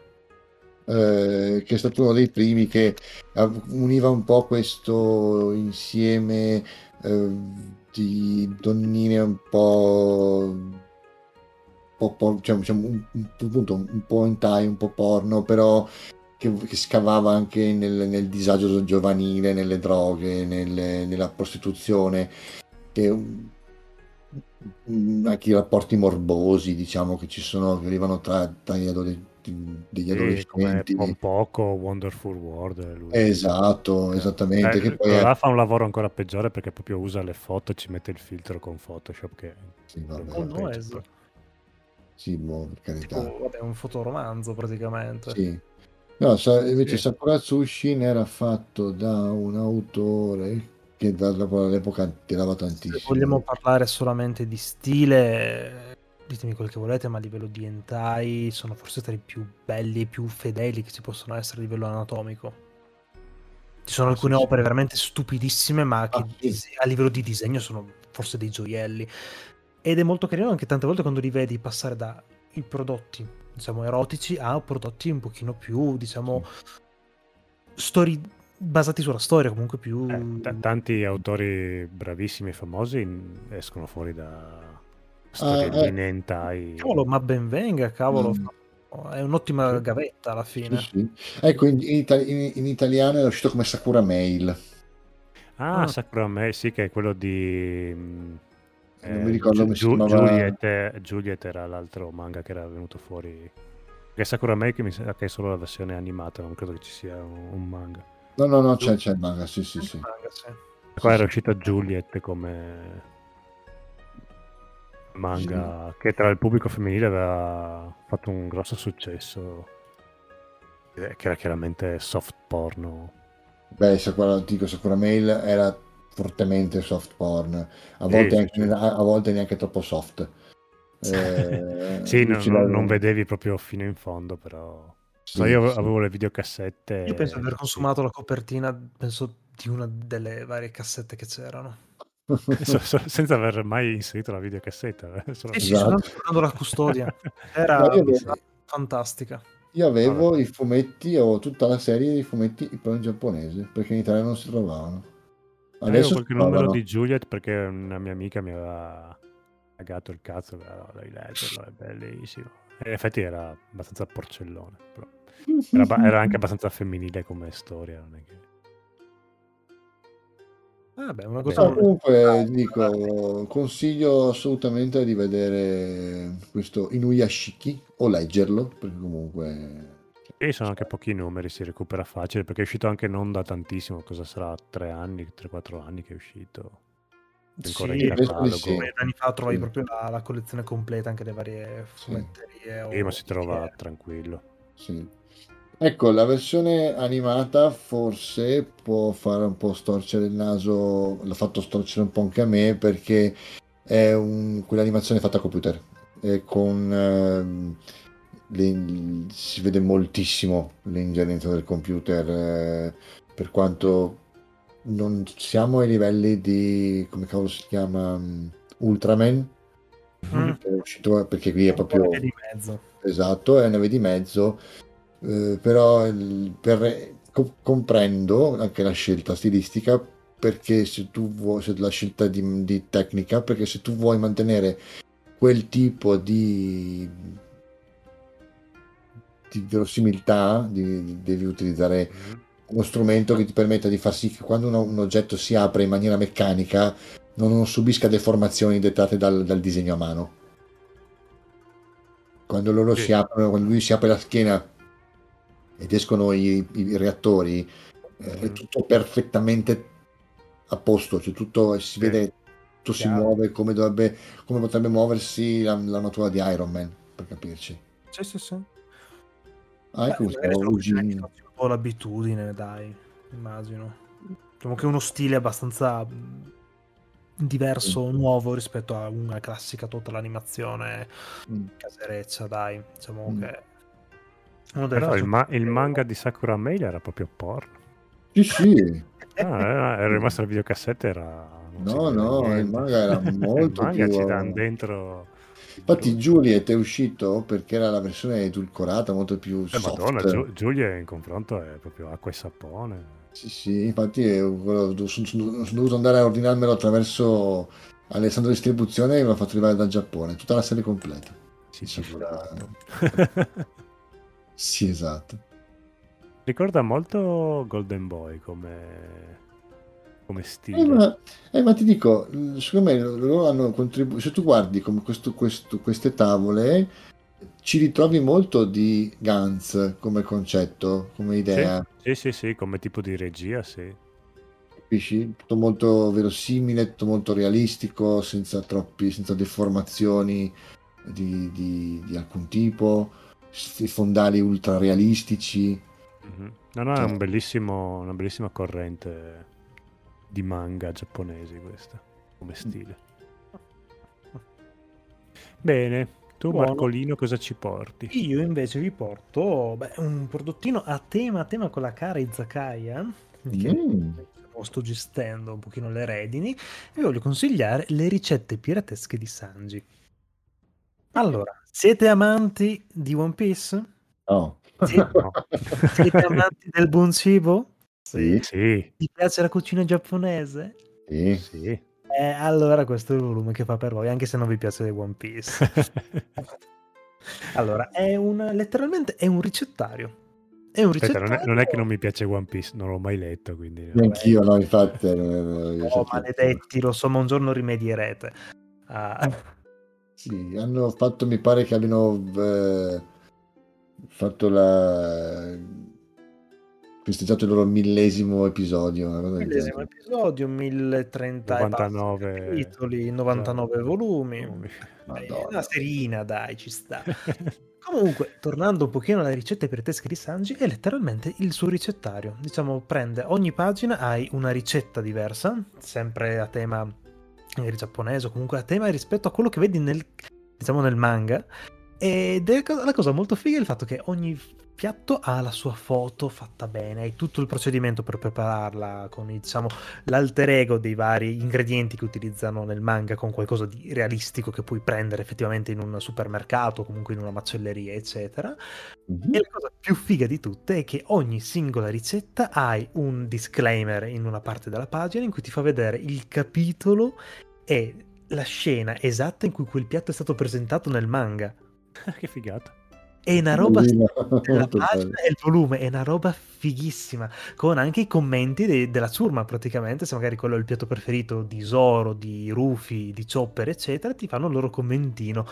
eh, che è stato uno dei primi che eh, univa un po' questo insieme eh, di donnine un po', un po', por- cioè, diciamo, un, un- un po' hentai, un po' porno, però che, che scavava anche nel, nel disagio giovanile, nelle droghe, nelle- nella prostituzione, che, anche i rapporti morbosi, diciamo, che ci sono, che arrivano tra, tra gli adolescenti degli Sì, adolescenti. un poco Wonderful World. Lui. Esatto, esattamente. Eh, che poi quello è- là fa un lavoro ancora peggiore perché proprio usa le foto e ci mette il filtro con Photoshop che Sì, vabbè, Oh, no, esatto. sì, boh, per carità. Tipo, vabbè, un fotoromanzo praticamente. Sì. No, sa- invece Sì. Sakura Tsushin era fatto da un autore che da- dopo all'epoca tirava Se tantissimo. vogliamo parlare solamente di stile, ditemi quel che volete, ma a livello di hentai sono forse tra i più belli e più fedeli che ci possono essere a livello anatomico. Ci sono Ah, alcune opere veramente stupidissime, ma che Ah, a livello di disegno sono forse dei gioielli. Ed è molto carino anche tante volte quando li vedi passare da i prodotti, diciamo, erotici a prodotti un pochino più, diciamo, story basati sulla storia, comunque più... Eh, t- tanti autori bravissimi e famosi mm, escono fuori da storielline eh. hentai. Cavolo, ma ben venga, cavolo. Mm. È un'ottima gavetta alla fine. Sì, sì. Ecco, in, in in- in italiano è uscito come Sakura Mail. Ah, Ah. Sakura Mail, sì, che è quello di... mm, Non mi eh, ricordo Giu- come si Giu- chiamava. Juliet, Juliet era l'altro manga che era venuto fuori. Perché Sakura Mail che mi sa che è solo la versione animata, non credo che ci sia un, un manga. No, no, no, c'è, c'è il manga, sì, sì, sì. Manga, sì. Qua Sì, era sì. uscita Juliet come manga che tra il pubblico femminile aveva fatto un grosso successo. Eh, Che era chiaramente soft porno. Beh, Sakura, dico, Sakura Mail era fortemente soft porn, a Sì, volte, sì, anche, sì. a, a volte neanche troppo soft. Eh, Sì, no- Luci no- la- non vedevi proprio fino in fondo, però... sì, No, io ave- sì. avevo le videocassette. Io penso di aver sì. consumato la copertina, penso, di una delle varie cassette che c'erano. So- so- senza aver mai inserito la videocassetta. eh, solo- Sì, sì, Esatto. soltanto guardando la custodia. Era avevo, fantastica. io avevo Vabbè. i fumetti, ho tutta la serie di fumetti però in giapponese, perché in Italia non si trovavano. Avevo Adesso si qualche numero di Juliet perché una mia amica mi aveva cagato il cazzo, però devi leggerlo, è bellissimo. E in effetti era abbastanza porcellone, però era, era anche abbastanza femminile come storia. Non è che... Vabbè, una Vabbè. cosa No, comunque dico, consiglio assolutamente di vedere questo Inuyashiki o leggerlo, perché comunque E sono anche pochi numeri, si recupera facile perché è uscito anche non da tantissimo, cosa sarà? Tre anni, 3-4 anni che è uscito. Ancora Sì, in catalogo. sì. d'anni fa trovavi Sì. proprio la, la collezione completa, anche le varie Sì. fumetterie. o- Sì, ma si trova che- tranquillo. Sì. Ecco, la versione animata forse può fare un po' storcere il naso, l'ha fatto storcere un po' anche a me perché è un- quell'animazione fatta a computer e con ehm, le- si vede moltissimo l'ingerenza del computer eh, per quanto non siamo ai livelli di come cavolo si chiama mm, Ultraman Mm. uscito perché qui è proprio Via di mezzo. Esatto, è una via di mezzo, eh, però il- per- co- comprendo anche la scelta stilistica perché se tu vuoi, se la scelta di, di tecnica, perché se tu vuoi mantenere quel tipo di, di verosimilità, di- devi utilizzare uno strumento che ti permetta di far sì che quando uno- un oggetto si apre in maniera meccanica non, non subisca deformazioni dettate dal, dal disegno a mano. Quando loro Sì. si aprono, quando lui si apre la schiena ed escono i, i reattori, eh, è Mhm. tutto perfettamente a posto, cioè tutto si vede, tutto si Chiaro. muove come, dovrebbe, come potrebbe muoversi la- l'armatura di Iron Man, per capirci. Sì, sì, sì. Ah, ecco Beh, un po' l'abitudine, dai, immagino. Diciamo che è uno stile abbastanza diverso, nuovo rispetto a una classica tutta l'animazione Mm. casereccia, dai. Diciamo Mm. che Però il, ma- il manga di Sakura Mail era proprio porno. Sì, sì. Ah, era, era rimasto la videocassetta, era... No, no, il niente. manga era molto Il manga più- ci danno dentro... Infatti Juliet è uscito perché era la versione edulcorata, molto più Eh, soft. Madonna, Giu- Giulia in confronto è proprio acqua e sapone. Sì, sì, infatti sono, sono dovuto andare a ordinarmelo attraverso Alessandro Distribuzione e me l'ha fatto arrivare dal Giappone, tutta la serie completa. Sì, Sì, figurato. Sì, esatto. Ricorda molto Golden Boy come, come stile. Eh, ma, eh, ma ti dico, secondo me loro hanno contribuito, se tu guardi come questo- questo- queste tavole, ci ritrovi molto di Gantz come concetto, come idea. Sì, sì, sì, come tipo di regia, sì. Capisci? Tutto molto verosimile, tutto molto realistico, senza troppi, senza deformazioni di, di- di alcun tipo, i fondali ultra realistici. Mhm. No, no, è Cioè- un bellissimo, una bellissima corrente di manga giapponesi questa, come stile. Bene, tu Buono. Marcolino cosa ci porti? Io invece vi porto beh, un prodottino a tema, a tema con la cara Izakaya, che Mm. sto gestendo un pochino le redini, e vi voglio consigliare le ricette piratesche di Sanji. Allora, siete amanti di One Piece? No. Sì. No. Siete amanti del buon cibo? Sì, Sì, Vi piace la cucina giapponese? sì. sì. Eh, allora questo è il volume che fa per voi, anche se non vi piace One Piece. Allora, è un, letteralmente è un ricettario. È un Aspetta, ricettario... non è, non è che non mi piace One Piece, non l'ho mai letto, quindi... Neanch'io, no, infatti. eh, io Oh, so- maledetti, lo so, ma un giorno rimedierete. Ah, Sì, hanno fatto, mi pare che abbiano eh, fatto la festeggiato il loro millesimo episodio. Millesimo episodio, 1030 e passa 99 capitoli, 99 volumi. Madonna. una serina, dai, ci sta. Comunque, tornando un pochino alle ricette piratesche di Sanji, è letteralmente il suo ricettario. Diciamo, prende ogni pagina, hai una ricetta diversa, sempre a tema magari giapponese o comunque a tema rispetto a quello che vedi nel, diciamo, nel manga. Ed è la cosa molto figa il fatto che ogni piatto ha la sua foto fatta bene, hai tutto il procedimento per prepararla con diciamo, l'alter ego dei vari ingredienti che utilizzano nel manga con qualcosa di realistico che puoi prendere effettivamente in un supermercato o comunque in una macelleria, eccetera. Mhm. E la cosa più figa di tutte è che ogni singola ricetta hai un disclaimer in una parte della pagina in cui ti fa vedere il capitolo e la scena esatta in cui quel piatto è stato presentato nel manga. che figata. È una roba della molto pagina e il volume è una roba fighissima. Con anche i commenti de- della ciurma praticamente. Se magari quello è il piatto preferito di Zoro, di Ruffy, di Chopper eccetera ti fanno il loro commentino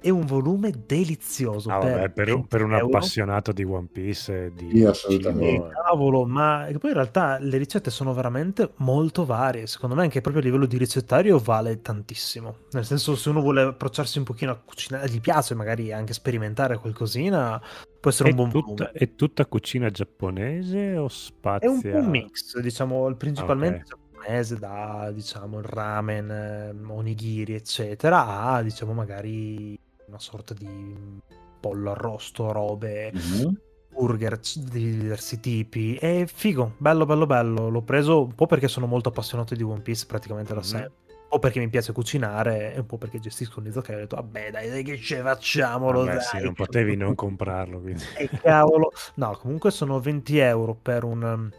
è un volume delizioso Ah, vabbè, per, un- per un 20 euro. appassionato di One Piece e di Sì, assolutamente. Eh, eh. cavolo, ma poi in realtà le ricette sono veramente molto varie. Secondo me anche proprio a livello di ricettario vale tantissimo. Nel senso, se uno vuole approcciarsi un pochino a cucinare, gli piace magari anche sperimentare qualcosina, può essere È un buon tutta, volume. è tutta cucina giapponese o È spazia? un po' un mix, diciamo, principalmente Ok. giapponese da, diciamo, il ramen, ehm, onigiri, eccetera, a, diciamo, magari una sorta di pollo arrosto, robe Mhm. burger di diversi tipi. È figo, bello, bello, bello. L'ho preso un po' perché sono molto appassionato di One Piece praticamente da Mhm. sempre. Un po' perché mi piace cucinare e un po' perché gestisco un izokaya e ho detto, vabbè, dai, dai, che ce facciamolo, Vabbè, dai. sì, non potevi non comprarlo. Quindi. E cavolo. No, comunque sono 20 euro per un um,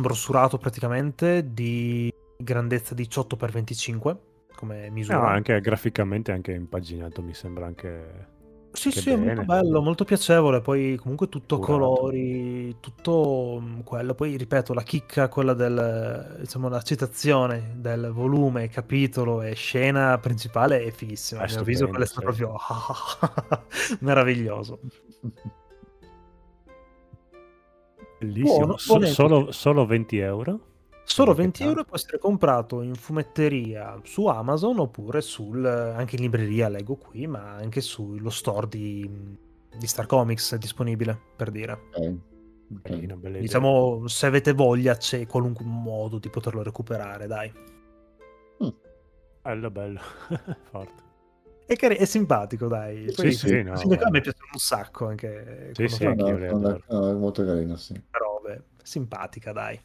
brossurato praticamente di grandezza 18x25 come misura. No, anche graficamente, anche impaginato, mi sembra anche... Sì, sì, è molto bene. bello, molto piacevole, poi comunque tutto Curato. colori, tutto mm, quello, poi ripeto, la chicca, quella del, diciamo, la citazione del volume, capitolo e scena principale è fighissima, È a mio avviso quello è stato proprio meraviglioso. Bellissimo. Buono, So- solo, solo 20 euro? Solo Che 20 tanto. euro può essere comprato in fumetteria su Amazon oppure sul, anche in libreria, leggo qui, ma anche sullo store di, di Star Comics è disponibile, per dire. Ok. Ok. Carino, bella idea. Diciamo, se avete voglia, c'è qualunque modo di poterlo recuperare, dai. Bello, bello. Forte. È, cari- è simpatico, dai. Sì, Poi sì, questi- no, qua guarda. mi piacciono un sacco anche Sì, sì, No, no, è molto carino, sì. robe. Simpatica, dai.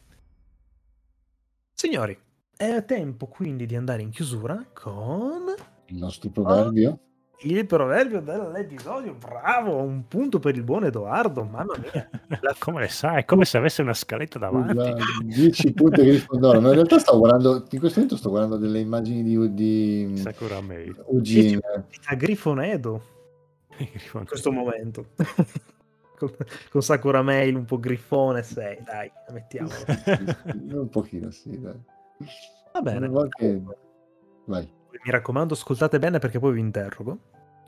Signori, è tempo quindi di andare in chiusura con Il nostro proverbio. il proverbio dell'episodio. Bravo, un punto per il buon Edoardo, mamma mia. La- come le sai? È come se avesse una scaletta davanti. Scusa, 10 punti Grifondoro. No, in realtà stavo guardando, in questo momento sto guardando delle immagini di, di Sakura Mail. Ugin. a Grifonedo in questo momento. Con, con Sakura Mail un po' grifone sei, dai, mettiamolo. Un pochino, sì, dai. Va bene. Che- Vai. Mi raccomando, ascoltate bene perché poi vi interrogo.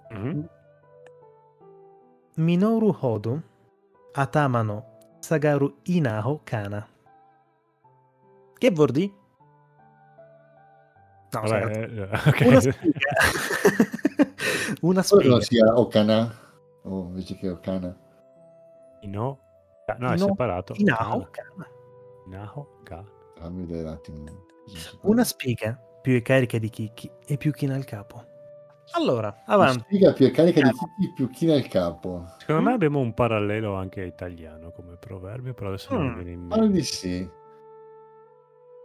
Mhm. Minoru Hodo Atamano Sagaru Inaho Kana. Che vuol dire? No, Vabbè, Sagaru- eh, ok. una spiga. una spiga. sia Okana, o invece che Okana. Ino... No, è Ino- separato. Inaho Kana. Inaho. Fammi vedere un attimo. Una spiga più è carica di chicchi e più china il capo. Allora, Una avanti. spiga più è carica di chicchi più china il capo. Secondo Mm. me abbiamo un parallelo anche italiano come proverbio, però adesso non Mm. mi viene in Pare di mente. sì.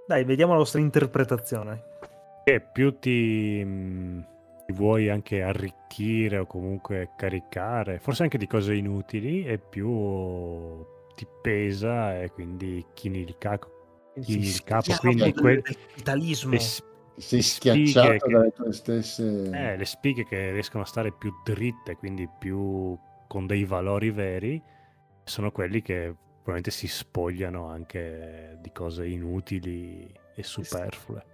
Dai, vediamo la vostra interpretazione. Che più ti, mh, ti vuoi anche arricchire o comunque caricare, forse anche di cose inutili, e più ti pesa e quindi chini il capo. Chini il capo, quindi quel- capitalismo. Sei schiacciato che- dalle tue stesse... eh, le spighe che riescono a stare più dritte, quindi più con dei valori veri, sono quelli che probabilmente si spogliano anche di cose inutili e superflue.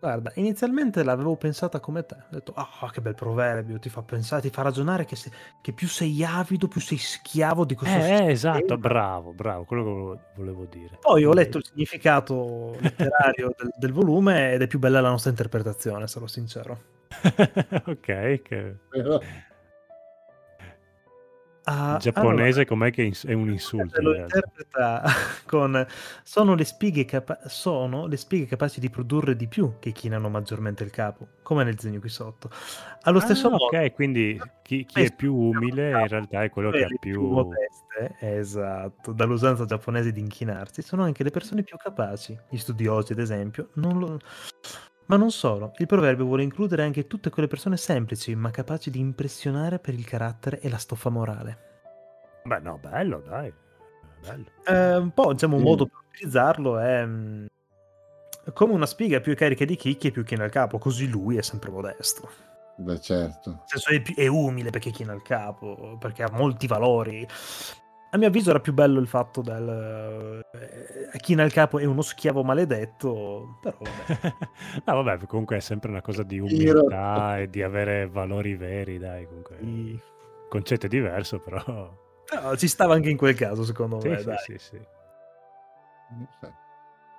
Guarda, inizialmente l'avevo pensata come te. Ho detto, ah, che bel proverbio, ti fa pensare, ti fa ragionare che, se- che più sei avido, più sei schiavo di questo Eh, sistema. eh, esatto, bravo, bravo, quello che volevo, volevo dire. Poi ho letto il significato letterario del, del volume ed è più bella la nostra interpretazione, sarò sincero. ok, che... Ah, in giapponese com'è che è un allora, insulto? lo in interpreta con sono le, spighe capa- sono le spighe capaci di produrre di più che chinano maggiormente il capo, come nel disegno qui sotto. Allo stesso Ah, modo, ok, quindi chi, chi è più umile in realtà è quello che ha più... modeste, esatto, dall'usanza giapponese di inchinarsi, sono anche le persone più capaci. Gli studiosi, ad esempio, non lo... Ma non solo, il proverbio vuole includere anche tutte quelle persone semplici, ma capaci di impressionare per il carattere e la stoffa morale. Beh, no, bello, dai. Bello. Eh, un po', diciamo, un Sì. modo per utilizzarlo è mm, come una spiga più carica di chicchi e più china il capo, così lui è sempre modesto. Beh, certo. Nel senso è, più- è umile perché china il capo, perché ha molti valori. A mio avviso era più bello il fatto del eh, china il capo è uno schiavo maledetto, però vabbè. no, vabbè, comunque è sempre una cosa di umiltà e di avere valori veri, dai, comunque. Il Sì. concetto è diverso, però... Però ci stava anche in quel caso, secondo Sì, me. sì, dai. sì, sì.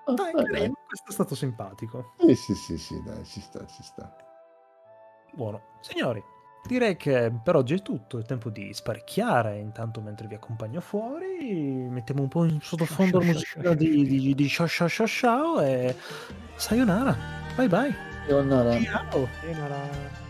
Dai, dai, carino, questo è stato simpatico. Sì, sì, sì, sì, dai, ci sta, ci sta. Buono. Signori, Direi che per oggi è tutto, è tempo di sparecchiare, intanto mentre vi accompagno fuori, mettiamo un po' in sottofondo la musica di, di, di ciao ciao ciao ciao e sayonara, bye bye. Sayonara. Ciao. Sayonara.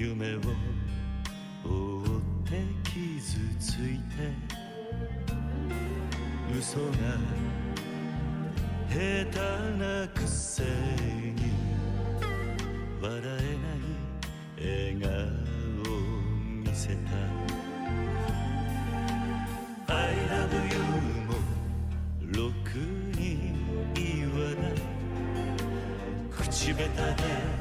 夢をついて」「嘘が下手なくせに」「笑えない笑顔を見せた」「I love you」もろくに言わない。口下手で